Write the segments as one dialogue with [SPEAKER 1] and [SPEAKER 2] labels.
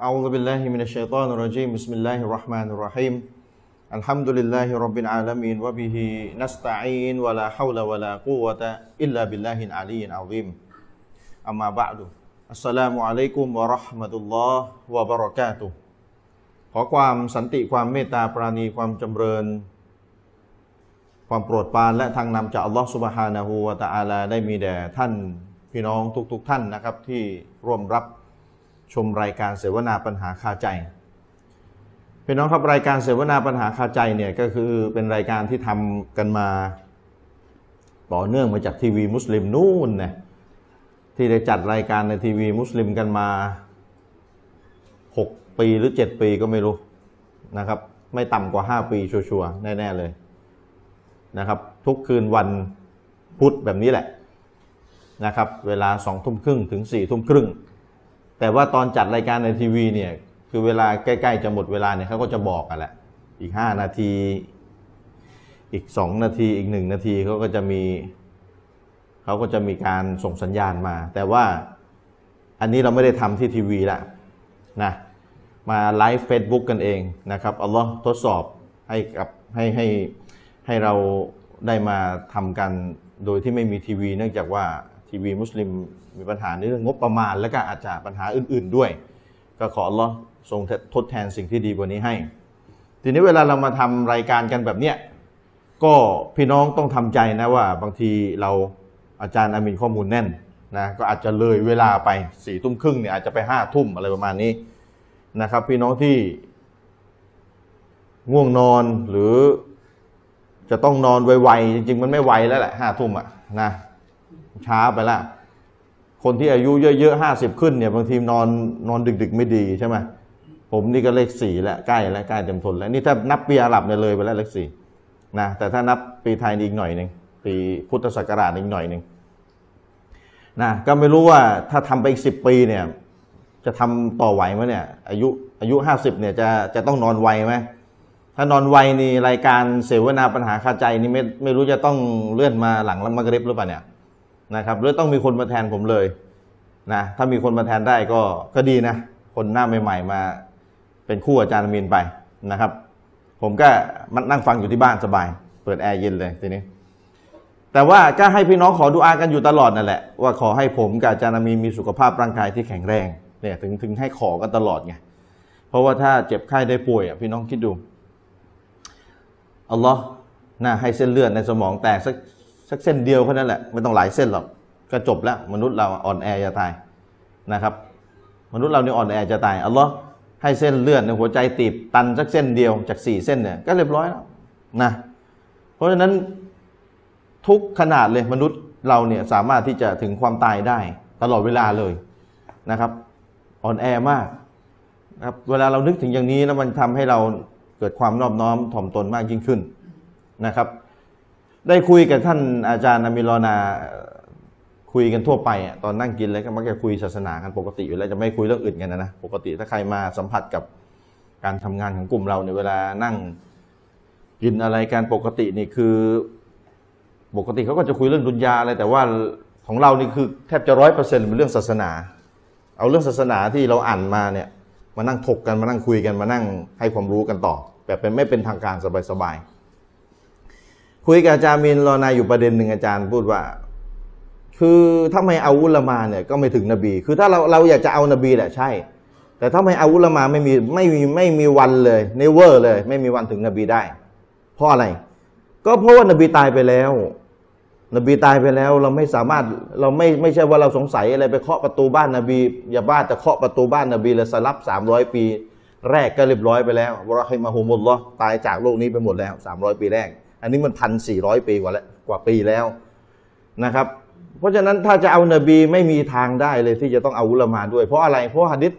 [SPEAKER 1] أعوذ بالله من الشيطان الرجيم بسم الله الرحمن الرحيم الحمد لله رب العالمين وبه نستعين ولا حول ولا قوة إلا بالله العلي العظيم أما بعد السلام عليكم ورحمة الله وبركاته ขอความสันติความเมตตาปราณีความจำเริญ ความโปรดปรานและทางนำจากอัลลอฮฺสุบฮานะฮูวะตะอาลาได้มีแด่ท่านพี่น้องทุกๆทท่านนะครับ ที่ร่วมรับ ชมรายการเสวนาปัญหาคาใจพี่น้องครับรายการเสวนาปัญหาคาใจเนี่ยก็คือเป็นรายการที่ทำกันมาต่อเนื่องมาจากทีวีมุสลิมนู่นนะที่ได้จัดรายการในทีวีมุสลิมกันมา 6 ปีหรือ 7 ปีก็ไม่รู้นะครับ ไม่ต่ำกว่า 5 ปีชัวร์ๆแน่ๆเลยนะครับ ทุกคืนวันพุธแบบนี้แหละนะครับ เวลาสองทุ่มครึ่งถึง4ี่ทุ่มครึ่ง แต่ว่าตอนจัดรายการในทีวีเนี่ย คือเวลาใกล้ๆจะหมดเวลาเนี่ยเขาก็จะบอกกันแหละ อีก5นาที อีก2นาทีอีก1นาทีเขาก็จะมีเขาก็จะมีการส่งสัญญาณมา แต่ว่าอันนี้เราไม่ได้ทำที่ทีวีละนะมาไลฟ์เฟซบุ๊กกันเองนะครับอัลลอฮ์ทดสอบให้กับให้ให้ให้เราได้มาทำกันโดยที่ไม่มีทีวี เนื่องจากว่า ทีวีมุสลิมมีปัญหาในเรื่องงบประมาณ และก็อาจจะปัญหาอื่น ๆด้วย ก็ขออัลลอฮ์ทรงทดแทนสิ่งที่ดีกว่านี้ให้ ทีนี้เวลาเรามาทำรายการกันแบบเนี้ยก็พี่น้องต้องทำใจนะว่า บางทีเราอาจารย์อามินข้อมูลแน่นนะก็อาจจะเลยเวลาไปสี่ทุ่มครึ่งเนี่ยอาจจะไปห้าทุ่มอะไรประมาณนี้นะครับ พี่น้องที่ง่วงนอนหรือจะต้องนอนไวๆจริง ๆ มันไม่ไวแล้วแหละห้าทุ่มอะนะ ช้าไปละ คนที่อายุเยอะๆห้าสิบขึ้นเนี่ยบางทีนอนนอนดึก ๆ ไม่ดีใช่ไหมผมนี่ก็เลขสี่แล้วใกล้แล้วใกล้เต็มทนแล้วนี่ถ้านับปีอาหรับเนี่ยเลยไปแล้วเลขสี่นะแต่ถ้านับปีไทยอีกหน่อยหนึ่งปีพุทธศักราชอีกหน่อยหนึ่งนะก็ไม่รู้ว่าถ้าทำไปอีกสิบปีเนี่ยจะทำต่อไหวไหมเนี่ยอายุอายุห้าสิบเนี่ยจะจะต้องนอนไวไหมถ้านอนไวนี่รายการเสวนาปัญหาคาใจนี่ไม่ไม่รู้จะต้องเลื่อนมาหลังละมักริบหรือเปล่าเนี่ย นะครับหรือต้องมีคนมาแทนผมเลยนะถ้ามีคนมาแทนได้ก็ก็ดีนะ คนหน้าใหม่ๆมาเป็นคู่อาจารย์มีนไปนะครับ ผมก็มันนั่งฟังอยู่ที่บ้านสบาย เปิดแอร์เย็นเลยทีนี้ แต่ว่าก็ให้พี่น้องขอดูอากันอยู่ตลอดนั่นแหละ ว่าขอให้ผมกับอาจารย์มีนมีสุขภาพร่างกายที่แข็งแรงเนี่ยถึงถึงให้ขอกันตลอดไงเพราะว่าถ้าเจ็บไข้ได้ป่วยอะพี่น้องคิดดูอัลลอฮ์น่าให้เส้นเลือดในสมองแตกสัก สักเส้นเดียวแค่นั้นแหละไม่ต้องหลายเส้นหรอกก็จบแล้วมนุษย์เราอ่อนแอจะตายนะครับ มนุษย์เราเนี่ยอ่อนแอจะตายอัลลอฮ์ให้เส้นเลือดในหัวใจตีบตันสักเส้นเดียวจากสี่เส้นเนี่ยก็เรียบร้อยแล้วนะเพราะฉะนั้นทุกขนาดเลยมนุษย์เราเนี่ยสามารถที่จะถึงความตายได้ตลอดเวลาเลยนะครับ อ่อนแอมากนะครับเวลาเรานึกถึงอย่างนี้แล้วมันทำให้เราเกิดความนอบน้อมถ่อมตนมากยิ่งขึ้นนะครับ ได้คุยกับท่านอาจารย์นามิลอนาคุยกันทั่วไปตอนนั่งกินแล้วก็มักจะคุยศาสนากันปกติอยู่แล้วจะไม่คุยเรื่องอื่นกันนะนะปกติถ้าใครมาสัมผัสกับการทำงานของกลุ่มเราในเวลานั่งกินอะไรการปกตินี่คือ ปกติเขาก็จะคุยเรื่องดุนยาอะไรแต่ว่าของเรานี่คือแทบจะร้อยเปอร์เซ็นต์เป็นเรื่องศาสนา เอาเรื่องศาสนาที่เราอ่านมาเนี่ยมานั่งถกกันมานั่งคุยกันมานั่งให้ความรู้กันต่อ แบบเป็นไม่เป็นทางการสบายๆ คุยกับอาจารย์มินรอนายอยู่ประเด็นหนึ่งอาจารย์พูดว่า คือถ้าไม่เอาอุลามาเนี่ยก็ไม่ถึงนบี คือถ้าเราเราอยากจะเอานบีแหละใช่ แต่ถ้าไม่เอาอุลามาไม่มีไม่มีไม่มีวันเลยเนเวอร์เลย ไม่มีวันถึงนบีได้ เพราะอะไร ก็เพราะว่านบีตายไปแล้ว นบีตายไปแล้วเราไม่สามารถเราไม่ไม่ใช่ว่าเราสงสัยอะไรไปเคาะประตูบ้านนบีอย่าบ้าแต่เคาะประตูบ้านนบีเลยสลับสามร้อยปี แรกก็เรียบร้อยไปแล้ววะฮิมาฮุมุลลอฮ์ตายจากโลกนี้ไปหมดแล้วสามร้อยปีแรก อันนี้มันพันสี่ร้อยปีกว่าแล้วกว่าปีแล้วนะครับ เพราะฉะนั้นถ้าจะเอานบีไม่มีทางได้เลยที่จะต้องเอาอุลามาด้วย เพราะอะไรเพราะหะดิษ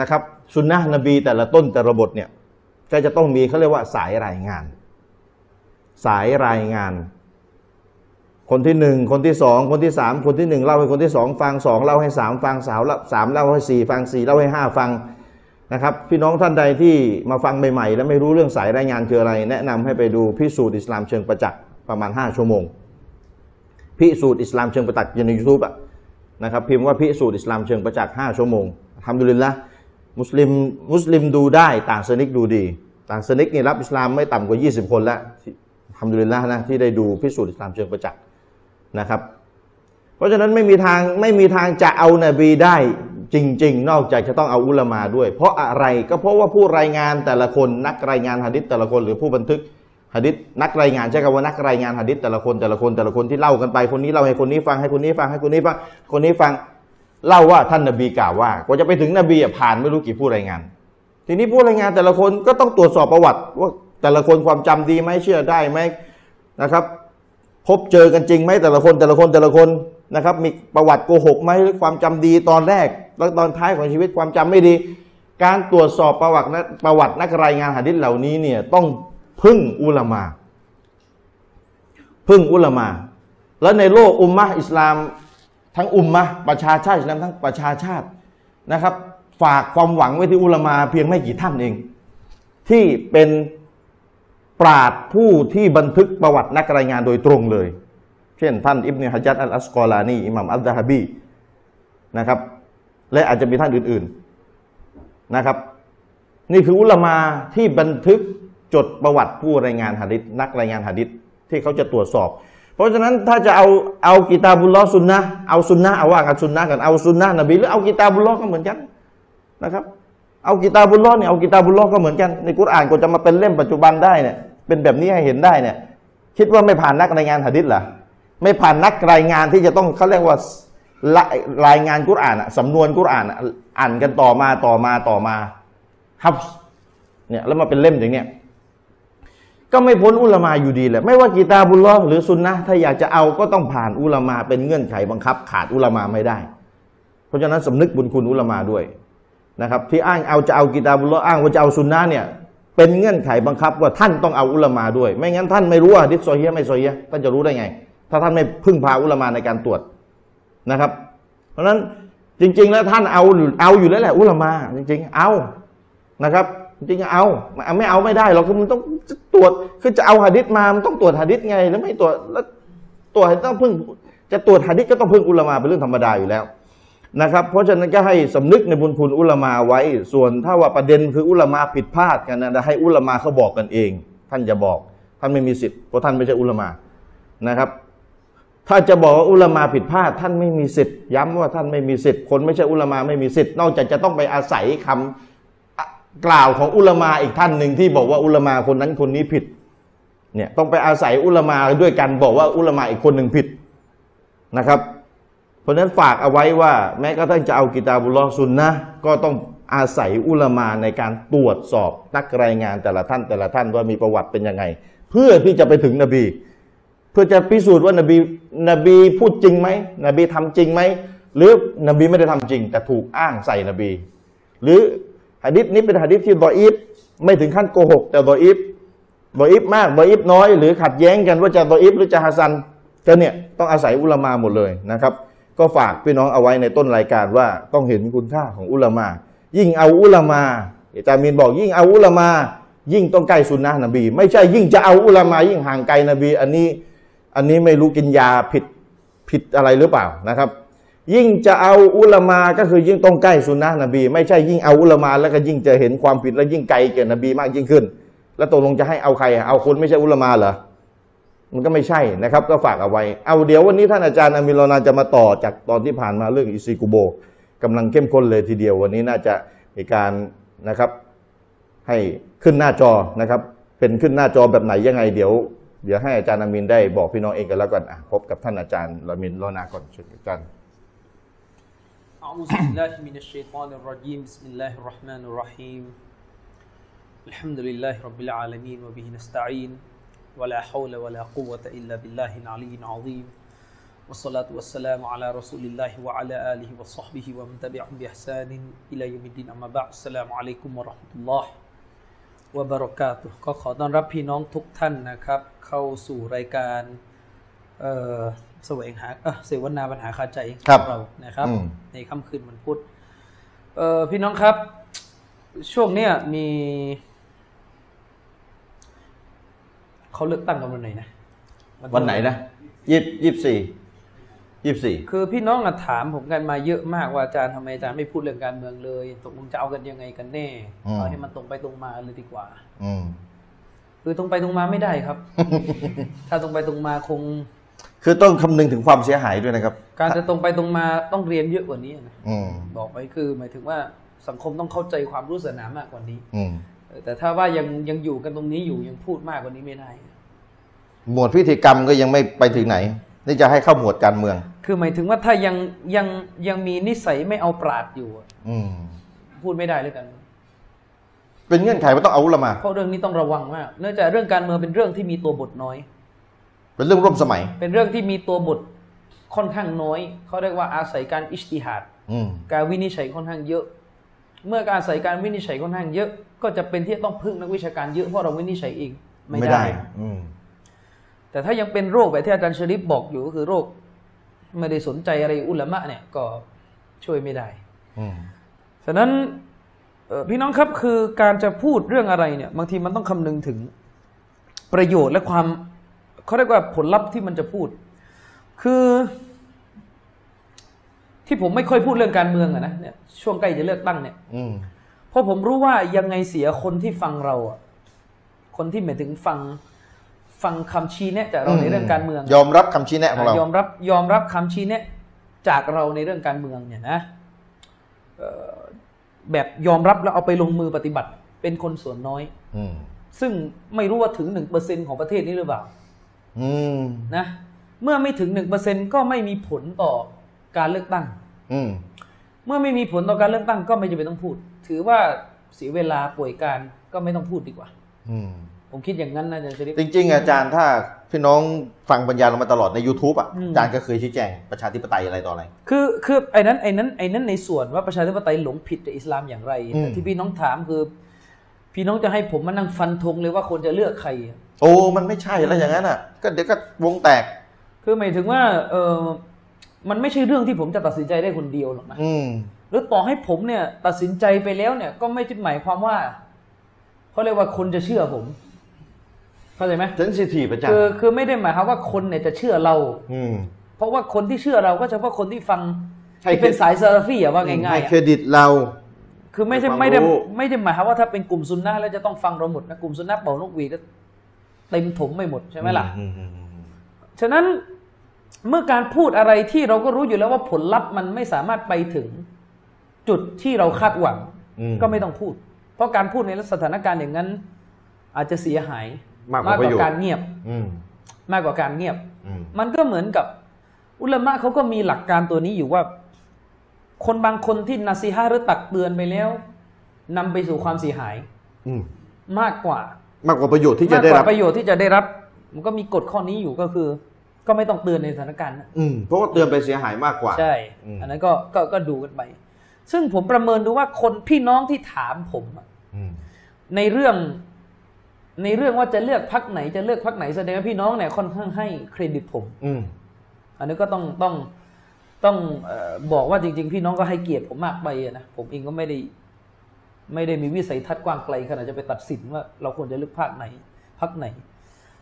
[SPEAKER 1] นะครับสุนนะนบีแต่ละต้นแต่ละบทเนี่ยก็จะต้องมีเขาเรียกว่าสายรายงาน สายรายงาน คนที่หนึ่งคนที่สองคนที่สามคนที่หนึ่งเล่าให้คนที่สองฟังสองเล่าให้สามฟังสาวสามเล่าให้สี่ฟังสี่เล่าให้ห้าฟัง นะครับพี่น้องท่านใดที่มาฟังใหม่ๆ แล้วไม่รู้เรื่องสายรายงานคืออะไร แนะนำให้ไปดูพิสูจน์อิสลามเชิงประจักษ์ประมาณห้าชั่วโมง พิสูจน์อิสลามเชิงประจักษ์อยู่ในยูทูบอะนะครับพิมพ์ว่าพิสูจน์อิสลามเชิงประจักษ์ห้าชั่วโมงทำดุลินละมุสลิมมุสลิมดูได้ต่างสนิกดูดี ต่างสนิกนี่รับอิสลามไม่ต่ำกว่า 20 คนแล้วที่ทำดุลิลละนะที่ได้ดูพิสูจน์อิสลามเชิงประจักษ์นะครับ เพราะฉะนั้นไม่มีทางไม่มีทางจะเอานบีได้ จริง ๆ นอกจากจะต้องเอาอุลามาด้วย เพราะอะไรก็เพราะว่าผู้รายงานแต่ละคนนักรายงานหะดิษแต่ละคนหรือผู้บันทึกหะดิษนักรายงานใช้คำว่านักรายงานหะดิษแต่ละคนแต่ละคนแต่ละคนที่เล่ากันไปคนนี้เล่าให้คนนี้ฟังให้คนนี้ฟังให้คนนี้ฟังคนนี้ฟังเล่าว่าท่านนบีกล่าวว่ากว่าจะไปถึงนบีผ่านไม่รู้กี่ผู้รายงาน ทีนี้ผู้รายงานแต่ละคนก็ต้องตรวจสอบประวัติ ว่าแต่ละคนความจำดีไหมเชื่อได้ไหมนะครับ พบเจอกันจริงไหมแต่ละคนแต่ละคนแต่ละคนนะครับ มีประวัติโกหกไหมหรือความจำดีตอนแรก แล้วตอนท้ายของชีวิตความจำไม่ดี การตรวจสอบประวัตินะประวัตินักรายงานหะดิษเหล่านี้เนี่ยต้องพึ่งอุลามา พึ่งอุลามา แล้วในโลกอุมมะห์อิสลามทั้งอุมมะห์ประชาชาติอิสลามทั้งประชาชาตินะครับ ฝากความหวังไว้ที่อุลามาเพียงไม่กี่ท่านเอง ที่เป็นปราดผู้ที่บันทึกประวัตินักรายงานโดยตรงเลย เช่นท่านอิบเนฮะจัดอัลอัสกอลานีอิหมัมอัลดะฮบีนะครับ และอาจจะมีท่านอื่น ๆนะครับ นี่คืออุลมาที่บันทึกจดประวัติผู้รายงานหะดิษนักรายงานหะดิษที่เขาจะตรวจสอบ เพราะฉะนั้นถ้าจะเอาเอากิตาบุลลอฮ์ซุนนะเอาซุนนะเอาว่ากันซุนนะกันเอาซุนนะนบีหรือเอากิตาบุลลอก็เหมือนกันนะครับ เอากิตาบุลลอเนี่ยเอากิตาบุลลอก็เหมือนกันในกุรอานก็จะมาเป็นเล่มปัจจุบันได้เนี่ยเป็นแบบนี้ให้เห็นได้เนี่ยคิดว่าไม่ผ่านนักรายงานหะดิษเหรอไม่ผ่านนักรายงานที่จะต้องเขาเรียกว่า รายงานกุรอานอะสำนวนกุรอานอะอ่านกันต่อมาต่อมาต่อมาฮับเนี่ยแล้วมาเป็นเล่มอย่างเนี้ยก็ไม่พ้นอุลามาอยู่ดีแหละไม่ว่ากีตาบุลลอหรือซุนนะถ้าอยากจะเอาก็ต้องผ่านอุลามาเป็นเงื่อนไขบังคับ ขาดอุลามาไม่ได้ เพราะฉะนั้นสำนึกบุญคุณอุลามาด้วยนะครับ ที่อ้างเอาจะเอากีตาบุลลออ้างว่าจะเอาซุนนะเนี่ยเป็นเงื่อนไขบังคับว่าท่านต้องเอาอุลามาด้วย ไม่งั้นท่านไม่รู้ว่าหะดิษซอฮีฮ์ไม่โซอฮีฮ์ท่านจะรู้ได้ไง ถ้าท่านไม่พึ่งพาอุลามาในการตรวจ นะครับ เพราะฉะนั้นจริง ๆ แล้วท่านเอาอยู่เอาอยู่แล้วแหละอุลามา จริง ๆ เอานะครับ จริงๆเอาไม่เอาไม่ได้หรอกคือมันต้องตรวจคือจะเอาหะดิษมามันต้องตรวจหะดิษไง แล้วไม่ตรวจแล้วตรวจต้องพึ่ง จะตรวจหะดิษก็ต้องพึ่งอุลามาเป็นเรื่องธรรมดาอยู่แล้วนะครับ เพราะฉะนั้นก็ให้สำนึกในบุญคุณอุลามาไว้ ส่วนถ้าว่าประเด็นคืออุลามาผิดพลาดกันนะให้อุลามาเขาบอกกันเอง ท่านจะบอก ท่านไม่มีสิทธิ์เพราะท่านไม่ใช่อุลามานะครับ ถ้าจะบอกว่าอุลามาผิดพลาดท่านไม่มีสิทธิ์ย้ำว่าท่านไม่มีสิทธิ์คนไม่ใช่อุลามาไม่มีสิทธิ์นอกจากจะต้องไปอาศัยคำกล่าวของอุลามาอีกท่านหนึ่งที่บอกว่าอุลามาคนนั้นคนนี้ผิดเนี่ยต้องไปอาศัยอุลามาด้วยกันบอกว่าอุลามาอีกคนหนึ่งผิดนะครับ เพราะฉะนั้นฝากเอาไว้ว่า แม้กระทั่งจะเอาكتاب الله سنةก็ต้องอาศัยอุลามาในการตรวจสอบนักรายงานแต่ละท่านแต่ละท่านว่ามีประวัติเป็นยังไง เพื่อที่จะไปถึงนบี เพื่อจะพิสูจน์ว่านบีนบีพูดจริงไหมนบีทำจริงไหมหรือนบีไม่ได้ทำจริง แต่ถูกอ้างใส่นบี หรือหะดิษนี้เป็นหะดิษที่ضعيف ไม่ถึงขั้นโกหก แต่ ضعيف ضعيف มาก ضعيف น้อย หรือขัดแย้งกันว่าจะ ضعيف หรือจะ حسنก็เนี่ยต้องอาศัยอุลามาหมดเลยนะครับ ก็ฝากพี่น้องเอาไว้ในต้นรายการว่าต้องเห็นคุณค่าของอุลามา ยิ่งเอาอุลามาอาจารย์มีนบอกยิ่งเอาอุลามา ยิ่งต้องใกล้สุนนะนบี ไม่ใช่ยิ่งจะเอาอุลามายิ่งห่างไกลนบี อันนี้ อันนี้ไม่รู้กินยาผิดผิดอะไรหรือเปล่านะครับ ยิ่งจะเอาอุลามาก็คือยิ่งต้องใกล้สุนนะนบี ไม่ใช่ยิ่งเอาอุลามาแล้วก็ยิ่งจะเห็นความผิดและยิ่งไกลเกี่ยนบีมากยิ่งขึ้น แล้วตกลงจะให้เอาใครเอาคนไม่ใช่อุลามาเหรอมันก็ไม่ใช่นะครับ ก็ฝากเอาไว้ เอาเดี๋ยววันนี้ท่านอาจารย์อามิรอนาจะมาต่อจากตอนที่ผ่านมาเรื่องอิซิกุโบกำลังเข้มข้นเลยทีเดียววันนี้น่าจะมีการนะครับ ให้ขึ้นหน้าจอนะครับ เป็นขึ้นหน้าจอแบบไหนยังไงเดี๋ยว เดี๋ยวให้อาจารย์อามินได้บอกพี่น้องเองกันแล้วกันอ่ะพบกับท่านอาจารย์ละมินรอนาก่อนเชิญอาจารย์
[SPEAKER 2] أعوذ بالله من الشيطان الرجيم بسم الله الرحمن الرحيم الحمد لله رب العالمين وبه نستعين ولا حول ولا قوة إلا بالله العلي العظيم والصلاة والسلام على رسول الله وعلى آله وصحبه ومن تبعهم بإحسان إلى يوم الدين أما بعد السلام عليكم ورحمة الله วะบารอกาตุฮ์ก็ขอต้อนรับพี่น้องทุกท่านนะครับ เข้าสู่รายการเอ่อแสวงหาเออเสวนาปัญหาคาใจ
[SPEAKER 1] ครับ
[SPEAKER 2] ของเรานะครับ
[SPEAKER 1] อืม
[SPEAKER 2] ในค่ำคืนวันพุธเอ่อพี่น้องครับ ช่วงเนี้ยมีเขาเลือกตั้งกันวันไหนนะ
[SPEAKER 1] วันไหนนะยี่ยี่สี่ยี่สิบสี่
[SPEAKER 2] คือพี่น้องอะถามผมกันมาเยอะมากว่าอาจารย์ทำไมอาจารย์ไม่พูดเรื่องการเมืองเลยตกลงจะเอากันยังไงกันแน่เอาให้มันตรงไปตรงมาเลยดีกว่า
[SPEAKER 1] อืม
[SPEAKER 2] คือตรงไปตรงมาไม่ได้ครับ ถ้าตรงไปตรงมาคง
[SPEAKER 1] คือต้องคำนึงถึงความเสียหายด้วยนะครับ
[SPEAKER 2] การจะตรงไปตรงมาต้องเรียนเยอะกว่านี้นะ
[SPEAKER 1] อืม
[SPEAKER 2] บอกไปคือ หมายถึงว่าสังคมต้องเข้าใจความรู้ศาสนามากกว่านี้
[SPEAKER 1] อืม
[SPEAKER 2] เออแต่ถ้าว่ายังยังอยู่กันตรงนี้อยู่ยังพูดมากกว่านี้ไม่ได้
[SPEAKER 1] หมวดพิธีกรรมก็ยังไม่ไปถึงไหน นี่จะให้เข้าหมวดการเมือง
[SPEAKER 2] คือหมายถึงว่าถ้ายังยังยังมีนิสัยไม่เอาปราดอยู่อะ
[SPEAKER 1] อืม
[SPEAKER 2] พูดไม่ได้เลยกัน
[SPEAKER 1] เป็นเงื่อนไขว่าต้องเอาอุลามา
[SPEAKER 2] เพราะเรื่องนี้ต้องระวังมากเนื่องจากเรื่องการเมืองเป็นเรื่องที่มีตัวบทน้อย
[SPEAKER 1] เป็นเรื่องร่วมสมัย
[SPEAKER 2] เป็นเรื่องที่มีตัวบทค่อนข้างน้อย เขาเรียกว่าอาศัยการอิจติฮัด
[SPEAKER 1] อืม
[SPEAKER 2] การวินิจฉัยค่อนข้างเยอะ เมื่อการอาศัยการวินิจฉัยค่อนข้างเยอะ ก็จะเป็นที่ต้องพึ่งนักวิชาการเยอะเพราะเราวินิจฉัยเองไม่ได้
[SPEAKER 1] อืม
[SPEAKER 2] แต่ถ้ายังเป็นโรคแบบที่อาจารย์ชริปบอกอยู่ก็คือโรค ไม่ได้สนใจอะไรอุลามะเนี่ยก็ช่วยไม่ได้
[SPEAKER 1] อืม
[SPEAKER 2] ฉะนั้นเอ่อ พี่น้องครับคือการจะพูดเรื่องอะไรเนี่ยบางทีมันต้องคำนึงถึงประโยชน์และความเขาเรียกว่าผลลัพธ์ที่มันจะพูด คือ ที่ผมไม่ค่อยพูดเรื่องการเมืองอะนะเนี่ยช่วงใกล้จะเลือกตั้งเนี่ย
[SPEAKER 1] อืม
[SPEAKER 2] เพราะผมรู้ว่ายังไงเสียคนที่ฟังเราอะคนที่หมายถึงฟังฟังคำชี้แนะจากเราในเรื่องการเมือง
[SPEAKER 1] ยอมรับคำชี้แนะของเรา
[SPEAKER 2] ยอมรับยอมรับคำชี้แนะจากเราในเรื่องการเมืองเนี่ยนะเอ่อ แบบยอมรับแล้วเอาไปลงมือปฏิบัติ เป็นคนส่วนน้อย
[SPEAKER 1] อืม
[SPEAKER 2] ซึ่งไม่รู้ว่าถึงหนึ่งเปอร์เซ็นของประเทศนี้หรือเปล่า
[SPEAKER 1] อืม
[SPEAKER 2] นะเมื่อไม่ถึงหนึ่งเปอร์เซ็นก็ไม่มีผลต่อการเลือกตั้ง
[SPEAKER 1] อืม
[SPEAKER 2] เมื่อไม่มีผลต่อการเลือกตั้งก็ไม่จำเป็นต้องพูด ถือว่าเสียเวลาป่วยการก็ไม่ต้องพูดดีกว่า
[SPEAKER 1] อืม
[SPEAKER 2] ผมคิดอย่างนั้นนะอาจารย์ชริป
[SPEAKER 1] จริง ๆ อาจารย์ถ้าพี่น้องฟังบรรยายเรามาตลอดใน YouTube อะ
[SPEAKER 2] อืม
[SPEAKER 1] อาจารย์ก็เคยชี้แจงประชาธิปไตยอะไรต่ออะไร
[SPEAKER 2] คือคือไอ้นั้นไอ้นั้นไอ้นั้นในส่วนว่าประชาธิปไตยหลงผิดจากอิสลามอย่างไร
[SPEAKER 1] อืม
[SPEAKER 2] แต่ที่พี่น้องถามคือ พี่น้องจะให้ผมมานั่งฟันธงเลยว่าควรจะเลือกใครอะ
[SPEAKER 1] โอ้มันไม่ใช่แล้วอย่างนั้นอะ ก็เดี๋ยวก็วงแตก
[SPEAKER 2] คือหมายถึงว่าเออมันไม่ใช่เรื่องที่ผมจะตัดสินใจได้คนเดียวหรอกนะ
[SPEAKER 1] อืม
[SPEAKER 2] หรือต่อให้ผมเนี่ย ตัดสินใจไปแล้วเนี่ย ก็ไม่ได้หมายความว่าเขาเรียกว่าคนจะเชื่อผม เข้าใจไหม
[SPEAKER 1] เซนซิทีฟอาจาร
[SPEAKER 2] คือ
[SPEAKER 1] ย์
[SPEAKER 2] คือไม่ได้หมายความว่าคนเนี่ยจะเชื่อเรา
[SPEAKER 1] อืม
[SPEAKER 2] เพราะว่าคนที่เชื่อเราก็เฉพาะคนที่ฟัง
[SPEAKER 1] ให้
[SPEAKER 2] ที่เป็นสายซาลาฟีอะว่าง่าย
[SPEAKER 1] ให้
[SPEAKER 2] ๆอะ
[SPEAKER 1] เครดิตเรา
[SPEAKER 2] คือไม่ใช่
[SPEAKER 1] ความ
[SPEAKER 2] ไม่ได้
[SPEAKER 1] รู้
[SPEAKER 2] ไม่ได้หมายความว่าถ้าเป็นกลุ่มซุนนะห์แล้วจะต้องฟังเราหมดนะกลุ่มซุนนะห์เป่านกหวีดก็เต็มถมไม่หมดใช่ไหมล่ะ
[SPEAKER 1] อืมอืมอืม
[SPEAKER 2] ฉะนั้นเมื่อการพูดอะไรที่เราก็รู้อยู่แล้วว่าผลลัพธ์มันไม่สามารถไปถึงจุดที่เราคาดหวัง
[SPEAKER 1] อืม
[SPEAKER 2] ก็ไม่ต้องพูด เพราะการพูดในสถานการณ์อย่างนั้น อาจจะเสียหาย
[SPEAKER 1] มากกว่าประโยชน์
[SPEAKER 2] การเงียบ
[SPEAKER 1] อืม
[SPEAKER 2] มากกว่าการเงียบ
[SPEAKER 1] อืม
[SPEAKER 2] มันก็เหมือนกับ อุลามะเขาก็มีหลักการตัวนี้อยู่ว่า คนบางคนที่นาซีฮะห์หรือตักเตือนไปแล้วนำไปสู่ความเสียหาย
[SPEAKER 1] อืม
[SPEAKER 2] มากกว่า
[SPEAKER 1] มากกว่าประโยชน์ที่
[SPEAKER 2] มา
[SPEAKER 1] จะ
[SPEAKER 2] ก
[SPEAKER 1] ได้
[SPEAKER 2] ก
[SPEAKER 1] รั
[SPEAKER 2] ว่า
[SPEAKER 1] บ
[SPEAKER 2] ประโยชน์ที่จะได้รับ มันก็มีกฎข้อนี้อยู่ก็คือ ก็ไม่ต้องเตือนในสถานการณ์นั้น
[SPEAKER 1] อืมเพราะว่าเตือนไปเสียหายมากกว่า
[SPEAKER 2] ใช่
[SPEAKER 1] อืม
[SPEAKER 2] อันนั้นก็ก็ก็ดูกันไป ซึ่งผมประเมินดูว่าคนพี่น้องที่ถามผมอะ
[SPEAKER 1] อืม
[SPEAKER 2] ในเรื่อง ในเรื่องว่าจะเลือกพักไหนจะเลือกพักไหนแสดงว่าพี่น้องเนี่ยค่อนข้างให้เครดิตผม
[SPEAKER 1] อืม
[SPEAKER 2] อันนี้ก็ต้องต้องต้องเออบอกว่าจริง ๆ พี่น้องก็ให้เกียรติผมมากไปอะนะผมเองก็ไม่ได้ ไม่ได้มีวิสัยทัศน์กว้างไกลขนาดจะไปตัดสินว่า เราควรจะเลือกพรรคไหนพักไหน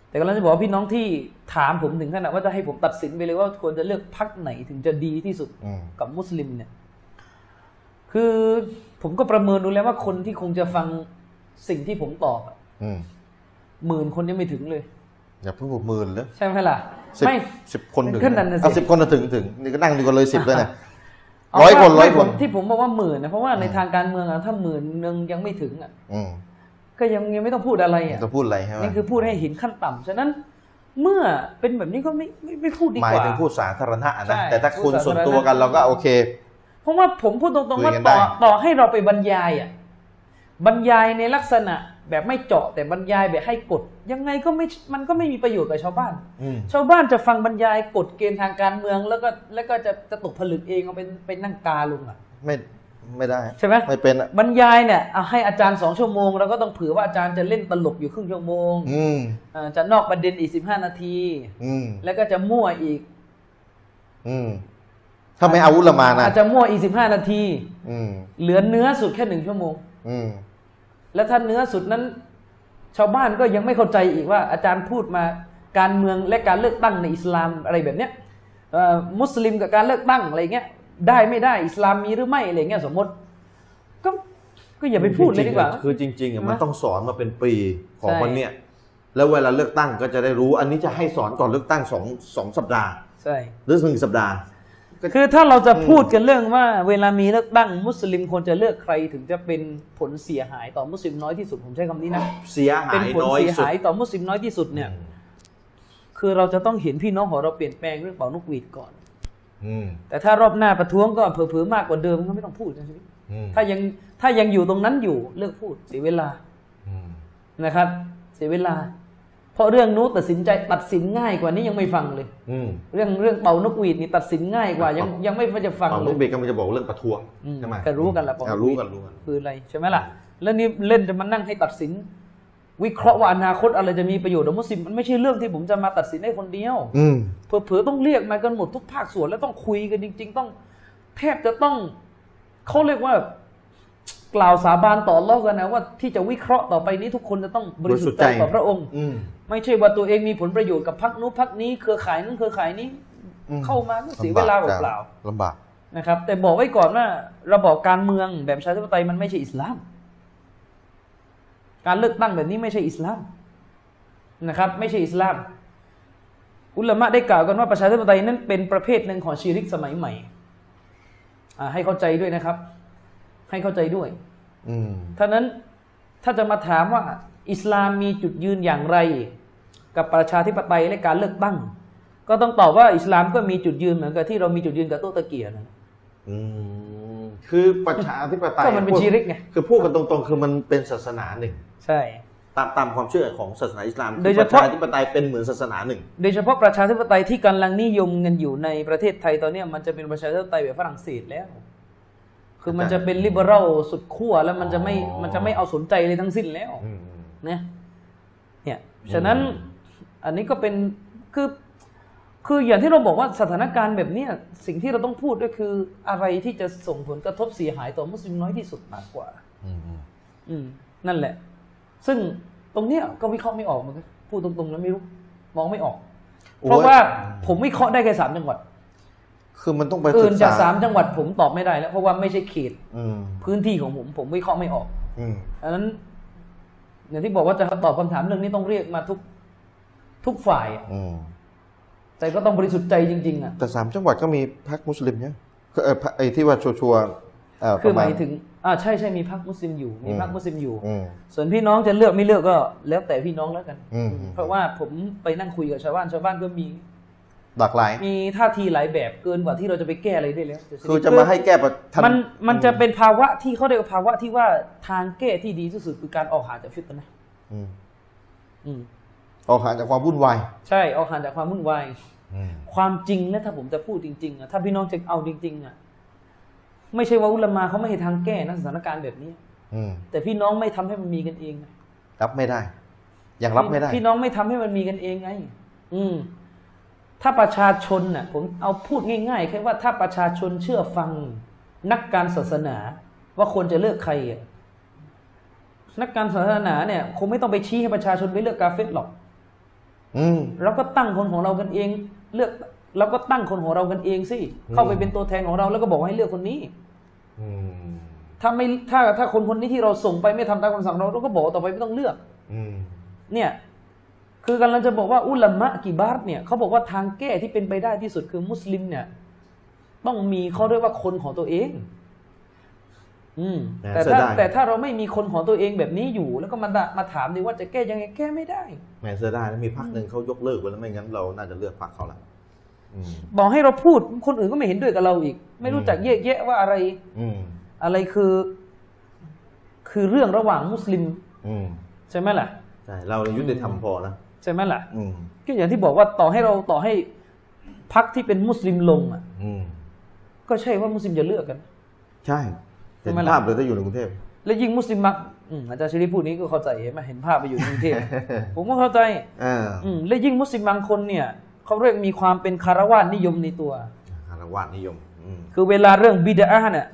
[SPEAKER 2] แต่กำลังจะบอกว่าพี่น้องที่ถามผมถึงขนาดว่าจะให้ผมตัดสินไปเลยว่าควรจะเลือกพักไหนถึงจะดีที่สุด
[SPEAKER 1] อืม
[SPEAKER 2] กับมุสลิมเนี่ย คือผมก็ประเมินดูแล้วว่าคนที่คงจะฟังสิ่งที่ผมตอบอะ
[SPEAKER 1] อืม
[SPEAKER 2] หมื่นคนยังไม่ถึงเลย
[SPEAKER 1] อย่าเพิ่งบอกหมื่นเลย
[SPEAKER 2] ใช่ไหมล่ะ
[SPEAKER 1] สิบ
[SPEAKER 2] ไม่
[SPEAKER 1] สิบคนถึง
[SPEAKER 2] ขึ้นนั่นน่ะสิ
[SPEAKER 1] เอาสิบคนน่ะถึงถึงนี่ก็นั่งดูกันเลยสิบเลยนะ
[SPEAKER 2] เา
[SPEAKER 1] ร้อยคน
[SPEAKER 2] ไม่
[SPEAKER 1] ร้อยคน
[SPEAKER 2] ผมที่ผมบอกว่าหมื่นนะเพราะว่าในทางการเมืองอะถ้าหมื่นหนึ่งยังไม่ถึงอะ
[SPEAKER 1] อืม
[SPEAKER 2] ก็ยังยังไม่ต้องพูดอะไรอะ
[SPEAKER 1] จะพูดอะไรใช่ไหม
[SPEAKER 2] นี่คือพูดให้เห็นขั้นต่ำฉะนั้นเมื่อเป็นแบบนี้ก็ไม่ไม่ไม่พูดดี
[SPEAKER 1] หมากย
[SPEAKER 2] ว่า
[SPEAKER 1] ถึงพูดสาธารณะ
[SPEAKER 2] ใช่
[SPEAKER 1] นะแต่ถ้าคุณ
[SPEAKER 2] พูดสาธารณะ
[SPEAKER 1] ส่วนตัวกันเราก็โอเค
[SPEAKER 2] เพราะว่าผมพูดตรงๆว่า
[SPEAKER 1] คุยกัน
[SPEAKER 2] ต่อ
[SPEAKER 1] ได้
[SPEAKER 2] ต่อให้เราไปบรรยายอะบรรยายในลักษณะ แบบไม่เจาะแต่บรรยายแบบให้กฎยังไงก็ไม่มันก็ไม่มีประโยชน์กับชาวบ้าน
[SPEAKER 1] อืม
[SPEAKER 2] ชาวบ้านจะฟังบรรยายกฎเกณฑ์ทางการเมืองแล้วก็แล้วก็จะจะตกผลึกเองเอาเป็นเป็นนั่งกาลงอะ
[SPEAKER 1] ไม่ไม่ได้
[SPEAKER 2] ใช่ไหม
[SPEAKER 1] ไม่เป็นอะ
[SPEAKER 2] บรรยายเนี่ยเอาให้อาจารย์สองชั่วโมงเราก็ต้องเผื่อว่าอาจารย์จะเล่นตลกอยู่ครึ่งชั่วโมง
[SPEAKER 1] อืม
[SPEAKER 2] อ่าจะนอกประเด็นอีกสิบห้านาที
[SPEAKER 1] อืม
[SPEAKER 2] แล้วก็จะมั่วอีก
[SPEAKER 1] อืมถ้าไม่เอาวุลามานะ
[SPEAKER 2] อาจจะมั่วอีกสิบห้านาที
[SPEAKER 1] อืม
[SPEAKER 2] เหลือเนื้อสุดแค่หนึ่งชั่วโมง
[SPEAKER 1] อืม
[SPEAKER 2] แล้วถ้าเนื้อสุดนั้น ชาวบ้านก็ยังไม่เข้าใจอีกว่า อาจารย์พูดมาการเมืองและการเลือกตั้งในอิสลามอะไรแบบเนี้ยเอ่อมุสลิมกับการเลือกตั้งอะไรเงี้ยได้ไม่ได้อิสลามมีหรือไม่อะไรเงี้ยสมมติก็ก็อย่าไปพูดเลยดีกว่า
[SPEAKER 1] จริงๆอะคือจริงๆอะมัน
[SPEAKER 2] ใช่ไหม
[SPEAKER 1] ต้องสอนมาเป็นปีของ
[SPEAKER 2] ใช่
[SPEAKER 1] วันเนี้ยแล้วเวลาเลือกตั้งก็จะได้รู้ อันนี้จะให้สอนก่อนเลือกตั้งสองสองสัปดาห์
[SPEAKER 2] ใช่
[SPEAKER 1] หรือหนึ่งสัปดาห์
[SPEAKER 2] คือถ้าเราจะพูดกันเรื่องว่า เวลามีเลือกตั้งมุสลิมควรจะเลือกใครถึงจะเป็นผลเสียหายต่อมุสลิมน้อยที่สุดผมใช้คำนี้นะ
[SPEAKER 1] เสียหา
[SPEAKER 2] เป็น
[SPEAKER 1] ย
[SPEAKER 2] ผล
[SPEAKER 1] น้อย
[SPEAKER 2] เสีย
[SPEAKER 1] สุด
[SPEAKER 2] หายต่อมุสลิมน้อยที่สุดเนี่ย คือเราจะต้องเห็นพี่น้องของเราเปลี่ยนแปลงเรื่องเป่านกหวีดก่อน
[SPEAKER 1] อืม
[SPEAKER 2] แต่ถ้ารอบหน้าประท้วงก็เผลอๆมากกว่าเดิมก็ไม่ต้องพูดนะชีวิต
[SPEAKER 1] อืม
[SPEAKER 2] ถ้ายังถ้ายังอยู่ตรงนั้นอยู่เลิกพูดเสียเวลา
[SPEAKER 1] อืม
[SPEAKER 2] นะครับ เสียเวลา เพราะเรื่องนู้นตัดสินใจตัดสินง่ายกว่านี้ยังไม่ฟังเลย
[SPEAKER 1] อืม
[SPEAKER 2] เรื่องเรื่องเป่านกหวีดนี่ตัดสินง่ายกว่า ยังยังไม่จะฟัง
[SPEAKER 1] เอา
[SPEAKER 2] เล
[SPEAKER 1] ลู
[SPEAKER 2] ย
[SPEAKER 1] กเบรกก็มันจะบอกเรื่องประท้วง
[SPEAKER 2] อืม
[SPEAKER 1] ใช่ไหม
[SPEAKER 2] ก็รู้กันแหละเป่า
[SPEAKER 1] อ่ารู้กันรู้กัน
[SPEAKER 2] คืออะไรใช่ไหมล่ะแล้วนี่เล่นจะมานั่งให้ตัดสิน วิเคราะห์ว่าอนาคตอะไรจะมีประโยชน์ต่อมุสลิมมันไม่ใช่เรื่องที่ผมจะมาตัดสินให้คนเดียว
[SPEAKER 1] อืม
[SPEAKER 2] เผลอๆต้องเรียกมากันหมดทุกภาคส่วนแล้วต้องคุยกันจริง ๆ ต้องแทบจะต้องเขาเรียกว่า กล่าวสาบานต่อเล่ากันนะว่าที่จะวิเคราะห์ต่อไปนี้ทุกคนจะต้องบริสุทธิ์ใจต่อพระองค์
[SPEAKER 1] อืม
[SPEAKER 2] ไม่ใช่ว่าตัวเองมีผลประโยชน์กับพักนู้นพักนี้เครือข่ายนั้นเครือข่ายนี้
[SPEAKER 1] อืม
[SPEAKER 2] เข้ามาก็เสียเวลาเปล่า
[SPEAKER 1] ลำบาก
[SPEAKER 2] ๆนะครับ แต่บอกไว้ก่อนว่า ระบอบการเมืองแบบประชาธิปไตยมันไม่ใช่อิสลาม การเลือกตั้งแบบนี้ไม่ใช่อิสลามนะครับ ไม่ใช่อิสลาม อุลามะได้กล่าวกันว่าประชาธิปไตยนั้นเป็นประเภทหนึ่งของชีริกสมัยใหม่อ่าให้เข้าใจด้วยนะครับ ให้เข้าใจด้วย
[SPEAKER 1] อืม
[SPEAKER 2] ท่านั้นถ้าจะมาถามว่า อิสลามมีจุดยืนอย่างไร กับประชาธิปไตยและการเลือกตั้ง ก็ต้องตอบว่าอิสลามก็มีจุดยืนเหมือนกับที่เรามีจุดยืนกับโต๊ะตะเกียร์นะ
[SPEAKER 1] อืมคือประชาธิปไตย
[SPEAKER 2] ก็มันเป็นชีริกไง
[SPEAKER 1] คือพูดกันตรงๆ คือมันเป็นศาสนาหนึ่ง
[SPEAKER 2] ใช่
[SPEAKER 1] ตามตามความเชื่อของศาสนาอิสลาม
[SPEAKER 2] โดย
[SPEAKER 1] คือ
[SPEAKER 2] เฉ
[SPEAKER 1] ประ
[SPEAKER 2] พาะ
[SPEAKER 1] ชาธิปไตยเป็นเหมือนศาสนาหนึ่ง
[SPEAKER 2] โดยเฉพาะประชาธิปไตยที่กำลังนิยมกันอยู่ในประเทศไทยตอนเนี้ยมันจะเป็นประชาธิปไตยแบบฝรั่งเศสแล้ว คือมันจะเป็นลิเบอรัลสุดขั้วแล้วมันจะไม่
[SPEAKER 1] อ๋อ
[SPEAKER 2] มันจะไม่เอาสนใจเลยทั้งสิ้นแล้ว
[SPEAKER 1] อืม
[SPEAKER 2] นะเนี่ยฉะนั้นอันนี้ก็เป็นคือคืออย่างที่เราบอกว่าสถานการณ์แบบเนี้ยสิ่งที่เราต้องพูดก็คืออะไรที่จะส่งผลกระทบเสียหายต่อมุสลิมน้อยที่สุดมากกว่า
[SPEAKER 1] อืมอืม
[SPEAKER 2] อืมนั่นแหละ ซึ่งตรงเนี้ยก็วิเคราะห์ไม่ออกเหมือนกันพูดตรงๆแล้วไม่รู้ มองไม่ออก เพราะว่าผมวิเคราะห์ได้แค่สามจังหวัด
[SPEAKER 1] คือมันต้องไป
[SPEAKER 2] อื่น
[SPEAKER 1] ศึ
[SPEAKER 2] จาก
[SPEAKER 1] ษ
[SPEAKER 2] สามจังหวัดผมตอบไม่ได้แล้ว เพราะว่าไม่ใช่เขต
[SPEAKER 1] อืม
[SPEAKER 2] พื้นที่ของผมผมวิเคราะห์ไม่ออก
[SPEAKER 1] อืม
[SPEAKER 2] อันนั้น อย่างที่บอกว่าจะตอบคำถามเรื่องนี้ต้องเรียกมาทุกทุกฝ่ายอะ
[SPEAKER 1] อืม
[SPEAKER 2] แต่ก็ต้องบริสุทธิ์ใจจริง ๆอะ
[SPEAKER 1] แต่สามจังหวัดก็มีพรรคมุสลิมเนี่ยคือเออพรรคไอ้ที่ว่าชัวร์ๆเอ่อ
[SPEAKER 2] คือ
[SPEAKER 1] ประ
[SPEAKER 2] ห
[SPEAKER 1] มาณ
[SPEAKER 2] มายถึงอ่าใช่ใช่มีพรรคมุสลิมอยู่ มี
[SPEAKER 1] อืม
[SPEAKER 2] พรรคมุสลิมอยู่
[SPEAKER 1] อืม
[SPEAKER 2] ส่วนพี่น้องจะเลือกไม่เลือกก็ แล้วแต่พี่น้องแล้วกัน
[SPEAKER 1] อืม
[SPEAKER 2] เพราะว่าผมไปนั่งคุยกับชาวบ้านชาวบ้านก็มี
[SPEAKER 1] หลากหลาย
[SPEAKER 2] มีท่าทีหลายแบบเกินกว่าที่เราจะไปแก้อะไรได้แล้ว
[SPEAKER 1] คือจะมาให้แก้ปัญหา
[SPEAKER 2] มันมันจะเป็นภาวะที่เขาเรียกว่าภาวะที่ว่าทางแก้ที่ดีที่สุดคือการออกห่างจากฟิตนะห์
[SPEAKER 1] อืม
[SPEAKER 2] อืม
[SPEAKER 1] ออกห่างจากความวุ่นวาย
[SPEAKER 2] ใช่ออกห่างจากความวุ่นวาย
[SPEAKER 1] อืม
[SPEAKER 2] ความจริงและถ้าผมจะพูดจริงๆอะถ้าพี่น้องจะเอาจริงๆอะไม่ใช่ว่าอุลามาเขาไม่ให้ทางแก้นะสถานการณ์แบบนี้
[SPEAKER 1] อืม
[SPEAKER 2] แต่พี่น้องไม่ทำให้มันมีกันเองนะ
[SPEAKER 1] รับไม่ได้ยังรับไม่ได้
[SPEAKER 2] พี่น้องไม่ทำให้มันมีกันเองไง อืม ถ้าประชาชนน่ะผมเอาพูดง่ายๆแค่ว่าถ้าประชาชนเชื่อฟังนักการศาสนา ว่าควรจะเลือกใครอะนักการศาสนาเนี่ยคงไม่ต้องไปชี้ให้ประชาชนไปเลือกกาเฟตหรอก
[SPEAKER 1] อืม
[SPEAKER 2] เราก็ตั้งคนของเรากันเอง เลือกเราก็ตั้งคนของเรากันเองสิเข้าไปเป็นตัวแทนของเราแล้วก็บอกให้เลือกคนนี้
[SPEAKER 1] อืม
[SPEAKER 2] ถ้าไม่ถ้าถ้าคนคนนี้ที่เราส่งไปไม่ทำตามคำสั่งเราเราก็บอกว่าต่อไปไม่ต้องเลือก
[SPEAKER 1] อืม
[SPEAKER 2] เนี่ย คือกำลังจะบอกว่าอุลามะกิบาร์เนี่ยเขาบอกว่าทางแก้ที่เป็นไปได้ที่สุดคือมุสลิมเนี่ยต้องมีเขาเรียกว่าคนของตัวเอง อืม แต่ถ้าแต่ถ้าเราไม่มีคนของตัวเองแบบนี้อยู่ แล้วก็มาดะมาถามดีว่าจะแก้ยังไงแก้ไม่ได้
[SPEAKER 1] แหมเสียดายนะมีพรรคหนึ่งเขายกเลิกไปแล้วไม่งั้นเราน่าจะเลือกพรรคเขาละอืม
[SPEAKER 2] บอกให้เราพูดคนอื่นก็ไม่เห็นด้วยกับเราอีก ไม่รู้จักแยกแยะว่าอะไร
[SPEAKER 1] อืม
[SPEAKER 2] อะไรคือ คือเรื่องระหว่างมุสลิม
[SPEAKER 1] อืม
[SPEAKER 2] ใช่ไหมล่ะ
[SPEAKER 1] ใช่เรายุติธรรมพอนะ
[SPEAKER 2] ใช่ไหมล่ะ
[SPEAKER 1] อืม
[SPEAKER 2] ก็อย่างที่บอกว่าต่อให้เราต่อให้พักที่เป็นมุสลิมลงอะ
[SPEAKER 1] อืม
[SPEAKER 2] ก็ใช่ว่ามุสลิมจะเลือกกัน
[SPEAKER 1] ใช่เห็น
[SPEAKER 2] ทำไมล่ะ
[SPEAKER 1] ภาพเลยถ้าอยู่ในกรุงเทพ
[SPEAKER 2] และยิ่งมุสลิมมักอืมอาจารย์ชริฟพูดนี้ก็เข้าใจเห็นไหมเห็นภาพไปอยู่ในกรุงเทพผมก็เข้าใจ
[SPEAKER 1] อ่า
[SPEAKER 2] อืมและยิ่งมุสลิมบางคนเนี่ยเขาเรียกมีความเป็นคารวะนิยมในตัว
[SPEAKER 1] คารวะนิยมอืม
[SPEAKER 2] คือเวลาเรื่องบิดาเนี่ย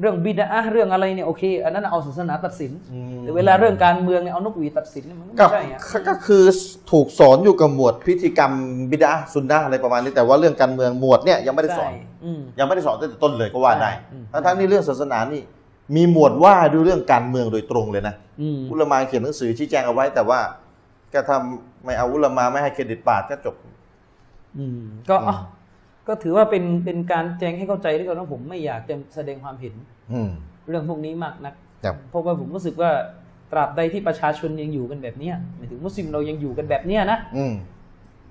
[SPEAKER 2] เรื่องบิดาเรื่องอะไรเนี่ยโอเค อันนั้นเอาศาสนาตัดสิน
[SPEAKER 1] อืม
[SPEAKER 2] แต่เวลาเรื่องการเมืองเนี่ยเอานกหวีดตัดสินเนี่ยมันก็
[SPEAKER 1] ก็
[SPEAKER 2] ไม่ใช่อะ
[SPEAKER 1] ก็คือถูกสอนอยู่กับหมวดพิธีกรรมบิดาซุนนะห์อะไรประมาณนี้แต่ว่าเรื่องการเมืองหมวดเนี่ยยังไม่ได้สอน
[SPEAKER 2] ใช่อืม
[SPEAKER 1] ยังไม่ได้สอนตั้งแต่ต้นเลยก็ว่าได้
[SPEAKER 2] อืม
[SPEAKER 1] ทั้งทั้งๆที่เรื่องศาสนานี่มีหมวดว่าด้วยเรื่องการเมืองโดยตรงเลยนะ
[SPEAKER 2] อืม
[SPEAKER 1] อุลามาเขียนหนังสือชี้แจงเอาไว้ แต่ว่าก็ทำไม่เอาอุลามาไม่ให้เครดิตปาดก็จบ
[SPEAKER 2] อืมก็อะ ก็ถือว่าเป็นเป็นการแจ้งให้เข้าใจด้วยกันว่าผมไม่อยากจะแสดงความเห็น
[SPEAKER 1] อืม
[SPEAKER 2] เรื่องพวกนี้มากนัก
[SPEAKER 1] ครับ
[SPEAKER 2] เพราะว่าผมรู้สึกว่าตราบใดที่ประชาชนยังอยู่กันแบบเนี้ยหมายถึงมุสลิมเรายังอยู่กันแบบเนี้ยนะ
[SPEAKER 1] อืม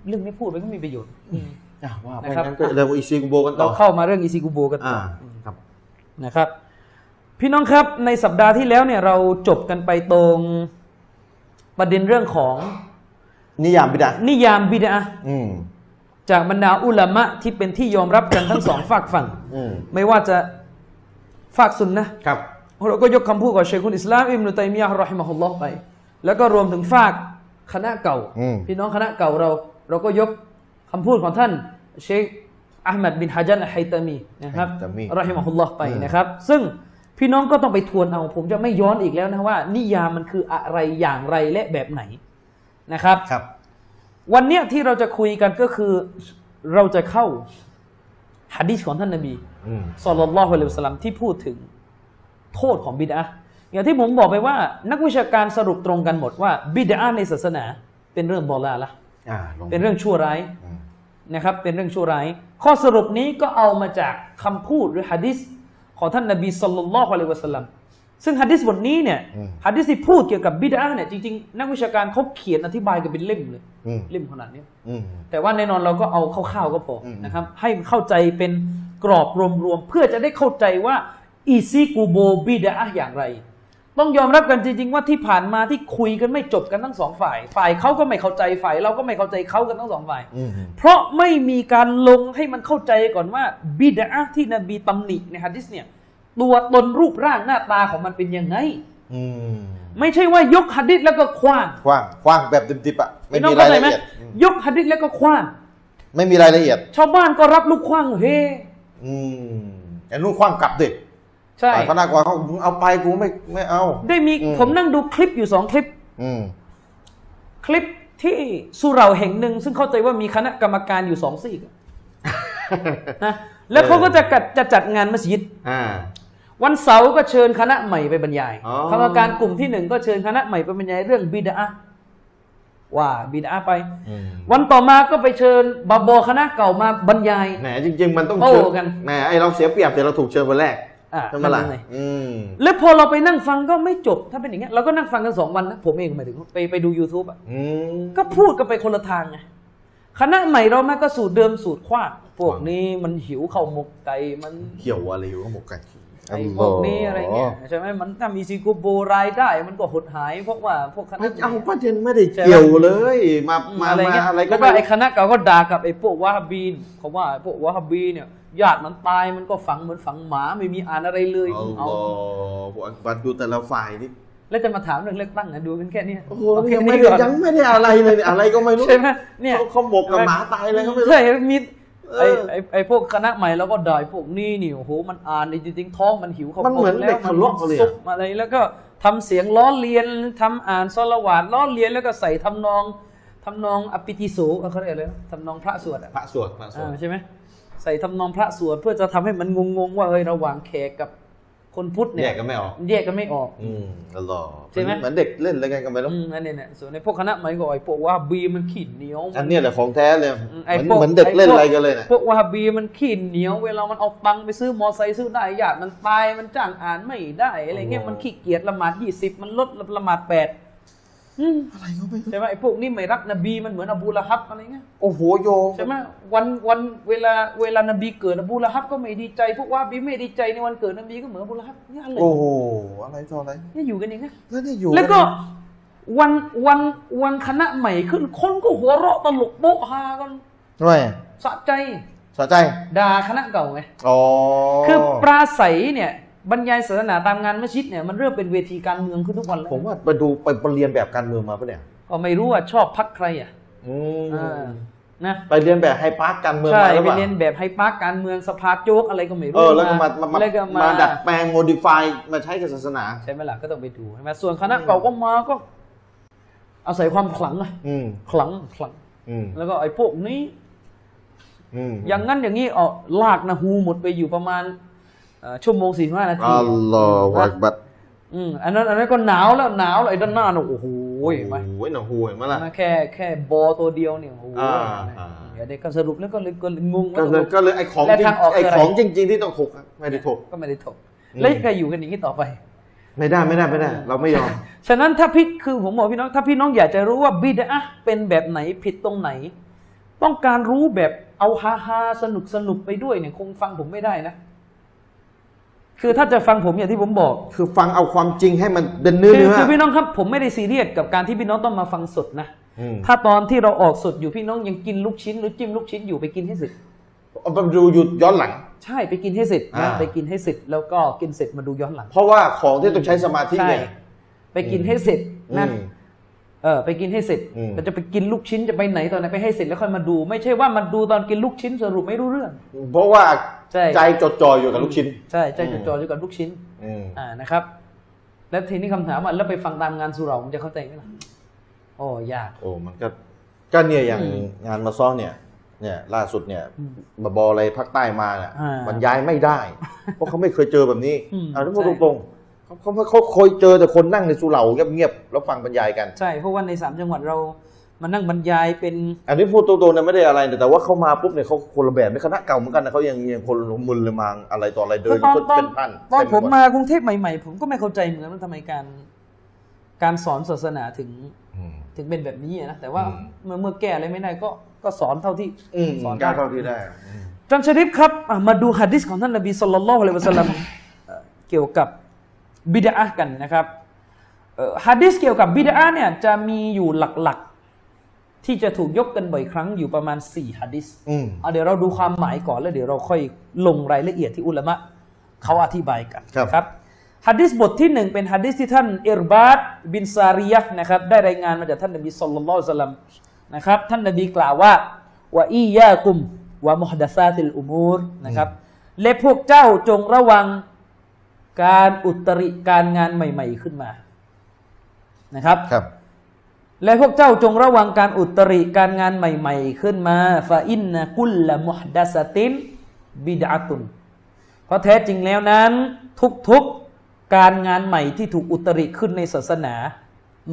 [SPEAKER 2] เรื่องนี้พูดไปก็มีประโยชน์อืม
[SPEAKER 1] อะว่าไป
[SPEAKER 2] นะครับ
[SPEAKER 1] งั้นก็เรื่องอิซิกุโบกันต่
[SPEAKER 2] เรา
[SPEAKER 1] อ
[SPEAKER 2] เข้ามาเรื่องอิซิกุโบกันต่
[SPEAKER 1] อ่า
[SPEAKER 2] อ
[SPEAKER 1] ครับ
[SPEAKER 2] นะครับ พี่น้องครับในสัปดาห์ที่แล้วเนี่ยเราจบกันไปตรงประเด็นเรื่องของ
[SPEAKER 1] นิยามบิดา
[SPEAKER 2] นิยามบิดา
[SPEAKER 1] อืม
[SPEAKER 2] จากบรรดาอุลามะที่เป็นที่ยอมรับกันทั้งสองฝากฝั่ง
[SPEAKER 1] อืม
[SPEAKER 2] ไม่ว่าจะฝากซุนนะห์
[SPEAKER 1] ครับ
[SPEAKER 2] เราก็ยกคำพูดของเชคุลอิสลามอิมนุตัยมียะห์รอฮิมะฮุลลอฮ์ไป แล้วก็รวมถึงฝากคณะเก่า
[SPEAKER 1] อืม
[SPEAKER 2] พี่น้องคณะเก่าเรา เราก็ยกคำพูดของท่านเชคอัลมัดบินฮะจันอัลไฮตามีนะครับ
[SPEAKER 1] ไฮตามี
[SPEAKER 2] รอฮิมะฮุลลอฮ์ไป
[SPEAKER 1] อืม
[SPEAKER 2] นะครับ ซึ่งพี่น้องก็ต้องไปทวนเอา ผมจะไม่ย้อนอีกแล้วนะว่า นิยามมันคืออะไรอย่างไรและแบบไหนนะครับ
[SPEAKER 1] ครับ
[SPEAKER 2] วันเนี้ยที่เราจะคุยกันก็คือเราจะเข้าฮะดีษของท่านนบี
[SPEAKER 1] อืม
[SPEAKER 2] ศ็อลลัลลอฮุอะลัยฮิวะสัลลัมที่พูดถึงโทษของบิดอะห์อย่างที่ผมบอกไปว่า นักวิชาการสรุปตรงกันหมดว่าบิดอะห์ในศาสนาเป็นเรื่องบอลาละ
[SPEAKER 1] อ่าลง
[SPEAKER 2] เป็นเรื่องชั่วร้าย
[SPEAKER 1] อืม
[SPEAKER 2] นะครับเป็นเรื่องชั่วร้าย ข้อสรุปนี้ก็เอามาจากคำพูดหรือฮะดิษของท่านนบีศ็อลลัลลอฮุอะลัยฮิวะสัลลัม ซึ่งฮะดิษบทนี้เนี่ยฮะดิษที่พูดเกี่ยวกับบิดอะห์เนี่ยจริงๆ นักวิชาการเขาเขียนอธิบายกันเป็นเล่มเลย
[SPEAKER 1] อืม
[SPEAKER 2] เล่มขนาดนี้
[SPEAKER 1] อืม
[SPEAKER 2] แต่ว่าแน่นอนเราก็เอาคร่าวๆก็พออ
[SPEAKER 1] ม
[SPEAKER 2] นะครับ ให้เข้าใจเป็นกรอบรวมๆเพื่อจะได้เข้าใจว่าอีซีกูโบบิดาอย่างไร ต้องยอมรับกันจริง ๆ ว่าที่ผ่านมาที่คุยกันไม่จบกันทั้งสองฝ่าย ฝ่ายเขาก็ไม่เข้าใจฝ่าย เราก็ไม่เข้าใจเขากันทั้งสองฝ่าย
[SPEAKER 1] อืม
[SPEAKER 2] เพราะไม่มีการลงให้มันเข้าใจก่อนว่าบิดาที่นบีตำหนิในฮะดิษเนี่ย ตัวตนรูปร่างหน้าตาของมันเป็นยังไง
[SPEAKER 1] อืม
[SPEAKER 2] ไม่ใช่ว่ายกฮะดิษแล้วก็คว้าง
[SPEAKER 1] กว้างกว้างแบบดิบๆอะไม่
[SPEAKER 2] พี่น้อ
[SPEAKER 1] มี
[SPEAKER 2] ง
[SPEAKER 1] รา
[SPEAKER 2] เข้ายใจ
[SPEAKER 1] ละ
[SPEAKER 2] ไหม
[SPEAKER 1] เอียดอืม
[SPEAKER 2] ยกฮะดิษแล้วก็คว้าง
[SPEAKER 1] ไม่มีรายละเอียด
[SPEAKER 2] ชาวบ้านก็รับลูกคว้างเฮ
[SPEAKER 1] อืมไอ้นู่นคว้างกลับดิ
[SPEAKER 2] ใช่
[SPEAKER 1] ฝ่ายพนักงานเขามึงเอาไปกูไม่ไม่เอา
[SPEAKER 2] ได้มี
[SPEAKER 1] อืม
[SPEAKER 2] ผมนั่งดูคลิปอยู่สองคลิป
[SPEAKER 1] อืม
[SPEAKER 2] คลิปที่สุเหราแห่งหนึ่ง ซึ่งเข้าใจว่ามีคณะกรรมการอยู่สองซีกอะนะแล้วเขาก็จะจัดจะจัดงานมัสยิด
[SPEAKER 1] อ่า
[SPEAKER 2] วันเสาร์ก็เชิญคณะใหม่ไปบรรยาย
[SPEAKER 1] อ๋อ
[SPEAKER 2] กรรมการกลุ่มที่หนึ่งก็เชิญคณะใหม่ไปบรรยายเรื่องบิดาว่าบิดาไป
[SPEAKER 1] อืม
[SPEAKER 2] วันต่อมาก็ไปเชิญบาบอคณะเก่ามาบรรยาย
[SPEAKER 1] แหมจริง ๆ มันต้อง
[SPEAKER 2] โต้
[SPEAKER 1] เชิญ
[SPEAKER 2] กัน
[SPEAKER 1] แหมไอเราเสียเปรียบแต่เราถูกเชิญวันแรก
[SPEAKER 2] อะ
[SPEAKER 1] ใช่ไหมล่ะ
[SPEAKER 2] นั่นไง
[SPEAKER 1] อืม
[SPEAKER 2] แล้วพอเราไปนั่งฟังก็ไม่จบถ้าเป็นอย่างเงี้ยเราก็นั่งฟังกันสองวันนะผมเองหมายถึงไปไปดู YouTube อะ
[SPEAKER 1] อืม
[SPEAKER 2] ก็พูดกันไปคนละทางไงคณะใหม่เราแม่ก็สูตรเดิมสูตรขว้างพวกนี้มันหิวข้าวหมกไก่มัน
[SPEAKER 1] เขียวอะไรอยู่ก็หมกไก่
[SPEAKER 2] ไอ้พวกนี้อะไรเงี้ยใช่ไหมมันถ้ามีซีกูโบรายได้ มันก็หดหายเพราะว่าพวกคณะ
[SPEAKER 1] ไม่เอา
[SPEAKER 2] ใหม่
[SPEAKER 1] ประเด็นไม่ได้เกี่ยวเลยมามา
[SPEAKER 2] อะไร
[SPEAKER 1] มา
[SPEAKER 2] เงี้ย
[SPEAKER 1] อะไรก็
[SPEAKER 2] แล้วก็
[SPEAKER 1] ไม่
[SPEAKER 2] ไอ้คณะเก่าก็ด่ากับไอ้พวกวะฮับบีนเขาว่าไอ้พวกวะฮับบีเนี่ยญาติมันตายมันก็ฝังเหมือนฝังหมาไม่มีอ่านอะไรเลย
[SPEAKER 1] เอา
[SPEAKER 2] เอา
[SPEAKER 1] พวกบัตรดูแต่ละฝ่ายนี่
[SPEAKER 2] แล้วจะมาถามเรื่องเลือกตั้งนะดูกันแค่เนี้ย
[SPEAKER 1] โอ้โห
[SPEAKER 2] เอา
[SPEAKER 1] นี่
[SPEAKER 2] แค่
[SPEAKER 1] ยังไม่
[SPEAKER 2] นี้
[SPEAKER 1] ได้
[SPEAKER 2] ก่อน
[SPEAKER 1] ยังไม่ได้อะไรเลยเนี่ยอะไรก็ไม่รู้
[SPEAKER 2] ใช่ไหมเนี่ย
[SPEAKER 1] เขาเขาหมกกับหมาตายเลยเขาไม่รู้
[SPEAKER 2] ใช่มี
[SPEAKER 1] เอ
[SPEAKER 2] ไอ้
[SPEAKER 1] อ
[SPEAKER 2] ไอ้ไอ้พวกคณะใหม่แล้วก็ด่าไอ้พวกนี้นี่โอ้โหมันอ่านในจริงๆท้องมันหิวข้าว
[SPEAKER 1] มันเหมือน
[SPEAKER 2] ต้
[SPEAKER 1] เด็กทะเลาะกันเลยอะ
[SPEAKER 2] ซุปอะไรแล้วก็ทำเสียงล้อเลียนทำอ่านซอละหวาดล้อเลียนแล้วก็ใส่ทำนองทำนองอปิติโสเออเขาเรียกอะไรนะทำนองพระสวดอะ
[SPEAKER 1] พระสวดพระสวด
[SPEAKER 2] อ่าใช่ไหมใส่ทำนองพระสวดเพื่อจะทำให้มันงงๆว่าเฮ้ยระหว่างแขกกับ คนพุทธเนี่
[SPEAKER 1] แย
[SPEAKER 2] ย
[SPEAKER 1] กกันไม่ออก
[SPEAKER 2] แยกกันไม่ออก
[SPEAKER 1] อืมตลอด
[SPEAKER 2] ใช่ไหม
[SPEAKER 1] เหมือนเด็กเล่นอะไรกันกันไปแล้ว
[SPEAKER 2] อืมอันนี้เนี่ยส่วนในพวกคณะใหม่ก็ไอ้พวกว่าบีมันขี้เหนียวมั
[SPEAKER 1] อันเนี้ยแหละของแท้เลย
[SPEAKER 2] อืม
[SPEAKER 1] เห
[SPEAKER 2] ไอ้
[SPEAKER 1] มือน
[SPEAKER 2] พวก
[SPEAKER 1] เหมือนเด็กเล่นอะไรกันเลยนะ
[SPEAKER 2] พวกวาฮาบีมันขี้เหนียว เวลามันเอาตังค์ไปซื้อมอไซค์ซื้อได้ญาติมันตายมันจ้างอ่านไม่ได้อะไรเงี้ยมันขี้เกียจละหมาดยี่สิบมันลดละหมาดแปด อืม
[SPEAKER 1] อะไรก็ไม่รู้
[SPEAKER 2] ใช่ไหมไอ้พวกนี้ไม่รักนบีมันเหมือนอบูละฮับอะไรเงี้ย
[SPEAKER 1] โอ้โหโยม
[SPEAKER 2] ใช่ไหมวันวันเวลาเวลานบีเกิดอบูละฮับก็ไม่ดีใจ พวกว่าบีไม่ดีใจในวันเกิดนบีก็เหมือนอบูละฮับเนี่ยอะไร
[SPEAKER 1] โอ้โหอะไรต่ออะไร
[SPEAKER 2] เนี่ยอยู่กันอย่างเงี้ย
[SPEAKER 1] แล้วนี่อยู่
[SPEAKER 2] แล้วก็วันวันวันคณะใหม่ขึ้น คนก็หัวเราะตลกโป๊ะฮากัน
[SPEAKER 1] ทำไม
[SPEAKER 2] สะใจ
[SPEAKER 1] สะใจ
[SPEAKER 2] ด่าคณะเก่าไง
[SPEAKER 1] อ๋อ
[SPEAKER 2] คือปราศัยเนี่ย บรรยายศาสนาตามงานมัสยิดเนี่ยมันเริ่มเป็นเวทีการเมืองขึ้นทุกวันแล้ว
[SPEAKER 1] ผมว่าไปดูไปเรียนแบบการเมืองมาปะเนี่ย
[SPEAKER 2] ก็ไม่รู้ว่าชอบพักใครอะ
[SPEAKER 1] อืม
[SPEAKER 2] อ่านะ
[SPEAKER 1] ไปเรียนแบบให้พรรคการเมือง
[SPEAKER 2] ใช่
[SPEAKER 1] มาหรือ
[SPEAKER 2] ไป
[SPEAKER 1] เปล่า
[SPEAKER 2] เรียนแบบให้ปาร์คการเมืองสภาโจ๊กอะไรก็ไม่
[SPEAKER 1] เอ
[SPEAKER 2] รู้
[SPEAKER 1] อแล้วก็มามามา
[SPEAKER 2] แล้วก็มา
[SPEAKER 1] มาดัดแปลงโมดิฟายมาใช้กับศาสนา
[SPEAKER 2] ใช่ไหมล่ะก็ต้องไปดูใช่ไหมส่วนคณะเก่าก็มาก็ อาศัยความขลังอะ
[SPEAKER 1] อืม
[SPEAKER 2] ขลังขลัง
[SPEAKER 1] อืม
[SPEAKER 2] แล้วก็ไอ้พวกนี้
[SPEAKER 1] อืม
[SPEAKER 2] อย่างนั้นอย่างนี้เออลากนะฮูหมดไปอยู่ประมาณเอ่อ ชั่วโมงสี่ห้านาที
[SPEAKER 1] อัลลอฮฺอักบัด
[SPEAKER 2] อืมอันนั้นอันนั้นก็หนาวแล้วหนาวแล้วไอ้ด้านหน้าน่ะโอ้โหเห็นไหม
[SPEAKER 1] โอ้ยหนังหูเห็นไหมล่ะ
[SPEAKER 2] นะแค่แค่บอตัวเดียวเนี่ยโอ้โห
[SPEAKER 1] อ่าอ่า
[SPEAKER 2] เดี๋ยวเด็กก็สรุปแล้วก็เลยก็เลยงง
[SPEAKER 1] ก็เลยก็เลยไอ้ของ
[SPEAKER 2] และ
[SPEAKER 1] จริง
[SPEAKER 2] ทางออก
[SPEAKER 1] ไอ้
[SPEAKER 2] คืออะไร
[SPEAKER 1] ของจริง ๆ ที่ต้องถกอะไม่ได้ถก
[SPEAKER 2] ก็ไม่ได้ถก
[SPEAKER 1] อืม
[SPEAKER 2] แล้วก็อยู่กันอย่างนี้ต่อไป
[SPEAKER 1] ไม่ได้ไม่ได้ไม่ได้ เราไม่ยอม
[SPEAKER 2] ฉะนั้นถ้าพี่คือผมบอกพี่น้องถ้าพี่น้องอยากจะรู้ว่าบิดอะห์เป็นแบบไหนผิดตรงไหน ต้องการรู้แบบเอาฮาฮาสนุกสนุกไปด้วยเนี่ยคงฟังผมไม่ได้นะ คือถ้าจะฟังผมอย่างที่ผมบอก
[SPEAKER 1] คือฟังเอาความจริงให้มันเป็นเนื้อ
[SPEAKER 2] คือ
[SPEAKER 1] เนื้อ
[SPEAKER 2] คือพี่น้องครับผมไม่ได้ซีเรียสกับการที่พี่น้องต้องมาฟังสดนะ
[SPEAKER 1] อืม
[SPEAKER 2] ถ้าตอนที่เราออกสดอยู่พี่น้องยังกินลูกชิ้นหรือจิ้มลูกชิ้นอยู่ไปกินให้เสร็จ
[SPEAKER 1] เอาไปดูหยุดย้อนหลัง
[SPEAKER 2] ใช่ไปกินให้เสร็จนะ
[SPEAKER 1] อ่า
[SPEAKER 2] ไปกินให้เสร็จแล้วก็กินเสร็จมาดูย้อนหลัง
[SPEAKER 1] เพราะว่าของที่ต้องใช้สมาธิ
[SPEAKER 2] ใช่
[SPEAKER 1] เนี่ย
[SPEAKER 2] ไปกินให้เสร็จนะ
[SPEAKER 1] อืม
[SPEAKER 2] เออไปกินให้เสร็จ
[SPEAKER 1] อืม
[SPEAKER 2] เราจะไปกินลูกชิ้นจะไปไหนตอนไหนไปให้เสร็จแล้วค่อยมาดู ไม่ใช่ว่ามาดูตอนกินลูกชิ้นสรุปไม่รู้เรื่อง
[SPEAKER 1] เพราะว่า
[SPEAKER 2] ใช่
[SPEAKER 1] ใจจดจ่ออยู่กับลูกชิ้น
[SPEAKER 2] ใช่ใจจ
[SPEAKER 1] อื
[SPEAKER 2] ด
[SPEAKER 1] ม
[SPEAKER 2] จ่ออยู่กับลูกชิ้น
[SPEAKER 1] อืม
[SPEAKER 2] อ่านะครับ แล้วทีนี้คำถามว่าแล้วไปฟังตามงานสุเหรามันจะเข้าใจไหมล่ะโอ้ยาก
[SPEAKER 1] โอ้มันก็ก็เนี่ยอย่าง
[SPEAKER 2] อืม
[SPEAKER 1] งานมาซ้อเนี่ย เนี่ยล่าสุดเนี่ยบาบออะไรภาคใต้มาเนี่ย
[SPEAKER 2] อ่า
[SPEAKER 1] บรรยายไม่ได้ เพราะเขาไม่เคยเจอแบบนี้
[SPEAKER 2] อืม
[SPEAKER 1] เอาถ้าพูด
[SPEAKER 2] ใช่
[SPEAKER 1] ตรงๆเขาเขาเขาเคยเจอแต่คนนั่งในสุเหร่าเงียบๆแล้วฟังบรรยายกัน
[SPEAKER 2] ใช่เพราะว่าในสามจังหวัดเรา มานั่งบรรยายเป็น
[SPEAKER 1] อันนี้พูดตรงๆเนี่ยไม่ได้อะไรแต่ว่าเขามาปุ๊บเนี่ยเขาคนละแบบในคณะเก่าเหมือนกันนะเขายังยังคนละมึนเลยมาอะไรต่ออะไรเดิน
[SPEAKER 2] ตอนตอน
[SPEAKER 1] เป็นพัน
[SPEAKER 2] ตอน
[SPEAKER 1] เต็
[SPEAKER 2] ผม
[SPEAKER 1] ไปหด
[SPEAKER 2] มากรุงเทพใหม่ๆ ผมก็ไม่เข้าใจเหมือนกันว่าทำไมการ การสอนศาสนาถึง
[SPEAKER 1] อืม
[SPEAKER 2] ถึงเป็นแบบนี้อะนะแต่ว่า
[SPEAKER 1] อืม
[SPEAKER 2] เมื่อเมื่อแก้อะไรไม่ได้ก็ก็สอนเท่าที่
[SPEAKER 1] อืม
[SPEAKER 2] สอน
[SPEAKER 1] กล้า
[SPEAKER 2] ได้
[SPEAKER 1] เท่าที่ได้อืม
[SPEAKER 2] จอนชริฟครับอะมาดูฮะดิษของท่านนบีสุลต่านละฮ์อะลัยฮิวะสัลลัมเอ่อเกี่ยวกับบิดากันนะครับเอ่อฮะดิษเกี่ยวกับบิดาเนี่ยจะมีอยู่หลักๆ ที่จะถูกยกกันบ่อยครั้งอยู่ประมาณ4ฮะดิษ
[SPEAKER 1] อืม
[SPEAKER 2] เอาเดี๋ยวเราดูความหมายก่อนแล้วเดี๋ยวเราค่อยลงรายละเอียดที่อุลามะเขาอธิบายกัน
[SPEAKER 1] ครับ
[SPEAKER 2] ครับฮะดิษบทที่หนึ่งเป็นฮะดิษที่ท่านอิรบาดบินซาริยะห์นะครับได้รายงานมาจากท่านนบีสุลต่านละสัลลัมนะครับท่านนบีกล่าวว่าวะอียากุมวะมุฮดัซาติลอุมูรนะครับและพวกเจ้าจงระวังการอุตริการงานใหม่ ๆขึ้นมานะครับ
[SPEAKER 1] ครับ
[SPEAKER 2] และพวกเจ้าจงระวังการอุตริการงานใหม่ ๆ ขึ้นมาฟาอินนะกุลละมุฮดัสตินบิดาตุนเพราะแท้จริงแล้วนั้น ทุกๆการงานใหม่ที่ถูกอุตริขึ้นในศาสนา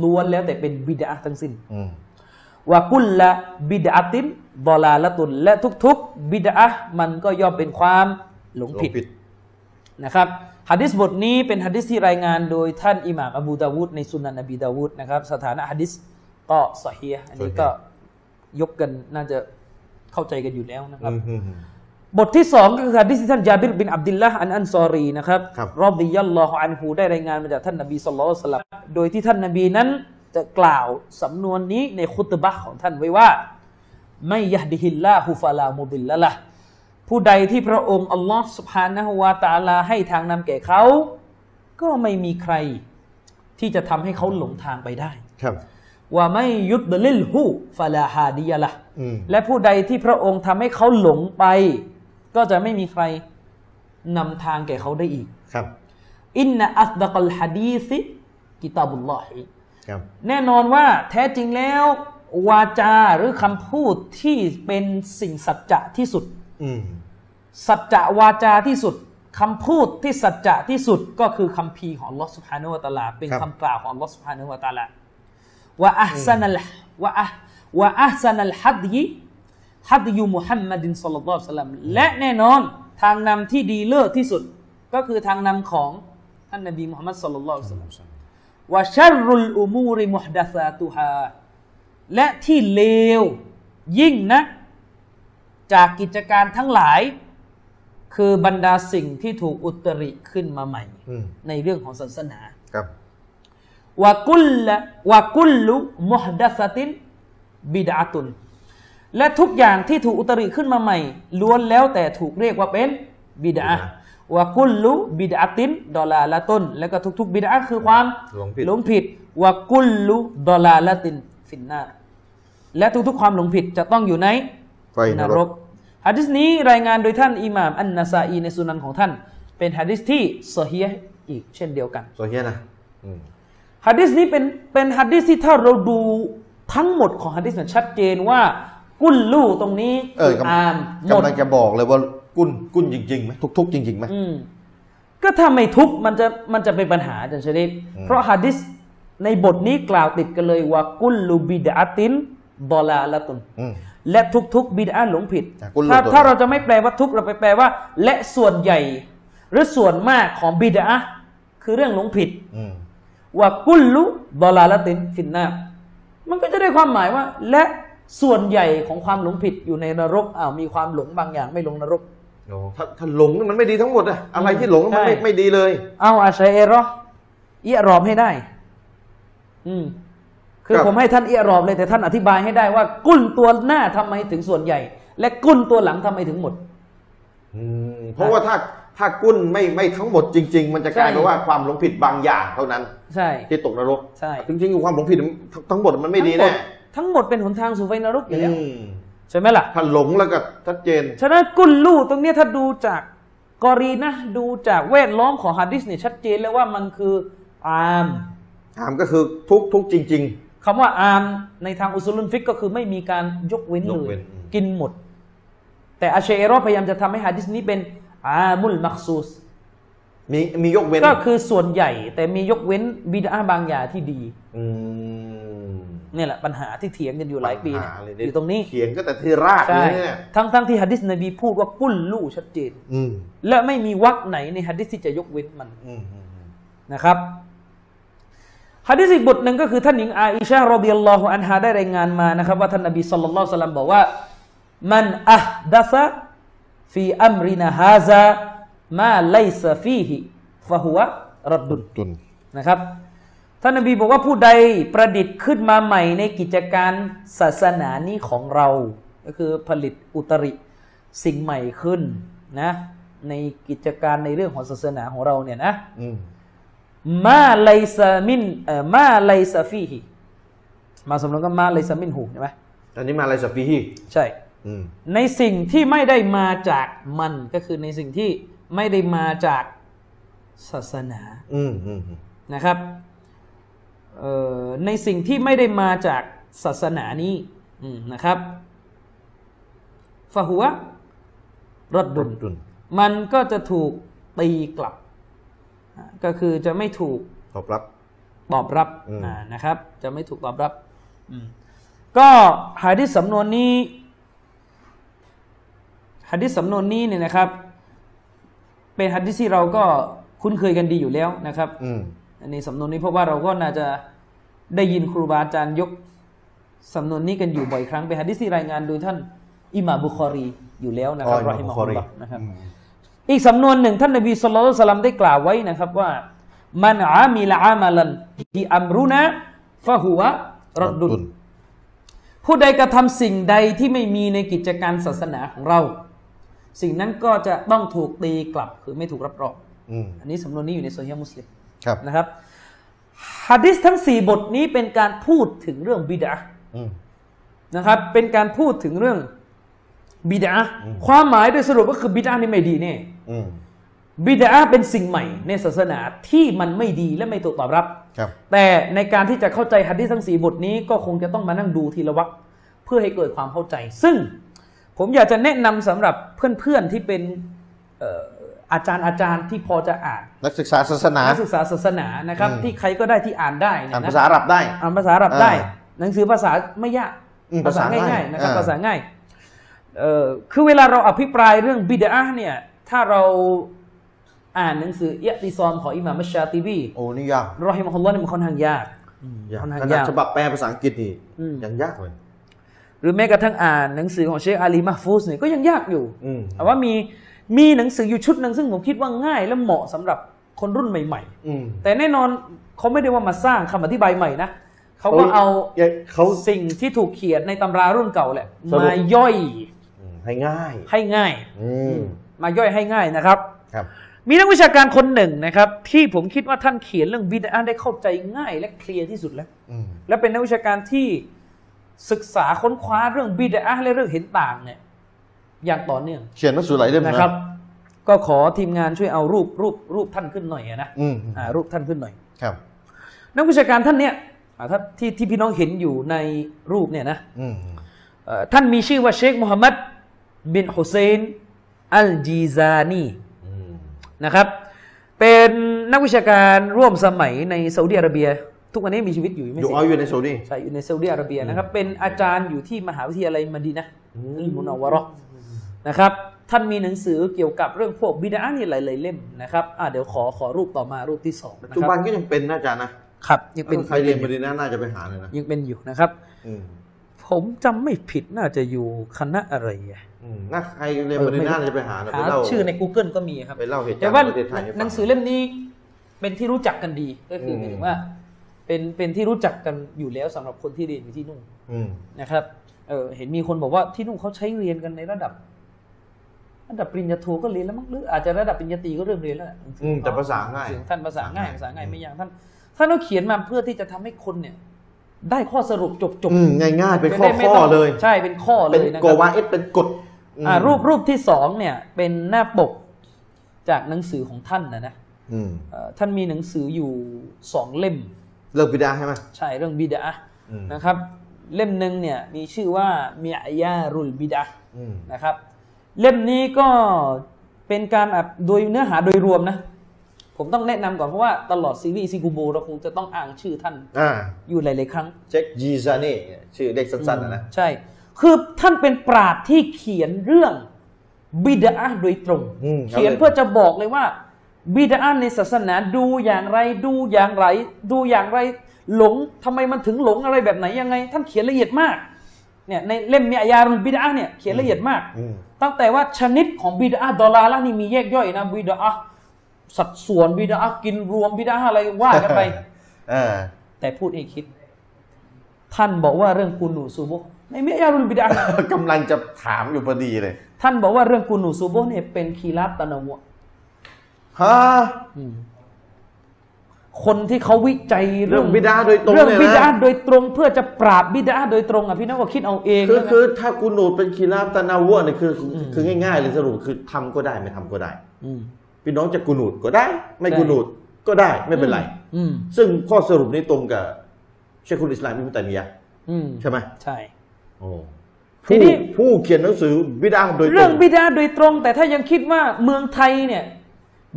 [SPEAKER 2] ล้วนแล้วแต่เป็นบิดาทั้งสิ้น
[SPEAKER 1] อืม
[SPEAKER 2] ว่ากุลละบิดาตินบอลาละตุนและทุกๆบิดามันก็ย่อมเป็นความหลงผิด
[SPEAKER 1] ผิด
[SPEAKER 2] นะครับฮะดิษบทนี้เป็นฮะดิษที่รายงานโดยท่านอิหม่ามอบูดาวูดในสุนันนบีดาวูดนะครับสถานะฮะดิษ ก็สเฮียอันนี้ก็ยกกันน่าจะเข้าใจกันอยู่แล้วนะครับ บทที่สองก็คือฮะดิษท่านจาบิรบินอับดิลละอันอันซอรีนะครับ
[SPEAKER 1] ร
[SPEAKER 2] อบดิยัลลอฮอันฮูได้รายงานมาจากท่านนบีสุลต่านโดยที่ท่านนบีนั้นจะกล่าวสำนวนนี้ในคุตบะของท่านไว้ว่า ไม่ยะดิฮิลลาฮูฟาลามุบิลละละผู้ใดที่พระองค์อัลลอฮ์สุบฮานะฮุวาตาลาให้ทางนำแก่เขา ก็ไม่มีใครที่จะทำให้เขาหลงทางไปได้
[SPEAKER 1] ครับ
[SPEAKER 2] ว่าไม่ยุดลิลฮูฟะลาฮาดิยะละห์
[SPEAKER 1] อืม
[SPEAKER 2] และผู้ใดที่พระองค์ทำให้เขาหลงไป ก็จะไม่มีใครนำทางแก่เขาได้อีก
[SPEAKER 1] ครับ
[SPEAKER 2] إن أصدق الحديث كتاب الله
[SPEAKER 1] ครับ
[SPEAKER 2] แน่นอนว่าแท้จริงแล้ววาจาหรือคำพูดที่เป็นสิ่งสัจจะที่สุด
[SPEAKER 1] อืม
[SPEAKER 2] สัจจะวาจาที่สุดคำพูดที่สัจจะที่สุดก็คือคำพีร์ของ الله سبحانه وتعالى เป็น
[SPEAKER 1] ครับ
[SPEAKER 2] คำกล่าวของ Allah Subhanahu wa Taala ว่า อัพซันัลว่าอะว่าอัพซันัลฮัดยิฮัดยูมุฮัมมัดินสัลลัลลอฮุอะลัยฮิวะสัลลัมและแน่นอนทางนำที่ดีเลิศที่สุด ก็คือทางนำของท่านนบีมุฮัมมัดสัลลัลลอฮุอะลัยฮิวะสัลลัมว่าชัรรุลอุมูริมุฮดัซาตุฮาและที่เลวยิ่งนะ จากกิจการทั้งหลาย คือบรรดาสิ่งที่ถูกอุตริขึ้นมาใหม่
[SPEAKER 1] อืม
[SPEAKER 2] ในเรื่องของศาสนา
[SPEAKER 1] ครับ
[SPEAKER 2] วากุลละวากุลลุมุฮดัสตินบิดาตุน และทุกอย่างที่ถูกอุตริขึ้นมาใหม่ ล้วนแล้วแต่ถูกเรียกว่าเป็นบิดาวากุลลุบิดาตินดอลาละตุนแล้วก็ทุกๆบิดาคือความ
[SPEAKER 1] หลงผิด
[SPEAKER 2] หลงผิดวากุลลุดอลาละตินฟินนาร์และทุกๆความหลงผิดจะต้องอยู่ใน
[SPEAKER 1] ไฟนรก
[SPEAKER 2] ฮะดิษนี้รายงานโดยท่านอิหม่ามอันนาซาอีในสุนันของท่าน เป็นฮะดิษที่ซอฮีฮ์อีกเช่นเดียวกัน
[SPEAKER 1] โซเฮียนะอืม
[SPEAKER 2] ฮะดิษนี้เป็นเป็นฮะดิษที่ถ้าเราดูทั้งหมดของฮะดิษเนี่ยชัดเจนว่า กุลลู่ตรงนี้
[SPEAKER 1] เออกำ
[SPEAKER 2] อามหมด
[SPEAKER 1] กำลังจะบอกเลยว่ากุ้นกุ้นจริงๆไหมทุกๆจริงๆไหม
[SPEAKER 2] อืมก็ถ้าไม่ทุกข์มันจะมันจะเป็นปัญหาอาจารย์ชริฟ
[SPEAKER 1] อืม
[SPEAKER 2] เพราะฮะดิษในบทนี้กล่าวติดกันเลยว่ากุลลูบิดาตินดอลาละตุน
[SPEAKER 1] อืม
[SPEAKER 2] และทุกๆ บิดาหลงผิด
[SPEAKER 1] อะกุลลู
[SPEAKER 2] ถ้า
[SPEAKER 1] ตัว
[SPEAKER 2] ถ้าเราจะไม่แปลว่าทุกข์เราไปแปลว่า และส่วนใหญ่ หรือส่วนมากของบิดาคือเรื่องหลงผิด
[SPEAKER 1] อืม
[SPEAKER 2] ว่ากุลลุดอลาละตินฟินนามันก็จะได้ความหมายว่า และส่วนใหญ่ของความหลงผิดอยู่ในนรกอ้าวมีความหลงบางอย่างไม่ลงนรก
[SPEAKER 1] โอ้ถ้าถ้าหลงนี่มันไม่ดีทั้งหมดอะอะไรที่หลงมันไม่
[SPEAKER 2] ใช่
[SPEAKER 1] ไม่ดีเลย
[SPEAKER 2] เอาอาชัยเอรอเอียรอบให้ได้ อืม คือ
[SPEAKER 1] ครับ
[SPEAKER 2] ผมให้ท่านเอียรอบเลยแต่ท่านอธิบายให้ได้ว่า กุ้นตัวหน้าทำไมถึงส่วนใหญ่ และกุ้นตัวหลังทำไมถึงหมด
[SPEAKER 1] อืม เพราะว่าถ้า ถ้ากุ้นไม่ไม่ทั้งหมดจริง ๆ มันจะกลายเป็น
[SPEAKER 2] ใช่
[SPEAKER 1] ว่าความหลงผิดบางอย่างเท่านั้น
[SPEAKER 2] ใช่
[SPEAKER 1] ที่ตกนรก
[SPEAKER 2] ใช่
[SPEAKER 1] จริงๆความหลงผิดทั้งทั้งหมดมันไม่ดีแน่
[SPEAKER 2] ทั้งหมดเป็นหนทางสู่ไฟนรกอยู่แล้ว
[SPEAKER 1] อืม
[SPEAKER 2] ใช่ไหมล่ะ
[SPEAKER 1] ถ้าหลงแล้วก็ชัดเจน
[SPEAKER 2] ฉะนั้นกุลลู่ตรงเนี้ยถ้าดูจากกอรีนะดูจากแวดล้อมของฮะดิษเนี่ยชัดเจนแล้วว่ามันคืออาม
[SPEAKER 1] ถามก็คือทุกทุกจริง
[SPEAKER 2] คำว่าอามในทางอุซุลุนฟิกก็คือไม่มีการยกเว้น
[SPEAKER 1] ย
[SPEAKER 2] เล
[SPEAKER 1] กเว้
[SPEAKER 2] ย
[SPEAKER 1] นอืม
[SPEAKER 2] กินหมด แต่อาเชเอรอพยายามจะทำให้ฮะดิษนี้เป็น อามุลมักซูส
[SPEAKER 1] ๆมีมียกเว้น
[SPEAKER 2] ก็คือส่วนใหญ่ แต่มียกเว้นบิดาบางอย่างที่ดี
[SPEAKER 1] อืม
[SPEAKER 2] เนี่ยแหละปัญหาที่เถียงกันอยู่หลายปี
[SPEAKER 1] ปัญ
[SPEAKER 2] เนี่ย
[SPEAKER 1] หาเล
[SPEAKER 2] อยู่ตรงนี้
[SPEAKER 1] เขียนก็แต่ที่ราก
[SPEAKER 2] ใช่
[SPEAKER 1] เลยเนี่ย
[SPEAKER 2] ทั้งทั้งที่ฮะดิษนบีพูดว่ากุลลู่ชัดเจน
[SPEAKER 1] อืม
[SPEAKER 2] และไม่มีวรรคไหนในฮะดิษที่จะยกเว้นมัน
[SPEAKER 1] อืมอืมอืม
[SPEAKER 2] นะครับฮะดิษอีกบทหนึ่งก็คือท่านหญิงอาอิชะห์รดิยัลลอฮุอันฮาได้รายงานมานะครับ ว่าท่านนบีสัลลัลลอฮุอะลัยฮิวะซัลลัมบอกว่า มันอัฮดัซะ ฟีอัมรินาฮาซามาไลซะฟีฮิฟะฮุวะรัดดุน
[SPEAKER 1] จุน
[SPEAKER 2] นะครับท่านนบีบอกว่าผู้ใดประดิษฐ์ขึ้นมาใหม่ในกิจการศาสนานี้ของเรา ก็คือผลิตอุตริสิ่งใหม่ขึ้นนะในกิจการในเรื่องของศาสนาของเราเนี่ยนะ
[SPEAKER 1] อืม
[SPEAKER 2] มาไลซามินเอ่อมาไลซาฟีฮิมาสำนวนก็มาไลซามินหูใช่ไหม
[SPEAKER 1] อันนี้มาอะไรสักปีฮี
[SPEAKER 2] ใช่
[SPEAKER 1] อืม
[SPEAKER 2] ในสิ่งที่ไม่ได้มาจากมันก็คือในสิ่งที่ไม่ได้มาจากศาสนา
[SPEAKER 1] อืมอืมอืม
[SPEAKER 2] นะครับเอ่อในสิ่งที่ไม่ได้มาจากศาสนานี้อืมนะครับฟะหัวรดดุน
[SPEAKER 1] จุน
[SPEAKER 2] มันก็จะถูกตีกลับอ่าก็คือจะไม่ถูก
[SPEAKER 1] ตอบรับ
[SPEAKER 2] ตอบรับ
[SPEAKER 1] อืม
[SPEAKER 2] อ่านะครับ จะไม่ถูกตอบรับอืมก็หะดิษสำนวนนี้ หะดิษสำนวนนี้เนี่ยนะครับ เป็นหะดิษที่เราก็คุ้นเคยกันดีอยู่แล้วนะครับ
[SPEAKER 1] อืม
[SPEAKER 2] อันนี้สำนวนนี้เพราะว่าเราก็น่าจะได้ยินครูบาอาจารย์ยกสำนวนนี้กันอยู่บ่อยครั้งเป็นหะดิษที่รายงานโดยท่านอิหม่ามบุคอรีอยู่แล้วนะครับ
[SPEAKER 1] อ๋อ
[SPEAKER 2] รอฮิมะฮุลลอฮ์
[SPEAKER 1] อิหม่ามบุคอรี
[SPEAKER 2] นะครับ
[SPEAKER 1] อืม
[SPEAKER 2] อีกสำนวนหนึ่งท่านนบีสุลต่านสลัมได้กล่าวไว้นะครับว่ามันอามิละอามาลันที่อัมรุนะฟะหัวรดดุนผู้ใดกระทำสิ่งใดที่ไม่มีในกิจการศาสนาของเรา สิ่งนั้นก็จะต้องถูกตีกลับคือไม่ถูกรับรอง
[SPEAKER 1] อืม
[SPEAKER 2] อันนี้สำนวนนี้อยู่ในโซเฮียมุสลิม
[SPEAKER 1] ครับ
[SPEAKER 2] นะครับฮะดิษทั้งสี่บทนี้เป็นการพูดถึงเรื่องบิดา
[SPEAKER 1] อืม
[SPEAKER 2] นะครับ เป็นการพูดถึงเรื่องบิดา
[SPEAKER 1] อืม
[SPEAKER 2] ความหมายโดยสรุปก็คือบิดานี่ไม่ดีแน่
[SPEAKER 1] อืม
[SPEAKER 2] บิดาเป็นสิ่งใหม่ในศาสนาที่มันไม่ดีและไม่ถูกตอบรับ
[SPEAKER 1] ครับ
[SPEAKER 2] แต่ในการที่จะเข้าใจฮัดดิษทั้งสี่บทนี้ก็คงจะต้องมานั่งดูทีละวรรคเพื่อให้เกิดความเข้าใจ ซึ่ง ผมอยากจะแนะนำสำหรับเพื่อนๆที่เป็นเอ่ออาจารย์อาจารย์ที่พอจะอ่าน
[SPEAKER 1] นักศึกษาศาสนา
[SPEAKER 2] นักศึกษาศาสนานะครับ
[SPEAKER 1] อืม
[SPEAKER 2] ที่ใครก็ได้ที่อ่านได้เนย
[SPEAKER 1] อ่าน
[SPEAKER 2] นะ
[SPEAKER 1] ภาษาอาหรับได้
[SPEAKER 2] อ่านภาษาอาหรับได้
[SPEAKER 1] อ่า
[SPEAKER 2] หนังสือภาษาไม่ยาก
[SPEAKER 1] อืม
[SPEAKER 2] ภาษา
[SPEAKER 1] ภาษาง่าย
[SPEAKER 2] ง่ายๆนะครับ
[SPEAKER 1] อ่า
[SPEAKER 2] ภาษาง่ายเอ่อคือเวลาเราอภิปรายเรื่องบิดาเนี่ยถ้าเราอ่านหนังสือเอะติซอมของอิหม่ามอัชชาติบี
[SPEAKER 1] โอ้นี่ยาก
[SPEAKER 2] รอฮิมะฮุลลอฮ์นี่มันค่อนข้างยาก
[SPEAKER 1] ยาก
[SPEAKER 2] ค่อนข้าง
[SPEAKER 1] ขนาด
[SPEAKER 2] ยาก
[SPEAKER 1] ฉบับแปลภาษาอังกฤษนี่
[SPEAKER 2] อืม
[SPEAKER 1] ยังยากเลย
[SPEAKER 2] หรือแม้กระทั่งอ่านหนังสือของเชคอาลีมาฟูสเนี่ยก็ยังยากอยู่
[SPEAKER 1] อืม
[SPEAKER 2] แต่ว่ามีมีหนังสืออยู่ชุดหนึ่งซึ่งผมคิดว่าง่าย และเหมาะสำหรับคนรุ่นใหม่
[SPEAKER 1] อืม
[SPEAKER 2] ๆแต่แน่นอนเขาไม่ได้ว่ามาสร้างคำอธิบายใหม่นะเขาก็เอา
[SPEAKER 1] เขา
[SPEAKER 2] สิ่งที่ถูกเขียนในตำรารุ่นเก่าแหละ
[SPEAKER 1] สรุป
[SPEAKER 2] มาย่อย
[SPEAKER 1] อืมให้ง่าย
[SPEAKER 2] ให้ง่าย
[SPEAKER 1] อืม
[SPEAKER 2] มาย่อยให้ง่ายนะครับ
[SPEAKER 1] ครับ
[SPEAKER 2] มีนักวิชาการคนหนึ่งนะครับ ที่ผมคิดว่าท่านเขียนเรื่องบิดาได้เข้าใจง่ายและเคลียร์ที่สุดแล้ว
[SPEAKER 1] อืม
[SPEAKER 2] และเป็นนักวิชาการที่ ศึกษาค้นคว้าเรื่องบิดอะห์และเรื่องเห็นต่างเนี่ยอย่างต่อเนื่อง
[SPEAKER 1] เขียนหนังสือหลายเล่มนะ
[SPEAKER 2] นะครับ ก็ขอทีมงานช่วยเอารูปรูปรูปท่านขึ้นหน่อยอะนะ
[SPEAKER 1] อืม
[SPEAKER 2] อ่ารูปท่านขึ้นหน่อย
[SPEAKER 1] ครับ
[SPEAKER 2] นักวิชาการท่านเนี่ยอ่าถ้าที่ที่พี่น้องเห็นอยู่ในรูปเนี่ยนะ
[SPEAKER 1] อืม
[SPEAKER 2] เอ่อท่านมีชื่อว่าเชคมูฮัมหมัดบินฮุเซนอัลจีซานี
[SPEAKER 1] อืม
[SPEAKER 2] นะครับ เป็นนักวิชาการร่วมสมัยในซาอุดิอาระเบีย ทุกวันนี้มีชีวิตอยู่ไม่
[SPEAKER 1] อยู่
[SPEAKER 2] สิ
[SPEAKER 1] อ๋ออยู่ในโซดี
[SPEAKER 2] ใช่อยู่ในซาอุดิอาระเบียนะครับเป็นอาจารย์อยู่ที่มหาวิทยาลัยมะดีนะห์อัลมุนาววะเราะห์นะครับท่านมีหนังสือเกี่ยวกับเรื่องพวกบิดานี่หลายๆเล่มนะครับอ่าเดี๋ยวขอขอรูปต่อมารูปที่สอง
[SPEAKER 1] ปัจ
[SPEAKER 2] นะ
[SPEAKER 1] จุ
[SPEAKER 2] ค
[SPEAKER 1] บั
[SPEAKER 2] รั
[SPEAKER 1] น
[SPEAKER 2] บ
[SPEAKER 1] ก็ยังเป็นนะอาจารย์นะครับ
[SPEAKER 2] ยังเป็น
[SPEAKER 1] ใครเรียนบดีน่าน่าจะไปหาเลยนะ
[SPEAKER 2] ยังเป็นอยู่นะครับ
[SPEAKER 1] อืม
[SPEAKER 2] ผมจำไม่ผิดน่าจะอยู่คณะอะไรอะ
[SPEAKER 1] อืมน่าใครเรียนบดีน่าน่าจะไปหานะไป
[SPEAKER 2] หา
[SPEAKER 1] เล่า
[SPEAKER 2] ชื่อใน Google ก็มีครับ
[SPEAKER 1] ไปเล่าเหตุกา
[SPEAKER 2] แต่
[SPEAKER 1] รณ์
[SPEAKER 2] ว่า
[SPEAKER 1] ในประเทศไทยให้ฟัง
[SPEAKER 2] หนังสือเล่มนี้เป็นที่รู้จักกันดีก็คือห
[SPEAKER 1] ม
[SPEAKER 2] มายถึงว่า เป็นเป็นที่รู้จักกันอยู่แล้วสำหรับคนที่เรียนอยู่ที่นู่น
[SPEAKER 1] อืม
[SPEAKER 2] นะครับเออเห็นมีคนบอกว่าที่นู่นเขาใช้เรียนกันในระดับ ระดับปริญญาโทก็เรียนแล้วมั้งหรืออาจจะระดับปริญญาตรีก็เริ่มเรียนแล้ว
[SPEAKER 1] อืมแต่ภาษาง่าย
[SPEAKER 2] เสียงท่านภาษาง่ายภาษาง่ายไม่ยากท่านท่านต้องเขียนมาเพื่อที่จะทำให้คนเนี่ย ได้ข้อสรุปจบจบ
[SPEAKER 1] อืมง่ายๆเป็นข้อ
[SPEAKER 2] จะได้ไม่
[SPEAKER 1] ข้อ
[SPEAKER 2] ต้อง
[SPEAKER 1] เลย
[SPEAKER 2] ใช่เป็นข้อเล
[SPEAKER 1] เป็น
[SPEAKER 2] ยนะ
[SPEAKER 1] โก
[SPEAKER 2] ครับ
[SPEAKER 1] วาเอสเป็นกฎม
[SPEAKER 2] อ่ารูปรูปที่สองเนี่ย เป็นหน้าปกจากหนังสือของท่านนะนะ
[SPEAKER 1] อืม
[SPEAKER 2] เอ่อท่านมีหนังสืออยู่สองเล่ม
[SPEAKER 1] เลิกบิดาใช่ไหม
[SPEAKER 2] ใช่เรื่องบิดา
[SPEAKER 1] อืม
[SPEAKER 2] นะครับ เล่มหนึ่งเนี่ยมีชื่อว่ามีอายารุลบิดา
[SPEAKER 1] อืม
[SPEAKER 2] นะครับ เล่มนี้ก็เป็นการอะโดยเนื้อหาโดยรวมนะผมต้องแนะนำก่อนเพราะว่าตลอดซีรีส์ซิกูโบเราคงจะต้องอ่านชื่อท่าน
[SPEAKER 1] อ่า
[SPEAKER 2] อยู่หลาย ๆ ครั้ง
[SPEAKER 1] เช็คจีซานี่ชื่อเด็กสั้น ๆ นะนะ
[SPEAKER 2] ใช่ คือท่านเป็นปราดที่เขียนเรื่องบิดาโดยตรง
[SPEAKER 1] อืม
[SPEAKER 2] เขียนเพื่อจะบอกเลยว่า บิดาในศาสนาดูอย่างไร ดูอย่างไร ดูอย่างไร หลงทำไมมันถึงหลงอะไรแบบไหนยังไง ท่านเขียนละเอียดมากเนี่ยในเล่มมีอายารุลบิดาเนี่ยเขียนละเอียดมาก
[SPEAKER 1] อืม
[SPEAKER 2] ตั้งแต่ว่าชนิดของบิดาดอลาละนี่มีแยกย่อยนะบิดาสัดส่วนบิดากินรวมบิดาอะไรว่ากันไป
[SPEAKER 1] เออ
[SPEAKER 2] แต่พูดให้คิด ท่านบอกว่าเรื่องกุนูซูโบะในมีอายารุลบิดา
[SPEAKER 1] กำลังจะถามอยู่พอดีเลย
[SPEAKER 2] ท่านบอกว่าเรื่องกุนูซูโบะเนี่ยเป็นคีราบตะนาวะ
[SPEAKER 1] ฮะ
[SPEAKER 2] คนที่เขาวิจัย
[SPEAKER 1] เรื่องบิดาโดยตรง
[SPEAKER 2] เรื่อง
[SPEAKER 1] เนี่ย
[SPEAKER 2] บิดา
[SPEAKER 1] นะ
[SPEAKER 2] โดยตรงเพื่อจะปราบบิดาโดยตรงอะพี่น้องก็คิดเอาเอง
[SPEAKER 1] คือ
[SPEAKER 2] นะ
[SPEAKER 1] คือถ้ากูนูดเป็นคีราบตะนาวะเนี่ยคืออคือง่ายๆเลยสรุปคือทำก็ได้ไม่ทำก็ได้
[SPEAKER 2] ม
[SPEAKER 1] พี่น้องจะกูนูดก็ได้ ไม่
[SPEAKER 2] ใช่
[SPEAKER 1] กูนูดก็ได้ไม่เป็นไร
[SPEAKER 2] อืม
[SPEAKER 1] ซึ่งข้อสรุปนี้ตรงกับเชคุลอิสลามอิบนุตัยมียะห์
[SPEAKER 2] อืม
[SPEAKER 1] ใช่ไหม
[SPEAKER 2] ใช่
[SPEAKER 1] โอ้
[SPEAKER 2] ที
[SPEAKER 1] ผู้
[SPEAKER 2] นี้
[SPEAKER 1] ผู้เขียนหนังสือบิดาโดยต
[SPEAKER 2] เรื่
[SPEAKER 1] ร
[SPEAKER 2] อง
[SPEAKER 1] ง
[SPEAKER 2] บิดาโดยตรง แต่ถ้ายังคิดว่าเมืองไทยเนี่ย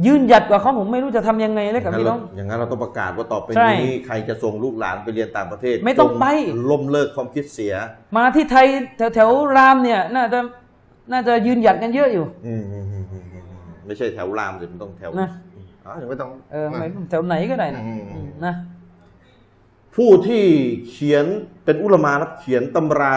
[SPEAKER 2] ยืนหยัดกว่าเขาผมไม่รู้จะทำยังไงเลยกับพี่น้อง
[SPEAKER 1] อย่างนั้นเราต้องประกาศว่าต่อไป
[SPEAKER 2] ใช่
[SPEAKER 1] นี้ใครจะส่งลูกหลานไปเรียนต่างประเทศ
[SPEAKER 2] ไม่ต้องไป
[SPEAKER 1] จล้มเลิกความคิดเสีย
[SPEAKER 2] มาที่ไทยแถวแถวรามเนี่ย น่าจะน่าจะยืนหยัดกันเยอะอยู่
[SPEAKER 1] อืมอืมอืมอืมอืมไม่ใช่แถวรามสิมันต้องแถว
[SPEAKER 2] นะ
[SPEAKER 1] อ๋อไม่ต้อง
[SPEAKER 2] เออไม่แถวไหนก็ได้นะ
[SPEAKER 1] อืม
[SPEAKER 2] อืมนะ
[SPEAKER 1] ผู้ที่เขียนเป็นอุลามานะเขียนตำรา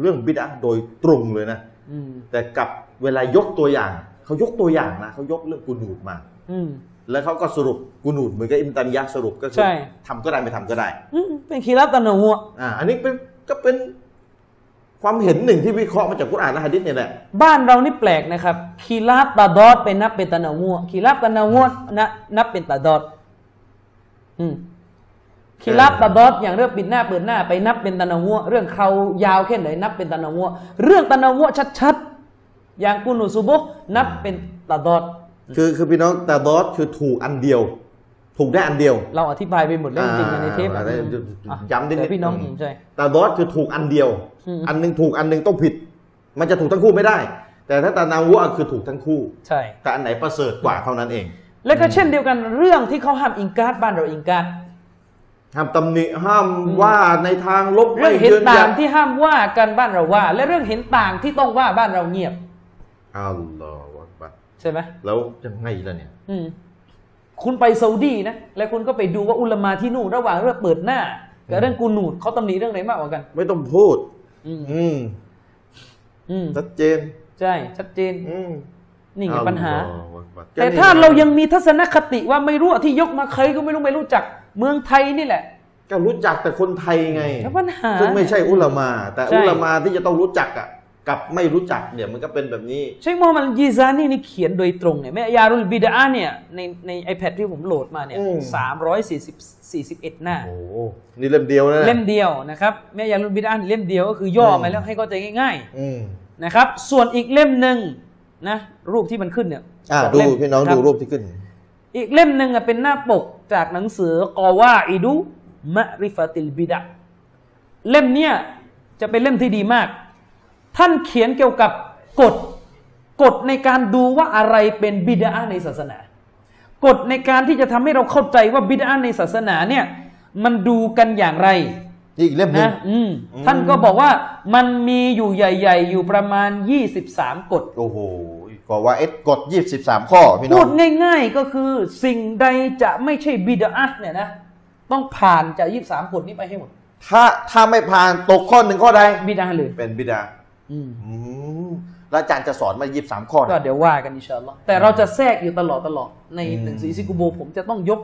[SPEAKER 1] เรื่องบิดาโดยตรงเลยนะ
[SPEAKER 2] อืม
[SPEAKER 1] แต่กลับเวลายกตัวอย่าง เขายกตัวอย่างนะเขายกเรื่องกูนูดมา
[SPEAKER 2] อืม
[SPEAKER 1] แล้วเขาก็สรุปกูนูดเหมือนกับอิมตันยะห์สรุปก็คื
[SPEAKER 2] ใช่
[SPEAKER 1] ทำก็ได้ไม่ทำก็ได้
[SPEAKER 2] อืมเป็นคีรับตะนาวะ
[SPEAKER 1] อ่า อันนี้เป็นก็เป็นความเห็นหนึ่งที่วิเคราะห์มาจากกุรอานและหะดิษเนี่ยแหละ
[SPEAKER 2] บ้านเรานี่แปลกนะครับคีรับตาดอดเป็นนับเป็นตะนาวะคีรับตะนาวะนะนับเป็นตาดอดอืมคีรับตาดอดอย่างเรื่องปิดหน้าเปิดหน้าไปนับเป็นตะนาวะเรื่องเขายาวแค่ไหนนับเป็นตะนาวะเรื่องตะนาวะชัดๆ อย่างกุนุสุโบะนับเป็นตาดอด
[SPEAKER 1] คือคือพี่น้องتضادคือถูกอันเดียว ถูกได้อันเดียว
[SPEAKER 2] เราอธิบายไปหมดแล้วจริงๆในเทป
[SPEAKER 1] อ่า
[SPEAKER 2] อะ
[SPEAKER 1] ได้
[SPEAKER 2] อะ
[SPEAKER 1] ย้ำนิดๆ
[SPEAKER 2] แต่พี่น้อง
[SPEAKER 1] อืม
[SPEAKER 2] ใช่
[SPEAKER 1] تضادคือถูกอันเดียว
[SPEAKER 2] อืม
[SPEAKER 1] อันหนึงถูกอันหนึงต้องผิด มันจะถูกทั้งคู่ไม่ได้ แต่ถ้าتنوعคือถูกทั้งคู่
[SPEAKER 2] ใช่
[SPEAKER 1] แต่อันไหนประเสริฐกว่าเท่านั้นเอง
[SPEAKER 2] แล้วก็เช่นเดียวกันเรื่องที่เขาห้ามإنكار บ้านเรา إنكار
[SPEAKER 1] ห้ามตำหนิห้ามว่าในทางลบ
[SPEAKER 2] เรื่อง
[SPEAKER 1] ไม่
[SPEAKER 2] เห็น
[SPEAKER 1] ยืน
[SPEAKER 2] ต่า
[SPEAKER 1] ยั
[SPEAKER 2] ง
[SPEAKER 1] น
[SPEAKER 2] ที่ห้ามว่ากันบ้านเราว่า และเรื่องเห็นต่างที่ต้องว่าบ้านเราเงียบ
[SPEAKER 1] อัลลอฮฺอักบัร
[SPEAKER 2] ใช่ไหม
[SPEAKER 1] แล้วยังไงล่ะเนี่ย
[SPEAKER 2] อืมคุณไปซาอุดีนะ แล้วคุณก็ไปดูว่าอุลามาที่นู่นระหว่างเรื่องเปิดหน้ากับเรื่องกูนูดเขาตำหนิเรื่องไหนมากกว่ากัน
[SPEAKER 1] ไม่ต้องพูด
[SPEAKER 2] อืม
[SPEAKER 1] อืม
[SPEAKER 2] อืม
[SPEAKER 1] ชัดเจน
[SPEAKER 2] ใช่ ชัดเจน
[SPEAKER 1] อืม
[SPEAKER 2] นี่ไงปัญหา
[SPEAKER 1] อัลลอฮฺอักบัร
[SPEAKER 2] แต่ถ้าเรายังมีทัศนคติว่าไม่รู้อะที่ยกมาใครก็ไม่รู้ไม่รู้จัก เมืองไทยนี่แหละ
[SPEAKER 1] ก็รู้จักแต่คนไทยไง
[SPEAKER 2] แล้วปัญหา
[SPEAKER 1] ซึ่งไม่ใช่อุลามา แต่
[SPEAKER 2] ใช่
[SPEAKER 1] อุลามาที่จะต้องรู้จักอะ กับไม่รู้จักเนี่ยมันก็เป็นแบบนี้
[SPEAKER 2] เชคโมฮัมหมัดยีซานีนี่เขียนโดยตรงเนี่ยแม่ยารุลบิดาเนี่ยในใน iPad ที่ผมโหลดมาเนี่ย
[SPEAKER 1] อืม
[SPEAKER 2] สามร้อยสี่สิบสี่สิบเอ็ดหน้า
[SPEAKER 1] โอ้นี่เล่มเดียวนะ
[SPEAKER 2] เล่มเดียวนะครับแม่ยารุลบิดาเล่มเดียวก็คือย่อมาแล้วให้เข้าใจง่าย
[SPEAKER 1] อืม
[SPEAKER 2] ๆนะครับ ส่วนอีกเล่มหนึ่งนะรูปที่มันขึ้นเนี่ย
[SPEAKER 1] อ่า
[SPEAKER 2] ส
[SPEAKER 1] ดู
[SPEAKER 2] เล่ม
[SPEAKER 1] พี่น้อง
[SPEAKER 2] ค
[SPEAKER 1] ดูรูปที่ขึ้น
[SPEAKER 2] อีกเล่มหนึ่งอะเป็นหน้าปกจากหนังสือกอวาอิดูมะริฟาติลบิดะเล่มเนี้ยจะเป็นเล่มที่ดีมาก ท่านเขียนเกี่ยวกับกฎกฎในการดูว่าอะไรเป็นบิดาในศาสนากฎในการที่จะทำให้เราเข้าใจว่าบิดาในศาสนาเนี่ย มันดูกันอย่างไร
[SPEAKER 1] นี่อีกเล่มหนึง
[SPEAKER 2] นะอืมท่านก็บอกว่ามันมีอยู่ใหญ่ ๆ อยู่ประมาณ 23 กฎ
[SPEAKER 1] โอ้โหก็ว่าเอ็ดกดยี่สิบสามข้อพี่น้
[SPEAKER 2] พู
[SPEAKER 1] อง
[SPEAKER 2] ดง่าย ๆก็คือสิ่งใดจะไม่ใช่บิดาเนี่ยนะต้องผ่านจาก 23 กฎนี้ไปให้หมด
[SPEAKER 1] ถ้าถ้าไม่ผ่านตกข้อหนึ่งข้อใด
[SPEAKER 2] บิดาเลย
[SPEAKER 1] เป็นบิดา
[SPEAKER 2] อืม
[SPEAKER 1] อืมแล้วอาจารย์จะสอนมายี่สิบสามข้อ
[SPEAKER 2] ก็
[SPEAKER 1] นะ
[SPEAKER 2] เดี๋ยวว่ากันอินชาอัลลอฮ์แต่เราจะแทรกอยู่ตลอดตลอดใน
[SPEAKER 1] อืม
[SPEAKER 2] หนังสืออิซิกุโบผมจะต้องยก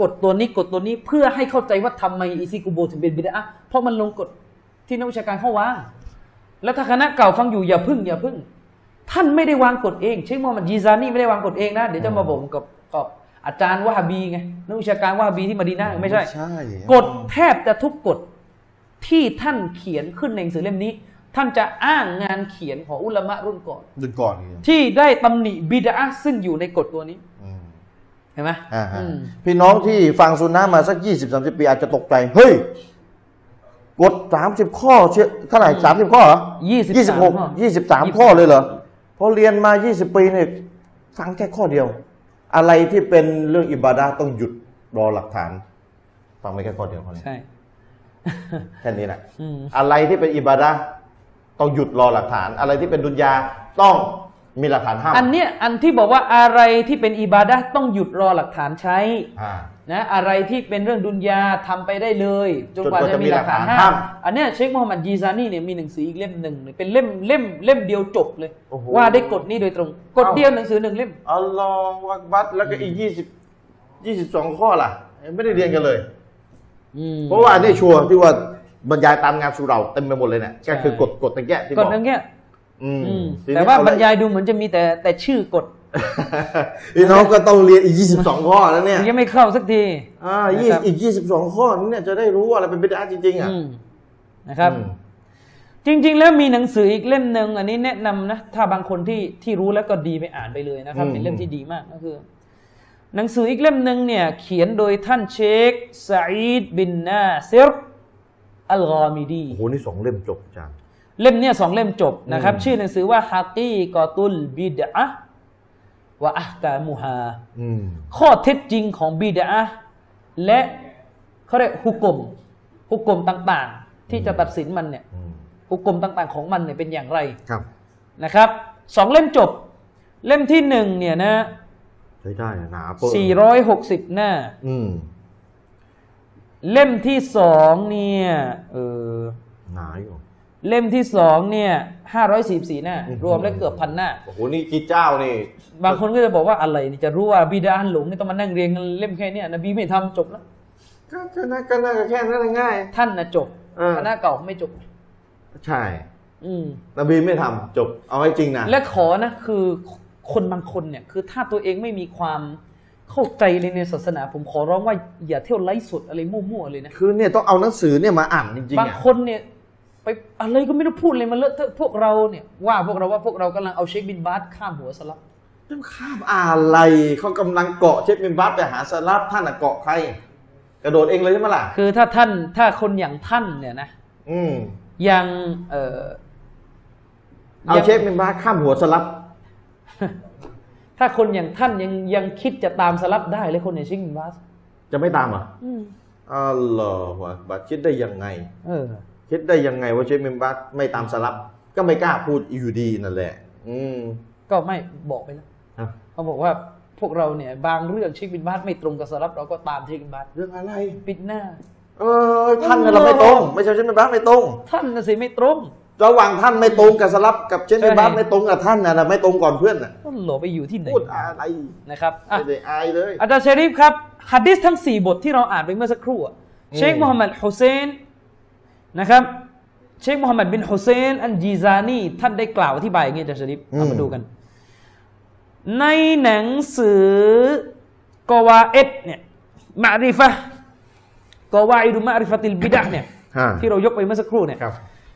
[SPEAKER 2] กฎตัวนี้กฎตัวนี้เพื่อให้เข้าใจว่าทำไมอิซิกุโบถึงเป็นบิดาเพราะมันลงกฎที่นักวิชาการเขาวางแล้วถ้าคณะเก่าฟังอยู่อย่าพึ่งอย่าพึ่ง ท่านไม่ได้วางกฎเองเชคโมฮัมหมัดยีซานีไม่ได้วางกฎเองนะเดี๋ยวจะมาบอกกับกับอาจารย์วะฮาบีไงนักวิชาการวะฮาบีที่มะดีนาไม่ใช่
[SPEAKER 1] ใช่
[SPEAKER 2] กฎแทบจะทุกกฎที่ท่านเขียนขึ้นในหนังสือเล่มนี้ ท่านจะอ้างงานเขียนของอุลามะรุ่นก่อน
[SPEAKER 1] ดึงก่อนนี่
[SPEAKER 2] ที่ได้ตำหนิบิดาซึ่งอยู่ในกฎตัวนี้
[SPEAKER 1] อืม
[SPEAKER 2] เห็นไหม
[SPEAKER 1] อ่าฮะ
[SPEAKER 2] อืม
[SPEAKER 1] พี่น้องที่ฟังซุนนะห์มาสักยี่สิบสามสิบปีอาจจะตกใจ เฮ้ย กดสามสิบข้อเชื่อเท่าไหร่สามสิบข้อเหรอ
[SPEAKER 2] ยี่สิบ
[SPEAKER 1] ยี่สิบหกยี่สิบสามข้อเลยเหรอพอเรียนมายี่สิบปีเนี่ยฟังแค่ข้อเดียว อะไรที่เป็นเรื่องอิบาดาต้องหยุดรอหลักฐาน ฟังไม่แค่ข้อเดียวข้อนี้
[SPEAKER 2] ใช่
[SPEAKER 1] แค่นี้แหละ
[SPEAKER 2] อืม
[SPEAKER 1] อะไรที่เป็นอิบาดา ต้องหยุดรอหลักฐาน อะไรที่เป็นดุนยาต้องมีหลักฐานห้าม
[SPEAKER 2] อันเนี้ยอันที่บอกว่าอะไรที่เป็นอิบาดะห์ต้องหยุดรอหลักฐานใช้
[SPEAKER 1] อ่า
[SPEAKER 2] นะอะไรที่เป็นเรื่องดุนยาทำไปได้เลยจนกว่า
[SPEAKER 1] จนกว่า
[SPEAKER 2] จะ
[SPEAKER 1] จะมี
[SPEAKER 2] มีหลักฐาน
[SPEAKER 1] หลักฐาน
[SPEAKER 2] ห้า
[SPEAKER 1] ห้ามม
[SPEAKER 2] อันเนี้ยเชคมูฮัมหมัดยีซานีเนี่ยมีหนังสืออีกเล่มหนึ่งเลยเป็นเล่มเล่มเล่มเดียวจบเลย
[SPEAKER 1] โอ้โห
[SPEAKER 2] ว่าได้กฎนี้โดยตรงกฎ
[SPEAKER 1] เอ้า
[SPEAKER 2] เดียวหนังสือหนึ่งเล่ม
[SPEAKER 1] อัลลอฮฺอักบัตแล้วก็อีกยี่สิบยี่สิบสองข้อล่ะ ไม่ได้เรียนกันเลย
[SPEAKER 2] อืม
[SPEAKER 1] เพราะว่าอันนี่ชัวร์ที่ว่า บรรยายตามงานสุเราเต็มไปหมดเลยเนี่ย
[SPEAKER 2] ใช่
[SPEAKER 1] ก็คือกฎกฎตะแกะที่
[SPEAKER 2] ก
[SPEAKER 1] บ
[SPEAKER 2] ฎ
[SPEAKER 1] อก
[SPEAKER 2] อย่างเงี้ย
[SPEAKER 1] อืม
[SPEAKER 2] อืม
[SPEAKER 1] ทีนี้
[SPEAKER 2] แต่ว่า
[SPEAKER 1] เอ
[SPEAKER 2] บรรยายดูเหมือนจะมีแต่แต่ชื่อกฎ
[SPEAKER 1] พี่น้องก็ต้องเรียนอีกยี่สิบสองข้อแล้วเนี่ย
[SPEAKER 2] ยังไม่เข้าสักที
[SPEAKER 1] อ่ายี่
[SPEAKER 2] นะครับ
[SPEAKER 1] อีกยี่สิบสองข้อนี้เนี่ยจะได้รู้ว่าอะไรเป็นบิดาจริงๆอะ
[SPEAKER 2] อืมนะครับ
[SPEAKER 1] อืม
[SPEAKER 2] จริง ๆ แล้วมีหนังสืออีกเล่มหนึ่งอันนี้แนะนำนะถ้าบางคนที่ที่รู้แล้วก็ดีไปอ่านไปเลยนะครับ
[SPEAKER 1] อืม
[SPEAKER 2] เป็นเล่มที่ดีมากก็คือ หนังสืออีกเล่มหนึ่งเนี่ย เขียนโดยท่านเชคซาอีดบินนาซิร อัลกอมิดี
[SPEAKER 1] โอ้โหนี่สองเล่มจบอาจารย์
[SPEAKER 2] เล่มเนี่ยสองเล่มจบนะครับ
[SPEAKER 1] อืม
[SPEAKER 2] ชื่อหนังสือว่าฮากีกอตุลบิดอะวะอัฮกามุฮา
[SPEAKER 1] อืม
[SPEAKER 2] ข้อเท็จจริงของบิดาและเขาเรียกฮุกกลมฮุกกลมต่างๆ ที่จะตัดสินมันเนี่ย
[SPEAKER 1] อืม
[SPEAKER 2] ฮุกกลมต่างๆของมันเนี่ยเป็นอย่างไร
[SPEAKER 1] ครับ
[SPEAKER 2] นะครับสองเล่มจบ เล่มที่หนึ่งเนี่ยนะ
[SPEAKER 1] ใช้ได้นะหนาเปิ้ล
[SPEAKER 2] 460หน้า
[SPEAKER 1] อืม
[SPEAKER 2] เล่มที่สองเนี่ยเออ
[SPEAKER 1] หนาอยู่
[SPEAKER 2] เล่มที่สองเนี่ย544หน้า รวมแล้วเกือบพันหน้า
[SPEAKER 1] โอ้โห นี่กี่เจ้านี่
[SPEAKER 2] บางคนก็จะบอกว่าอะไรนี่จะรู้ว่าบิดาหลงนี่ต้องมานั่งเรียนกันเล่มแค่เนี้ยนบีไม่ทำจบแล้ว
[SPEAKER 1] ก็ก็น่าก็น่าจะแค่นั้นง่าย
[SPEAKER 2] ท่านนะจบ
[SPEAKER 1] เออ
[SPEAKER 2] คณะเก่าไม่จบ
[SPEAKER 1] ใช่
[SPEAKER 2] อืม
[SPEAKER 1] นบีไม่ทำจบ เอาให้จริงนะ
[SPEAKER 2] และขอนะคือคนบางคนเนี่ย คือถ้าตัวเองไม่มีความ เข้าใจเลยในศาสนา ผมขอร้องว่าอย่าเที่ยวไลฟ์สดอะไรมั่วๆเลยนะ
[SPEAKER 1] คือเนี่ยต้องเอาหนังสือเนี่ยมาอ่านจริงๆ
[SPEAKER 2] บาง
[SPEAKER 1] อะ
[SPEAKER 2] คนเนี่ยไปอะไรก็ไม่รู้พูดเลยมันเลอะเทอะพวกเราเนี่ยว่าพวกเราว่าพวกเรากำลังเอาเชคบินบาซข้ามหัว سلف
[SPEAKER 1] ต้องข้ามอะไรเขากำลังเกาะเช็คบินบัสไปหาสลับท่านอะเกาะใครกระโดดเองเลยใช่ไหมล่ะ
[SPEAKER 2] คือถ้าท่านถ้าคนอย่างท่านเนี่ยนะ
[SPEAKER 1] อืม
[SPEAKER 2] ยังเออ
[SPEAKER 1] เอา
[SPEAKER 2] ยัง
[SPEAKER 1] เชคบินบาซข้ามหัว سلف
[SPEAKER 2] ถ้าคนอย่างท่านยังยังคิดจะตาม سلفได้เลยคนอย่างเชคบินบาซ
[SPEAKER 1] จะไม่ตามเหรอ
[SPEAKER 2] อืม
[SPEAKER 1] الله أكبرคิดได้ยังไง
[SPEAKER 2] เออ
[SPEAKER 1] คิดได้ยังไงว่าเช็คบินบัสไม่ตามสลับ ก็ไม่กล้าพูดอยู่ดีนั่นแหละ อืม
[SPEAKER 2] ก็ไม่บอกไปแล้ว
[SPEAKER 1] อะ
[SPEAKER 2] เขาบอกว่าพวกเราเนี่ย บางเรื่องเช็คบินบาสไม่ตรงกับสลับเราก็ตามเช็คบินบาส
[SPEAKER 1] เรื่องอะไร
[SPEAKER 2] ปิดหน้า
[SPEAKER 1] เออท่านน่ะเราไม่ตรง ไม่ใช่เชคบินบาซไม่ตรง
[SPEAKER 2] ท่านน่ะสิไม่ตรง
[SPEAKER 1] ระหว่างท่านไม่ตรงกับสลับกับเช็คบินบัส
[SPEAKER 2] ใช่
[SPEAKER 1] ไม่ตรงกับท่านน่ะนะไม่ตรงก่อนเพื่อนน่ะ
[SPEAKER 2] ก็หลบไปอยู่ที่ไหน
[SPEAKER 1] พูดอะไร
[SPEAKER 2] นะครับอะ
[SPEAKER 1] ไม่ได้อายเลย
[SPEAKER 2] อาจารย์เชริฟครับฮัดดิสทั้ง 4 บทที่เราอ่านไปเมื่อสักครู่อะ
[SPEAKER 1] อืม
[SPEAKER 2] เชคมูฮัมหมัดฮุเซนนะครับเชคมูฮัมหมัดบินฮุเซนอันจีซานีท่านได้กล่าวอธิบายอย่างนี้จะชริฟเอามาดูกัน ในหนังสือกวาเอ็ดเนี่ยมาริฟะกวาอิดุมาริฟะติลบิดะห์เนี่ย
[SPEAKER 1] ฮะ
[SPEAKER 2] ที่เรายกไปเมื่อสักครู่เนี่ย
[SPEAKER 1] ครับ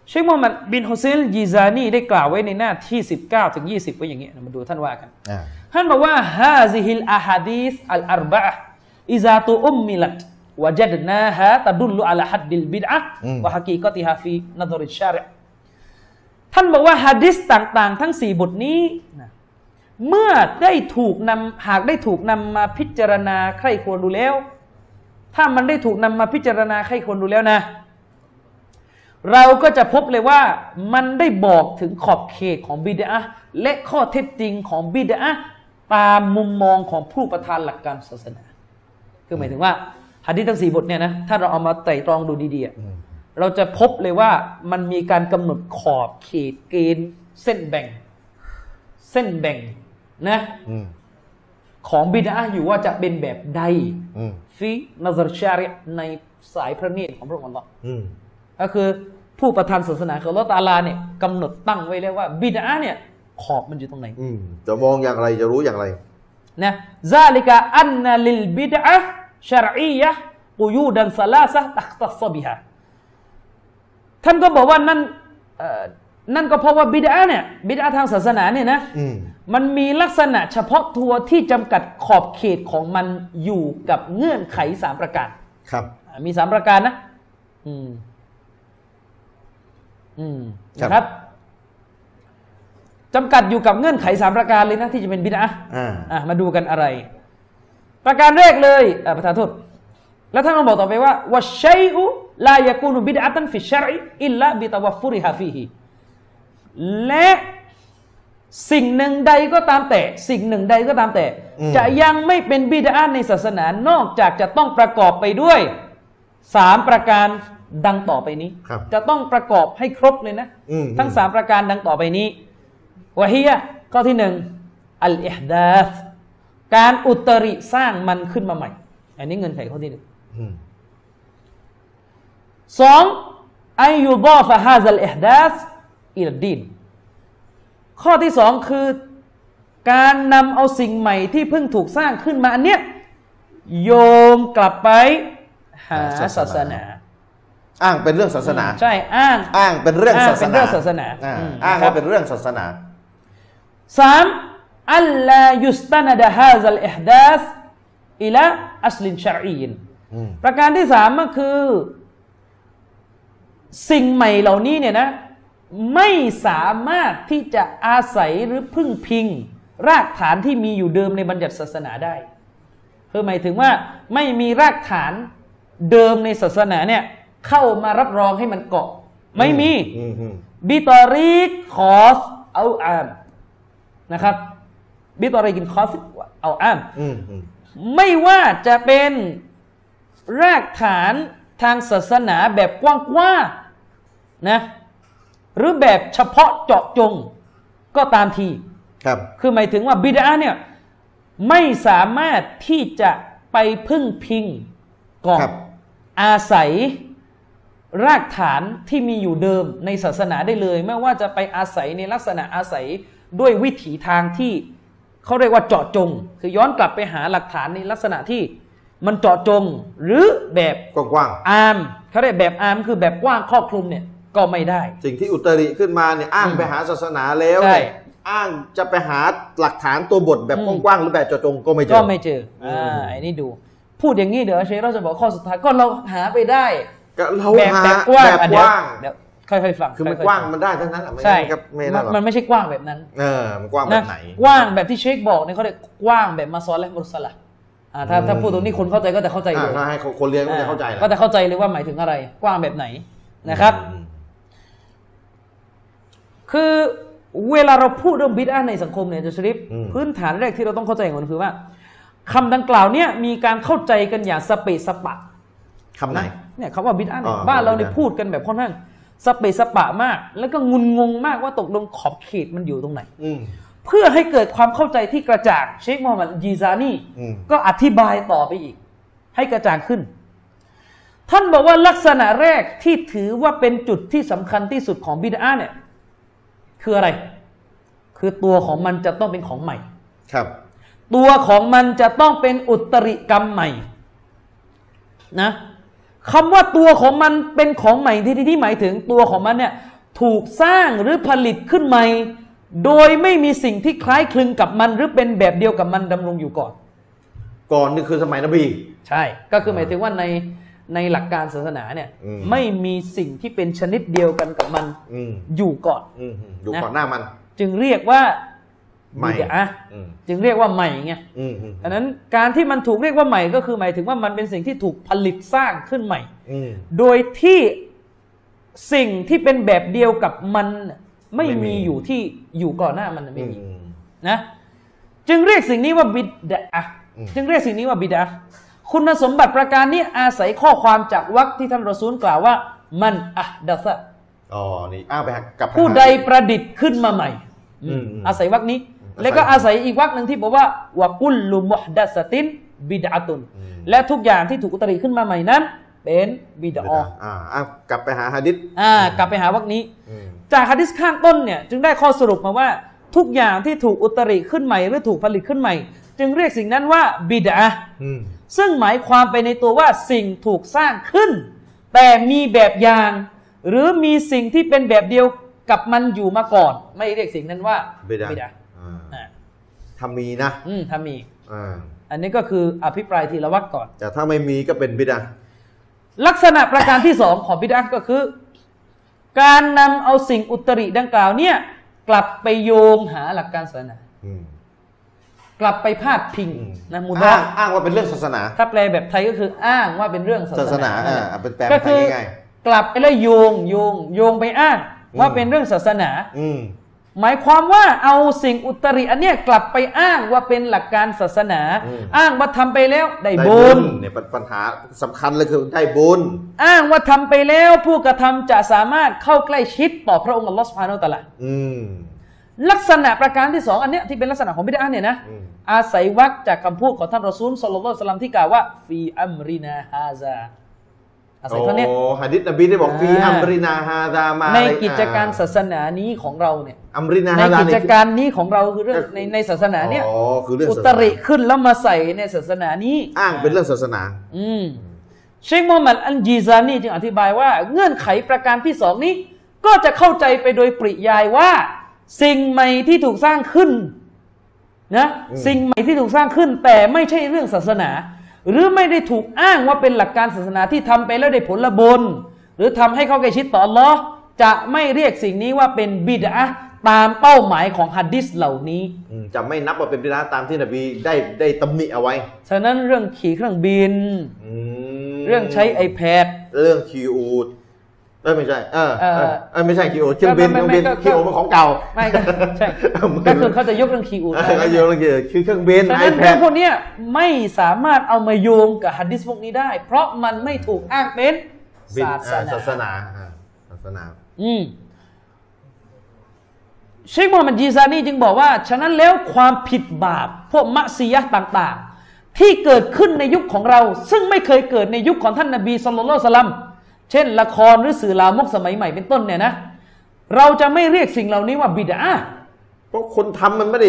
[SPEAKER 2] เชคมูฮัมหมัดบินฮุเซนจีซานีได้กล่าวไว้ในหน้าที่ 19 ถึง 20 ไว้อย่างนี้นะมาดูท่านว่ากัน
[SPEAKER 1] อ่า
[SPEAKER 2] ท่านบอกว่าهذه الأحاديث الأربعة إذا تؤملت وجدناها تدل على حد البدعة อืม وحقيقتها في نظر الشارعท่านบอกว่าฮะดิษต่างๆ ทั้งสี่บทนี้นะเมื่อได้ถูกนำหากได้ถูกนำมาพิจารณาใคร่ครวญดูแล้ว ถ้ามันได้ถูกนำมาพิจารณาใครควรดูแล้วนะ เราก็จะพบเลยว่ามันได้บอกถึงขอบเขตของบิดอะห์และข้อเท็จจริงของบิดอะห์ตามมุมมองของผู้ประธานหลักการศาสนา คือหมายถึงว่าหะดีษทั้งสี่บทเนี่ยนะถ้าเราเอามาไต่ตรองดูดีๆอะเราจะพบเลยว่ามันมีการกำหนดขอบเขตเกณฑ์เส้นแบ่ง เส้นแบ่งนะ
[SPEAKER 1] อืม
[SPEAKER 2] ของบิดอะห์อยู่ว่าจะเป็นแบบใด
[SPEAKER 1] อืม
[SPEAKER 2] ฟีนัซรชาริอะห์ในสายพระเนตรของพระองค์อัลลอฮ์
[SPEAKER 1] อืม
[SPEAKER 2] ก็คือผู้ประธานศาสนาคืออัลลอฮ์ตะอาลาเนี่ยกำหนดตั้งไว้แล้วว่าบิดาเนี่ยขอบมันอยู่ตรงไหน
[SPEAKER 1] อืมจะมองอย่างไรจะรู้อย่างไร
[SPEAKER 2] นะซาลิกะอันนะลิลบิดอะชรอียะกุยูดันซาลาซะตักตัสบิฮะท่านก็บอกว่านั่นเอ่อนั่นก็เพราะว่าบิดาเนี่ยบิดาทางศาสนาเนี่ยนะ
[SPEAKER 1] อืม
[SPEAKER 2] มันมีลักษณะเฉพาะตัวที่จำกัดขอบเขตของมันอยู่กับเงื่อนไขสามประการ
[SPEAKER 1] ครับ
[SPEAKER 2] อ่ามีสามประการนะ อืมอืม
[SPEAKER 1] ครับ
[SPEAKER 2] นะครับจำกัดอยู่กับเงื่อนไขสามประการเลยนะที่จะเป็นบิดอะห์
[SPEAKER 1] อ่า
[SPEAKER 2] อะมาดูกันอะไร ประการแรกเลยอะประธานโทษแล้วท่านก็บอกต่อไปว่าว่าชัยอุลายกูนุบิดอะตันฟิชชรอิอิลละบิตาวฟุริฮาฟีฮิและสิ่งหนึ่งใดก็ตามแต่ สิ่งหนึ่งใดก็ตามแต่
[SPEAKER 1] อืม
[SPEAKER 2] จะยังไม่เป็นบิดาในศาสนานอกจากจะต้องประกอบไปด้วยสามประการ ดังต่อไปนี้
[SPEAKER 1] ครับ
[SPEAKER 2] จะต้องประกอบให้ครบเลยนะ
[SPEAKER 1] อืม
[SPEAKER 2] ทั้งสามประการดังต่อไปนี้วะฮียะข้อที่หนึ่งอัลอิฮดาสการอุตริสร้างมันขึ้นมาใหม่ อันนี้เงินไขข้อที่หนึ่ง
[SPEAKER 1] อืม
[SPEAKER 2] สองอายุดอฟะฮาซัลอิฮดาสอิลดีนข้อที่สองคือการนำเอาสิ่งใหม่ที่เพิ่งถูกสร้างขึ้นมาอันเนี้ยโยงกลับไปหาศาสนา
[SPEAKER 1] อ้างเป็นเรื่องศาสนา
[SPEAKER 2] ใช่ อ้าง
[SPEAKER 1] อ้างเป็นเรื่อง
[SPEAKER 2] อ้าง
[SPEAKER 1] ศาส
[SPEAKER 2] เป็น
[SPEAKER 1] นา
[SPEAKER 2] เรื่องศาสนา
[SPEAKER 1] อ่
[SPEAKER 2] อืม
[SPEAKER 1] อ้าง
[SPEAKER 2] นะครับ
[SPEAKER 1] ว่าเป็นเรื่องศาสนา
[SPEAKER 2] สามอัลลายุสตันดะฮาซัลอิฮดาสอิละอัสลินชารีน
[SPEAKER 1] อืม
[SPEAKER 2] ประการที่สามก็คือ สิ่งใหม่เหล่านี้เนี่ยนะ ไม่สามารถที่จะอาศัยหรือพึ่งพิง รากฐานที่มีอยู่เดิมในบัญญัติศาสนาได้คือหมายถึงว่าไม่มีรากฐานเดิมในศาสนาเนี่ย เข้ามารับรองให้มันเกาะ ไม่มี
[SPEAKER 1] อืมอืม
[SPEAKER 2] بطريق خاص أو عام นะครับ بطريق خاص أو عامอืม
[SPEAKER 1] อืม
[SPEAKER 2] ไม่ว่าจะเป็นรากฐานทางศาสนาแบบกว้างๆนะหรือแบบเฉพาะเจาะจงก็ตามที
[SPEAKER 1] ครับ
[SPEAKER 2] คือหมายถึงว่าบิดอะห์เนี่ยไม่สามารถที่จะไปพึ่งพิงเกาะ
[SPEAKER 1] ครับ
[SPEAKER 2] อาศัย รากฐานที่มีอยู่เดิมในศาสนาได้เลย ไม่ว่าจะไปอาศัยในลักษณะอาศัยด้วยวิถีทางที่เขาเรียกว่าเจาะจง คือย้อนกลับไปหาหลักฐานในลักษณะที่มันเจาะจงหรือแบบ
[SPEAKER 1] กว้าง
[SPEAKER 2] อาร์มเขาเรียกแบบอาร์มคือแบบกว้างครอบคลุมเนี่ยก็ไม่ได้
[SPEAKER 1] ๆสิ่งที่อุตริขึ้นมาเนี่ยอ้างไปหาศาสนาแล้ว
[SPEAKER 2] ใช่
[SPEAKER 1] เนี่ยอ้างจะไปหาหลักฐานตัวบทแบบ
[SPEAKER 2] อืม
[SPEAKER 1] กว้างๆหรือแบบเจาะจงก็ไม่เจอ
[SPEAKER 2] ก็ไม่เจอ
[SPEAKER 1] อื
[SPEAKER 2] อ่ามไอ้นี่ดู พูดอย่างนี้เดี๋ยวเชคเราจะบอกข้อสุดท้ายก็เราหาไปได้
[SPEAKER 1] ก็เรา
[SPEAKER 2] แบบ
[SPEAKER 1] หา
[SPEAKER 2] แบบกว้าง
[SPEAKER 1] แบบ
[SPEAKER 2] อะ
[SPEAKER 1] ก
[SPEAKER 2] เดี๋ยว
[SPEAKER 1] ว้าง
[SPEAKER 2] เดี๋ยวค่อยๆฟัง
[SPEAKER 1] คือมัน
[SPEAKER 2] ยๆ
[SPEAKER 1] กว้าง
[SPEAKER 2] ฟั
[SPEAKER 1] มันได้ทั้งนั้นอะไม่
[SPEAKER 2] ใช่
[SPEAKER 1] งั้นครับไม่
[SPEAKER 2] มั
[SPEAKER 1] น่านหรอก
[SPEAKER 2] มันไม่ใช่กว้างแบบนั้น
[SPEAKER 1] เออมันกว้างแบ
[SPEAKER 2] นะ
[SPEAKER 1] บไหน
[SPEAKER 2] กว้างแบบที่เชคบอกเนี่ยเขาเรียกกว้างแบบมาซอลและมุสละอ่าถ้าถ้าพูดตรงนี้คนเข้าใจก็จะเข้าใจเลย
[SPEAKER 1] อ่าถ้าให้คนเรียนก็จะเข้าใจแหละ
[SPEAKER 2] ก็จะเข้าใจเลยว่าหมายถึงอะไร กว้างแบบไหนนะครับ
[SPEAKER 1] อืม
[SPEAKER 2] คือเวลาเราพูดเรื่องบิดาในสังคมเนี่ยจะชริป
[SPEAKER 1] อืม
[SPEAKER 2] พื้นฐานแรกที่เราต้องเข้าใจก่อนคือว่าคำดังกล่าวเนี่ยมีการเข้าใจกันอย่างสเปซสปะ
[SPEAKER 1] คำไหน
[SPEAKER 2] เนี่ยคำว่าบิดาเนี่ย
[SPEAKER 1] อ๋อ
[SPEAKER 2] บ้านเราเนี่ย
[SPEAKER 1] บิดอะ
[SPEAKER 2] พูดกันแบบค่อนข้างสเปซสปะมาก แล้วก็งุนงงมากว่าตกลงขอบเขตมันอยู่ตรงไหน
[SPEAKER 1] อืม
[SPEAKER 2] เพื่อให้เกิดความเข้าใจที่กระจ่างเชคมูฮัมหมัดยีซานี
[SPEAKER 1] อืม
[SPEAKER 2] ก็อธิบายต่อไปอีก ให้กระจ่างขึ้น ท่านบอกว่าลักษณะแรกที่ถือว่าเป็นจุดที่สำคัญที่สุดของบิดาเนี่ยคืออะไร คือตัวของมันจะต้องเป็นของใหม่
[SPEAKER 1] ครับ
[SPEAKER 2] ตัวของมันจะต้องเป็นอุตริกรรมใหม่นะ คำว่าตัวของมันเป็นของใหม่ที่ที่ที่หมายถึงตัวของมันเนี่ยถูกสร้างหรือผลิตขึ้นใหม่ โดยไม่มีสิ่งที่คล้ายคลึงกับมันหรือเป็นแบบเดียวกับมันดำรงอยู่ก่อน
[SPEAKER 1] ก่อนนี่คือสมัยนบี
[SPEAKER 2] ใช่ ก็คือหมายถึงว่าในในหลักการศาสนาเนี่ย
[SPEAKER 1] อืม
[SPEAKER 2] ไม่มีสิ่งที่เป็นชนิดเดียวกันกับมัน
[SPEAKER 1] อืม
[SPEAKER 2] อยู่ก่อน
[SPEAKER 1] อืมอืมอยู่
[SPEAKER 2] นะ
[SPEAKER 1] ก่อนหน้ามัน
[SPEAKER 2] จึงเรียกว่า
[SPEAKER 1] ใหม่
[SPEAKER 2] บิดอะ
[SPEAKER 1] อืม
[SPEAKER 2] จึงเรียกว่าใหม่ไง
[SPEAKER 1] อืมอืม
[SPEAKER 2] อันนั้นการที่มันถูกเรียกว่าใหม่ก็คือหมายถึงว่ามันเป็นสิ่งที่ถูกผลิตสร้างขึ้นใหม่
[SPEAKER 1] อืม
[SPEAKER 2] โดยที่สิ่งที่เป็นแบบเดียวกับมันน่ะไม่
[SPEAKER 1] ไม่มี
[SPEAKER 2] มีอยู่ที่อยู่ก่อนหน้ามันน่ะไม่มี
[SPEAKER 1] อืม
[SPEAKER 2] นะจึงเรียกสิ่งนี้ว่าบิดอะ
[SPEAKER 1] อืม
[SPEAKER 2] จึงเรียกสิ่งนี้ว่าบิดอะคุณสมบัติประการนี้อาศัยข้อความจากวรรคที่ท่านรอซูลกล่าวว่า มันอะดัสะ
[SPEAKER 1] อ๋อนี่อ้าวไปหากลับไป
[SPEAKER 2] ผู้
[SPEAKER 1] หา
[SPEAKER 2] ใดประดิษฐ์ขึ้นมาใหม่
[SPEAKER 1] อืมอืม
[SPEAKER 2] อาศัยวรรคนี้
[SPEAKER 1] อาศัย
[SPEAKER 2] แล้วก็อาศัยอีกวรรคหนึ่งที่บอกว่าวะกุลลุมุฮดัสตินบิดอะตุน
[SPEAKER 1] อืม
[SPEAKER 2] และทุกอย่างที่ถูกอุตริขึ้นมาใหม่นั้น เป็นบิด
[SPEAKER 1] เดี๋ยว
[SPEAKER 2] อ
[SPEAKER 1] นะอ่าอ้าวกลับไปหาฮะดิษ
[SPEAKER 2] อ่ากลับไปหาวรรคนี้
[SPEAKER 1] อืม
[SPEAKER 2] จากฮะดิษข้างต้นเนี่ยจึงได้ข้อสรุปมาว่าทุกอย่างที่ถูกอุตริขึ้นใหม่หรือถูกผลิตขึ้นใหม่ จึงเรียกสิ่งนั้นว่าบิดอะห์
[SPEAKER 1] อืม
[SPEAKER 2] ซึ่งหมายความไปในตัวว่าสิ่งถูกสร้างขึ้น แต่มีแบบอย่าง หรือมีสิ่งที่เป็นแบบเดียวกับมันอยู่มาก่อน ไม่เรียกสิ่งนั้นว่า
[SPEAKER 1] บิดา
[SPEAKER 2] บิดอะห์
[SPEAKER 1] อ่า
[SPEAKER 2] อ่า
[SPEAKER 1] ถ้ามีนะ
[SPEAKER 2] อืมถ้ามี
[SPEAKER 1] อ่า
[SPEAKER 2] อันนี้ก็คืออภิปรายทีละวักก่อน
[SPEAKER 1] แต่ถ้าไม่มีก็เป็นบิดา
[SPEAKER 2] ลักษณะประการที่สองของบิดอะห์ก็คือ การนำเอาสิ่งอุตริดังกล่าวเนี่ย กลับไปโยงหาหลักการศาสนา
[SPEAKER 1] อืม
[SPEAKER 2] กลับไปพาดพิง
[SPEAKER 1] อืม
[SPEAKER 2] นะมุดอ
[SPEAKER 1] อ้างอ้างว่าเป็นเรื่องศาสนา
[SPEAKER 2] ถ้าแปลแบบไทยก็คืออ้างว่าเป็นเรื่องศา
[SPEAKER 1] ศาส
[SPEAKER 2] ส
[SPEAKER 1] นา
[SPEAKER 2] นา
[SPEAKER 1] อ่าเอาเป็นแปล
[SPEAKER 2] ก็
[SPEAKER 1] เป็นไท
[SPEAKER 2] คื
[SPEAKER 1] ย
[SPEAKER 2] อ
[SPEAKER 1] ง่าย
[SPEAKER 2] กลับไปแล้วโยงโยงโยงไปอ้างว่าเป็นเรื่องศาสนา
[SPEAKER 1] ๆอืม
[SPEAKER 2] หมายความว่าเอาสิ่งอุตริอันเนี้ยกลับไปอ้างว่าเป็นหลักการศาสนา อ้างว่าทำไปแล้วได้
[SPEAKER 1] ได้
[SPEAKER 2] บุญ
[SPEAKER 1] เนี่ยปัญหาสำคัญเลยคือได้บุญ
[SPEAKER 2] อ้างว่าทำไปแล้วผู้กระทำจะสามารถเข้าใกล้ชิดต่อพระองค์อัลลอฮฺสุบฮานาอัลตะอาลา
[SPEAKER 1] อืม
[SPEAKER 2] ลักษณะประการที่สองอันเนี้ยที่เป็นลักษณะของบิดาเนี่ยนะ
[SPEAKER 1] อืม
[SPEAKER 2] อาศัยวักจากคำพูดของท่านรอซูลสลลัลลอฮุอะลัยฮิวะซัลลัมที่กล่าวว่าฟีอัมรินาฮาซา อาศัย
[SPEAKER 1] โอ้
[SPEAKER 2] ข้อเนี้ย
[SPEAKER 1] ฮะดิษนบีได้บอก
[SPEAKER 2] อ่า
[SPEAKER 1] ฟีอัมรินาฮาดามา
[SPEAKER 2] ใน
[SPEAKER 1] อะไร
[SPEAKER 2] กิจการ
[SPEAKER 1] อ่
[SPEAKER 2] ศาสนานี้ของเราเนี่ย
[SPEAKER 1] อัมรินา
[SPEAKER 2] ใน
[SPEAKER 1] ฮาดา
[SPEAKER 2] กิ
[SPEAKER 1] นี่
[SPEAKER 2] จการนี้ของเราคือเรื่อง
[SPEAKER 1] ก็คือ
[SPEAKER 2] ในในศาสนาเนี่ย
[SPEAKER 1] อ๋อคือเรื่อง
[SPEAKER 2] อุ
[SPEAKER 1] ศาส
[SPEAKER 2] ต
[SPEAKER 1] นา
[SPEAKER 2] ริขึ้นแล้วมาใส่ในศาสนานี้
[SPEAKER 1] อ้างเป็นเรื่องศาสนา
[SPEAKER 2] อืมเชคโมฮัมหมัดอันจีซานีจึงอธิบายว่า เงื่อนไขประการที่สองนี้ ก็จะเข้าใจไปโดยปริยายว่า สิ่งใหม่ที่ถูกสร้างขึ้นนะ
[SPEAKER 1] อืม
[SPEAKER 2] สิ่งใหม่ที่ถูกสร้างขึ้น แต่ไม่ใช่เรื่องศาสนา หรือไม่ได้ถูกอ้างว่าเป็นหลักการศาสนาที่ทำไปแล้วได้ผลบุญหรือทำให้เขาใกล้ชิดต่ออัลลอฮ์จะไม่เรียกสิ่งนี้ว่าเป็นบิดอะห์ตามเป้าหมายของฮัดดิสเหล่านี้
[SPEAKER 1] อืมจะไม่นับว่าเป็นบิดาตามที่นบีได้ได้ตำหนิเอาไว้
[SPEAKER 2] ฉะนั้นเรื่องขี่เครื่องบิน
[SPEAKER 1] อืม
[SPEAKER 2] เรื่องใช้ iPad
[SPEAKER 1] เรื่องคิวอูด เออไม่ใช่เออ
[SPEAKER 2] เออ
[SPEAKER 1] เออเออไม่ใช่คิวอูดเครื่องบิน
[SPEAKER 2] ไม่
[SPEAKER 1] เครื่อง
[SPEAKER 2] ไม่
[SPEAKER 1] บิน
[SPEAKER 2] ก็
[SPEAKER 1] คิวอูดเป็นของเก่า
[SPEAKER 2] ไม่ก็ใช่ก็คือเขาจะยกเรื่องคีอู
[SPEAKER 1] เออเขาโยงเรื่องคิวคือเครื่องบิน
[SPEAKER 2] ฉะ
[SPEAKER 1] ไอ
[SPEAKER 2] นั้น
[SPEAKER 1] แพ
[SPEAKER 2] เรื่อ
[SPEAKER 1] ด
[SPEAKER 2] งพวกเนี้ยไม่สามารถเอามาโยงกับฮัดดิสพวกนี้ได้ เพราะมันไม่ถูกอ้างเป็นศาส
[SPEAKER 1] ศาส
[SPEAKER 2] นา
[SPEAKER 1] นาอ่าศาสนา
[SPEAKER 2] อืมเชคมูฮัมหมัดจีซานีจึงบอกว่า ฉะนั้นแล้วความผิดบาป พวกมัซียะห์ต่าง ๆ ที่เกิดขึ้นในยุคของเรา ซึ่งไม่เคยเกิดในยุคของท่านนบีสุลต่านสลัม เช่น ละครหรือสื่อลามกสมัยใหม่เป็นต้นเนี่ยนะ เราจะไม่เรียกสิ่งเหล่านี้ว่าบิดา
[SPEAKER 1] เพราะคนทำมันไม่ได้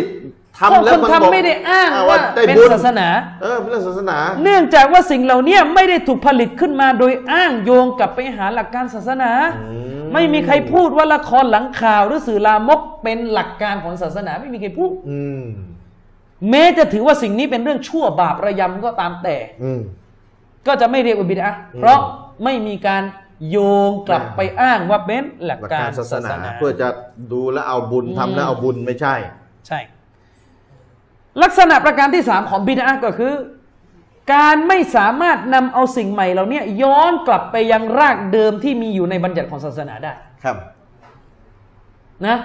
[SPEAKER 2] เพราะ
[SPEAKER 1] ทำแล้ว
[SPEAKER 2] คน
[SPEAKER 1] มัน
[SPEAKER 2] ทำไม่ได้อ้างว่า
[SPEAKER 1] ได้
[SPEAKER 2] เป็น
[SPEAKER 1] บุญ
[SPEAKER 2] ศาสนา
[SPEAKER 1] เออเป็นเรื่องศาสนา
[SPEAKER 2] เนื่องจากว่าสิ่งเหล่านี้ไม่ได้ถูกผลิตขึ้นมาโดยอ้างโยงกลับไปหาหลักการศาสนา
[SPEAKER 1] ม
[SPEAKER 2] ไม่มีใครพูดว่าละครหลังข่าวหรือสื่อลามกเป็นหลักการของศาสนาไม่มีใครพูด
[SPEAKER 1] อืม
[SPEAKER 2] แม้จะถือว่าสิ่งนี้เป็นเรื่องชั่วบาประยำก็ตามแต่
[SPEAKER 1] อืม
[SPEAKER 2] ก็จะไม่เรียกว่าบิดา
[SPEAKER 1] อืม
[SPEAKER 2] เพราะ ไม่มีการโยงกลับไปอ้างว่าเป็นหลัก
[SPEAKER 1] หลัก
[SPEAKER 2] กา
[SPEAKER 1] การร
[SPEAKER 2] ศา
[SPEAKER 1] ศา
[SPEAKER 2] ส
[SPEAKER 1] ส
[SPEAKER 2] นา
[SPEAKER 1] นา เพื่อจะดูแลวเอาบุญ
[SPEAKER 2] อืม
[SPEAKER 1] ทำแล้วเอาบุญไม่ใช่
[SPEAKER 2] ใช่ ลักษณะประการที่สามของบิดาก็คือ การไม่สามารถนำเอาสิ่งใหม่เหล่านี้ย้อนกลับไปยังรากเดิมที่มีอยู่ในบัญญัติของศาสนาได้
[SPEAKER 1] ครับ
[SPEAKER 2] นะ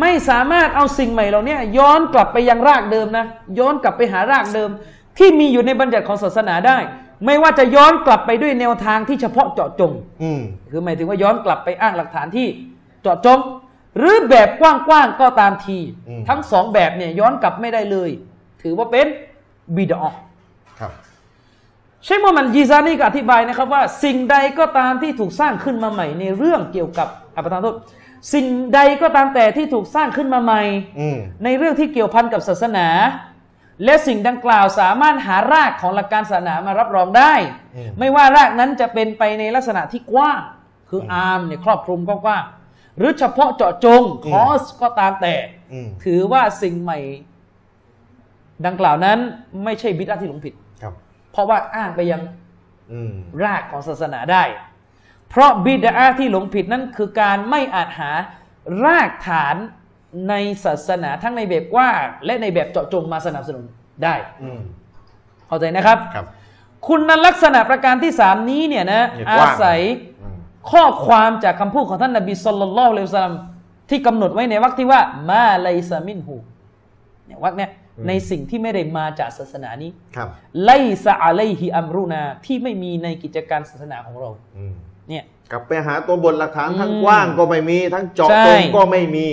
[SPEAKER 2] ไม่สามารถเอาสิ่งใหม่เหล่านี้ย้อนกลับไปยังรากเดิมนะ ย้อนกลับไปหารากเดิม ที่มีอยู่ในบัญญัติของศาสนาได้ ไม่ว่าจะย้อนกลับไปด้วยแนวทางที่เฉพาะเจาะจง
[SPEAKER 1] อืม
[SPEAKER 2] คือหมายถึงว่าย้อนกลับไปอ้างหลักฐานที่เจาะจง หรือแบบกว้างๆก็ตามที
[SPEAKER 1] อืม
[SPEAKER 2] ทั้งสองแบบเนี่ยย้อนกลับไม่ได้เลย ถือว่าเป็นบิดอ
[SPEAKER 1] ครับ
[SPEAKER 2] เชคมูฮัมหมัดยีซานีก็อธิบายนะครับว่า สิ่งใดก็ตามที่ถูกสร้างขึ้นมาใหม่ ในเรื่องเกี่ยวกับอภิธานโทษสิ่งใดก็ตามแต่ที่ถูกสร้างขึ้นมาใหม่
[SPEAKER 1] อืม
[SPEAKER 2] ในเรื่องที่เกี่ยวพันกับศาสนา และสิ่งดังกล่าวสามารถหารากของหลักการศาสนามารับรองได้
[SPEAKER 1] อืม
[SPEAKER 2] ไม่ว่ารากนั้นจะเป็นไปในลักษณะที่กว้างคืออาร์มเนี่ยครอบคลุมกว้างๆหรือเฉพาะเจาะจงคอสก็ตามแต่
[SPEAKER 1] อืม
[SPEAKER 2] ถือว่าสิ่งใหม่ดังกล่าวนั้น ไม่ใช่บิดาที่หลงผิด
[SPEAKER 1] ครับ
[SPEAKER 2] เพราะว่าอ้างไปยัง
[SPEAKER 1] อืม
[SPEAKER 2] รากของศาสนาได้ เพราะบิดาที่หลงผิดนั้นคือการไม่อาจหารากฐาน ในศาสนาทั้งในแบบกว้างและในแบบเจาะจงมาสนับสนุนได้
[SPEAKER 1] อืม
[SPEAKER 2] เข้าใจนะครับ
[SPEAKER 1] ครับ
[SPEAKER 2] คุณลักษณะประการที่สามนี้เนี่ยนะ
[SPEAKER 1] เนี่ย
[SPEAKER 2] อาก
[SPEAKER 1] ว้าง
[SPEAKER 2] ศัย
[SPEAKER 1] อืม
[SPEAKER 2] ข้อความจากคำพูดของท่านนบีสุลต่านละเลวะสัลลัมที่กำหนดไว้ในวรรคที่ว่ามาไลซามินหูเนี่ยวรรคเนี่ยในสิ่งที่ไม่ได้มาจากศาสนานี้
[SPEAKER 1] ครับ
[SPEAKER 2] ไลซาอะไลฮิอัมรุนาที่ไม่มีในกิจการศาสนาของเรา
[SPEAKER 1] อืม
[SPEAKER 2] เนี่ย
[SPEAKER 1] กลับไปหาตัวบทหลักฐานทั้ง
[SPEAKER 2] อืม
[SPEAKER 1] กว้างก็ไม่มี ทั้งเจาะ
[SPEAKER 2] ใช่
[SPEAKER 1] ตรงก็ไม่มี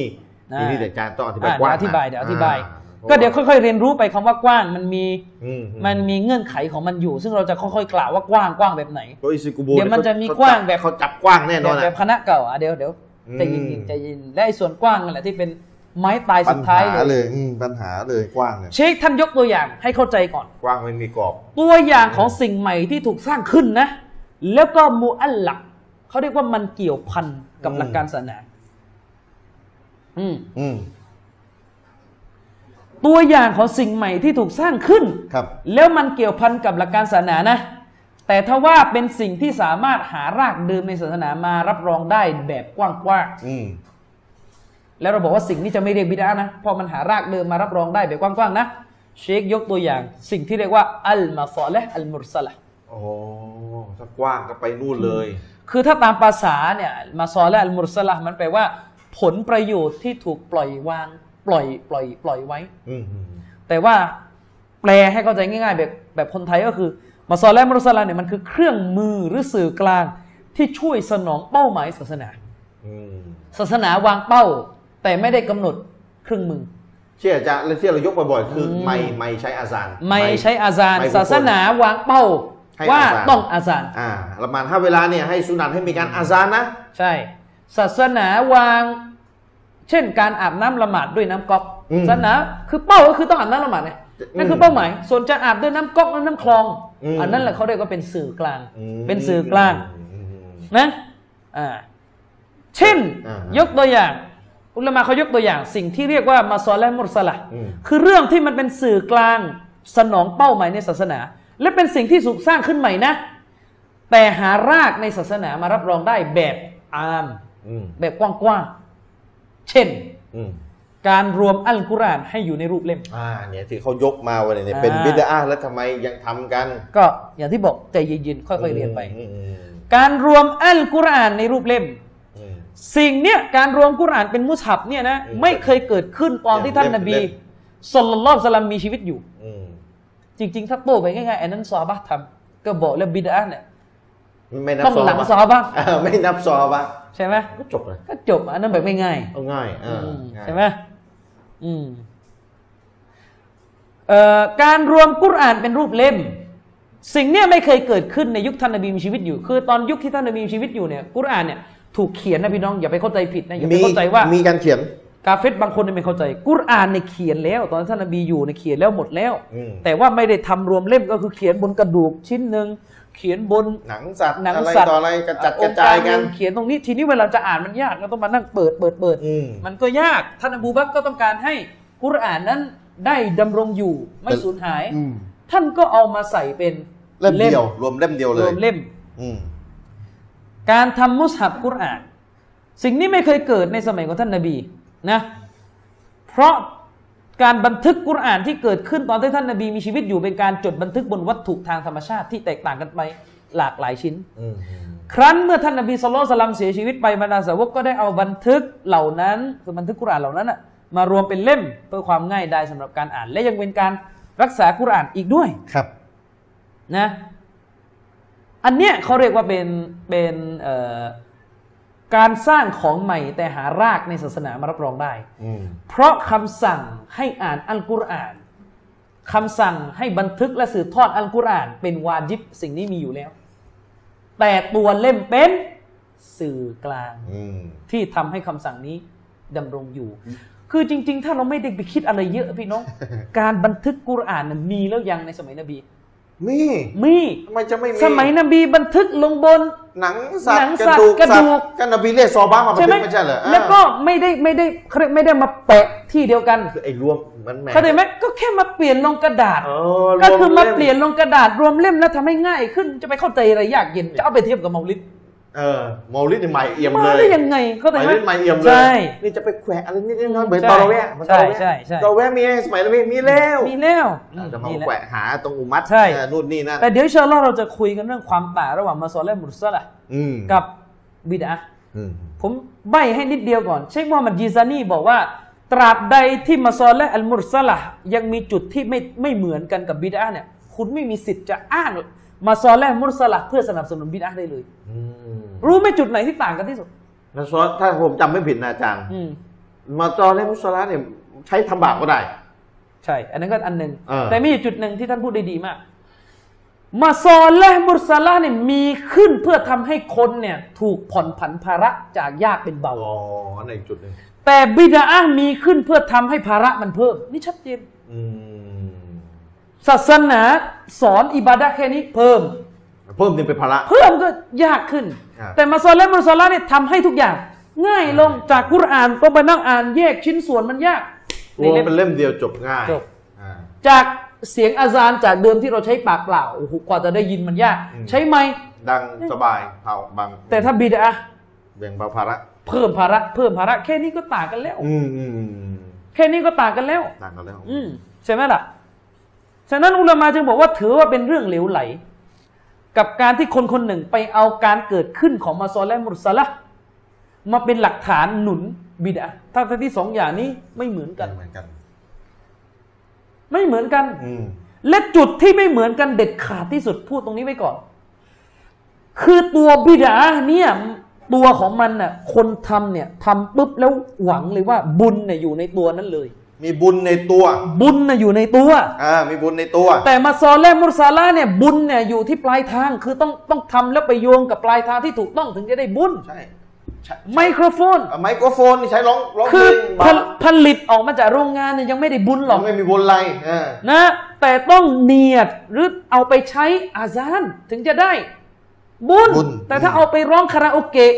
[SPEAKER 2] อ่า
[SPEAKER 1] ทีนี้เดี๋ยวอาจารย์ต้องอธิบาย
[SPEAKER 2] อะ
[SPEAKER 1] กว้าง
[SPEAKER 2] เดี๋ยวอธิบายเดี๋ยวอธิบาย
[SPEAKER 1] อ่
[SPEAKER 2] ก็เดี๋ยวค่อยๆเรียนรู้ไปคำว่ากว้างมันมี
[SPEAKER 1] อืม
[SPEAKER 2] มันมีเงื่อนไขของมันอยู่ ซึ่งเราจะค่อยๆกล่าวว่ากว้างกว้างแบบไหน
[SPEAKER 1] โดยอิซิกุโบ
[SPEAKER 2] เดี๋ยวมัน
[SPEAKER 1] ขา
[SPEAKER 2] จะมี
[SPEAKER 1] เข
[SPEAKER 2] กว้างแบบ
[SPEAKER 1] เขาจับกว้างแน่น
[SPEAKER 2] แบ
[SPEAKER 1] อน
[SPEAKER 2] บ
[SPEAKER 1] อะ
[SPEAKER 2] แบบคณะเก่าอะเดี๋ยวเดี๋ยว
[SPEAKER 1] อืม
[SPEAKER 2] ใจเย็นๆใจเย็นและไอ้ส่วนกว้างนั่นแหละที่เป็นไม้ตาย
[SPEAKER 1] ปั
[SPEAKER 2] สุ
[SPEAKER 1] ญ
[SPEAKER 2] ดท้า
[SPEAKER 1] หาย
[SPEAKER 2] เลย
[SPEAKER 1] เลยอืมปัญหาเลยกว้างเลย
[SPEAKER 2] เชคท่านยกตัวอย่างให้เข้าใจก่อน
[SPEAKER 1] กว้างไม่มีกรอบ
[SPEAKER 2] ตัวอย่างของสิ่งใหม่ที่ถูกสร้างขึ้นนะ แล้วก็มูอัลลักเขาเรียกว่ามันเกี่ยวพันกับ
[SPEAKER 1] อืม
[SPEAKER 2] หลักการศาสนา อืม
[SPEAKER 1] อืม
[SPEAKER 2] ตัวอย่างของสิ่งใหม่ที่ถูกสร้างขึ้น
[SPEAKER 1] ครับ
[SPEAKER 2] แล้วมันเกี่ยวพันกับหลักการศาสนานะ แต่ถ้าว่าเป็นสิ่งที่สามารถหารากเดิมในศาสนามารับรองได้แบบกว้าง
[SPEAKER 1] อืม
[SPEAKER 2] ๆ แล้วเราบอกว่าสิ่งนี้จะไม่เรียกบิดานะ เพราะมันหารากเดิมมารับรองได้แบบกว้างๆนะ เชคยกตัวอย่าง สิ่งที่เรียกว่าอัลมาซอและอัลมุรสละ
[SPEAKER 1] โอ้ถ้ากว้างก็ไปนู่นเลย
[SPEAKER 2] คือถ้าตามภาษาเนี่ยมาซอและอัลมุรสละมันแปลว่า ผลประโยชน์ที่ถูกปล่อยวาง ปล่อยปล่อย ปล่อยไว้
[SPEAKER 1] อืมอืม
[SPEAKER 2] แต่ว่าแปลให้เข้าใจง่ายๆ แบบแบบคนไทยก็คือมาซอและมุรสลาเนี่ยมันคือเครื่องมือหรือสื่อกลางที่ช่วยสนองเป้าหมายศาสนา
[SPEAKER 1] อืม
[SPEAKER 2] ศาสนาวางเป้า แต่ไม่ได้กำหนดเครื่องมือ
[SPEAKER 1] เชื่ออาจารย์และที่เรายกบ่อยๆคืออ
[SPEAKER 2] ม
[SPEAKER 1] ไม่ไม่ใช้อาซาน
[SPEAKER 2] ไม่ใช้อาซาน
[SPEAKER 1] ไม่บุคคล
[SPEAKER 2] ศาสนาวางเป้า
[SPEAKER 1] ให้
[SPEAKER 2] ว่า
[SPEAKER 1] อาซาน
[SPEAKER 2] ต้องอาซาน
[SPEAKER 1] อ่าละหมาดถ้าเวลาเนี่ยให้สุนัตให้มีการอาซานนะ
[SPEAKER 2] ใช่ ศาสนาวาง เช่นการอาบน้ำละหมาดด้วยน้ำก๊อก
[SPEAKER 1] อืม
[SPEAKER 2] ศาสนาคือเป้าก็คือต้องอาบน้ำละหมาดไงนั่นคือเป้าหมาย ส่วนจะอาบด้วยน้ำก๊อกหรือน้ำคลอง
[SPEAKER 1] อืม
[SPEAKER 2] อันนั้นแหละเขาเรียกว่าเป็นสื่อกลาง
[SPEAKER 1] อืม
[SPEAKER 2] เป็นสื่อกลาง
[SPEAKER 1] อืม
[SPEAKER 2] นะอ่าเช่น
[SPEAKER 1] อ่า
[SPEAKER 2] ยกตัวอย่าง อุลามะเขายกตัวอย่าง สิ่งที่เรียกว่ามาซอและมุรสละ
[SPEAKER 1] อืม
[SPEAKER 2] คือเรื่องที่มันเป็นสื่อกลางสนองเป้าหมายในศาสนา และเป็นสิ่งที่ถูกสร้างขึ้นใหม่นะ แต่หารากในศาสนามารับรองได้แบบอาม
[SPEAKER 1] อืม
[SPEAKER 2] แบบกว้างๆ เช่น
[SPEAKER 1] อืม
[SPEAKER 2] การรวมอัลกุรอานให้อยู่ในรูปเล่ม
[SPEAKER 1] อ่า เนี่ยที่เขายกมาวันนี้เนี่ย
[SPEAKER 2] อ่า
[SPEAKER 1] เป็นบิดาแล้วทำไมยังทำกัน
[SPEAKER 2] ก็อย่างที่บอกใจเย็นๆค่อยๆเรียนไป
[SPEAKER 1] อืมอืม
[SPEAKER 2] การรวมอัลกุรอานในรูปเล่ม
[SPEAKER 1] อืม
[SPEAKER 2] สิ่งเนี้ยการรวมกุรอานเป็นมุสฮับเนี่ยนะ
[SPEAKER 1] อืม
[SPEAKER 2] ไม่เคยเกิดขึ้นตอนที่ท่าน
[SPEAKER 1] เล่
[SPEAKER 2] น
[SPEAKER 1] ม
[SPEAKER 2] บี
[SPEAKER 1] เล่ม
[SPEAKER 2] สลลัลลอฮุอะลัยฮิวะซัลลัมมีชีวิตอยู่
[SPEAKER 1] อืม
[SPEAKER 2] จริง ๆ ถ้าโต้ไปง่ายๆอันนั้นซอฮาบะห์ทำก็บอกแล้วบิดาเนี่ย
[SPEAKER 1] ไม่นับ
[SPEAKER 2] ต้อง
[SPEAKER 1] ซอ
[SPEAKER 2] หลัง
[SPEAKER 1] บะ
[SPEAKER 2] ซอฮาบะห์
[SPEAKER 1] เออไม่นับซอบะ
[SPEAKER 2] ใช่ไหม
[SPEAKER 1] ก็จบเลย
[SPEAKER 2] ก็จบอันนั้นแบบไม่ง่าย
[SPEAKER 1] เอาง่ายอ่า
[SPEAKER 2] อืม
[SPEAKER 1] ง่าย
[SPEAKER 2] ใช่ไหมอืมเอ่อการรวมกุรอานเป็นรูปเล่ม สิ่งเนี้ยไม่เคยเกิดขึ้นในยุคท่านนบีมีชีวิตอยู่ คือตอนยุคที่ท่านนบีมีชีวิตอยู่เนี่ยกุรอานเนี่ยถูกเขียนนะพี่น้องอย่าไปเข้าใจผิดนะอย่าไปเข้าใจว่า
[SPEAKER 1] มีการเขียน
[SPEAKER 2] กาเฟตบางคนเนี่ยไม่เข้าใจ กุรอานเนี่ยเขียนแล้ว ตอนท่านนบีอยู่เนี่ยเขียนแล้วหมดแล้ว
[SPEAKER 1] อืม
[SPEAKER 2] แต่ว่าไม่ได้ทำรวมเล่มก็คือเขียนบนกระดูกชิ้นหนึ่ง เขียนบน
[SPEAKER 1] หนังสัตว์
[SPEAKER 2] หนัง
[SPEAKER 1] อะไร
[SPEAKER 2] สัตว์
[SPEAKER 1] ต่ออะไรกระจัด
[SPEAKER 2] อก
[SPEAKER 1] ระ
[SPEAKER 2] งค์
[SPEAKER 1] จายกัน
[SPEAKER 2] หงเขียนตรงนี้ทีนี้เวลาจะอ่านมันยากก็ต้องมานั่งเปิดเปิดเปิด
[SPEAKER 1] อืม
[SPEAKER 2] มันก็ยากท่านอบูบักรก็ต้องการให้กุรอานนั้นได้ดำรงอยู่ไม่สูญหาย
[SPEAKER 1] อืม
[SPEAKER 2] ท่านก็เอามาใส่เป็น
[SPEAKER 1] เล่มเดียว รวมเล่มเดียวเล
[SPEAKER 2] ร
[SPEAKER 1] ยว
[SPEAKER 2] มเล่ม
[SPEAKER 1] อืม
[SPEAKER 2] การทำมุสฮับกุรอาน สิ่งนี้ไม่เคยเกิดในสมัยของท่านนบีนะ เพราะ การบันทึกกุรอานที่เกิดขึ้นตอนที่ท่านนบีมีชีวิตอยู่เป็นการจดบันทึกบนวัตถุทางธรรมชาติที่แตกต่างกันไปหลากหลายชิ้น
[SPEAKER 1] อืม
[SPEAKER 2] ครั้นเมื่อท่านนบีสุลต่านสลัมเสียชีวิตไปบรรดาสาวกก็ได้เอาบันทึกเหล่านั้นคือบันทึกกุรอานเหล่านั้นน่ะมารวมเป็นเล่มเพื่อความง่ายดายสำหรับการอ่าน และยังเป็นการรักษากุรอานอีกด้วย
[SPEAKER 1] ครับ
[SPEAKER 2] นะอันเนี้ยเขาเรียกว่าเป็นเป็นเอ่อ การสร้างของใหม่แต่หารากในศาสนามารับรองได้
[SPEAKER 1] อืม
[SPEAKER 2] เพราะคำสั่งให้อ่านอัลกุรอานคำสั่งให้บันทึกและสืบทอดอัลกุรอาน เป็นวาจิบสิ่งนี้มีอยู่แล้ว แต่ตัวเล่มเป็นสื่อกลาง
[SPEAKER 1] อืม
[SPEAKER 2] ที่ทำให้คำสั่งนี้ดำรงอยู่ คือจริง ๆ ถ้าเราไม่ได้ไปคิดอะไรเยอะพี่น้อง การบันทึกกุรอานน่ะมีแล้วยังในสมัยนบี
[SPEAKER 1] มี
[SPEAKER 2] มี
[SPEAKER 1] ทำไมจะไม่มี
[SPEAKER 2] สมัยนบีบันทึกลงบน
[SPEAKER 1] หนังสัต
[SPEAKER 2] หนัง
[SPEAKER 1] ว์
[SPEAKER 2] สัตว์
[SPEAKER 1] กระดูก
[SPEAKER 2] กระดูก
[SPEAKER 1] สัตว์กันนบีเรียกซอบ้ามาบัน
[SPEAKER 2] ใช่ไห
[SPEAKER 1] ทึ
[SPEAKER 2] ม
[SPEAKER 1] กไม่ใช่เหรออ่า
[SPEAKER 2] แล้วก็ไม่ได้ไม่ได้เขาเรียกไม่ได้มาแปะที่เดียวกัน
[SPEAKER 1] คือไอ้รวมมันแหม
[SPEAKER 2] เข้าใจไหมก็แค่มาเปลี่ยนลงกระดาษ
[SPEAKER 1] เอ
[SPEAKER 2] ก็คือมา
[SPEAKER 1] รว
[SPEAKER 2] เปลี่ยนลงกระดาษรวมเล่มแล้วทำให้ง่ายขึ้นจะไปเข้าใจอะไรยากเย็นจะเอาไปเทียบกับเมาลิด
[SPEAKER 1] เออเมาลิดนี่ใหม่เอี่ยม
[SPEAKER 2] มา
[SPEAKER 1] เลย
[SPEAKER 2] ได้ยังไงเข้าใจ
[SPEAKER 1] ใหม่
[SPEAKER 2] ไหม
[SPEAKER 1] ลิดใหม่เอี่ยมเลย
[SPEAKER 2] ใช่
[SPEAKER 1] นี่จะไปแขวะอะไรนิดๆน้อยๆเหมือน
[SPEAKER 2] ใช่
[SPEAKER 1] ตอระแวะเหมือนตอระแวะ
[SPEAKER 2] ใช่ใช่ใช่
[SPEAKER 1] ตอระแวะมีไงสมัยนบีมีแล้ว
[SPEAKER 2] มีแล้ว
[SPEAKER 1] จะมา
[SPEAKER 2] นี่แหละ
[SPEAKER 1] แขวะหาตรงอุมัต
[SPEAKER 2] ใช่
[SPEAKER 1] เออนู่นนี่นั่น
[SPEAKER 2] แต่เดี๋ยวอินชาอัลลอฮ์เราจะคุยกันเรื่องความต่างระหว่างมาซอลและมุรสละห์
[SPEAKER 1] อืม
[SPEAKER 2] กับบิดอะห์
[SPEAKER 1] อืม
[SPEAKER 2] ผมใบให้นิดเดียวก่อน เชคมูฮัมหมัดยีซานีบอกว่า ตราบใดที่มาซอลและอัลมุรสละห์ยังมีจุดที่ไม่ไม่เหมือนกันกับบิดอะห์เนี่ย คุณไม่มีสิทธิ์จะอ้าง มาซอลและมุรสละห์เพื่อสนับสนุนบิดอะห์ได้เลย
[SPEAKER 1] อืม
[SPEAKER 2] รู้ไหมจุดไหนที่ต่างกันที่สุด
[SPEAKER 1] แล้วซอถ้าผมจำไม่ผิดนะอาจารย์
[SPEAKER 2] อืม
[SPEAKER 1] มาจอและมุสลาเนี่ยใช้ทำบาปก็ได้
[SPEAKER 2] ใช่ อันนั้นก็อันหนึ่ง
[SPEAKER 1] เออ
[SPEAKER 2] แต่มีอยู่จุดหนึ่งที่ท่านพูดได้ดีมาก มาซอลและมุรสละห์เนี่ยมีขึ้นเพื่อทำให้คนเนี่ยถูกผ่อนผันภาระจากยากเป็นเบา
[SPEAKER 1] อ๋ออันนั้นอีกจุดหนึ่ง
[SPEAKER 2] แต่บิดาอะห์มีขึ้นเพื่อทำให้ภาระมันเพิ่ม นี่ชัดเจน
[SPEAKER 1] อืม
[SPEAKER 2] ศาสนาสอนอิบาดะห์แค่นี้เพิ่ม
[SPEAKER 1] เพิ่มนี่เป็นภาระ
[SPEAKER 2] เพิ่มก็ยากขึ้น
[SPEAKER 1] ครับ
[SPEAKER 2] แต่มาซอลและมุรสละห์เนี่ยทำให้ทุกอย่าง ง่ายลงจากกุรอานต้องไปนั่งอ่านแยกชิ้นส่วนมันยาก
[SPEAKER 1] รวมเป็นเล่มเดียวจบง่าย
[SPEAKER 2] จบ
[SPEAKER 1] อ่า
[SPEAKER 2] จากเสียงอาซานจากเดิมที่เราใช้ปากเปล่าโอ้โหกว่าจะได้ยินมันยาก
[SPEAKER 1] อืม
[SPEAKER 2] ใช้ไมค์
[SPEAKER 1] ดังสบายเผาบาง
[SPEAKER 2] แต่ถ้าบิดา
[SPEAKER 1] แบ่งเบาภาระ
[SPEAKER 2] เพิ่มภาระ เพิ่มภาระ แค่นี้ก็ต่างกันแล้ว
[SPEAKER 1] อืมอืมอืมอืม
[SPEAKER 2] แค่นี้ก็ต่างกันแล้ว
[SPEAKER 1] ต่างกันแล้ว
[SPEAKER 2] อืมใช่ไหมล่ะ ฉะนั้นอุลามาจึงบอกว่าถือว่าเป็นเรื่องเหลวไหล กับการที่คนคนหนึ่งไปเอาการเกิดขึ้นของมาซอลและมุรสละห์มาเป็นหลักฐานหนุนบิดาทั้งที่สองอย่างนี้ไม่เหมือนกัน
[SPEAKER 1] เหมือนกัน
[SPEAKER 2] ไม่เหมือนกัน
[SPEAKER 1] อืม
[SPEAKER 2] และจุดที่ไม่เหมือนกันเด็ดขาดที่สุดพูดตรงนี้ไว้ก่อน คือตัวบิดาเนี่ยตัวของมันน่ะคนทำเนี่ยทำปุ๊บแล้วหวังเลยว่าบุญเนี่ยอยู่ในตัวนั้นเลย
[SPEAKER 1] มีบุญในตัว
[SPEAKER 2] บุญน่ะอยู่ในตัว
[SPEAKER 1] อ่ามีบุญในตัว
[SPEAKER 2] แต่มาซอลและมุรซาลาเนี่ยบุญเนี่ยอยู่ที่ปลายทางคือต้องต้องทำแล้วไปโยงกับปลายทางที่ถูกต้องถึงจะได้บุญ
[SPEAKER 1] ใช่ใช่
[SPEAKER 2] ไมโครโฟน
[SPEAKER 1] เอาไมโครโฟนนี่ใช้ร้องร้องเพ
[SPEAKER 2] คื
[SPEAKER 1] ล
[SPEAKER 2] องผ
[SPEAKER 1] บา
[SPEAKER 2] ลผลิตออกมาจากโรงงานเนี่ยยังไม่ได้บุญหรอก
[SPEAKER 1] ไม่มีบุญอะไรอ่า
[SPEAKER 2] นะ แต่ต้องเนียดหรือเอาไปใช้อาซานถึงจะได้ บุญ แต่ถ้าเอาไปร้องคาราโอเกะ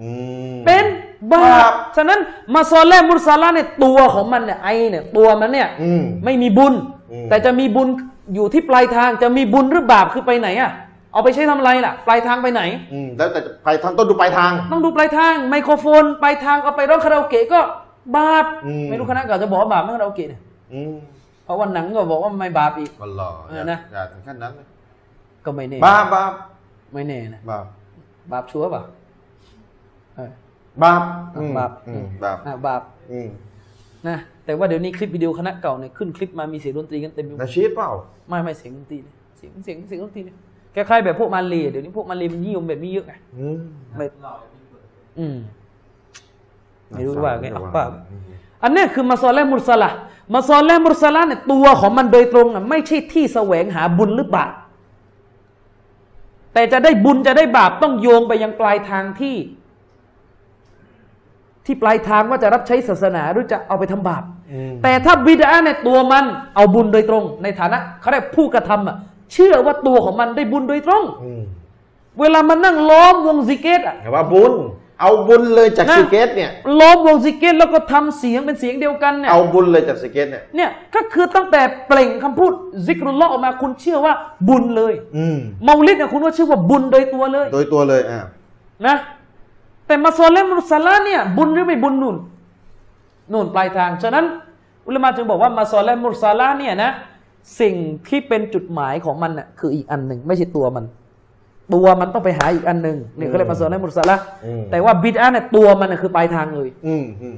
[SPEAKER 1] อืม
[SPEAKER 2] เป็น บา
[SPEAKER 1] บา
[SPEAKER 2] ป
[SPEAKER 1] ป
[SPEAKER 2] ฉะนั้นมาซอลและมุรซาลาเนี่ยตัวของมันเนี่ยไอเนี่ยตัวมันเนี่ย
[SPEAKER 1] อืม
[SPEAKER 2] ไม่มีบุญ
[SPEAKER 1] อืม
[SPEAKER 2] แต่จะมีบุญอยู่ที่ปลายทางจะมีบุญหรือบาปคือไปไหนอะเอาไปใช้ทำอะไรล่ะ ปลายทางไปไหน
[SPEAKER 1] อืมแล้วแต่จะไปทางต้นดูปลายทาง
[SPEAKER 2] ต้องดูปลายทางไมโครโฟนปลายทางเอาไปร้องคาราโอเกะก็บาป
[SPEAKER 1] อืม
[SPEAKER 2] ไม่รู้คณะเก่าจะบอกว่าบาปไหมคาราโอเกะเนี่ย
[SPEAKER 1] อืม
[SPEAKER 2] เพราะวันหนังก็บอกว่าไม่บาปอีก
[SPEAKER 1] ก็รอ
[SPEAKER 2] เออนะ
[SPEAKER 1] อย่าถึงขั้นนั้นเลย
[SPEAKER 2] ก็ไม่แน่
[SPEAKER 1] บาปบาป
[SPEAKER 2] ไม่แน่นะ
[SPEAKER 1] บาป
[SPEAKER 2] บาปชัวร์เปล่ะเออ บา
[SPEAKER 1] ปอืม
[SPEAKER 2] บาป
[SPEAKER 1] อืมบาป
[SPEAKER 2] อะบาป
[SPEAKER 1] อืม
[SPEAKER 2] นะแต่ว่าเดี๋ยวนี้คลิปวิดีโอคณะเก่าเนี่ยขึ้นคลิปมามีเสียงดนตรีกันเต็มไปหม
[SPEAKER 1] นา
[SPEAKER 2] ด
[SPEAKER 1] ชีดเปล่า
[SPEAKER 2] ไม่ไม่เสียงดนตรีเนี่ยเสียงเสียงเสียงดนตรีเนี่ยคล้ายๆแบบพวกมาเลยเดี๋ยวนี้พวกมาเลยมันนิยมแบบนี้เยอะไง
[SPEAKER 1] อืม
[SPEAKER 2] ไม่อืม ไม่รู้ว่าไง
[SPEAKER 1] ม่
[SPEAKER 2] เอาเปล่า อันเนี้ยคือมาซอลและมุรสละมาซอลและมุรสละเนี่ยตัวของมันโดยตรงอะไม่ใช่ที่แสวงหาบุญหรือบาปแต่จะได้บุญจะได้บาปต้องโยงไปยังปลายทางที่ ที่ปลายทางว่าจะรับใช้ศาสนาหรือจะเอาไปทำบาป
[SPEAKER 1] อืม
[SPEAKER 2] แต่ถ้าบิดอะห์เนี่ยตัวมันเอาบุญโดยตรง ในฐานะเขาเรียกผู้กระทำอะเชื่อว่าตัวของมันได้บุญโดยตรง
[SPEAKER 1] อืม
[SPEAKER 2] เวลามันนั่งล้อมวงซิเกรอะ
[SPEAKER 1] แต่ว่าบุญเอาบุญเลยจาก
[SPEAKER 2] นะ
[SPEAKER 1] ซิเกรเนี่ย
[SPEAKER 2] ล้อมวงซิเกรแล้วก็ทำเสียงเป็นเสียงเดียวกันเนี่ย
[SPEAKER 1] เอาบุญเลยจากซิเกรเนี่ย
[SPEAKER 2] เนี่ยก็คือตั้งแต่เปล่งคำพูดซิกรุลลอฮ์ออกมาคุณเชื่อว่าบุญเลย
[SPEAKER 1] อืม
[SPEAKER 2] เมาลิดเนี่ยคุณก็เชื่อว่าบุญโดยตัวเลย
[SPEAKER 1] โดยตัวเลยอ่า
[SPEAKER 2] นะ แต่มาซอลและมุสลาเนี่ยบุญหรือไม่บุญนู่นนู่นปลายทาง ฉะนั้น อุลามะจึงบอกว่ามาซอลและมุสลาเนี่ยนะสิ่งที่เป็นจุดหมายของมันน่ะคืออีกอันหนึ่งไม่ใช่ตัวมัน ตัวมันต้องไปหาอีกอันหนึ่งนี่เขาเรียกมาซอลและมุสลา
[SPEAKER 1] อืม
[SPEAKER 2] แต่ว่าบิดอะห์เนี่ยตัวมันน่ะคือปลายทางเลย
[SPEAKER 1] อืมอืม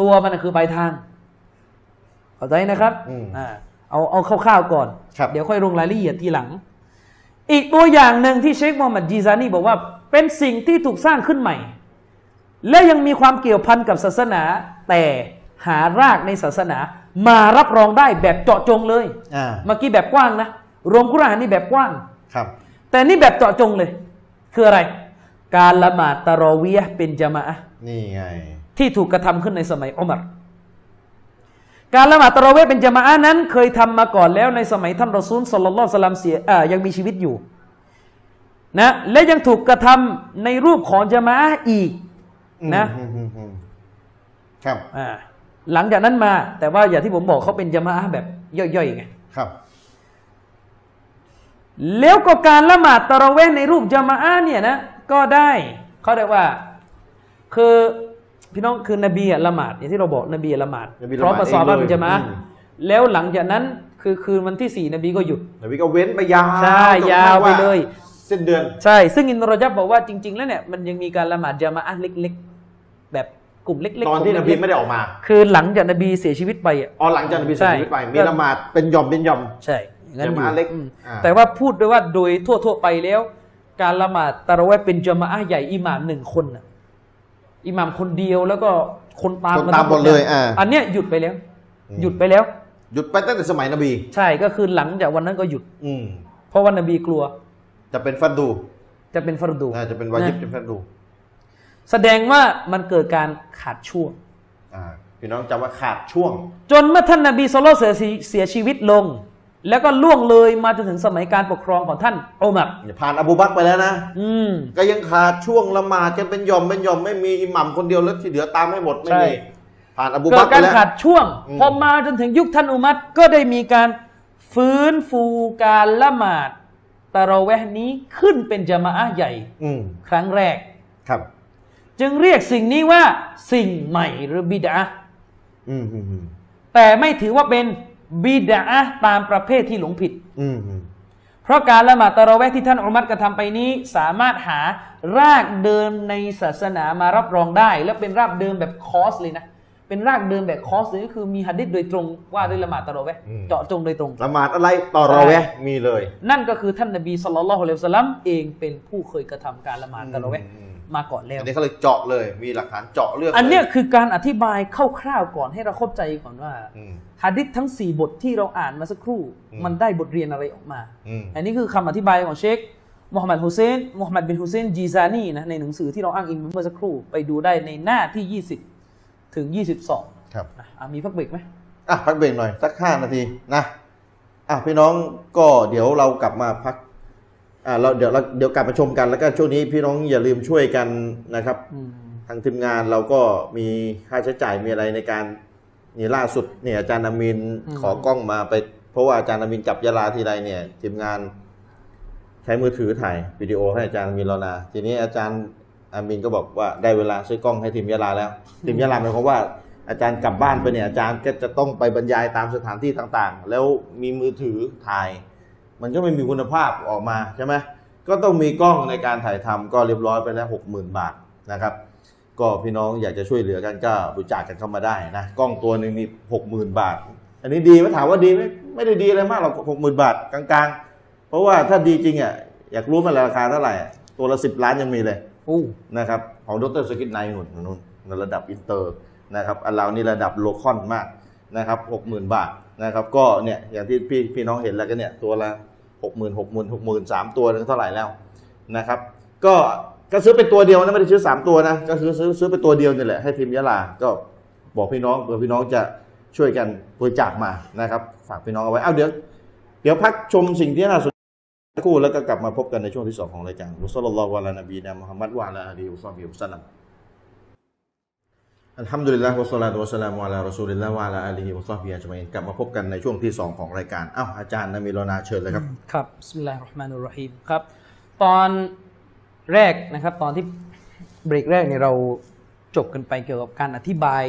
[SPEAKER 2] ตัวมันน่ะคือปลายทางเข้าใจนะครับ
[SPEAKER 1] อืม
[SPEAKER 2] อ่าเอาเอาคร่าวๆก่อน
[SPEAKER 1] ครับ
[SPEAKER 2] เดี๋ยวค่อยลงรายละเอียดทีหลัง อีกตัวอย่างหนึ่งที่เชคมูฮัมหมัดจีซานีบอกว่า เป็นสิ่งที่ถูกสร้างขึ้นใหม่ และยังมีความเกี่ยวพันกับศาสนา แต่หารากในศาสนา มารับรองได้แบบเจาะจงเลย
[SPEAKER 1] อ่า
[SPEAKER 2] เมื่อกี้แบบกว้างนะรวมกุรอานนี่แบบกว้าง
[SPEAKER 1] ครับ
[SPEAKER 2] แต่นี่แบบเจาะจงเลย คืออะไร การละหมาดตะรอเวียห์เป็นจามะอะห์
[SPEAKER 1] นี่ไง
[SPEAKER 2] ที่ถูกกระทำขึ้นในสมัยอุมัรการละหมาดตะเราะเวห์เป็นจามะอะห์นั้น เคยทำมาก่อนแล้วในสมัยท่านรอซูลสลลัลลอฮุอะลัยฮิวะซัลลัมเสียอ่ายังมีชีวิตอยู่ นะและยังถูกกระทำในรูปของจามะอะห์อีกนะ
[SPEAKER 1] อืมอืมอืมครับ
[SPEAKER 2] อ่าหลังจากนั้นมา แต่ว่าอย่างที่ผมบอกเขาเป็นจามะอะห์แบบย่อยๆไง
[SPEAKER 1] ครับ
[SPEAKER 2] แล้วก็การละหมาดตะเราะเวห์ในรูปจามะอะห์เนี่ยนะก็ได้เขาเรียกว่า คือพี่น้องคือนบีอะละหมาดอย่างที่เราบอกนบีอะละหมาด
[SPEAKER 1] นบี
[SPEAKER 2] พร้อมกับซอฮาบะห์
[SPEAKER 1] ละหมาดเองเลย
[SPEAKER 2] เป็นจามะอะห์
[SPEAKER 1] อืม
[SPEAKER 2] แล้วหลังจากนั้นคือคืนวันที่สี่นบีก็หยุด
[SPEAKER 1] นบีก็เว้นไปยาว
[SPEAKER 2] ใช่
[SPEAKER 1] จนกระทั่ง
[SPEAKER 2] ยาวไปเลย
[SPEAKER 1] สิ้นเดือน
[SPEAKER 2] ใช่ ซึ่งอินทรจับบอกว่าจริง ๆ แล้วเนี่ยมันยังมีการละหมาดจามะอะห์เล็ก ๆ แบบกลุ่มเล็กๆ
[SPEAKER 1] ตอนที่
[SPEAKER 2] ก
[SPEAKER 1] น
[SPEAKER 2] ลุ่
[SPEAKER 1] บี
[SPEAKER 2] เล็กๆ
[SPEAKER 1] ไม่ได้ออกมา
[SPEAKER 2] คือหลังจากนบีเสียชีวิตไปอะ
[SPEAKER 1] อ๋อหลังจากนบีเสียชีวิตไป
[SPEAKER 2] ใช่
[SPEAKER 1] มีละหมาดเป็นหย่อมเป็นหย่อม
[SPEAKER 2] ใช่งั้นอยู่
[SPEAKER 1] จามะอะห์เล็ก
[SPEAKER 2] อืม
[SPEAKER 1] อ่า
[SPEAKER 2] แต่ว่าพูดด้วยว่าโดยทั่วๆไปแล้ว การละหมาดตะเราะเวห์เป็นจามะอะห์ใหญ่อิหม่ามหนึ่งคนน่ะอิหม่ามคนเดียวแล้วก็คนตาม
[SPEAKER 1] คนตามหมดเลยอ่า
[SPEAKER 2] อันเนี้ยหยุดไปแล้ว
[SPEAKER 1] อืม
[SPEAKER 2] หยุดไปแล้ว
[SPEAKER 1] หยุดไปตั้งแต่สมัยนบี
[SPEAKER 2] ใช่ก็คือหลังจากวันนั้นก็หยุด
[SPEAKER 1] อืม
[SPEAKER 2] เพราะว่านบีกลัว
[SPEAKER 1] จะเป็นฟันดู
[SPEAKER 2] จะเป็นฟรดู
[SPEAKER 1] น่าจะเป็นวาญิบ
[SPEAKER 2] นะ
[SPEAKER 1] เป็นฟันดู
[SPEAKER 2] แสดงว่ามันเกิดการขาดช่วง
[SPEAKER 1] อ่าพี่น้องจำว่าขาดช่วง
[SPEAKER 2] จนเมื่อท่านนบีสุลต่านเสียชีเสียชีวิตลง แล้วก็ล่วงเลยมาจนถึงสมัยการปกครองของท่านอุมัร
[SPEAKER 1] ผ่านอบูบักรไปแล้วนะ
[SPEAKER 2] อืม
[SPEAKER 1] ก็ยังขาดช่วงละหมาดกันเป็นหย่อมเป็นหย่อมไม่มีอิหมัมคนเดียวแล้วที่เหลือตามให้หมดไม่
[SPEAKER 2] ใช่
[SPEAKER 1] มีผ่านอบู
[SPEAKER 2] เกิ
[SPEAKER 1] บั
[SPEAKER 2] ด
[SPEAKER 1] กรไป
[SPEAKER 2] การ
[SPEAKER 1] แล้ว
[SPEAKER 2] ขาดช่วง
[SPEAKER 1] อืม
[SPEAKER 2] พอมาจนถึงยุคท่านอุมัรก็ได้มีการฟื้นฟูการละหมาด ตะเราะเวห์นี้ขึ้นเป็นจามะอะห์ใหญ่
[SPEAKER 1] อืม
[SPEAKER 2] ครั้งแรก
[SPEAKER 1] ครับ
[SPEAKER 2] จึงเรียกสิ่งนี้ว่า สิ่งใหม่หรือบิดา
[SPEAKER 1] อืมอืมอืม
[SPEAKER 2] แต่ไม่ถือว่าเป็นบิดาตามประเภทที่หลงผิด
[SPEAKER 1] อืมอืม
[SPEAKER 2] เพราะการละหมาดตะเราะเวห์ที่ท่านอุมัรกระทำไปนี้ สามารถหารากเดิมในศาสนามารับรองได้ และเป็นรากเดิมแบบ خاص เลยนะ เป็นรากเดิมแบบ خاص เลยก็คือมีหะดีษโดยตรงว่าด้วยละหมาดตะเราะเวห์เจาะจงโดยตรง
[SPEAKER 1] ละหมาดอะไรตะเราะเวห์มีเลย
[SPEAKER 2] นั่นก็คือท่านนบีصلى الله عليه وسلم เองเป็นผู้เคยกระทำการละหมาดตะเราะเวห์
[SPEAKER 1] อืม
[SPEAKER 2] มาก่อนแล้ว
[SPEAKER 1] อันนี้เขาเลยเจาะเลยมีหลักฐานเจาะเรื่อง
[SPEAKER 2] อันเนี้ย
[SPEAKER 1] ล
[SPEAKER 2] คือการอธิบายคร่าวๆก่อนให้เราเข้าใจก่อนว่า
[SPEAKER 1] อืม
[SPEAKER 2] หะดีษทั้ง 4 บทที่เราอ่านมาสักครู่
[SPEAKER 1] อืม
[SPEAKER 2] มันได้บทเรียนอะไรออกมา
[SPEAKER 1] อืม
[SPEAKER 2] อันนี้คือคำอธิบายของเชคมูฮัมหมัดฮุเซนมูฮัมหมัดบินฮุเซนจีซานีนะในหนังสือที่เราอ้างอิงเมื่อสักครู่ไปดูได้ในหน้าที่ 20 ถึง 22
[SPEAKER 1] ครับ
[SPEAKER 2] นะอะมีพักเบรกไหม
[SPEAKER 1] อะพักเบรกหน่อยสักห้านาทีนะอะพี่น้องก็เดี๋ยวเรากลับมาพักอ่าเราเดี๋ยวเราเดี๋ยวกลับมาชมกันแล้วก็ช่วงนี้พี่น้องอย่าลืมช่วยกันนะครับ
[SPEAKER 2] อืม
[SPEAKER 1] ทางทีมงานเราก็มีค่าใช้จ่ายมีอะไรในการนี่ล่าสุดเนี่ยอาจารย์นามินขอกล้องมาไป เพราะว่าอาจารย์นามินกลับยะลาทีไรเนี่ยทีมงานใช้มือถือถ่ายวิดีโอให้อาจารย์นามินแล้วนะทีนี้อาจารย์ อามินก็บอกว่าได้เวลาซื้อกล้องให้ทีมยะลาแล้ว ทีมยะลาหมายความว่าอาจารย์กลับบ้านไปเนี่ยอาจารย์ก็จะต้องไปบรรยายตามสถานที่ต่างๆ แล้วมีมือถือถ่าย มันก็ไม่มีคุณภาพออกมาใช่ไหมก็ต้องมีกล้องในการถ่ายทำก็เรียบร้อยไปแล้วหกหมื่นบาทนะครับ ก็พี่น้องอยากจะช่วยเหลือกันก็บริจาคกันเข้ามาได้นะกล้องตัวหนึ่งนี่หกหมื่นบาท อันนี้ดีไหมถามว่าดีไหมไม่ได้ดีอะไรมากหรอกหกหมื่นบาทกลางๆ เพราะว่าถ้าดีจริงอะอยากรู้มันราคาเท่าไหร่ตัวละสิบล้านยังมีเลย นะครับของดรสกิทไนน์หนุนนุ่นในระดับอินเตอร์นะครับอันเรานี่ระดับ local มากนะครับหกหมื่นบาทนะครับก็เนี่ยอย่างที่พี่พี่น้องเห็นแล้วก็เนี่ยตัวละหกหมื่นหกหมื่นหกหมื่นสามตัวนึงเท่าไหร่แล้วนะครับก็ก็ซื้อเป็นตัวเดียวนะไม่ได้ซื้อสามตัวนะก็ซื้อซื้อซื้อเป็นตัวเดียวนี่แหละให้ทีมยะลาก็บอกพี่น้องเผื่อพี่น้องจะช่วยกันบริจาคมานะครับฝากพี่น้องเอาไว้เอาเดี๋ยวเดี๋ยวพักชมสิ่งที่น่าสน ครู่แล้วก็กลับมาพบกันในช่วงที่สองของรายการوصلى الله على نبينا محمد وعلى آله وصحبه وسلم الحمد لله والصلاة والسلام على رسول الله وعلى آله وصحبه أجمعين กลับมาพบกันในช่วงที่สองของรายการอ้าวอาจารย์นามีโรนาเชิญเลยครับ
[SPEAKER 2] ครับบิสมิลลาฮิรเราะห์มานุรเราะฮีมครับ ตอนแรกนะครับ ตอนที่เบรกแรกเนี่ยเราจบกันไปเกี่ยวกับการอธิบาย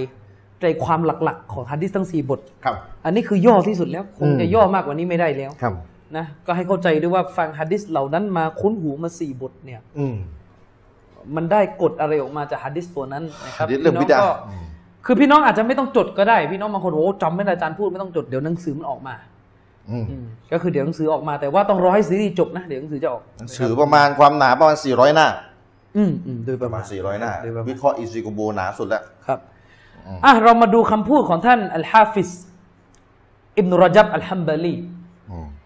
[SPEAKER 2] ใจความหลักๆ ของฮะดิษทั้งสี่บท
[SPEAKER 1] ครับ
[SPEAKER 2] อันนี้คือย่อที่สุดแล้วคง
[SPEAKER 1] อืม
[SPEAKER 2] จะย่อมากกว่านี้ไม่ได้แล้ว
[SPEAKER 1] ครับ
[SPEAKER 2] นะก็ให้เข้าใจด้วยว่าฟังฮะดิษเหล่านั้นมาคุ้นหูมาสี่บทเนี่ย
[SPEAKER 1] อืม
[SPEAKER 2] มันได้กฎอะไรออกมาจากฮะดิษตัวนั้นนะครับ
[SPEAKER 1] หะดีษเรื่อง
[SPEAKER 2] พี่
[SPEAKER 1] บิ
[SPEAKER 2] น้
[SPEAKER 1] ดา
[SPEAKER 2] ก็คือพี่น้องอาจจะไม่ต้องจดก็ได้ พี่น้องบางคนโอ้จำไม่ได้อาจารย์พูดไม่ต้องจดเดี๋ยวหนังสือมันออกมา
[SPEAKER 1] อืม
[SPEAKER 2] อืมก็คือเดี๋ยวหนังสือออกมาแต่ว่าต้องรอให้ซีรีส์จบนะเดี๋ยวหนังสือจะออก
[SPEAKER 1] หนังสือประมาณความหนาประมาณ400หน้า
[SPEAKER 2] อืมอืมโดยป
[SPEAKER 1] ประระ
[SPEAKER 2] มา
[SPEAKER 1] มา
[SPEAKER 2] ณ
[SPEAKER 1] ณ400หน้า
[SPEAKER 2] โดยประมาณ
[SPEAKER 1] วิเคราะห์อิซิกุโบหนาสุดแล้ว
[SPEAKER 2] ครับ
[SPEAKER 1] อืม
[SPEAKER 2] อะเรามาดูคำพูดของท่านอัลฮาฟิซอิบนุรอจับอัลฮัมบาลี
[SPEAKER 1] อืม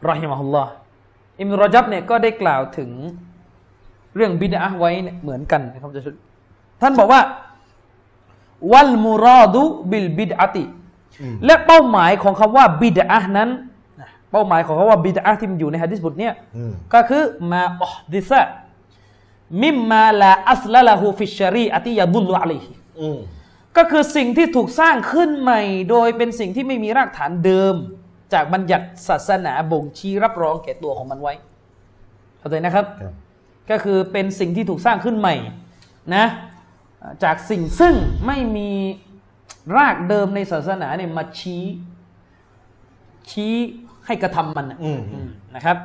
[SPEAKER 2] รอฮิมะฮุลลอฮ์อิบนุรอจับเนี่ยก็ได้กล่าวถึงเรื่องบิดอะห์ไว้เนี่ยเหมือนกันนะครับจะท่านบอกว่า วัลมุรอดุبالبدعة อื
[SPEAKER 1] ม
[SPEAKER 2] และเป้าหมายของคำว่าบิดอะห์นั้นนะเป้าหมายของคำว่าบิดอะห์ที่มันอยู่ในฮะดิษบทเนี่ย
[SPEAKER 1] อืม
[SPEAKER 2] ก็คือما أحدث مما لا أصل له في الشريعة يدل عليه อื
[SPEAKER 1] ม
[SPEAKER 2] ก็คือสิ่งที่ถูกสร้างขึ้นใหม่ โดยเป็นสิ่งที่ไม่มีรากฐานเดิม จากบัญญัติศาสนาบ่งชี้รับรองแก่ตัวของมันไว้เข้าใจนะครับ ก็คือเป็นสิ่งที่ถูกสร้างขึ้นใหม่นะจากสิ่งซึ่งไม่มีรากเดิมในศาสนาเนี่ยมาชี้ชี้ให้กระทำมันนะครับ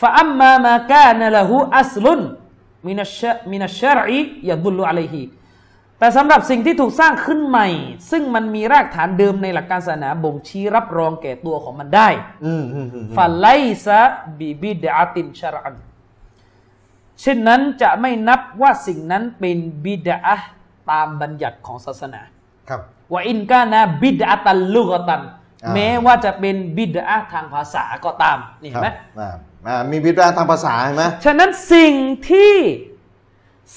[SPEAKER 2] ฟา
[SPEAKER 1] อัม
[SPEAKER 2] มามากานะละหูอัสลุนมินัชมินัชชรอียะดุลุอะลัยฮี แต่สำหรับสิ่งที่ถูกสร้างขึ้นใหม่ ซึ่งมันมีรากฐานเดิมในหลักการศาสนาบ่งชี้รับรองแก่ตัวของมันได้
[SPEAKER 1] อืมอืมอืม
[SPEAKER 2] ฟาไลซะบิบิดาตินชารันเช่นนั้นจะไม่นับว่าสิ่งนั้นเป็นบิดาตามบัญญัติของศาสนา
[SPEAKER 1] ครับ
[SPEAKER 2] ว่าอินกานะบิดาตันลุกตัน
[SPEAKER 1] อ่า
[SPEAKER 2] แม้ว่าจะเป็นบิดาทางภาษาก็ตามนี่
[SPEAKER 1] ค
[SPEAKER 2] เห็
[SPEAKER 1] รั
[SPEAKER 2] นไหม
[SPEAKER 1] อ่าอ่ามีบิดาทางภาษาเห็นไหม
[SPEAKER 2] ฉะนั้นสิ่งที่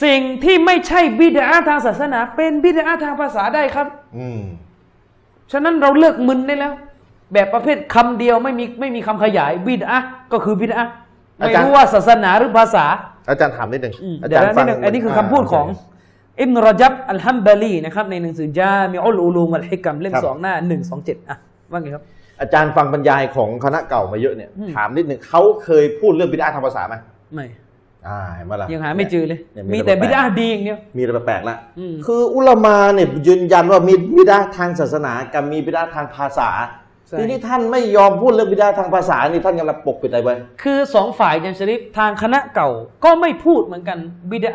[SPEAKER 2] สิ่งที่ไม่ใช่บิดาทางศาสนา เป็นบิดาทางภาษาได้ครับ
[SPEAKER 1] อืม
[SPEAKER 2] ฉะนั้นเราเลิกมึนได้แล้ว แบบประเภทคำเดียวไม่มีไม่มีคำขยายบิดาก็คือบิดาไม่รู้ว่าศาสนาหรือภาษา
[SPEAKER 1] อาจารย์ถามนิดหนึ่ง
[SPEAKER 2] อืม
[SPEAKER 1] อา
[SPEAKER 2] เดี๋ย
[SPEAKER 1] จาวรย์
[SPEAKER 2] นะ
[SPEAKER 1] ฟั
[SPEAKER 2] นิ
[SPEAKER 1] ง
[SPEAKER 2] ดนึงอันนี้คือคำพูดของอิบนุรจับอัลฮัมบาลีนะครับในหนังสือจามิอุลอูลูมอัลฮิกัมเล่มสองหน้าหนึ่งสองเจ็ดอะว่าไงครับ
[SPEAKER 1] อาจารย์ฟังบรรยายของคณะเก่ามาเยอะเนี่ย
[SPEAKER 2] อืม
[SPEAKER 1] ถามนิดหนึ่งเขาเคยพูดเรื่องบิดาทางภาษาไหม
[SPEAKER 2] ไม่
[SPEAKER 1] อ่าเห็นไหมล่ะ
[SPEAKER 2] ยังหาไม่เจอเลย
[SPEAKER 1] นี่
[SPEAKER 2] มีแต่
[SPEAKER 1] เรื่อง
[SPEAKER 2] บิดา
[SPEAKER 1] ปลก
[SPEAKER 2] ดีอย่างเดียว
[SPEAKER 1] ๆมีอะไรแปลกๆละ
[SPEAKER 2] อืม
[SPEAKER 1] คืออุลามาเนี่ยยืนยันว่ามีบิดาทางศาสนากับมีบิดาทางภาษา
[SPEAKER 2] ใช่
[SPEAKER 1] ทีนี้ท่านไม่ยอมพูดเรื่องบิดาทางภาษานี่ท่านกำลังปกปิดอะไรไว้
[SPEAKER 2] คือสองฝ่ายยันชริฟทางคณะเก่าก็ไม่พูดเหมือนกันบิดา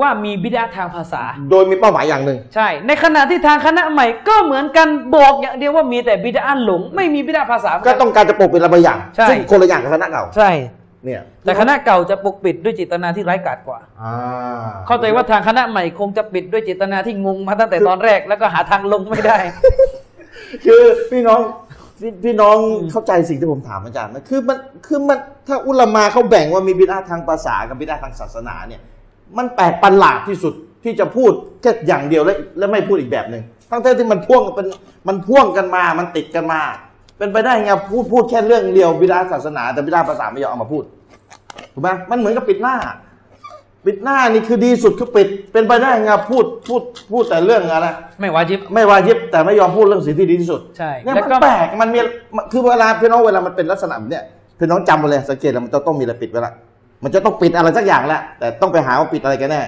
[SPEAKER 2] ว่ามีบิดาทางภาษา
[SPEAKER 1] โดยมีเป้าหมายอย่างหนึ่ง
[SPEAKER 2] ใช่ ในขณะที่ทางคณะใหม่ก็เหมือนกันบอกอย่างเดียวว่ามีแต่บิดาหลง ไม่มีบิดาภาษา
[SPEAKER 1] ก็ต้องการจะปกปิดอะไรบางอย่าง
[SPEAKER 2] ใช่
[SPEAKER 1] ซึ่งคนละอย่างกับคณะเก่า
[SPEAKER 2] ใช่
[SPEAKER 1] เนี่ย
[SPEAKER 2] แต่คณะเก่าจะปกปิดด้วยเจตนาที่ร้ายกาจกว่า
[SPEAKER 1] อ่า
[SPEAKER 2] เข้าใจว่าทางคณะใหม่คงจะปิดด้วยเจตนาที่งงมาตั้งแต่ตอนแรกแล้วก็หาทางลงไม่ได้
[SPEAKER 1] คือพี่น้องพี่พี่น้องเข้าใจสิ่งที่ผมถามอาจารย์ไหมคือมันคือมันถ้าอุลามาเขาแบ่งว่ามีบิดาทางภาษากับบิดาทางศาสนาเนี่ย มันแปลกประหลาดที่สุดที่จะพูดแค่อย่างเดียวและและไม่พูดอีกแบบหนึ่งทั้งที่มันพ่วงเป็นมันพ่วงกันมา มันติดกันมา เป็นไปได้ไงพูดพูดแค่เรื่องเดียวบิดาศาสนา แต่บิดาภาษาไม่ยอมเอามาพูดถูกไหมมันเหมือนกับปิดหน้า ปิดหน้านี่คือดีสุดคือปิด เป็นไปได้ไงพูดพูดพูดแต่เรื่องอะไร
[SPEAKER 2] ไม่วาจิบ
[SPEAKER 1] ไม่วาจิบแต่ไม่ยอมพูดเรื่องสิ่งที่ดีที่สุด
[SPEAKER 2] ใช่
[SPEAKER 1] เนี่ย
[SPEAKER 2] แล้ว
[SPEAKER 1] มัน
[SPEAKER 2] ก็
[SPEAKER 1] แปลกมันมีมันคือเวลาพี่น้องเวลามันเป็นลักษณะแบบเนี่ยพี่น้องจำไว้เลยสังเกตแล้วมันจะต้องมีอะไรปิดไว้ละมันจะต้องปิดอะไรสักอย่างละแต่ต้องไปหาว่าปิดอะไรกันแน่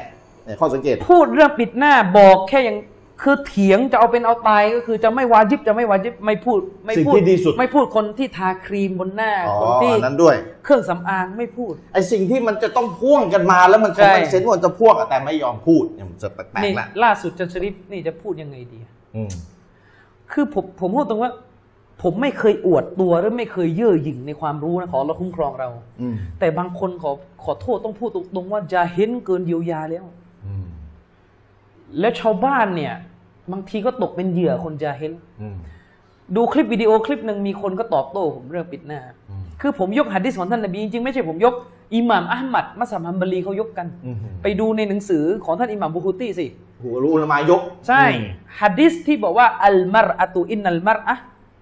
[SPEAKER 1] เนี่ยข้อสังเกต
[SPEAKER 2] พูดเรื่องปิดหน้าบอกแค่อย่าง คือเถียงจะเอาเป็นเอาตายก็คือจะไม่วาจิบจะไม่วาจิบไม่พูดไม่
[SPEAKER 1] สิ่ง
[SPEAKER 2] พูด
[SPEAKER 1] ที่ดีสุด
[SPEAKER 2] ไม่พูดคนที่ทาครีมบนหน้า
[SPEAKER 1] อ๋อ
[SPEAKER 2] คนที่
[SPEAKER 1] อันนั้นด้วย
[SPEAKER 2] เครื่องสำอางไม่พูด
[SPEAKER 1] ไอสิ่งที่มันจะต้องพ่วงกันมาแล้วมันค
[SPEAKER 2] ใช่
[SPEAKER 1] งไม่เซนว่ามันจะพ่วงอะแต่ไม่ยอมพูดเนี่ยมันจะแปลก
[SPEAKER 2] นี่
[SPEAKER 1] ๆละ
[SPEAKER 2] ล่าสุดจันชริฟนี่จะพูดยังไงดี
[SPEAKER 1] อืม
[SPEAKER 2] คือผมผมพูดตรงว่า ผมไม่เคยอวดตัวหรือไม่เคยเย่อหยิ่งในความรู้นะขอเราคุ้มครองเรา
[SPEAKER 1] อืม
[SPEAKER 2] แต่บางคนขอขอโทษต้องพูดตรงๆว่าจะเห็นเกินเยียวยาแล้ว
[SPEAKER 1] อืม
[SPEAKER 2] และชาวบ้านเนี่ย บางทีก็ตกเป็นเหยื่อคนจะเห็น
[SPEAKER 1] อืม
[SPEAKER 2] ดูคลิปวิดีโอคลิปหนึ่งมีคนก็ตอบโต้ผมเรื่องปิดหน้า
[SPEAKER 1] อืม
[SPEAKER 2] คือผมยกหะดีษของท่านนบีจริงๆไม่ใช่ผมยกอิหม่ามอัลมัดมัสยิดฮัมบารีเขายกกัน
[SPEAKER 1] อืม
[SPEAKER 2] ไปดูในหนังสือของท่านอิหม่ามบุคุตีสิ
[SPEAKER 1] หัวรู้ละมายก
[SPEAKER 2] ใช่
[SPEAKER 1] อืม
[SPEAKER 2] ฮะดิษที่บอกว่าอัลมารอะตุอินนัลมารอะ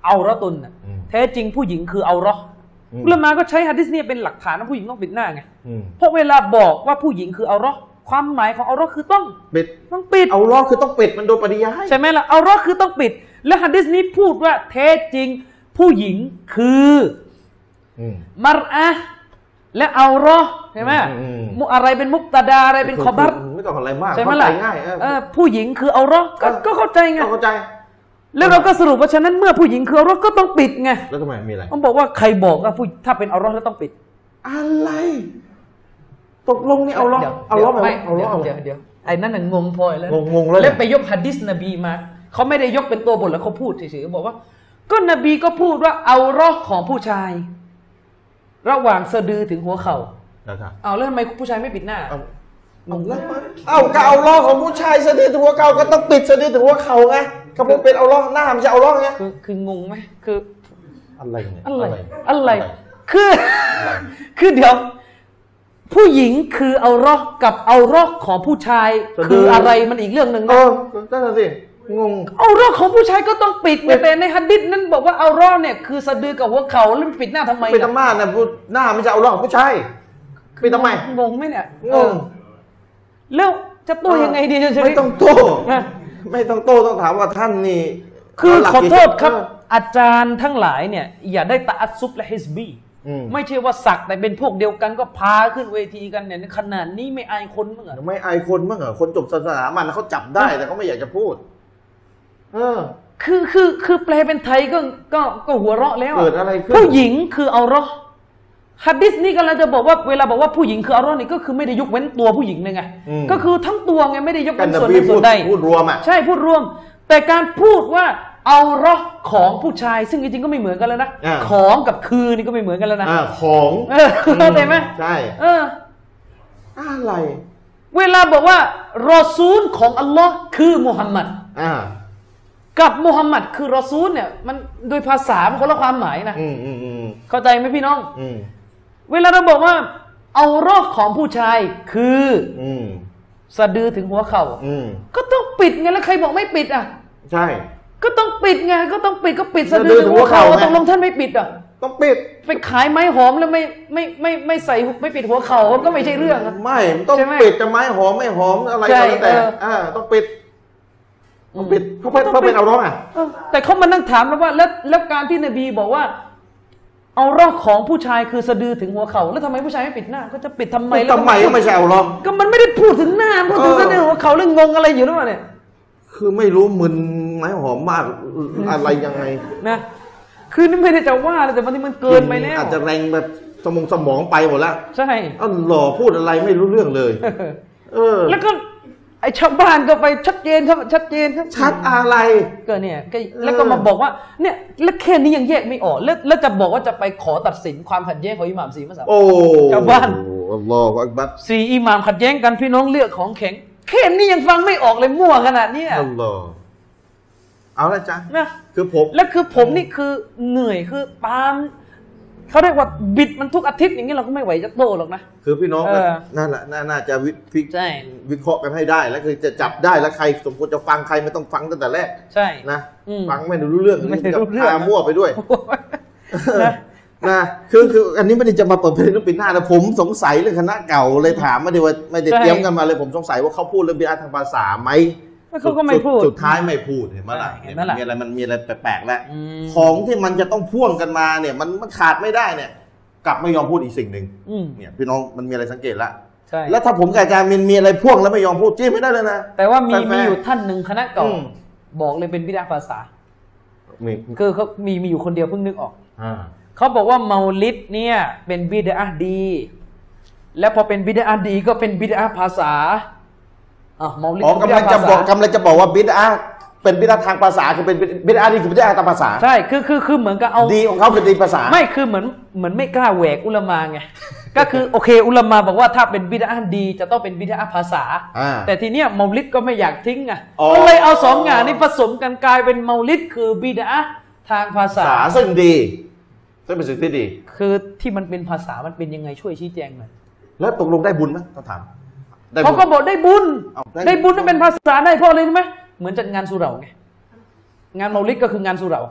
[SPEAKER 2] เอาเราะตุนน่ะ
[SPEAKER 1] อืม
[SPEAKER 2] แท้จริงผู้หญิงคือเอาเราะห์
[SPEAKER 1] อืม
[SPEAKER 2] อุลามาก็ใช้ฮะดิษเนี่ยเป็นหลักฐานว่าผู้หญิงต้องปิดหน้าไง
[SPEAKER 1] อืม
[SPEAKER 2] เพราะเวลาบอกว่าผู้หญิงคือเอาเราะห์ ความหมายของเอาเราะห์คือต้อง
[SPEAKER 1] ปิด
[SPEAKER 2] ต้องปิด
[SPEAKER 1] เอาล้อคือต้องปิดมันโดยปริยาย
[SPEAKER 2] ใช่ไหมล่ะเอาเราะห์คือต้องปิด และฮะดิษนี้พูดว่าแท้จริงผู้หญิงคือ
[SPEAKER 1] อืม
[SPEAKER 2] มารอะห์และเอาเราะห์ใช่ไหม
[SPEAKER 1] อืมอืม
[SPEAKER 2] มุอะไรเป็นมุกตาดาอะไรเป็นคอบัต
[SPEAKER 1] ไม่ต้องอะไรมาก
[SPEAKER 2] ใช่ไหมล่ะ
[SPEAKER 1] เข้าใจง่ายเออ
[SPEAKER 2] เออผู้หญิงคือเอาเราะห์ก็
[SPEAKER 1] เออ
[SPEAKER 2] ก็เข้าใจไง
[SPEAKER 1] ต้องเข้าใจ
[SPEAKER 2] แล้วเราก็สรุปว่าฉะนั้นเมื่อผู้หญิงคือเอาเราะห์ก็ต้องปิดไง
[SPEAKER 1] แล้วทำไมมีอะไร
[SPEAKER 2] ผมบอกว่าใครบอกว่าผู้ถ้าเป็นเอาเราะห์แล้วต้องปิด
[SPEAKER 1] อะไร ตกลงนี่เอาล้อ
[SPEAKER 2] ดี๋ยว
[SPEAKER 1] เอาล้อไหม
[SPEAKER 2] ไม่
[SPEAKER 1] เอาล้อเอา
[SPEAKER 2] เดี๋ยวเดี๋ยวไอ้นั่นน่ะงงพอแล้ว
[SPEAKER 1] งงงงแล้ว
[SPEAKER 2] แล้วไปยกฮะดิษนบีมาเขาไม่ได้ยกเป็นตัวบทแล้วเขาพูดเฉยๆบอกว่า ก็นบีก็พูดว่าเอาเราะห์ของผู้ชาย ระหว่างสะดือถึงหัวเข่า
[SPEAKER 1] นะครับ
[SPEAKER 2] เอาแล้วทำไมผู้ชายไม่ปิดหน้า
[SPEAKER 1] เอาเอาแล้วมาเอาก็เอาล้อของผู้ชายสะดือถึงหัวเข่าก็ต้องปิดสะดือถึงหัวเข่าไงเขาพูดเป็นเอาล้อหน้ามันจะเอาล้อไง
[SPEAKER 2] คือคืองงไหมคือ
[SPEAKER 1] อะไรเนี่ย
[SPEAKER 2] อะไรอะไรคือคือเดี๋ยว ผู้หญิงคือเอารอกกับเอารอกของผู้ชายคืออะไรมันอีกเรื่องหนึ่ง
[SPEAKER 1] เอ
[SPEAKER 2] นะ
[SPEAKER 1] อนั่นน่ะสิงง
[SPEAKER 2] เอารอกของผู้ชายก็ต้องปิดไงแต่ในฮัดดิษนั้นบอกว่าเอารอกเนี่ยคือสะดือกับหัวเข่าแล้วมันปิดหน้าทำไม
[SPEAKER 1] เป็นธร
[SPEAKER 2] ล่ะ
[SPEAKER 1] รมาเนี่ยพูดหน้าไม่ใช่เอาหรอกผู้ชายเป็นทำไม
[SPEAKER 2] งงไหมเนี่ย
[SPEAKER 1] งง
[SPEAKER 2] แล้วจะโต้ยังไงดีจะ
[SPEAKER 1] ไม่ต้องโต้
[SPEAKER 2] นะ
[SPEAKER 1] ไม่ต้องโต้ต้องถามว่าท่านนี่
[SPEAKER 2] คือ
[SPEAKER 1] เาหลัก
[SPEAKER 2] ขอโทษครับ
[SPEAKER 1] เออ
[SPEAKER 2] อาจารย์ทั้งหลายเนี่ยอย่าได้ตะอัดซุบและฮิสบี
[SPEAKER 1] อืม
[SPEAKER 2] ไม่ใช่ว่าสักแต่เป็นพวกเดียวกันก็พาขึ้นเวทีกันเนี่ยขนาดนี้ไม่อายคนมั้งเหรอ
[SPEAKER 1] ไม่อายคนมั้งเหรอคนจบศาสนามันเขาจับได้แต่เขาไม่อยากจะพูด เออ
[SPEAKER 2] คือคือคือแปลเป็นไทยก็ก็ก็หัวเราะแล้ว
[SPEAKER 1] เกิดอะไรขึ้น
[SPEAKER 2] ผู้หญิงคือเอาเราะห์ฮัดดิสนี่กำลังจะบอกว่าเวลาบอกว่าผู้หญิงคือเอาเราะห์นี่ก็คือไม่ได้ยกเว้นตัวผู้หญิงเลยไง
[SPEAKER 1] อืม
[SPEAKER 2] ก็คือทั้งตัวไงไม่ได้ยก
[SPEAKER 1] กัน
[SPEAKER 2] เว้น
[SPEAKER 1] น
[SPEAKER 2] ส่วนห
[SPEAKER 1] บี
[SPEAKER 2] นึ่ง
[SPEAKER 1] พู
[SPEAKER 2] ส่
[SPEAKER 1] ด
[SPEAKER 2] วนใด
[SPEAKER 1] พูดรวมอะ
[SPEAKER 2] ใช่พูดรวม แต่การพูดว่า เอาเราะห์ของผู้ชายซึ่งจริงๆก็ไม่เหมือนกันแล้วนะ
[SPEAKER 1] อ่า
[SPEAKER 2] ของกับคือนี่ก็ไม่เหมือนกันแล้วนะ
[SPEAKER 1] อ่าของ
[SPEAKER 2] เออเข้าใจไหม
[SPEAKER 1] ใช่
[SPEAKER 2] เออ
[SPEAKER 1] อะไร
[SPEAKER 2] เวลาบอกว่ารอซูลของอัลลอฮ์คือมุฮัมมัด
[SPEAKER 1] อ่า
[SPEAKER 2] กับมุฮัมมัดคือรอซูลเนี่ยมันโดยภาษามันคนละความหมายนะ
[SPEAKER 1] อืมอืมอืม
[SPEAKER 2] เข้าใจไหมพี่น้อง
[SPEAKER 1] อืม
[SPEAKER 2] เวลาเราบอกว่า เอารอกของผู้ชายคือ
[SPEAKER 1] อืม
[SPEAKER 2] สะดือถึงหัวเข่า
[SPEAKER 1] อืม
[SPEAKER 2] ก็ต้องปิดไงแล้วใครบอกไม่ปิดอะ
[SPEAKER 1] ใช่
[SPEAKER 2] ก็ต้องปิดไงก็ต้องปิดก็ปิดสะ
[SPEAKER 1] สะดื
[SPEAKER 2] ดือ
[SPEAKER 1] อถึ
[SPEAKER 2] ถึง
[SPEAKER 1] งหั
[SPEAKER 2] หัว
[SPEAKER 1] ว
[SPEAKER 2] เข่า
[SPEAKER 1] เข่าไง
[SPEAKER 2] ตกลงท่านไม่ปิดอะ
[SPEAKER 1] ต้องปิด
[SPEAKER 2] ไปขายไม้หอมแล้วไม่ไม่ไม่ไม่ใส่ไม่ปิดหัวเข่าก็ไม่ใช่เรื่องอะ
[SPEAKER 1] ไม่มันต้อง
[SPEAKER 2] ใช่ไหม
[SPEAKER 1] ปิดจะไม้หอมไม่หอมอะไร
[SPEAKER 2] ใช่
[SPEAKER 1] ก็แล้วแต่
[SPEAKER 2] เออ
[SPEAKER 1] อ่าต้องปิดต้องปิด
[SPEAKER 2] อืม
[SPEAKER 1] เพราะเป็นเพราะเป็นเอาร้องอะ
[SPEAKER 2] เออแต่เขามานั่งถามแล้วว่าแล้วแล้วการที่นบีบอกว่า เอารอกของผู้ชายคือสะดือถึงหัวเข่าแล้วทำไมผู้ชายไม่ปิดหน้า ก็จะปิดทำไมแล้ว
[SPEAKER 1] ทำไมก็ไม่ใช่เอาร้อง
[SPEAKER 2] ก็มันไม่ได้พูดถึงหน้าพูดถึง
[SPEAKER 1] เออ
[SPEAKER 2] สะดือหัวเข่าเรื่องงงอะไรอยู่หรือเปล่าเนี่ย
[SPEAKER 1] คือไม่รู้มึน ไม้หอมมากอะไรยังไง
[SPEAKER 2] นะคือนี่ไม่ได้จะว่าเลยแต่บางทีมันเกินไปแล้ว
[SPEAKER 1] อาจจะแรงแบบสมองสมองไปหมดแล้ว
[SPEAKER 2] ใช่
[SPEAKER 1] อ้าวหล่อพูดอะไรไม่รู้เรื่องเลย เออ
[SPEAKER 2] แล้วก็ไอ้ชาวบ้านก็ไปชัดเจนครับชัดเจนครับ
[SPEAKER 1] ชัดอะไร
[SPEAKER 2] ก็เนี่ยก็แล้วก็มาบอกว่าเนี่ยแล้วแค่นี้ยังแยกไม่ออกแล้วแล้วจะบอกว่าจะไปขอตัดสินความขัดแย้งของอิหม่ามสีมัสยิด
[SPEAKER 1] โอ้
[SPEAKER 2] ชาวบ้าน
[SPEAKER 1] อัลลอฮฺอักบัร
[SPEAKER 2] สี่อิหม่ามขัดแย้งกันพี่น้องเลือกของแข็งแค่นี้ยังฟังไม่ออกเลยมั่วขนาดเนี้ย
[SPEAKER 1] อัลลอฮฺ เอาละจ้ะ
[SPEAKER 2] นะ
[SPEAKER 1] คือผม
[SPEAKER 2] แล้วคือผมนี่คือเหนื่อยคือตามเขาเรียกว่าบิดมันทุกอาทิตย์อย่างนี้เราก็ไม่ไหวจะโตหรอกนะ
[SPEAKER 1] คือพี่น้อง
[SPEAKER 2] เออ
[SPEAKER 1] นั่นแหละน่าน่าจะวิพิ
[SPEAKER 2] ใช่
[SPEAKER 1] วิเคราะห์กันให้ได้ แล้วคือจะจับได้แล้วใครสมควรจะฟังใครไม่ต้องฟังตั้งแต่แรก
[SPEAKER 2] ใช่
[SPEAKER 1] นะ
[SPEAKER 2] อืม
[SPEAKER 1] ฟังไม่รู้เรื่อง
[SPEAKER 2] ไม่รู้เรื่อง
[SPEAKER 1] พามั่วไปด้วย
[SPEAKER 2] นะ
[SPEAKER 1] นะคือคืออันนี้ไม่ได้จะมาเปิดเผยเรื่องปีหน้านะผมสงสัยเรื่องคณะเก่าเลยถามไม่ได้ว่าไม่ได้
[SPEAKER 2] ใช่
[SPEAKER 1] เตรียมกันมาเลยผมสงสัยว่าเขาพูดเรื่องบิดาทางภาษาไหม
[SPEAKER 2] แล้ว เขาก็ไม่พูด
[SPEAKER 1] สุสุดท้ายไม่พูดเห็นไหมล่ะ
[SPEAKER 2] เห็นไหมล่ะ
[SPEAKER 1] มีอะไรมันมีอะไรแปลกๆแล้ว
[SPEAKER 2] อืม
[SPEAKER 1] ของที่มันจะต้องพ่วงกันมาเนี่ย มันมันขาดไม่ได้เนี่ย กลับไม่ยอมพูดอีกสิ่งหนึ่ง
[SPEAKER 2] อืม
[SPEAKER 1] เนี่ยพี่น้องมันมีอะไรสังเกตละ
[SPEAKER 2] ใช่
[SPEAKER 1] แล้วถ้าผมกับอาจารย์มินมีอะไรพ่วงแล้วไม่ยอมพูดจี้ไม่ได้เลยนะ
[SPEAKER 2] แต่ว่ามี
[SPEAKER 1] แฟร์ๆ
[SPEAKER 2] มีอยู่ท่านหนึ่งคณะเก่า
[SPEAKER 1] อืม
[SPEAKER 2] บอกเลยเป็นบิดาภาษา
[SPEAKER 1] มี
[SPEAKER 2] คือเขามีมีอยู่คนเดียวเพิ่งนึกออก
[SPEAKER 1] อ่า
[SPEAKER 2] เขาบอกว่าเมาลิดเนี่ยเป็นบิดาดี แล้วพอเป็นบิดาดีก็เป็นบิดาภาษา อะเมาลิด
[SPEAKER 1] อ๋อ
[SPEAKER 2] คื
[SPEAKER 1] กำลังจะ
[SPEAKER 2] บิดาภาษา
[SPEAKER 1] บอกกำลังจะบอกว่าบิดาเป็นบิดาทางภาษาคือเป็นบิดาดีคือบิดาทางภาษา
[SPEAKER 2] ใช่คือคือคือเหมือนกับเอา
[SPEAKER 1] ดีของเขาคือดีภาษา
[SPEAKER 2] ไม่คือเหมือนเหมือนไม่กล้าแหวกอุลามาไงก็คือโอเค อุลามาบอกว่าถ้าเป็นบิดาดีจะต้องเป็นบิดาภาษา
[SPEAKER 1] อ่า
[SPEAKER 2] แต่ทีเนี้ยเมาลิดก็ไม่อยากทิ้งไง
[SPEAKER 1] อ๋อ
[SPEAKER 2] ก็เลยเอาสองอย่างนี้ผสมกันกลายเป็นเมาลิดคือบิดาทางภาษา
[SPEAKER 1] ภาษาซึ่งดีซึ่งเป็นสิ่งที่ดี
[SPEAKER 2] คือที่มันเป็นภาษามันเป็นยังไงช่วยชี้แจงหน่อย
[SPEAKER 1] แล้วตกลงได้บุญไหมต้องถามได้บุญ
[SPEAKER 2] เขาก็บอกได้บุญ
[SPEAKER 1] เอาได้
[SPEAKER 2] ได้บุญต้องเป็นภาษาได้เพราะอะไรรู้ไหมเหมือนจัดงานสุเหร่าไงงานเมาลิดก็คืองานสุเหร่า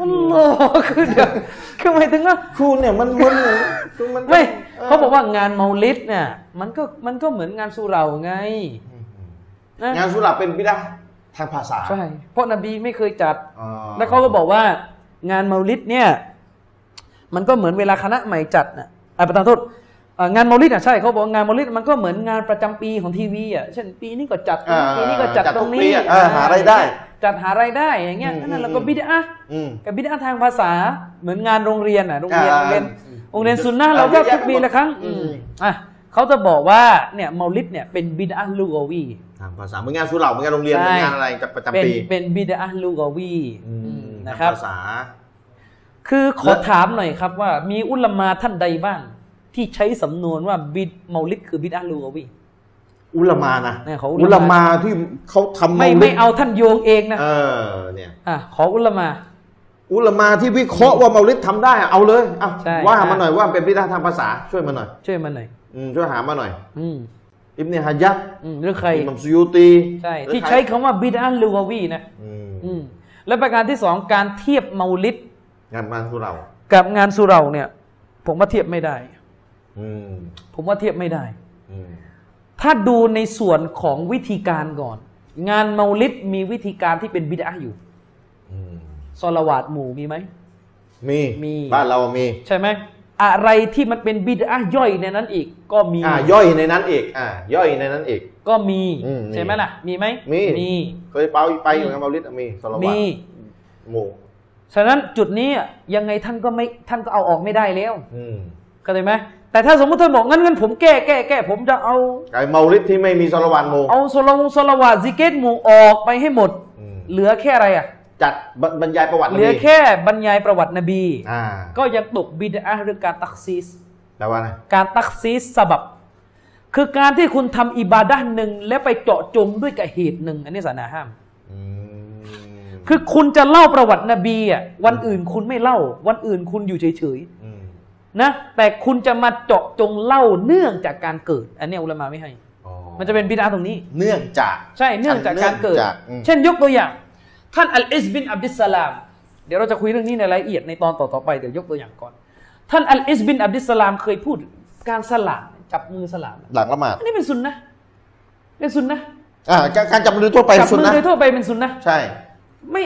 [SPEAKER 2] อัลลอฮ์คือเดี๋ยวคือหมายถึงว่า
[SPEAKER 1] ครูเนี่ยมันมึนเนี่ยคือมัน
[SPEAKER 2] ไม่เขาบอกว่างานเมาลิดเนี่ยมันก็มันก็เหมือนงานสุเหร่าไงนะ
[SPEAKER 1] งานสุราเป็นบิดาทางภาษา
[SPEAKER 2] ใช่เพราะนบีไม่เคยจัด
[SPEAKER 1] อ๋อ
[SPEAKER 2] แล้วเขาก็บอกว่างานเมาลิดเนี่ย มันก็เหมือนเวลาคณะใหม่จัดน่ะอ่าประธานโทษอ่า งานเมาลิดอะใช่เขาบอกว่างานเมาลิดมันก็เหมือนงานประจำปีของทีวีอะเช่นปีนี้ก็จัด
[SPEAKER 1] อ่า
[SPEAKER 2] ปีนี้ก็จัด
[SPEAKER 1] จัด
[SPEAKER 2] ต
[SPEAKER 1] ทุ
[SPEAKER 2] ร
[SPEAKER 1] ก
[SPEAKER 2] ง
[SPEAKER 1] ปี
[SPEAKER 2] นี้
[SPEAKER 1] อะเออหารายได้
[SPEAKER 2] จัดหารายได้อย่างเงี้ย
[SPEAKER 1] อืม
[SPEAKER 2] นั่นแหละ
[SPEAKER 1] อืม
[SPEAKER 2] เราก็บิดอะ
[SPEAKER 1] อืม
[SPEAKER 2] กับบิดอะทางภาษาเหมือนงานโรงเรียนอะโรงเรียน
[SPEAKER 1] อ่า
[SPEAKER 2] โรงเรียน
[SPEAKER 1] อืม
[SPEAKER 2] โรงเรียนซุนนะห์
[SPEAKER 1] อ่า
[SPEAKER 2] เราก็
[SPEAKER 1] เยอะแยะ
[SPEAKER 2] ทุกปีละครั้ง
[SPEAKER 1] อืม
[SPEAKER 2] อืมอะเขาจะบอกว่าเนี่ยเมาลิดเนี่ยเป็นบิดอะลูกอวี
[SPEAKER 1] ทางภาษาเหมือนงานสุราเหมือนงานโรงเรียน
[SPEAKER 2] ใช่
[SPEAKER 1] เหมือนงานอะไรประจำ
[SPEAKER 2] เป็น
[SPEAKER 1] ปี
[SPEAKER 2] เป็นบิดอะลูกอวี
[SPEAKER 1] อืม
[SPEAKER 2] นะครับ
[SPEAKER 1] ทางภาษา
[SPEAKER 2] คือขอ
[SPEAKER 1] แล้ว
[SPEAKER 2] ถามหน่อยครับว่ามีอุลามาท่านใดบ้าง ที่ใช้สำนวนว่าบิดเมาลิดคือบิดอะลูกอวี
[SPEAKER 1] อุลามานะ
[SPEAKER 2] เนี่ยเขาอุ
[SPEAKER 1] อุ
[SPEAKER 2] ลา
[SPEAKER 1] ลา
[SPEAKER 2] มา
[SPEAKER 1] มาที่เขาทำ
[SPEAKER 2] ไม่
[SPEAKER 1] ลิด
[SPEAKER 2] ไม่เอาท่านโยงเองนะ
[SPEAKER 1] เออเนี่ย
[SPEAKER 2] อะขออุลามา
[SPEAKER 1] อุลามาที่วิเคราะห์ว่าเมาลิดทำได้อะเอาเลยอะ
[SPEAKER 2] ใช่
[SPEAKER 1] ว่ามาหน่อยว่าเป็นบิดาทางภาษาช่วยมาหน่อย
[SPEAKER 2] ช่วยมันหน่อย
[SPEAKER 1] อืมช่วยหามาหน่อย
[SPEAKER 2] อืม
[SPEAKER 1] อิบเนฮะยัด
[SPEAKER 2] อืมหรือใคร
[SPEAKER 1] อิหมัมซุยูตี
[SPEAKER 2] ใช่
[SPEAKER 1] หรือ
[SPEAKER 2] ที่
[SPEAKER 1] คร
[SPEAKER 2] ใช้คำว่าบิดาลูวาวีนะ
[SPEAKER 1] อืม
[SPEAKER 2] อืมและประการที่สองการเทียบเมาลิด
[SPEAKER 1] งานบ้านของเรา
[SPEAKER 2] กับงานสุเหราเนี่ย ผมว่าเทียบไม่ได้
[SPEAKER 1] อืม
[SPEAKER 2] ผมว่าเทียบไม่ได้
[SPEAKER 1] อืม
[SPEAKER 2] ถ้าดูในส่วนของวิธีการก่อน งานเมาลิดมีวิธีการที่เป็นบิดาอยู่
[SPEAKER 1] อืม
[SPEAKER 2] ซอลาวาดหมู่มีไหม
[SPEAKER 1] มี
[SPEAKER 2] มี
[SPEAKER 1] บ้านเรามี
[SPEAKER 2] ใช่ไหมอะไรที่มันเป็นบิดาย่อยในนั้นอีก ก็มี
[SPEAKER 1] อ่าย่อยในนั้นอีกอ่าย่อยในนั้นอีก
[SPEAKER 2] ก็มี
[SPEAKER 1] อืมมี
[SPEAKER 2] ใช่ไหมล่ะ มีไหม
[SPEAKER 1] มี
[SPEAKER 2] มี
[SPEAKER 1] เคยไปไปอยู่งานเมาลิดอะมีสลวัต
[SPEAKER 2] มี
[SPEAKER 1] หมู่
[SPEAKER 2] ฉะนั้นจุดนี้อะยังไงท่านก็ไม่ท่านก็เอาออกไม่ได้แล้ว
[SPEAKER 1] อืม
[SPEAKER 2] เข้าใจไหม แต่ถ้าสมมติท่านบอกงั้นงั้นผมแก้แก้แก้ผมจะเอา
[SPEAKER 1] ไอ้เมาลิดที่ไม่มีสลวัตหมู่
[SPEAKER 2] เอาโซลาวงโซลาวาซิกเกตหมู่ออกไปให้หมด
[SPEAKER 1] อืม
[SPEAKER 2] เหลือแค่อะไรอะ
[SPEAKER 1] จัดบรรยายประวัตินบี
[SPEAKER 2] เหลือแค่บรรยายประวัตินบี
[SPEAKER 1] อ่า
[SPEAKER 2] ก็ยังตกบิดาหรือการตักซีส
[SPEAKER 1] แปลว่าไง
[SPEAKER 2] การตักซีสสบับ คือการที่คุณทำอิบาดะห์หนึ่งแล้วไปเจาะจงด้วยกับเหตุหนึ่งอันนี้ศาสนาห้าม
[SPEAKER 1] อืม
[SPEAKER 2] คือคุณจะเล่าประวัตินบีอะวันอื่นคุณไม่เล่า วันอื่นคุณอยู่เฉย
[SPEAKER 1] อืม
[SPEAKER 2] ๆ นะแต่คุณจะมาเจาะจงเล่าเนื่องจากการเกิด อันนี้อุลามะไม่ให้
[SPEAKER 1] อ๋อ
[SPEAKER 2] มันจะเป็นบิดาตรงนี้
[SPEAKER 1] เนื่องจาก
[SPEAKER 2] ใช่เนื่องจากการเกิด
[SPEAKER 1] เนื่องจากอืม
[SPEAKER 2] เช่นยกตัวอย่าง ท่านอัลอิสบินอับดิสสลาม เดี๋ยวเราจะคุยเรื่องนี้ในรายละเอียดในตอนต่อๆไปเดี๋ยวยกตัวอย่างก่อน ท่านอัลอิสบินอับดิสสลามเคยพูดการสลามจับมือสลาม
[SPEAKER 1] หลังละหมาด
[SPEAKER 2] อันนี้เป็นซุนนะห์เป็นซุนนะห์
[SPEAKER 1] อ่าการการจับมือทั่วไป
[SPEAKER 2] จับ
[SPEAKER 1] สุด
[SPEAKER 2] มือ
[SPEAKER 1] นะ
[SPEAKER 2] โดยทั่วไปเป็นซุนนะห์
[SPEAKER 1] ใช่
[SPEAKER 2] ไม่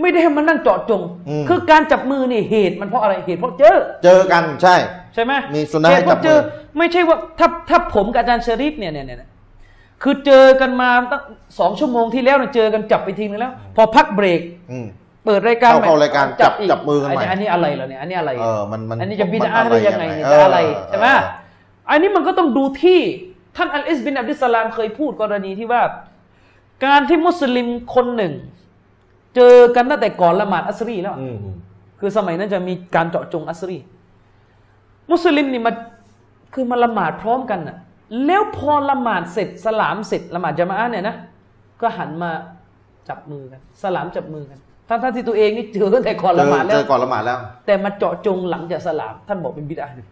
[SPEAKER 2] ไม่ได้ให้มันนั่งเจาะจง
[SPEAKER 1] อืม
[SPEAKER 2] คือการจับมือนี่เหตุมันเพราะอะไรเหตุเพราะเจอ
[SPEAKER 1] เจอกันใช่
[SPEAKER 2] ใช่ไหม
[SPEAKER 1] มีสุนนะห์
[SPEAKER 2] เหตุเพราะ
[SPEAKER 1] ให้จับมือ
[SPEAKER 2] เจอ ไม่ใช่ว่าถ้าถ้าผมกับอาจารย์ชริฟเนี่ยเนี่ยเนี่ยคือเจอกันมาตั้งสองชั่วโมงที่แล้วเนี่ยเจอกันจับไปทีนึงแล้ว พอพักเบรก
[SPEAKER 1] อืม
[SPEAKER 2] เปิดรายการ
[SPEAKER 1] เข้าเข้ารายการจับ
[SPEAKER 2] อี
[SPEAKER 1] จับมือกันใหม่
[SPEAKER 2] อันนี้อะไรเหรอเนี่ยอันนี้อะไร
[SPEAKER 1] เออมันมัน
[SPEAKER 2] อันนี้จะบิดา
[SPEAKER 1] มัน
[SPEAKER 2] ได้ยังไงเนี่ย
[SPEAKER 1] เจะ
[SPEAKER 2] อะไรใช่ไหม
[SPEAKER 1] เออ
[SPEAKER 2] อันนี้มันก็ต้องดูที่ท่านอัลอิสบินอับดิสสลามเคยพูดกรณีที่ว่า การที่มุสลิมคนหนึ่ง เจอกันตั้งแต่ก่อนละหมาดอัสรีแล้ว
[SPEAKER 1] อืม
[SPEAKER 2] คือสมัยนั้นจะมีการเจาะจงอัสรี มุสลิมนี่มาคือมาละหมาดพร้อมกันน่ะ แล้วพอละหมาดเสร็จสลามเสร็จละหมาดจะมาอะห์เนี่ยนะก็หันมาจับมือกัน สลามจับมือกันทั้งท่านที่ตัวเองนี่เจอตั้งแต่ก่อน
[SPEAKER 1] เจ
[SPEAKER 2] ละ
[SPEAKER 1] อ
[SPEAKER 2] หมาดแล้
[SPEAKER 1] เจ
[SPEAKER 2] ว
[SPEAKER 1] อก่อนละหมาดแล้ว
[SPEAKER 2] แต่มาเจาะจงหลังจากสลาม ท่านบอกเป็นบิดอะห์เลย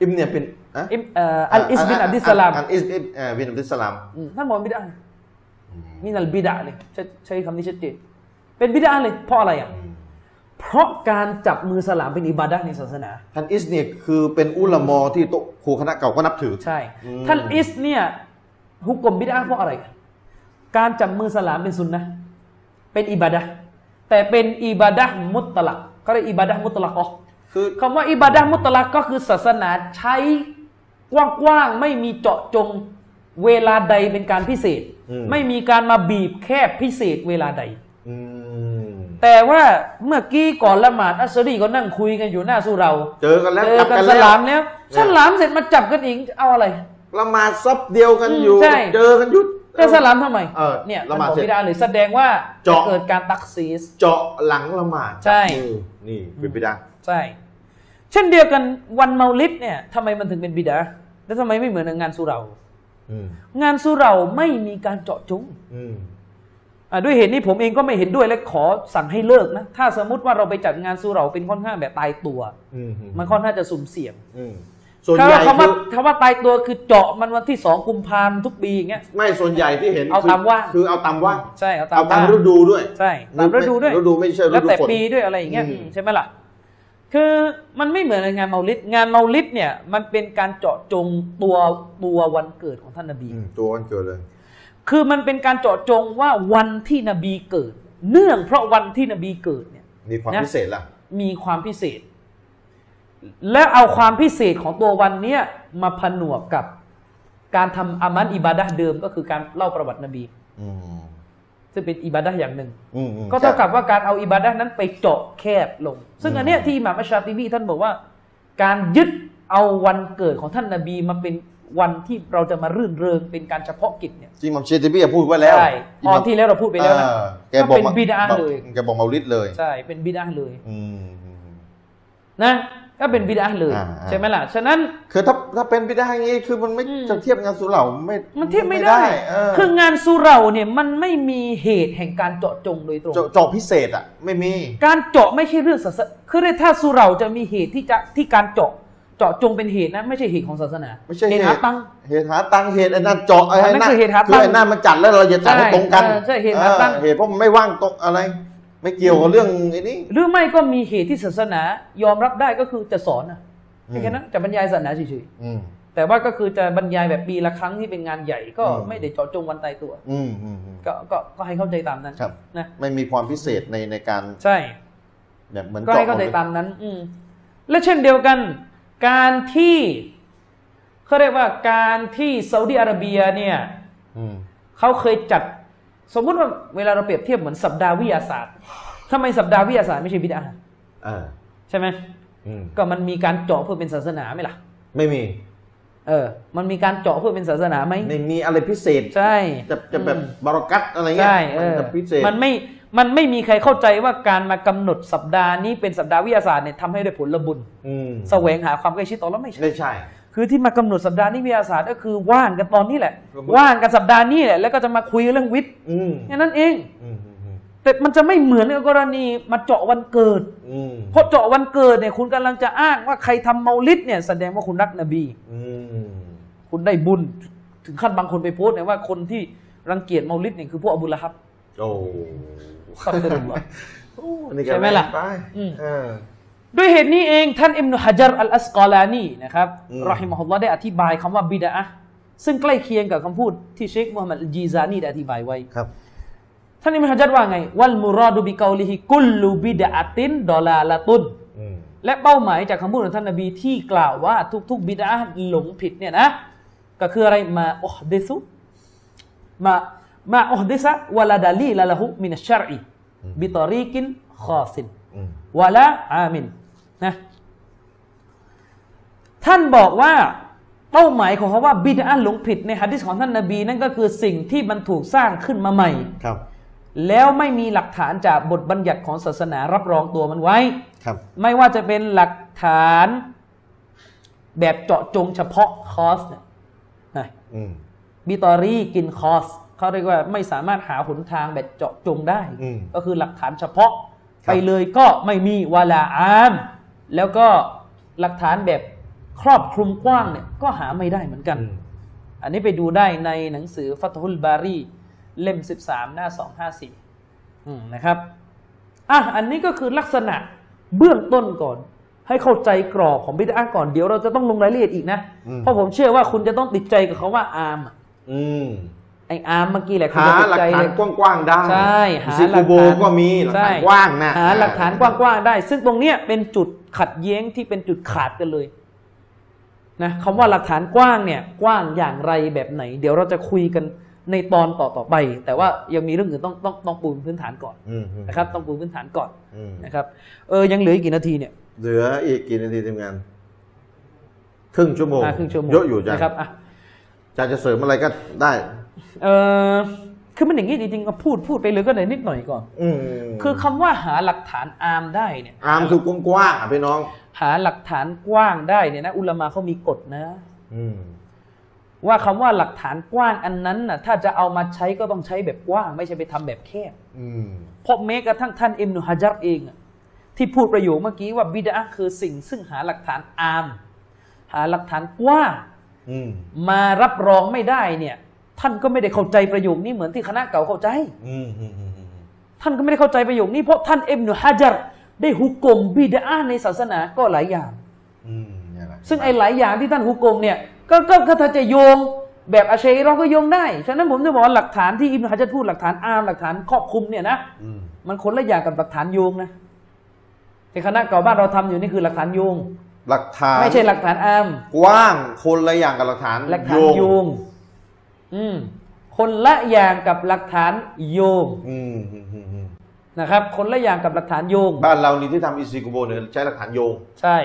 [SPEAKER 1] อิหม่ามเนี่ยเป็นอะ
[SPEAKER 2] อิหม่ามเอ่ออัลอิสบินอับดิสสลาม
[SPEAKER 1] อัลอิสบินเอ่อบินอับดิสสลาม
[SPEAKER 2] อืมท่านบอกเป็นบิดอะห์เลย من البدع เลยใช้ใช้คำนี้ชัดเจนเป็นบิดอะห์เลยเพราะอะไรอะเพราะการจับมือสลามเป็นอิบาดะห์ในศาสนา
[SPEAKER 1] ท่านอิสเนี่ยคือเป็นอุลามอที่โตะครูคณะเก่าก็นับถือ
[SPEAKER 2] ใช่
[SPEAKER 1] อืม
[SPEAKER 2] ท่านอิสเนี่ยฮุกกลมบิดาเพราะอะไร การจับมือสลามเป็นสุนนะห์เป็นอิบาดะห์แต่เป็นอิบาดะห์มุตตลักก็เรียกอิบาดะห์มุตตลักอ๋อ
[SPEAKER 1] คือ
[SPEAKER 2] คำว่าอิบาดะห์มุตตลักก็คือศาสนาใช้กว้างๆไม่มีเจาะจงเวลาใดเป็นการพิเศษ ไม่มีการมาบีบแคบพิเศษเวลาใด
[SPEAKER 1] อืม
[SPEAKER 2] แต่ว่าเมื่อกี้ก่อนละหมาดอัสซอรีก็นั่งคุยกันอยู่หน้าสุเรา
[SPEAKER 1] เจอกันแล้ว
[SPEAKER 2] เจอ
[SPEAKER 1] จับ
[SPEAKER 2] กัน
[SPEAKER 1] กัน
[SPEAKER 2] ส
[SPEAKER 1] แล้ว
[SPEAKER 2] ลามแล้วสลามเสร็จมาจับกันอีกเอาอะไร
[SPEAKER 1] ละหมาดซับเดียวกันอยู่
[SPEAKER 2] อืมใช่
[SPEAKER 1] เจอกันอยุด
[SPEAKER 2] จะสลามทำไม
[SPEAKER 1] เออ
[SPEAKER 2] เนี่ย
[SPEAKER 1] ละหมาด
[SPEAKER 2] นบอก
[SPEAKER 1] เสร็จ
[SPEAKER 2] ไม่ได้เลยแสดงว่า
[SPEAKER 1] เจาะ
[SPEAKER 2] เกิดการตักซีส
[SPEAKER 1] เจาะหลังละหมาด
[SPEAKER 2] ใช่
[SPEAKER 1] จับมือนี่เป็นบิดา
[SPEAKER 2] ใช่ เช่นเดียวกันวันเมาลิดเนี่ยทำไมมันถึงเป็นบิดาแล้วทำไมไม่เหมือนกับงานสุเรา
[SPEAKER 1] อืม
[SPEAKER 2] งานสุเราไม่มีการเจาะจง
[SPEAKER 1] อืม
[SPEAKER 2] อะด้วยเหตุนี้ผมเองก็ไม่เห็นด้วยและขอสั่งให้เลิกนะ ถ้าสมมติว่าเราไปจัดงานสุเราเป็นค่อนข้างแบบตายตัว
[SPEAKER 1] อืม
[SPEAKER 2] มันค่อนข้างจะสุ่มเสี่ยง
[SPEAKER 1] อืมส่วนใหญ่
[SPEAKER 2] คำว่า
[SPEAKER 1] คือ
[SPEAKER 2] คำว่าตายตัวคือเจาะมันวันที่สองกุมภาพันธ์ทุกปีอย่างเงี้ย
[SPEAKER 1] ไม่ส่วนใหญ่ที่เห็น
[SPEAKER 2] เอา
[SPEAKER 1] คื
[SPEAKER 2] ตามว่าง
[SPEAKER 1] คือเอาตามว่าง
[SPEAKER 2] ใช่เอาตาม
[SPEAKER 1] เอาตาม
[SPEAKER 2] ว่ง
[SPEAKER 1] ฤดูด้วย
[SPEAKER 2] ใช่ตามฤดูด้วย
[SPEAKER 1] ฤดูไม่ใช่ฤ
[SPEAKER 2] แล้ว
[SPEAKER 1] ดู
[SPEAKER 2] แต่
[SPEAKER 1] ฝน
[SPEAKER 2] ปีด้วยอะไรอย่างเงี้ย
[SPEAKER 1] อืม
[SPEAKER 2] ใช่ไหมล่ะ คือมันไม่เหมือนงานเมาลิดงานเมาลิดเนี่ยมันเป็นการเจาะจงตัวตัววันเกิดของท่านนบี
[SPEAKER 1] อืมตัววันเกิดเลย
[SPEAKER 2] คือมันเป็นการเจาะจงว่าวันที่นบีเกิด เนื่องเพราะวันที่นบีเกิดเนี่ย
[SPEAKER 1] มีความ
[SPEAKER 2] นะ
[SPEAKER 1] พิเศษล่ะ
[SPEAKER 2] มีความพิเศษ และเอาความพิเศษของตัววันเนี้ยมาผนวกกับการทำอามันอิบาดะห์เดิมก็คือการเล่าประวัตินบี
[SPEAKER 1] อืม
[SPEAKER 2] ซึ่งเป็นอิบาดะห์อย่างหนึ่ง
[SPEAKER 1] อืมอืม
[SPEAKER 2] ก็เท่ากับว่าการเอาอิบาดะห์นั้นไปเจาะแคบลง ซึ่งอันเนี้ยที่อิหม่ามอัชชาติบีท่านบอกว่า การยึดเอาวันเกิดของท่านนบีมาเป็นวันที่เราจะมารื่นเริงเป็นการเฉพาะกิจเนี่ย
[SPEAKER 1] ที่มัมเชติบีพูดไว้แล้ว
[SPEAKER 2] ใช่ตอนที่แล้วเราพูดไปแล้วนะ
[SPEAKER 1] เออแก
[SPEAKER 2] ก็
[SPEAKER 1] บอก
[SPEAKER 2] เป็น
[SPEAKER 1] มา
[SPEAKER 2] บิดาเลย
[SPEAKER 1] แกบอกเมาลิดเลย
[SPEAKER 2] ใช่เป็นบิดาเลย
[SPEAKER 1] อืมอืม
[SPEAKER 2] นะ ก็เป็นบิดาเลย
[SPEAKER 1] อ่าอ่า
[SPEAKER 2] ใช่ไหมล่ะ ฉะนั้น
[SPEAKER 1] คือถ้าถ้าเป็นไปได้อย่างนี้คือมันไม่
[SPEAKER 2] อืม
[SPEAKER 1] จะเทียบงานสุเหร่าไม่
[SPEAKER 2] มันเทียบไม่ได้
[SPEAKER 1] เออ
[SPEAKER 2] คืองานสุเราเนี่ยมันไม่มีเหตุแห่งการเจาะจงโดยตรง
[SPEAKER 1] เจาะเจาะพิเศษอะไม่มี
[SPEAKER 2] การเจาะไม่ใช่เรื่องศาสนาคือถ้าสุเราจะมีเหตุที่จะที่การเจาะเจาะจงเป็นเหตุนะ ไม่ใช่เหตุของศาสนา
[SPEAKER 1] ไม่ใช่
[SPEAKER 2] เห
[SPEAKER 1] เห
[SPEAKER 2] ตุ
[SPEAKER 1] ตุ
[SPEAKER 2] หาตังค์
[SPEAKER 1] เหตุหาตังค์เหตุไอ้นั่นเจาะไอ้
[SPEAKER 2] นั่น
[SPEAKER 1] นั่น
[SPEAKER 2] คือเหตุหาตังค์
[SPEAKER 1] คือไอ้นั่นมันจัดแล้วเราจะจัดให้
[SPEAKER 2] ใช่
[SPEAKER 1] ตรงกัน
[SPEAKER 2] เออใช่เหตุหาตังค์
[SPEAKER 1] เออเหตุเพราะมันไม่ว่างตรงอะไร ไม่เกี่ยวกับเรื่องไอ้นี้
[SPEAKER 2] หรือไม่ก็มีเหตุที่ศาสนายอมรับได้ก็คือจะสอนนะ
[SPEAKER 1] อืม
[SPEAKER 2] แค่นั้นจะบรรยายศาสนาเฉย
[SPEAKER 1] อืม
[SPEAKER 2] ๆแต่ว่าก็คือจะบรรยายแบบปีละครั้งที่เป็นงานใหญ่ก็
[SPEAKER 1] อืม
[SPEAKER 2] ไม่ได้เจาะจงวันตายตัว
[SPEAKER 1] อืมอืมอืม
[SPEAKER 2] ก็ก็ก็ให้เข้าใจตามนั้น
[SPEAKER 1] ครับ
[SPEAKER 2] นะ
[SPEAKER 1] ไม่มีความพิเศษในในการ
[SPEAKER 2] ใช่
[SPEAKER 1] แบบเหมือน
[SPEAKER 2] ก็ให้เข้าใจตามนั้น อืมและเช่นเดียวกัน การที่เขาเรียกว่าการที่ซาอุดิอาระเบียเนี่ย
[SPEAKER 1] อืม
[SPEAKER 2] เขาเคยจัด สมมุติว่าเวลาเราเปรียบเทียบเหมือนสัปดาห์วิทยาศาสตร์ทำไมสัปดาห์วิทยาศาสตร์ไม่ใช่บิดา
[SPEAKER 1] เออ
[SPEAKER 2] ใช่ไหม
[SPEAKER 1] อืม
[SPEAKER 2] ก็มันมีการเจาะเพื่อเป็นศาสนาไหมล่ะ
[SPEAKER 1] ไม่มี
[SPEAKER 2] เออ มันมีการเจาะเพื่อเป็นศาสนาไหม
[SPEAKER 1] ไม่มีอะไรพิเศษ
[SPEAKER 2] ใช่
[SPEAKER 1] จะจะแบบ
[SPEAKER 2] อืม
[SPEAKER 1] บารอกัตอะไรเงี้ย
[SPEAKER 2] ใช่เอ
[SPEAKER 1] มัน
[SPEAKER 2] อ
[SPEAKER 1] จะพิเศษ
[SPEAKER 2] มันไม่มันไม่มีใครเข้าใจว่าการมากำหนดสัปดาห์นี้เป็นสัปดาห์วิทยาศาสตร์เนี่ยทำให้ได้ผลบุญ
[SPEAKER 1] อืม
[SPEAKER 2] แสวงหาความใกล้ชิดต่อแล้วไม่ใช่
[SPEAKER 1] ไม่ใช่
[SPEAKER 2] คือที่มากำหนดสัปดาห์นี้วิทยาศาสตร์ก็คือว่างกันตอนนี้แหละ
[SPEAKER 1] ครับ
[SPEAKER 2] ว่างกันสัปดาห์นี้แหละแล้วก็จะมาคุยเรื่องวิทย์
[SPEAKER 1] อืม
[SPEAKER 2] แค่นั้นเอง
[SPEAKER 1] อืมอืมอืม
[SPEAKER 2] แต่มันจะไม่เหมือนกับกรณีมาเจาะวันเกิด
[SPEAKER 1] อืม
[SPEAKER 2] เพราะเจาะวันเกิดเนี่ยคุณกำลังจะอ้างว่าใครทำเมาลิดเนี่ยแสดงว่าคุณรักนบี
[SPEAKER 1] อืม
[SPEAKER 2] คุณได้บุญถึงขั้นบางคนไปโพสต์เนี่ยว่าคนที่รังเกียจเมาลิดเนี่ยคือพวกอบูละฮับ
[SPEAKER 1] โอ้
[SPEAKER 2] สัตว์เต็มหมด
[SPEAKER 1] โอ้อันนี้ก็
[SPEAKER 2] ใช่ไหมล่ะ
[SPEAKER 1] ไป
[SPEAKER 2] อืม
[SPEAKER 1] เออ
[SPEAKER 2] ด้วยเหตุนี้เองท่านอิมนุฮะจัรอัลอัสกอลานีนะครับ
[SPEAKER 1] อืม
[SPEAKER 2] รอฮิมะฮุลลอฮ์ได้อธิบายคำว่าบิดาอะห์ซึ่งใกล้เคียงกับคำพูดที่เชคมูฮัมหมัดอัลจีซานีได้อธิบายไว้
[SPEAKER 1] ครับ
[SPEAKER 2] ท่านอิมนุฮะจัรว่าไง วัลมุรอดุบิกาลิฮิกุลลูบิดาตินดอลาละตุน
[SPEAKER 1] อืม
[SPEAKER 2] และเป้าหมายจากคำพูดของท่านนบีที่กล่าวว่าทุก ๆ บิดอะห์หลงผิดเนี่ยนะก็คืออะไรما أحدث ما ما أحدث ولا دليل له من الشرع بطريق خاص อื
[SPEAKER 1] ม
[SPEAKER 2] ولا عام นะท่านบอกว่าเป้าหมายของคำว่าบิดอะห์หลงผิดในหะดีษของท่านนบีนั่นก็คือสิ่งที่มันถูกสร้างขึ้นมาใหม่
[SPEAKER 1] ครับ
[SPEAKER 2] แล้วไม่มีหลักฐานจากบทบัญญัติของศาสนารับรองตัวมันไว้
[SPEAKER 1] ครับ
[SPEAKER 2] ไม่ว่าจะเป็นหลักฐานแบบเจาะจงเฉพาะ خاص เนี่ยนะ
[SPEAKER 1] อืม
[SPEAKER 2] بطريق خاص เขาเรียกว่าไม่สามารถหาหนทางแบบเจาะจงได้
[SPEAKER 1] อืม
[SPEAKER 2] ก็คือหลักฐานเฉพาะ
[SPEAKER 1] ครับ
[SPEAKER 2] ไปเลยก็ไม่มีولا عام แล้วก็หลักฐานแบบครอบคลุมกว้างเนี่ยก็หาไม่ได้เหมือนกัน
[SPEAKER 1] อืม
[SPEAKER 2] อันนี้ไปดูได้ในหนังสือฟัตฮุลบารีเล่ม 13 หน้า 254อืมนะครับอะอันนี้ก็คือลักษณะเบื้องต้นก่อน ให้เข้าใจกรอบของบิดาก่อนเดี๋ยวเราจะต้องลงรายละเอียดอีกนะ
[SPEAKER 1] อืม
[SPEAKER 2] เพราะผมเชื่อว่าคุณจะต้องติดใจกับเขาว่าอามอะ
[SPEAKER 1] อืม
[SPEAKER 2] ไออาร์มเมื่อกี้แหละคุณ
[SPEAKER 1] หา
[SPEAKER 2] จะติด
[SPEAKER 1] หลัก
[SPEAKER 2] ใจ
[SPEAKER 1] ฐา
[SPEAKER 2] เล
[SPEAKER 1] น
[SPEAKER 2] ย
[SPEAKER 1] กว้างๆได้
[SPEAKER 2] ใช่หา
[SPEAKER 1] ซิ
[SPEAKER 2] หลั
[SPEAKER 1] กู
[SPEAKER 2] ก
[SPEAKER 1] โบ
[SPEAKER 2] ฐาน
[SPEAKER 1] ก็มีหลัก
[SPEAKER 2] ใช่
[SPEAKER 1] ฐานกว้างนะ
[SPEAKER 2] หาหลักฐานกว้างๆได้ ซึ่งตรงเนี้ยเป็นจุด ขัดแย้งที่เป็นจุดขาดกันเลยนะคำว่าหลักฐานกว้างเนี่ยกว้างอย่างไรแบบไหน เดี๋ยวเราจะคุยกันในตอนต่อๆไป แต่ว่ายังมีเรื่องอื่นต้องต้องต้องปูพื้นฐานก่อน
[SPEAKER 1] อืมอืม
[SPEAKER 2] นะครับ ต้องปูพื้นฐานก่อน
[SPEAKER 1] อืม
[SPEAKER 2] นะครับเออยังเหลืออีกกี่นาทีเนี่ย
[SPEAKER 1] เหลืออีกกี่นาทีทีมงานครึ่งชั่วโมง
[SPEAKER 2] อะครึ่งชั่วโมง
[SPEAKER 1] เยอะอยู่จ้ะ
[SPEAKER 2] นะครับอะ
[SPEAKER 1] จะจะเสริมอะไรก็ได้
[SPEAKER 2] เออ คือมันอย่างนี้จริงๆก็พูดพูดไปเลยก็ได้นิดหน่อยก่อน
[SPEAKER 1] อืม
[SPEAKER 2] คือคำว่าหาหลักฐานอาร์มได้เนี่ย
[SPEAKER 1] อามคือกว้างๆอะพี่น้อง
[SPEAKER 2] หาหลักฐานกว้างได้เนี่ยนะอุลามาเขามีกฎนะ
[SPEAKER 1] อืม
[SPEAKER 2] ว่าคำว่าหลักฐานกว้างอันนั้นน่ะถ้าจะเอามาใช้ก็ต้องใช้แบบกว้าง ไม่ใช่ไปทำแบบแคบ
[SPEAKER 1] อืม
[SPEAKER 2] เพราะแม้กระทั่งท่านอิมนุฮะจัรเองอะที่พูดประโยคเมื่อกี้ว่าบิดาคือสิ่งซึ่งหาหลักฐานอาม หาหลักฐานกว้าง
[SPEAKER 1] อืม
[SPEAKER 2] มารับรองไม่ได้เนี่ย ท่านก็ไม่ได้เข้าใจประโยคนี้เหมือนที่คณะเก่าเข้าใจ
[SPEAKER 1] อืมอืมอืมอืม
[SPEAKER 2] ท่านก็ไม่ได้เข้าใจประโยคนี้เพราะท่านอิมนุฮะจัรได้ฮุกกลมบิดาในศาสนาก็หลายอย่าง
[SPEAKER 1] อืมเนี่ยแหละ
[SPEAKER 2] ซึ่งไอ้หลายอย่างที่ท่านฮุกกลมเนี่ยก็ก็ก็ถ้าจะโยงแบบอาเชยเราก็โยงได้ ฉะนั้นผมจะบอกว่าหลักฐานที่อิบนุฮะจัรพูดหลักฐานอามหลักฐานครอบคลุมเนี่ยนะ
[SPEAKER 1] อืม
[SPEAKER 2] มันคนละอย่างกับหลักฐานโยงนะที่คณะเก่าบ้านเราทำอยู่นี่คือหลักฐานโยง
[SPEAKER 1] หลักฐาน
[SPEAKER 2] ไม่ใช่หลักฐานอาม
[SPEAKER 1] กว้างคนละอย่างกับหลักฐาน
[SPEAKER 2] หลักฐานโยง อืม คนละอย่างกับหลักฐานโยง
[SPEAKER 1] อืมอืมอืมอืม
[SPEAKER 2] นะครับ คนละอย่างกับหลักฐานโยง
[SPEAKER 1] บ้านเรานี่ที่ทำอิซิกุโบเนี่ยใช้หลักฐานโยง
[SPEAKER 2] ใช่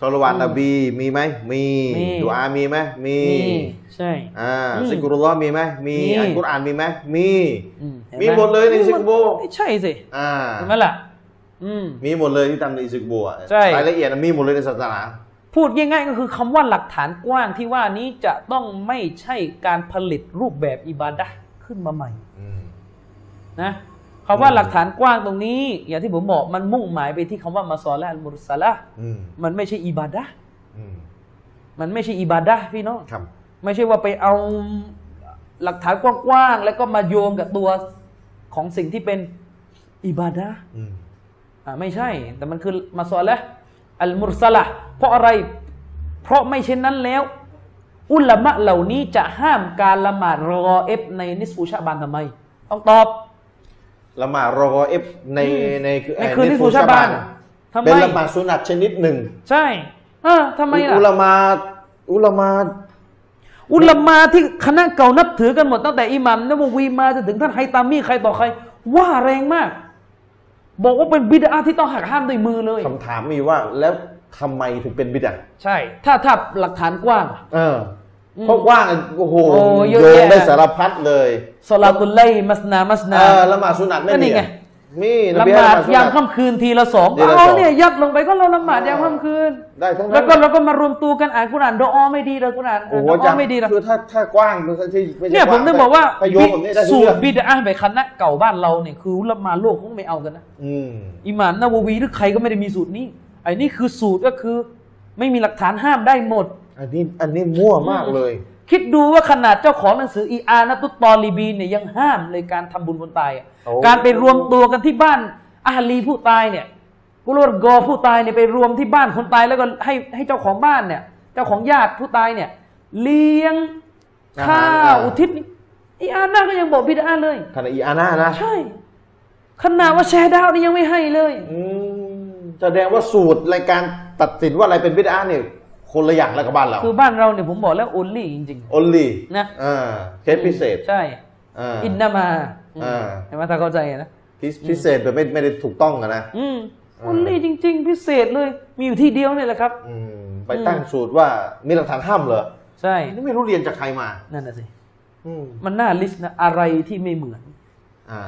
[SPEAKER 1] สลวานนบีมีไหมมี
[SPEAKER 2] มี
[SPEAKER 1] ดูอามีไหมมี
[SPEAKER 2] นี่ใช่
[SPEAKER 1] อ่า
[SPEAKER 2] อืม
[SPEAKER 1] ซิกุรุลลอฮ์มีไหมมี
[SPEAKER 2] มี
[SPEAKER 1] อัลกุรอานมีไหมมี
[SPEAKER 2] อืเน
[SPEAKER 1] มี
[SPEAKER 2] ไห
[SPEAKER 1] มดเลยในซิกโบ
[SPEAKER 2] ไม่ใช่สิ
[SPEAKER 1] อ่า
[SPEAKER 2] เห็นไหมล่ะ อืม
[SPEAKER 1] มีหมดเลยที่ทำในอิซึกบัว
[SPEAKER 2] ใช่
[SPEAKER 1] รายละเอียดมีหมดเลยในศาสนา
[SPEAKER 2] พูดง่ายๆก็คือคำว่าหลักฐานกว้างที่ว่านี้จะต้องไม่ใช่การผลิตรูปแบบอิบาดะห์ขึ้นมาใหม่
[SPEAKER 1] อืม
[SPEAKER 2] นะคำว่าหลักฐานกว้างตรงนี้ อย่างที่ผมบอกมันมุ่งหมายไปที่คำว่ามาซอละอัลมุรสละห์
[SPEAKER 1] อืม
[SPEAKER 2] มันไม่ใช่อิบาดะห์
[SPEAKER 1] อืม
[SPEAKER 2] มันไม่ใช่อิบาดะห์พี่น้อง
[SPEAKER 1] ครับ
[SPEAKER 2] ไม่ใช่ว่าไปเอาหลักฐานกว้างๆแล้วก็มาโยงกับตัวของสิ่งที่เป็นอิบาดะห์
[SPEAKER 1] อืม
[SPEAKER 2] อ่าไม่ใช่ แต่มันคือالمصلحة المرسلة เพราะอะไร เพราะไม่เช่นนั้นแล้ว อุลามะเหล่านี้จะห้ามการละหมาดรอฆออิบในนิสฟูชาบานทำไมต้องตอบ
[SPEAKER 1] ละหมาดรอฆออิบในในคือ
[SPEAKER 2] ในคืนนิสฟูชาบานทำไม
[SPEAKER 1] เป็นละหมาดสุนัตชนิดหนึ่ง
[SPEAKER 2] ใช่เออทำไมล่ะ
[SPEAKER 1] อุลามาอุลามา
[SPEAKER 2] อุลามาที่คณะเก่านับถือกันหมดตั้งแต่อิหม่ามนะวะวีมาจนถึงท่านไฮตามีใครต่อใคร ว่าแรงมาก บอกว่าเป็นบิดาที่ต้องหักห้ามด้วยมือเลย
[SPEAKER 1] คำถามมีว่าแล้วทำไมถึงเป็นบิดา
[SPEAKER 2] ใช่ ถ้าถ้าหลักฐานกว้าง
[SPEAKER 1] เออเพราะว่างโอ้โห
[SPEAKER 2] โอ้เยอะ
[SPEAKER 1] โยง
[SPEAKER 2] แยะ
[SPEAKER 1] ได้สารพัดเลย
[SPEAKER 2] สลาตุลไลมัสนามัส
[SPEAKER 1] เอ
[SPEAKER 2] นา
[SPEAKER 1] อละหมาดสุนัตไม่
[SPEAKER 2] ก็นี่
[SPEAKER 1] มี
[SPEAKER 2] ไง
[SPEAKER 1] อะ มีน
[SPEAKER 2] ละ
[SPEAKER 1] บี
[SPEAKER 2] ห
[SPEAKER 1] ให้
[SPEAKER 2] มาด
[SPEAKER 1] สุ
[SPEAKER 2] ยาม
[SPEAKER 1] นัต
[SPEAKER 2] ค่ำคืนทีละสอง
[SPEAKER 1] ทีละ
[SPEAKER 2] เอา
[SPEAKER 1] สอง
[SPEAKER 2] เนี่ยยัดลงไปก็เราละหมาดยามค่ำคืน
[SPEAKER 1] ได้ทั้งนั้น
[SPEAKER 2] แล้วก็เราก็มารวมตัวกันอ่านกุรอานดออไม่ดีเลยกุรอาน
[SPEAKER 1] โอ้โห
[SPEAKER 2] ดอ
[SPEAKER 1] จั
[SPEAKER 2] อไม่ดีหรอก
[SPEAKER 1] คือถ้าถ้ากว้างดูที่ไม่ใช่
[SPEAKER 2] เนี่ยผมถึงบอกว่า
[SPEAKER 1] ไปโยงแบบนี้ได้ทุก
[SPEAKER 2] สู
[SPEAKER 1] เรื่
[SPEAKER 2] ต
[SPEAKER 1] อง
[SPEAKER 2] รบิดาแบบคณะเก่าบ้านเราเนี่ยคืออุละหมาโลกคงไม่เอากันนะ
[SPEAKER 1] อืม
[SPEAKER 2] อิหม่ามนาววีหรือใครก็ไม่ได้มีสูตรนี้ไอ้นี่คือสูตรก็คือ ไม่มีหลักฐานห้ามได้หมด
[SPEAKER 1] อันนี้อันนี้มั่วมากเลย
[SPEAKER 2] คิดดูว่าขนาดเจ้าของหนังสืออีอานะตุตตอลีบีนเนี่ยยังห้ามเลยการทำบุญคนตายอะ
[SPEAKER 1] โอ้
[SPEAKER 2] การไปรวมตัวกันที่บ้านอาลีผู้ตายเนี่ยกุลวรกอผู้ตายเนี่ยไปรวมที่บ้านคนตายแล้วก็ให้ให้เจ้าของบ้านเนี่ย เจ้าของญาติผู้ตายเนี่ย เลี้ยงข้าวอุทิศนี่อีอานะก็ยังบอกบิดาเลย
[SPEAKER 1] ขณะอีอาน่านะ
[SPEAKER 2] ใช่ขนาดว่าแชร์ดาวนี่ยังไม่ให้เลย
[SPEAKER 1] อืมแสดงว่าสูตรรายการตัดสินว่าอะไรเป็นบิดาเนี่ย คนละอย่างแล้วกับบ้านเรา
[SPEAKER 2] คือบ้านเราเนี่ยผมบอกแล้วโอลี่จริง
[SPEAKER 1] โอลี
[SPEAKER 2] นะ
[SPEAKER 1] อ่าเคสพิเศษ
[SPEAKER 2] ๆใช่
[SPEAKER 1] อ่า
[SPEAKER 2] อินนามา
[SPEAKER 1] อ่า
[SPEAKER 2] เห็นไหมถ้าเข้าใจนะ
[SPEAKER 1] พิพิเศษแบบไม่ไม่ได้ถูกต้องอะนะ
[SPEAKER 2] อืม
[SPEAKER 1] อ่า
[SPEAKER 2] โอลี่จริง ๆ พิเศษเลยมีอยู่ที่เดียวเนี่ยแหละครับ
[SPEAKER 1] อืมไปตั้งสูตรว่ามีหลักฐานห้ามเหรอ
[SPEAKER 2] ใช่
[SPEAKER 1] นี่ไม่รู้เรียนจากใครมา
[SPEAKER 2] นั่นน่ะสิ
[SPEAKER 1] อืม
[SPEAKER 2] มันน่า list นะอะไรที่ไม่เหมือน
[SPEAKER 1] อ่า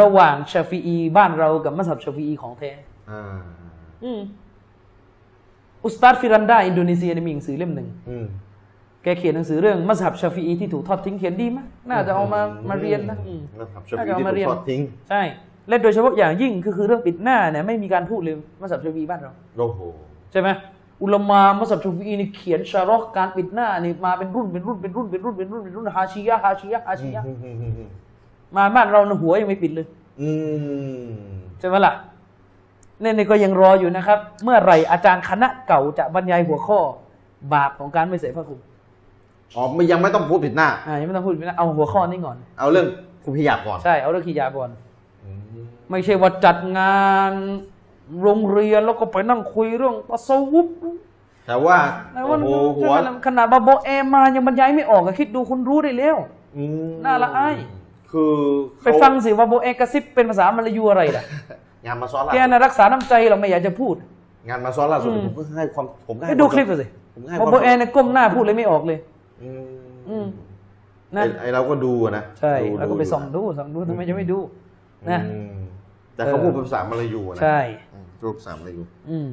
[SPEAKER 2] ระหว่างชาฟีอีบ้านเรากับมัสฮับชาฟีอีของแท้
[SPEAKER 1] อ่า
[SPEAKER 2] อืมอุสตาดฟิรันดาอินโดนีเซียเนี่ยมีหนังสือเล่มหนึ่ง
[SPEAKER 1] อืม
[SPEAKER 2] แกเขียนหนังสือเรื่องมัสฮับชาฟีอีที่ถูกทอดทิ้งเขียนดีไหมน่าจะเอามามาเรียนนะอืม
[SPEAKER 1] นะครับช
[SPEAKER 2] น่า
[SPEAKER 1] วี
[SPEAKER 2] จะเอา
[SPEAKER 1] ที่
[SPEAKER 2] มา
[SPEAKER 1] ถู
[SPEAKER 2] เรียน
[SPEAKER 1] กทอดทิ้ง
[SPEAKER 2] ใช่และโดยเฉพาะอย่างยิ่งก็คือเรื่องปิดหน้าเนี่ยไม่มีการพูดเลยมัสฮับชาฟีอีบ้านเรา
[SPEAKER 1] โอ้โห
[SPEAKER 2] ใช่ไหมอุลามามัสฮับชาฟีอีนี่เขียนชาร์อกการปิดหน้านี่มาเป็นรุ่นเป็นรุ่นเป็นรุ่นเป็นรุ่นเป็นรุ่นเป็นรุ่นฮาชิยะฮาชิยะฮาชิยะ
[SPEAKER 1] อืมอืมอืมอืม
[SPEAKER 2] มาบ้านเรานะหัวยังไม่ปิดเลย
[SPEAKER 1] อืม
[SPEAKER 2] ใช่ไหมล่ะ เนี่ยนี่ก็ยังรออยู่นะครับ เมื่อไหร่อาจารย์คณะเก่าจะบรรยายหัวข้อ บาปของการไม่ใส่ผ้าคลุม
[SPEAKER 1] อ๋อไม่ยังไม่ต้องพูดผิดหน้า
[SPEAKER 2] อ่ายังไม่ต้องพูดนะเอาหัวข้อนี้ก่อน
[SPEAKER 1] เอาเรื่องคุมพิยาบก่อน
[SPEAKER 2] ใช่เอาเรื่องขียาก่อน
[SPEAKER 1] อืม
[SPEAKER 2] ไม่ใช่ว่าจัดงานโรงเรียนแล้วก็ไปนั่งคุยเรื่องตัสวุป
[SPEAKER 1] แต่ว่า
[SPEAKER 2] นะ
[SPEAKER 1] โอ้
[SPEAKER 2] ว่า
[SPEAKER 1] โหหัว
[SPEAKER 2] ขนาดบาโบเอมายังบรรยายไม่ออกอะคิดดูคุณรู้ได้แล้ว
[SPEAKER 1] อืม
[SPEAKER 2] น่าละอาย
[SPEAKER 1] คือ
[SPEAKER 2] ไปฟังสิว่าโบเอกระซิบเป็นภาษามลายูอะไรล่ะ
[SPEAKER 1] งานมาซ้อนล่า
[SPEAKER 2] แก
[SPEAKER 1] สุด
[SPEAKER 2] น่ะรักษาน้ำใจเราไม่อยากจะพูด
[SPEAKER 1] งานมาซ้อนล่าสุด
[SPEAKER 2] อืม
[SPEAKER 1] ผมก็ให้ความผมก็
[SPEAKER 2] ไป
[SPEAKER 1] ให้
[SPEAKER 2] ดู
[SPEAKER 1] วาม
[SPEAKER 2] คลิปดูสิ
[SPEAKER 1] ผมก็ให้
[SPEAKER 2] บาโบเอเนี่ยก้มหน้าพูดเลยไม่ออกเลย
[SPEAKER 1] อืม
[SPEAKER 2] อืมนะ
[SPEAKER 1] ไอ้ไอเราก็ดูอะนะ
[SPEAKER 2] ใช่
[SPEAKER 1] ดู
[SPEAKER 2] แล้วก็ไป
[SPEAKER 1] ดู
[SPEAKER 2] ส่องดูส่องดูทำไมจะไม่ดู นะ
[SPEAKER 1] อืมแต่เขา
[SPEAKER 2] เออ
[SPEAKER 1] พูดเป็นภาษามาลายูอะนะ
[SPEAKER 2] ใช่
[SPEAKER 1] อืมพูดภาษามาลายู
[SPEAKER 2] อืม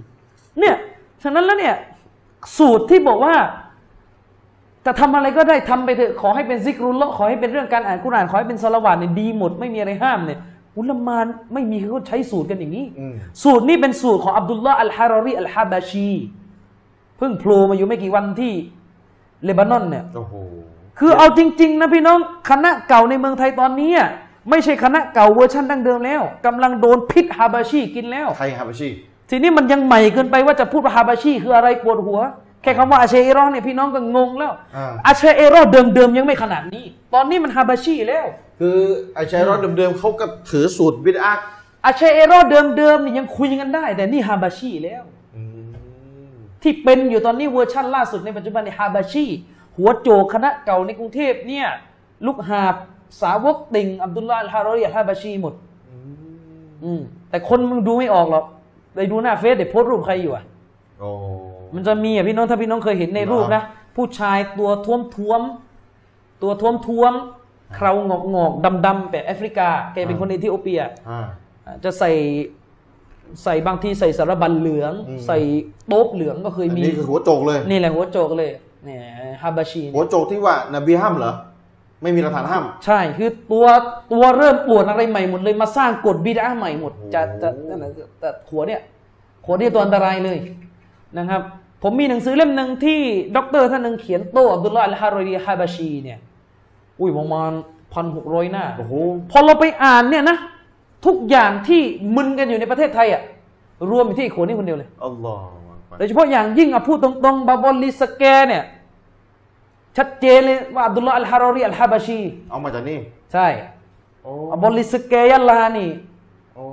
[SPEAKER 2] เนี่ยฉะนั้นแล้วเนี่ย สูตรที่บอกว่าจะทำอะไรก็ได้ทำไปเถอะขอให้เป็นซิกรุลละขอให้เป็นเรื่องการอ่านกุรอานขอให้เป็นสลาวาตเนี่ยดีหมดไม่มีอะไรห้ามเนี่ย อุลามานไม่มีเขาใช้สูตรกันอย่างนี้
[SPEAKER 1] อืม
[SPEAKER 2] สูตรนี้เป็นสูตรของอับดุลลาห์อัลฮารารีอัลฮาบาชีเพิ่งโผล่มาอยู่ไม่กี่วันที่เลบานอนเนี่ย
[SPEAKER 1] โอ้โห
[SPEAKER 2] คือเอาจริง ๆ นะพี่น้องคณะเก่าในเมืองไทยตอนนี้อะไม่ใช่คณะเก่าเวอร์ชันดั้งเดิมแล้วกำลังโดนพิษฮาบาชีกินแล้ว
[SPEAKER 1] ไทยฮาบาชี
[SPEAKER 2] ทีนี้มันยังใหม่เกินไปว่าจะพูดว่าฮาบาชีคืออะไรปวดหัว แค่คำว่าอาเชเอรอเนี่ยพี่น้องก็งงแล้ว
[SPEAKER 1] อ่า
[SPEAKER 2] อาเชเอรอเดิมๆยังไม่ขนาดนี้ ตอนนี้มันฮาบาชีแล้ว
[SPEAKER 1] คือไอชัยรอดเดิมๆเขาก็ถือสูตรบิดอา
[SPEAKER 2] อาเชเอรอเดิมๆนี่ยังคุยกันได้ แต่นี่ฮาบาชีแล้ว
[SPEAKER 1] อืม
[SPEAKER 2] ที่เป็นอยู่ตอนนี้เวอร์ชั่นล่าสุดในปัจจุบันในฮาบาชีหัวโจกคณะเก่าในกรุงเทพเนี่ยลูกหาบสาวกติ่งอับดุลลาห์อัลฮารอรีอัลฮาบาชีหมด อืมแต่คนมึงดูไม่ออกหรอกไปดูหน้าเฟซเดี๋ยวโพสต์รูปใครอยู่อะ
[SPEAKER 1] โอ้
[SPEAKER 2] มันจะมีอะพี่น้องถ้าพี่น้องเคยเห็นในรูปนะผู้ชายตัวท้วมท้วมๆตัวท้วมท้วมๆเครางอกงอกดำดำๆแบบแอฟริกาแกเป็นคนเอธิโอเปีย
[SPEAKER 1] อ่า
[SPEAKER 2] อะจะใส่ใส่บางทีใส่สะระบั่นเหลือง
[SPEAKER 1] อืม
[SPEAKER 2] ใส่โต๊บเหลืองก็เคย
[SPEAKER 1] อัน
[SPEAKER 2] มี
[SPEAKER 1] นี้คือหัวโจกเลย
[SPEAKER 2] นี่แหละหัวโจกเลยเนี่ยฮาบาชี
[SPEAKER 1] หัวโจกที่ว่านบีห้ามเหรอไม่มีหลักฐานห้าม
[SPEAKER 2] ใช่คือตัวตัวเริ่มปวดอะไรใหม่หมดเลยมาสร้างกฎบิดอะห์ใหม่หมด จะจะนั่นน่ะแต่หัวเนี่ยหัวเนี่ยตัวอันตรายเลยนะครับ ผมมีหนังสือเล่มหนึ่งที่ด็อกเตอร์ท่านหนึ่งเขียนโต้อับดุลลาห์อัลฮารอรีอัลฮาบาชีเนี่ยอุ้ยประมาณพันหกร้อยหน้า
[SPEAKER 1] โอ้โห
[SPEAKER 2] พอเราไปอ่านเนี่ยนะ ทุกอย่างที่มึนกันอยู่ในประเทศไทยอะรวมอยู่ที่ไอ้คนนี้คนเดียวเลย
[SPEAKER 1] อัลลอฮฺ
[SPEAKER 2] โดยเฉพาะอย่างยิ่งอะพูดตรงๆบาบอลลิสแกเนี่ยชัดเจนเลยว่าอับดุลลาห์อัลฮารอรีอัลฮาบาชี
[SPEAKER 1] เอามาจากนี่
[SPEAKER 2] ใช่
[SPEAKER 1] โอ้
[SPEAKER 2] อับบอลลิสแกยัลลานี่
[SPEAKER 1] โอ้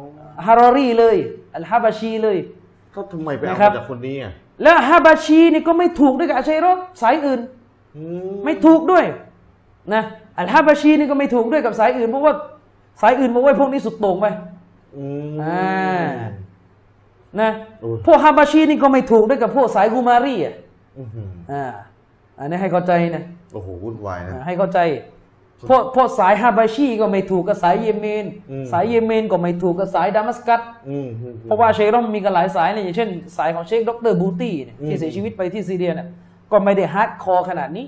[SPEAKER 2] ฮารอรีเลยอัลฮาบาชีเลย
[SPEAKER 1] เขาทำไมไปเอา
[SPEAKER 2] นะครับ
[SPEAKER 1] มาจากคนนี้อะ
[SPEAKER 2] และฮาบาชีนี่ก็ไม่ถูกด้วยกับอาชาอิเราะห์สายอื่น
[SPEAKER 1] อื
[SPEAKER 2] ไม่ถูกด้วยนะอัลฮาบาชีนี่ก็ไม่ถูกด้วยกับสายอื่นเพราะว่าสายอื่นบอกว่าพวกนี้สุดโต่งไป
[SPEAKER 1] อืม
[SPEAKER 2] อ่านะ
[SPEAKER 1] โอ้ย
[SPEAKER 2] พวกฮาบาชีนี่ก็ไม่ถูกด้วยกับพวกสายกุมารีอะ
[SPEAKER 1] อื้อหือ
[SPEAKER 2] อ่าอันนี้ให้เข้าใจนะ
[SPEAKER 1] โอ้โหวุ่นวายนะ
[SPEAKER 2] อ่าให้เข้าใจ พวกพวกสายฮาบาชีก็ไม่ถูกกับสายเยเมน
[SPEAKER 1] อืม
[SPEAKER 2] สายเยเมนก็ไม่ถูกกับสายดามัสกัส
[SPEAKER 1] อืมอืม
[SPEAKER 2] เพราะว่าเชคเรามีกันหลายสายเนี่ยอย่างเช่น สายของเชคดรบูตี้เนี่ย
[SPEAKER 1] อืม
[SPEAKER 2] ที่เสียชีวิตไปที่ซีเรียเนี่ยก็ไม่ได้ฮาร์ดคอร์ขนาดนี้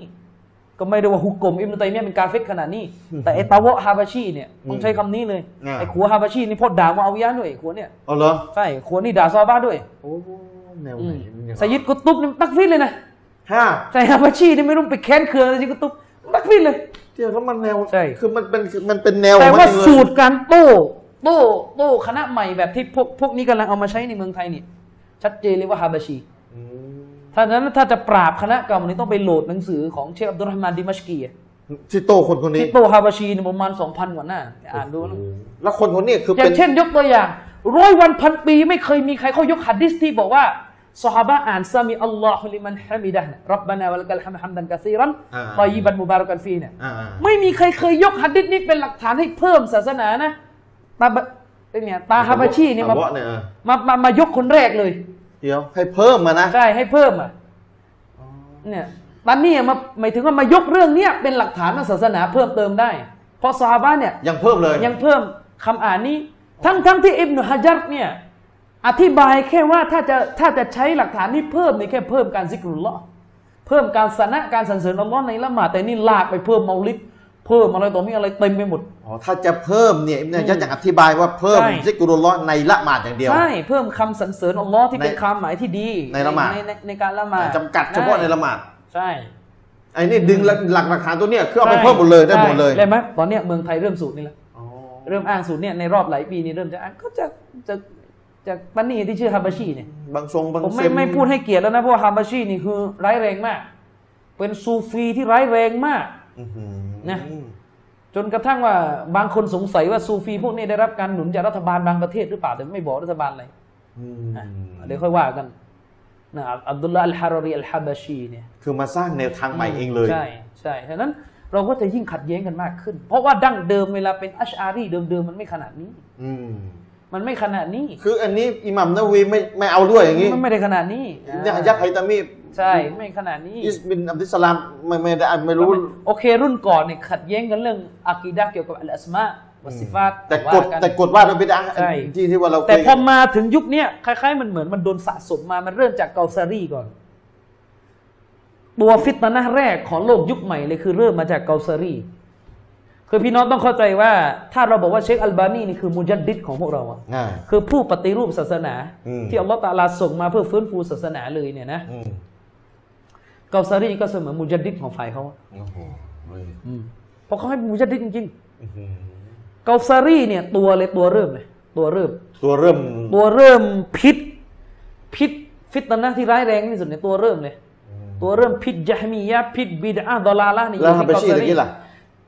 [SPEAKER 2] ก็ไม่ได้ว่าฮุกกลมอิมนุตัยมียะห์เป็นกาเฟตขนาดนี้ แต่ไอ้ตาวะฮาบาชีเนี่ยต้องใช้คำนี้เลย
[SPEAKER 1] อ่า
[SPEAKER 2] ไอ้ขัวฮาบาชีนี่พอด่ามาเอาวิยะห์ด้วยไอ้ขัวเนี่ย
[SPEAKER 1] เอาเหรอ
[SPEAKER 2] ใช่ขัวนี่ด่าซอฮาบ้าด้วย
[SPEAKER 1] โอ้แนว
[SPEAKER 2] อื
[SPEAKER 1] ไหน
[SPEAKER 2] ม
[SPEAKER 1] มันยัง
[SPEAKER 2] สยิดกุตุบนี่ตักฟิรเลยนะ
[SPEAKER 1] ห้า
[SPEAKER 2] ใช่ฮาบาชีนี่ไม่รู้ไปแค้นเคืองอะไรสยิดกุตุบตักฟิรเลย
[SPEAKER 1] เดี๋ยวแล้วมันแนว
[SPEAKER 2] ใช่
[SPEAKER 1] คือมันเป็นมันเป็นแนว
[SPEAKER 2] แต่
[SPEAKER 1] ของ
[SPEAKER 2] ว่า
[SPEAKER 1] มันเองเลย
[SPEAKER 2] สูตรการโต้โต้โต้คณะใหม่แบบที่พวกพวกนี้กำลังเอามาใช้ในเมืองไทยนี่ชัดเจนเลยว่าฮาบาชี
[SPEAKER 1] อืม
[SPEAKER 2] ถ้าฉะนั้นถ้าจะปราบคณะเก่านี้ต้องไปโหลดหนังสือของเชคอับดุลรห์มานดิมัชกีอะ
[SPEAKER 1] ที่โตคนคนนี้
[SPEAKER 2] ที่โตฮาบาชีเนี่ยประมาณสองพันกว่าหน้าอ่านดูแล้ว
[SPEAKER 1] แล้วคนคนนี้คือ
[SPEAKER 2] อย่า
[SPEAKER 1] เป็น
[SPEAKER 2] งเช่นยกตัวอย่างร้อยวันพันปีไม่เคยมีใครเขายกหัดดิสที่บอกว่า ซอฮาบะอ่านซามิอัลลอฮุลิมันฮามิดะห์รับบานาวะลักัลฮัมฮัมดันกะซีรันตอยิบันมุบารักันฟีเนี่ย
[SPEAKER 1] อ่า
[SPEAKER 2] ไม่มีใครเคยยกหัดดิษนี้เป็นหลักฐานให้เพิ่มศาสนานะตาบะเนี่ยตาฮาบาชีเนี่ยมา
[SPEAKER 1] ตะวะเนี่ยเออ
[SPEAKER 2] มามา มายกคนแรกเลย
[SPEAKER 1] เดี๋ยวให้เพิ่มมานะ
[SPEAKER 2] ใช่ให้เพิ่มอะเนี่ยตอนนี้มาหมายถึงว่ามายกเรื่องเนี้ยเป็นหลักฐานทางศาสนาเพิ่มเติมได้เพราะซอฮาบะเนี่ย
[SPEAKER 1] ยังเพิ่มเลย
[SPEAKER 2] ยังเพิ่มคำอ่านนี้ ทั้งทั้งที่อิบนุฮะจัรเนี่ย อธิบายแค่ว่าถ้าจะถ้าจะใช้หลักฐานนี้เพิ่มนี่แค่เพิ่มการซิกรุลลอฮ์เพิ่มการสนะการสรรเสริญอัลลอฮ์ในละหมาดแต่นี่ลากไปเพิ่มเมาลิดเพิ่มอะไรต่อมีอะไรเต็มไปหมด
[SPEAKER 1] อ๋อ ถ้าจะเพิ่มเนี่ยอิบนุจะจะอธิบายว่าเพิ่ม
[SPEAKER 2] ใช่
[SPEAKER 1] ซิกรุลลอฮ์ในละหมาดอย่างเดียว
[SPEAKER 2] ใช่เพิ่มคำสรรเสริญอัลลอฮ์ที่เป็น
[SPEAKER 1] ใน
[SPEAKER 2] ความหมายที่ดี
[SPEAKER 1] ในละหมาด
[SPEAKER 2] ในในในการละหมาด
[SPEAKER 1] จำกัดเฉพาะในละหมาด
[SPEAKER 2] ใช่
[SPEAKER 1] ไอ้นี่ดึงหลักหลักหลักฐานตัวเนี้ยคือเอาไปเพิ่มหมดเลยได้หมดเลย
[SPEAKER 2] ใช่ไหมตอนเนี้ยเมืองไทยเริ่มสูตรนี้แล้วเริ่มอ้างสูตรเนี่ยในรอบหลายปีนี้เริ่มจะอ้างก็จะจะ จากปันนี่ที่ชื่อฮาบาชีเนี่ย
[SPEAKER 1] บางทรงบาง
[SPEAKER 2] ผม
[SPEAKER 1] เซ
[SPEAKER 2] ไม่
[SPEAKER 1] ม
[SPEAKER 2] ไม่พูดให้เกียรติแล้วนะเพราะว่าฮาบาชีนี่คือร้ายแรงมาก เป็นซูฟีที่ร้ายแรงมาก
[SPEAKER 1] อื้อหือ
[SPEAKER 2] นะ จนกระทั่งว่าบางคนสงสัยว่าซูฟีพวกนี้ได้รับการหนุนจากรัฐบาลบางประเทศหรือเปล่าแต่ไม่บอกรัฐบาลอะไร
[SPEAKER 1] อืม
[SPEAKER 2] อะเดี๋ยวค่อยว่ากันนะอับดุลลาห์อัลฮารอรีอัลฮาบาชีเนี่ย
[SPEAKER 1] คือมาสร้างแนวทางใหม่เองเลย
[SPEAKER 2] ใช่ใช่ฉะนั้นเราก็จะยิ่งขัดแย้งกันมากขึ้น เพราะว่าดั้งเดิมเวลาเป็นอัชอารีเดิมๆมันไม่ขนาดนี้
[SPEAKER 1] อืม
[SPEAKER 2] มันไม่ขนาดนี้
[SPEAKER 1] คืออันนี้อิหมัมนาวีไม่ไม่เอาด้วยอย่างนี้
[SPEAKER 2] มันไม่ได้ขนาดนี้
[SPEAKER 1] เนี่ยยักษ์ไฮตามี
[SPEAKER 2] ใช่ไม่ขนาดนี้
[SPEAKER 1] อิสบินอับดุสลามไม่ไม่ได้ไม่รู้
[SPEAKER 2] โอเครุ่นก่อนเนี่ยขัดแย้งกันเรื่องอากีดะห์เกี่ยวกับอัลอัสมาวัสซิฟาต
[SPEAKER 1] แต่
[SPEAKER 2] ว่าก
[SPEAKER 1] ฎ
[SPEAKER 2] น
[SPEAKER 1] แต่กฎว่าเราไปได้
[SPEAKER 2] ใช่
[SPEAKER 1] ที่ที่ว่าเราเคย
[SPEAKER 2] แต่พอมาถึงยุคเนี้ยคล้ายๆ มันเหมือนมันโดนสะสมมามันเริ่มจากเกาซารีก่อน ตัวฟิตนะห์แรกของโลกยุคใหม่เลยคือเริ่มมาจากเกาซารี คือพี่น้องต้องเข้าใจว่า ถ้าเราบอกว่าเชคอัลบานีนี่คือมุจัดดิดของพวกเราอะ
[SPEAKER 1] อ่า
[SPEAKER 2] คือผู้ปฏิรูปศาสนา
[SPEAKER 1] อืม
[SPEAKER 2] ที่อัลลอฮฺตะอาลาส่งมาเพื่อฟื้นฟูศาสนาเลยเนี่ยนะ
[SPEAKER 1] อืม
[SPEAKER 2] เกาซารีก็เสมือนมุจัดดิดของฝ่ายเขาอะ
[SPEAKER 1] โอ้โหเว้ย
[SPEAKER 2] เพราะเขาให้มุจัดดิดจริง
[SPEAKER 1] อื้อหือ
[SPEAKER 2] ๆเกาซารีเนี่ยตัวเลยตัวเริ่มเลยตัวเริ่ม
[SPEAKER 1] ตัวเริ่ม
[SPEAKER 2] ตัวเริ่มพิษ พิษฟิตนะห์ที่ร้ายแรงที่สุดในยตัวเริ่มเลย ตัวเริ่มพิษยะฮ์มียะห์พิษบิดอะห์ดอลาละห์นี่อ
[SPEAKER 1] แล้ว
[SPEAKER 2] ยู่
[SPEAKER 1] ฮา
[SPEAKER 2] ที่
[SPEAKER 1] บา
[SPEAKER 2] เกา
[SPEAKER 1] ชี
[SPEAKER 2] ซา
[SPEAKER 1] ตะ
[SPEAKER 2] รี
[SPEAKER 1] กี้ล่ะ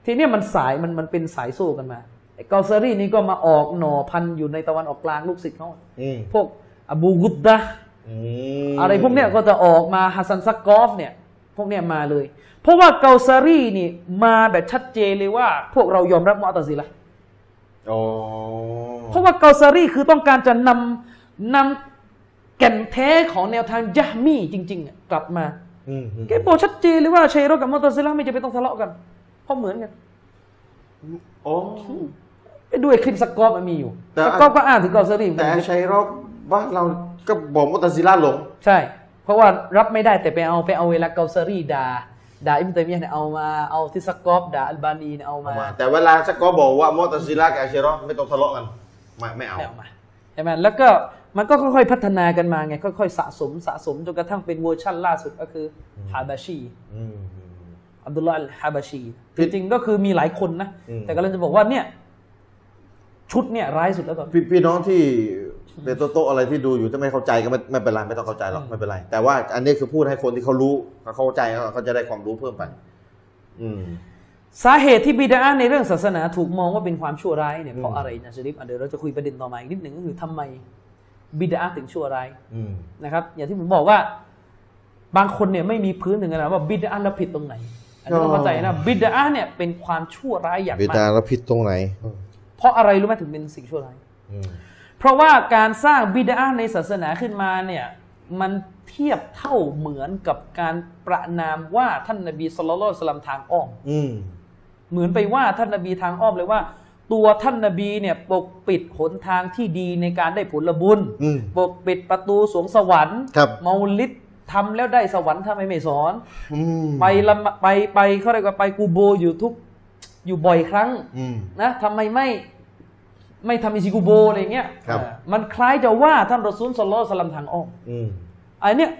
[SPEAKER 2] ทีเนี้ยมันสายมันมันเป็นสายโซ่กันมาไอ้เกาซารีนี่ก็มาออกหน่อพันธุ์อยู่ในตะวันออกกลางลูกศิษย์เขา
[SPEAKER 1] อืม
[SPEAKER 2] พวกอบูกุดดะห์
[SPEAKER 1] อืม
[SPEAKER 2] อะไรพวกเนี้ยก็จะออกมาฮัสซันซักกอฟเนี่ย พวกเนี้ยมาเลย เพราะว่าเกาซารีนี่มาแบบชัดเจนเลยว่า พวกเรายอมรับมุอ์ตะซิละห์
[SPEAKER 1] โอ้
[SPEAKER 2] เพราะว่าเกาซารีคือต้องการจะนำนำแก่นแท้ของแนวทางยะห์มีจริงๆอะกลับมา
[SPEAKER 1] อืมอืม
[SPEAKER 2] แกบอกชัดเจนเลยว่าชัยรอกับมุอ์ตะซิละห์ไม่จำเป็นต้องทะเลาะกัน เพราะเหมือนกัน
[SPEAKER 1] โอ้
[SPEAKER 2] ไปด้วยคลิปสกอปมันมีอยู่
[SPEAKER 1] แต่
[SPEAKER 2] สกอปก็อ่านถึงเกาซารีเหมือน
[SPEAKER 1] แต่
[SPEAKER 2] กัน
[SPEAKER 1] ชัยรอบบ้านเราก็บอกมุตซิละหลง
[SPEAKER 2] ใช่ เพราะว่ารับไม่ได้แต่ไปเอาไปเอาเวลาเกาซารีด่าด่าอิบนุตัยมียะห์เนี่ยเอามาเอาทิสกอฟด่าอัลบานีเนี่ยเอามา
[SPEAKER 1] แต่เวลาสกอบอกว่ามุตซิละกับอาชิเราะห์ไม่ต้องทะเลาะกันไม่ไม่เอา
[SPEAKER 2] ไม่เอามาใช่ไหมแล้วก็มันก็ค่อยๆพัฒนากันมาไงค่อยๆสะสมสะสมจนกระทั่งเป็นเวอร์ชั่นล่าสุดก็คือฮาบาชี
[SPEAKER 1] อืม
[SPEAKER 2] อับดุลลาห์อัลฮาบาชี
[SPEAKER 1] คื
[SPEAKER 2] จ
[SPEAKER 1] อ
[SPEAKER 2] ริงๆก็คือมีหลายคนนะ
[SPEAKER 1] อืม
[SPEAKER 2] แต่กำลังจะบอกว่าเนี่ย ชุดเนี่ยร้ายสุดแล้วตอนนี้
[SPEAKER 1] พี่พี่น้องที่เป็นโต๊ะๆอะไรที่ดูอยู่ถ้าไม่เข้าใจก็ไม่ไม่เป็นไรไม่ต้องเข้าใจหรอกไม่เป็นไร แต่ว่าอันนี้คือพูดให้คนที่เขารู้เขาเข้าใจเขาจะได้ความรู้เพิ่มไป อืม
[SPEAKER 2] สาเหตุที่บิดาในเรื่องศาสนาถูกมองว่าเป็นความชั่วร้ายเนี่ยเพราะ
[SPEAKER 1] อืม
[SPEAKER 2] อะไรนะชริฟอะเดี๋ยวเราจะคุยประเด็นต่อมาอีกนิดหนึ่งก็คือทำไมบิดาถึงชั่วร้าย
[SPEAKER 1] อืม
[SPEAKER 2] นะครับ อย่างที่ผมบอกว่า บางคนเนี่ยไม่มีพื้นถึงขนาดว่าบิดาแล้วผิดตรงไหน อันนี้ต้องเข้าใจนะบิดาเนี่ยเป็นความชั่วร้ายอย่าง
[SPEAKER 1] บิ
[SPEAKER 2] มา
[SPEAKER 1] ดากแล้วผิดตรงไหน
[SPEAKER 2] เพราะอะไรรู้ไหมถึงเป็นสิ่งชั่วร้าย
[SPEAKER 1] อืม
[SPEAKER 2] เพราะว่าการสร้างบิดาในศาสนาขึ้นมาเนี่ยมันเทียบเท่าเหมือนกับการประนามว่าท่านนบีสุลต่านสลัมทางอ้อม
[SPEAKER 1] อืม
[SPEAKER 2] เหมือนไปว่าท่านนบีทางอ้อมเลยว่า ตัวท่านนบีเนี่ยปกปิดหนทางที่ดีในการได้ผลบุญ
[SPEAKER 1] อืม
[SPEAKER 2] ปกปิดประตูสวงสวรรค์
[SPEAKER 1] ครับ
[SPEAKER 2] เมาลิด ทำแล้วได้สวรรค์ทำไมไม่สอน
[SPEAKER 1] อืม
[SPEAKER 2] ไปละมไปไปเขาเรียกว่าไปกูโบอยู่ทุกอยู่บ่อยครั้ง
[SPEAKER 1] อืม
[SPEAKER 2] นะทำไมไม่ไม่ทำอิซิกูโบอะไรเงี้ย
[SPEAKER 1] ครับ
[SPEAKER 2] เออมันคล้ายจะว่าท่านรอซูลสลลัลลอฮุอะลัยฮิวะซัลลัมทางอ้อม
[SPEAKER 1] อืม
[SPEAKER 2] อันเนี้ย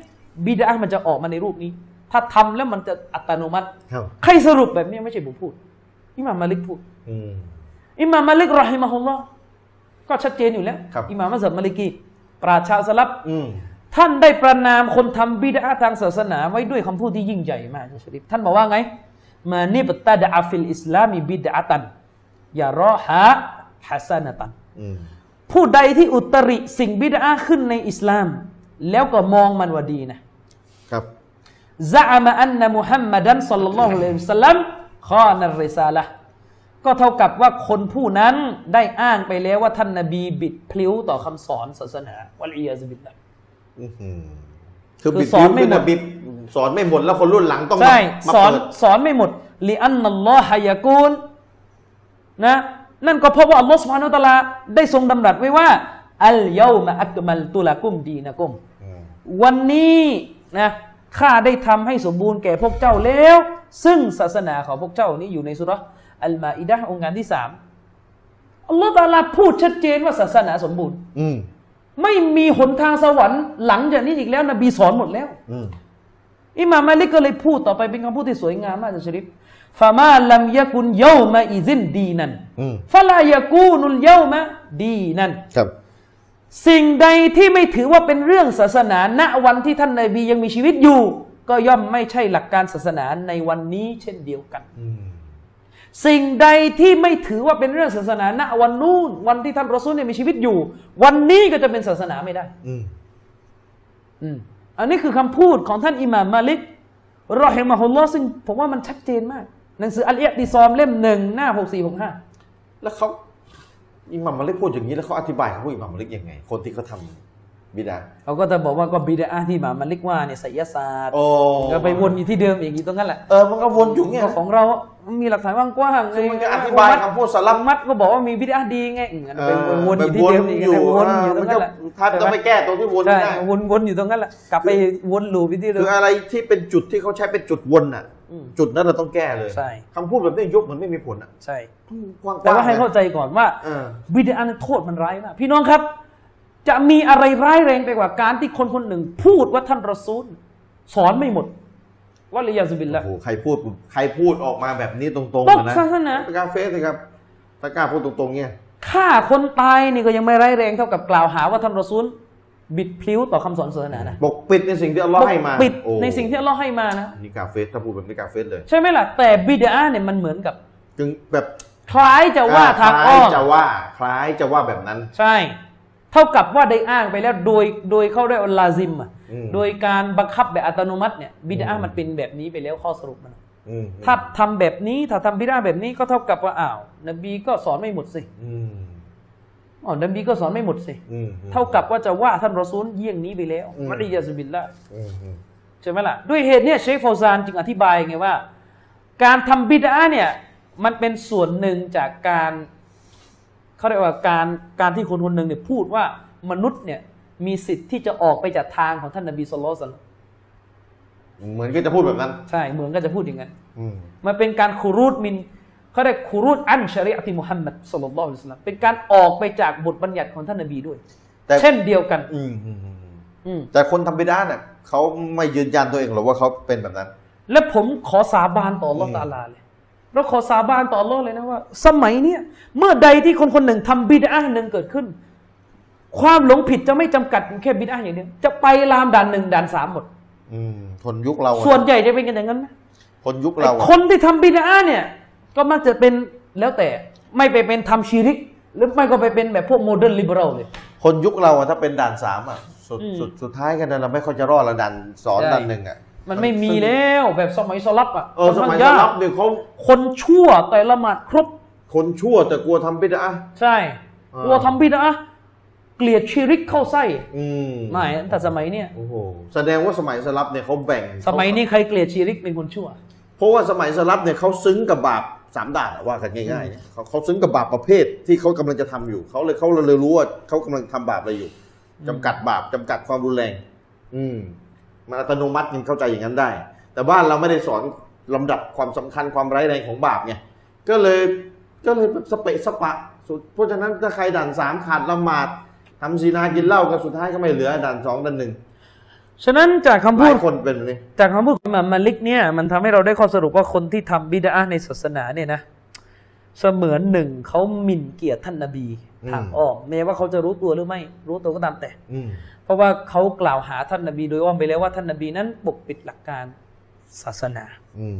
[SPEAKER 2] บิดอะห์มันจะออกมาในรูปนี้ ถ้าทำแล้วมันจะอัตโนมัติ
[SPEAKER 1] ครับ
[SPEAKER 2] ใครสรุปแบบนี้ไม่ใช่ผมพูดอิหม่ามมาลิกพูด
[SPEAKER 1] อืม
[SPEAKER 2] อิหม่ามมาลิกرحمه اللهก็ชัดเจนอยู่แล้ว
[SPEAKER 1] ครับ
[SPEAKER 2] อิหม่ามมัซฮับมาลิกีปราชญ์ชาวสลัฟ
[SPEAKER 1] อืม
[SPEAKER 2] ท่านได้ประนามคนทำบิดอะห์ทางศาสนาไว้ด้วยคำพูดที่ยิ่งใหญ่มากชริฟท่านบอกว่าไง من ابتدع في الإسلام بدعة يراها حسنةอืมผู้ใดที่อุตริสิ่งบิดาขึ้นในอิสลาม แล้วก็มองมันว่าดีนะครับซะอามะอันนะมุฮัมมัดันสัลลัลลอฮุอะลัยฮิวะสัลลัมขอนัรริซาละห์ก็เท่ากับว่าคนผู้นั้นได้อ้างไปแล้วว่าท่านนบีบิดพลิ้วต่อคำสอนศาสนาวัลอียาซบิลลาห์
[SPEAKER 1] อื้อหือ คือ
[SPEAKER 2] คือ
[SPEAKER 1] บิด
[SPEAKER 2] สอนไม่หมด
[SPEAKER 1] บิดสอนไม่หมดแล้วคนรุ่นหลังต้อง
[SPEAKER 2] ใช่
[SPEAKER 1] มา
[SPEAKER 2] สอน
[SPEAKER 1] เปิด
[SPEAKER 2] สอนไม่หมดลิอันนัลลอฮะยะกูลนะนั่นก็เพราะว่าอัลลอฮฺสุบฮานาอัลตะอาลาได้ทรงดำรัสไว้ว่าอัลเยามาอักมัลตุลากุมดีนะกุม
[SPEAKER 1] อืม
[SPEAKER 2] วันนี้นะข้าได้ทำให้สมบูรณ์แก่พวกเจ้าแล้ว ซึ่งศาสนาของพวกเจ้านี้อยู่ในสุเราะห์อัลมาอิดะห์องค์การที่สามอัลลอฮฺตะอาลาพูดชัดเจนว่าศาสนาสมบูรณ์
[SPEAKER 1] อืม
[SPEAKER 2] ไม่มีหนทางสวรรค์หลังจากนี้อีกแล้ว นบีสอนหมดแล้ว
[SPEAKER 1] อืม
[SPEAKER 2] อิหม่ามมาลิกก็เลยพูดต่อไปเป็นคำพูดที่สวยงามมากอาจารย์ชริฟฟามาลัมยะกุนเยามาอิซินดีนัน
[SPEAKER 1] อืม
[SPEAKER 2] ฟะลายะกูนุลเยามาดีนัน
[SPEAKER 1] ครับ
[SPEAKER 2] สิ่งใดที่ไม่ถือว่าเป็นเรื่องศาสนาณวันที่ท่านนบียังมีชีวิตอยู่ ก็ย่อมไม่ใช่หลักการศาสนาในวันนี้เช่นเดียวกัน
[SPEAKER 1] อืม
[SPEAKER 2] สิ่งใดที่ไม่ถือว่าเป็นเรื่องศาสนาณวันนู้นวันที่ท่านรอซูลเนี่ยมีชีวิตอยู่ วันนี้ก็จะเป็นศาสนาไม่ได้
[SPEAKER 1] อืม
[SPEAKER 2] อืมอันนี้คือคำพูดของท่านอิหม่ามมาลิกรอฮิมะฮุลลอฮ์ซึ่งผมว่ามันชัดเจนมาก หนังสืออัลอิยะติซอมเล่มหนึ่งหน้าหกสี่หกห้า
[SPEAKER 1] แล้วเขาอิหมัมมาลิกพูดอย่างนี้แล้วเขาอธิบายคำพูดอิหมัมมาลิกยังไง คนที่เขาทำ บิดา
[SPEAKER 2] เขาก็จะบอกว่าก็บิดาที่อิหม่ามมาลิกว่าเนี่ยไสยศาสตร์
[SPEAKER 1] โอ้
[SPEAKER 2] ก็ไปวนอยู่ที่เดิมอีกอยู่ตรงนั้นแหละ
[SPEAKER 1] เออมันก็วนอยู่เงี้ย
[SPEAKER 2] ของเรา มีหลักฐานกว้างๆ
[SPEAKER 1] ซึ่งมันก็อธิบายคำพูดสลับ
[SPEAKER 2] มัดก็บอกว่ามีบิดาดีไงอืมอันนั้นไปวนอยู่ที่เดิมอีก
[SPEAKER 1] อยู่
[SPEAKER 2] วนอยู่ตรง
[SPEAKER 1] มัน
[SPEAKER 2] นั้
[SPEAKER 1] ก็
[SPEAKER 2] นแหละ
[SPEAKER 1] ท่านต้องไปแก้ตรงที่วน
[SPEAKER 2] ใช่
[SPEAKER 1] ไม่ได้
[SPEAKER 2] วนวนอยู่ตรงนั้นแหละกลับไปวนลูปไปที่เดิ
[SPEAKER 1] คื
[SPEAKER 2] ม
[SPEAKER 1] ออะไรที่เป็นจุดที่เขาใช้เป็นจุดวนอะ
[SPEAKER 2] อืม
[SPEAKER 1] จุดนั้นเราต้องแก้เลย
[SPEAKER 2] ใช่
[SPEAKER 1] คำพูดแบบนี้ยุบมันไม่มีผลอะ
[SPEAKER 2] ใช่
[SPEAKER 1] กว้างๆ
[SPEAKER 2] แต่ว่าให้
[SPEAKER 1] นะ
[SPEAKER 2] เข้าใจก่อนว่า
[SPEAKER 1] เออ
[SPEAKER 2] บิดาเนี่ยโทษมันร้ายมากพี่น้องครับ จะมีอะไรร้ายแรงไปกว่าการที่คนคนหนึ่ง พูดว่าท่านรอซูล สอนไม่หมดว่าเลยยาสุบิลละ
[SPEAKER 1] โอ้โหใครพูดใครพูดออกมาแบบนี้ตรงๆ
[SPEAKER 2] ตก
[SPEAKER 1] อะนะ
[SPEAKER 2] ศาสนา
[SPEAKER 1] ตะกร้าเฟสเลยครับตะกร้าพูดตรงๆเนี่ย
[SPEAKER 2] ฆ่าคนตายนี่ก็ยังไม่ร้ายแรงเท่ากับกล่าวหาว่าท่านรอซูลบิดพลิ้วต่อคำสอนศาสนานะ
[SPEAKER 1] ปกปิดในสิ่งที่อัลลอฮ์ให้มา
[SPEAKER 2] ปิด
[SPEAKER 1] โอ้
[SPEAKER 2] ในสิ่งที่อัลลอฮ์ให้มานะ
[SPEAKER 1] นี่กาเฟสถ้าพูดแบบนี้กาเฟสเลย
[SPEAKER 2] ใช่ไหมล่ะแต่บิดาเนี่ยมันเหมือนกับ
[SPEAKER 1] จึงแบบ
[SPEAKER 2] คล้ายจะว่าทาง
[SPEAKER 1] ค
[SPEAKER 2] อ้
[SPEAKER 1] ล้า
[SPEAKER 2] อยม
[SPEAKER 1] จะว่าคล้ายจะว่าแบบนั้น
[SPEAKER 2] ใช่ เท่ากับว่าได้อ้างไปแล้วโดยโดยเขาเรียกว่าลาซิมอะ
[SPEAKER 1] อืม
[SPEAKER 2] โดยการบังคับแบบอัตโนมัติเนี่ยบิดามันเป็นแบบนี้ไปแล้วข้อสรุปมัน
[SPEAKER 1] อืม
[SPEAKER 2] ถ้าทำแบบนี้ถ้าทำบิดาแบบนี้ก็เท่ากับว่าอ้าวนบีก็สอนไม่หมดสิ
[SPEAKER 1] อืม
[SPEAKER 2] อ๋อนบีก็สอนไม่หมดสิ
[SPEAKER 1] อืม
[SPEAKER 2] เท่ากับว่าจะว่าท่านรอซูลเยี่ยงนี้ไปแล้ว
[SPEAKER 1] อืม
[SPEAKER 2] วะลียาซุบิลละ
[SPEAKER 1] อืมอืม
[SPEAKER 2] ใช่ไหมล่ะด้วยเหตุเนี่ยเชคฟาวซานจึงอธิบายไงว่า การทำบิดาเนี่ยมันเป็นส่วนหนึ่งจากการ เขาเรียกว่าการการที่คนคนหนึ่งเนี่ยพูดว่ามนุษย์เนี่ยมีสิทธิ์ที่จะออกไปจากทางของท่านนบีสุลต่าน
[SPEAKER 1] เหมือนก็จะพูดแบบนั้น
[SPEAKER 2] ใช่เหมือนก็จะพูดอย่างนั้น
[SPEAKER 1] อืม
[SPEAKER 2] มันเป็นการคูรูดมินเขาเรียกคูรูดอันชริอะติมุฮัมมัดสุลลัลลอฮุอะลัยฮิวะซัลลัมเป็นการออกไปจากบทบัญญัติของท่านนบีด้วย
[SPEAKER 1] แต่
[SPEAKER 2] เช่นเดียวกัน
[SPEAKER 1] อืมอืมอืม
[SPEAKER 2] อืม
[SPEAKER 1] แต่คนทำบิดาเนี่ยเขาไม่ยืนยันตัวเองหรอกว่าเขาเป็นแบบนั้น
[SPEAKER 2] และผมขอสาบานต่ออัลลอฮ์
[SPEAKER 1] อืม
[SPEAKER 2] ตะอาลาเลย เราขอสาบานต่ออัลลอฮ์เลยนะว่า สมัยเนี้ยเมื่อใดที่คนคนหนึ่งทำบิดอะห์หนึ่งเกิดขึ้น ความหลงผิดจะไม่จำกัดแค่บิดอะห์อย่างเดียวจะไปลามด่านหนึ่งด่านสามหมด
[SPEAKER 1] อืมคนยุคเราอะ
[SPEAKER 2] ส่วนใหญ่จะเป็นกันอย่างนั้นนะ
[SPEAKER 1] คนยุค
[SPEAKER 2] ไอ้
[SPEAKER 1] เราอะ
[SPEAKER 2] คนที่ทำบิดอะห์เนี่ย ก็มักจะเป็นแล้วแต่ไม่ไปเป็นทำชีริก หรือไม่ก็ไปเป็นแบบพวกโมเดิร์นลิเบอรัลเลย
[SPEAKER 1] คนยุคเราอะถ้าเป็นด่านสามอะสุด
[SPEAKER 2] อืม
[SPEAKER 1] สุดสุดท้ายกันนะเราไม่ค่อยจะรอดละด่านสอน
[SPEAKER 2] ใช่
[SPEAKER 1] ด่านหนึ่งอะ
[SPEAKER 2] มันไม่มีแล้วแบบสมัยสลับอะ
[SPEAKER 1] เออสมัย
[SPEAKER 2] ค่อน
[SPEAKER 1] ส
[SPEAKER 2] ข้าง
[SPEAKER 1] ลับ
[SPEAKER 2] ยาก
[SPEAKER 1] เนี่ยเขา
[SPEAKER 2] คนชั่วแต่ละหมาดครบ
[SPEAKER 1] คนชั่วแต่กลัวทำบิดา
[SPEAKER 2] ใช่
[SPEAKER 1] อ่า
[SPEAKER 2] กลัวทำบิดอะห์เกลียดชีริกเข้าไส้
[SPEAKER 1] อืม
[SPEAKER 2] ไม่แต่สมัยเนี้ย
[SPEAKER 1] โอ้โหแสดงว่าสมัยสลับเนี่ยเขาแบ่ง
[SPEAKER 2] สมัยนี้ใครเกลียดชีริกเป็นคนชั่ว
[SPEAKER 1] เพราะว่าสมัยสลับเนี่ยเขาซึ้งกับบาปสามด่านอะว่ากันง่ายๆเนี่ยเขาเขาซึ้งกับบาปประเภทที่เขากำลังจะทำอยู่เขาเลยเขาเลยรู้ว่าเขากำลังทำบาปอะไรอยู่จำกัดบาปจำกัดความรุนแรง อืม มันอัตโนมัติยังเข้าใจอย่างนั้นได้ แต่บ้านเราไม่ได้สอนลำดับความสำคัญความร้ายแรงของบาปไงก็เลยก็เลยสเปะสปะสุดเพราะฉะนั้นถ้าใครด่านสามขาดละหมาดทำซีนากินเหล้าก็สุดท้ายก็ไม่เหลือด่านสองด่านหนึ่ง
[SPEAKER 2] ฉะนั้นจากคำ
[SPEAKER 1] ห
[SPEAKER 2] พู
[SPEAKER 1] ลา
[SPEAKER 2] ด
[SPEAKER 1] ยคนเป็นแบบนี้
[SPEAKER 2] จากคำพูดของอิหม่ามมาลิกเนี่ยมันทำให้เราได้ข้อสรุปว่าคนที่ทำบิดอะห์ในศาสนาเนี่ยนะเสมือนหนึ่งเขาหมิ่นเกียรติท่านนบี
[SPEAKER 1] อืม
[SPEAKER 2] ทางอ้อมแม้ว่าเขาจะรู้ตัวหรือไม่ รู้ตัวก็ตามแต่
[SPEAKER 1] อืม
[SPEAKER 2] เพราะว่าเขากล่าวหาท่านนบีโดยอ้อมไปแล้วว่าท่านนบีนั้นปกปิดหลักการศาสนา
[SPEAKER 1] อืม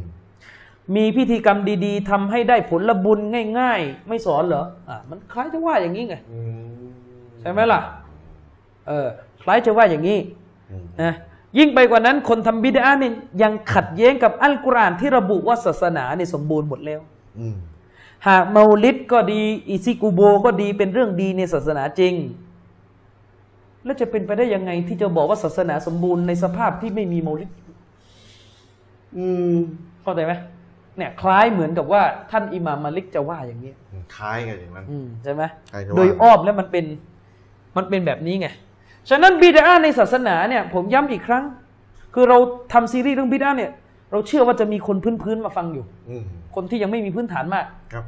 [SPEAKER 2] มีพิธีกรรมดี ๆทำให้ได้ผลบุญง่าย ๆ ไม่สอนเหรออะมันคล้ายจะว่าอย่างนี้ไง
[SPEAKER 1] อืม
[SPEAKER 2] ใช่ไหมล่ะ เออ คล้ายจะว่าอย่างนี้
[SPEAKER 1] อืม
[SPEAKER 2] นะยิ่งไปกว่านั้นคนทำบิดาเนี่ยยังขัดแย้งกับอัลกุรอานที่ระบุว่าศาสนาเนี่ยสมบูรณ์หมดแล้ว
[SPEAKER 1] อืม
[SPEAKER 2] หากเมาลิดก็ดี อิซิกูโบก็ดีเป็นเรื่องดีในศาสนาจริง แล้วจะเป็นไปได้ยังไง ที่จะบอกว่าศาสนาสมบูรณ์ในสภาพที่ไม่มีเมาลิด
[SPEAKER 1] อืม
[SPEAKER 2] เข้าใจไหมเนี่ยคล้ายเหมือนกับว่าท่านอิหม่ามมาลิกจะว่าอย่างนี้
[SPEAKER 1] คล้ายกันอย่างนั้น
[SPEAKER 2] อืมใช่ไหม
[SPEAKER 1] ใช่จะว่า
[SPEAKER 2] โดยอ้อมแล้วมันเป็นมันเป็นแบบนี้ไงฉะนั้นบิดาในศาสนาเนี่ย ผมย้ำอีกครั้ง คือเราทำซีรีส์เรื่องบิดาเนี่ย เราเชื่อว่าจะมีคนพื้นๆมาฟังอยู่
[SPEAKER 1] อืม
[SPEAKER 2] คนที่ยังไม่มีพื้นฐานมาก
[SPEAKER 1] ครับ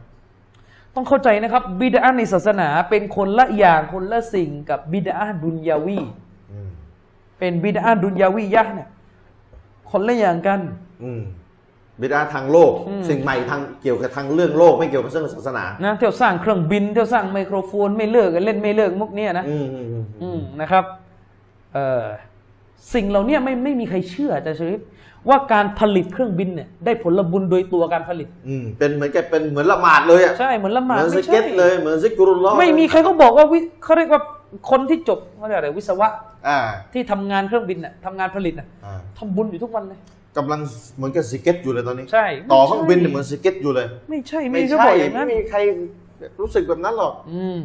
[SPEAKER 2] ต้องเข้าใจนะครับบิดาในศาสนาเป็นคนละอย่างคนละสิ่งกับบิดาดุนยาวี
[SPEAKER 1] อืม
[SPEAKER 2] เป็นบิดาดุนยาวียะห์เนี่ยคนละอย่างกัน
[SPEAKER 1] อืมบิดาทางโลก
[SPEAKER 2] อืม
[SPEAKER 1] สิ่งใหม่ทางเกี่ยวกับทางเรื่องโลกไม่เกี่ยวกับเรื่องศาสนา
[SPEAKER 2] นะเที่ยวสร้างเครื่องบินเที่ยวสร้างไมโครโฟน ไม่เลิกกันเล่นไม่เลิกมุกเนี้ยนะ
[SPEAKER 1] อืมอืมอืม
[SPEAKER 2] อืมนะครับเอ่อสิ่งเหล่านี้ไม่ไม่มีใครเชื่ออาจะชริฟ ว่าการผลิตเครื่องบินเนี่ยได้ผลบุญโดยตัวการผลิต
[SPEAKER 1] อืมเป็นเหมือนกับเป็นเหมือนละหมาดเลยอะ
[SPEAKER 2] ใช่เหมือนละห
[SPEAKER 1] เห
[SPEAKER 2] มาด
[SPEAKER 1] มือนส
[SPEAKER 2] ไม่
[SPEAKER 1] เก็
[SPEAKER 2] ใช่
[SPEAKER 1] ตเลยเหมือนซิกรุลลอฮ์
[SPEAKER 2] ไม่มีใครเขาบอกว่าวิเขาเรียกว่าคนที่จบเขาเรียกอะไรวิศวะ
[SPEAKER 1] อ่า
[SPEAKER 2] ที่ทำงานเครื่องบินน่ะทำงานผลิตน่ะ
[SPEAKER 1] อ่า
[SPEAKER 2] ทำบุญอยู่ทุกวันเลย
[SPEAKER 1] กำลังเหมือนกับสเก็ตอยู่เลยตอนนี้
[SPEAKER 2] ใช่
[SPEAKER 1] ต่อ
[SPEAKER 2] ไม่ใช่
[SPEAKER 1] เครื่องบินเนี่ยเหมือนสเก็ตอยู่เลย
[SPEAKER 2] ไม่ใช่
[SPEAKER 1] ไม่
[SPEAKER 2] ไม่ใช่
[SPEAKER 1] ใช่
[SPEAKER 2] บอกอย่างนั้น
[SPEAKER 1] ไม่มีใครรู้สึกแบบนั้นหรอก
[SPEAKER 2] อืม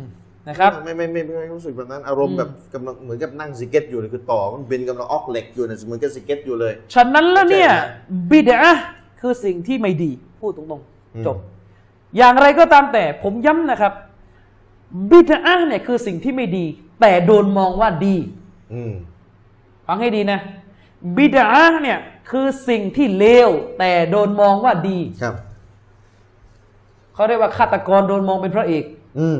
[SPEAKER 2] นะครับ
[SPEAKER 1] ไม่ไม่ไม่ไม่ไม่รู้สึกแบบนั้นอารมณ์แบบกำลังเหมือนกับนั่งสเก็ตอยู่เลยคือต่อเครื่องบินกำลังออกเหล็กอยู่เนี่ยเหมือนกับสเก็ตอยู่เลย
[SPEAKER 2] ฉะนั้นแล้วเนี่ย
[SPEAKER 1] ใช่ไหม
[SPEAKER 2] บิดาคือสิ่งที่ไม่ดี พูดตรง
[SPEAKER 1] อืม
[SPEAKER 2] ๆจบ อย่างไรก็ตามแต่ผมย้ำนะครับบิดาเนี่ยคือสิ่งที่ไม่ดี แต่โดนมองว่าดี
[SPEAKER 1] อืม
[SPEAKER 2] ฟังให้ดีนะบิดาเนี่ยคือสิ่งที่เลวแต่โดนมองว่าดี
[SPEAKER 1] ครับ
[SPEAKER 2] เขาเรียกว่าฆาตกรโดนมองเป็นพระเอก
[SPEAKER 1] อืม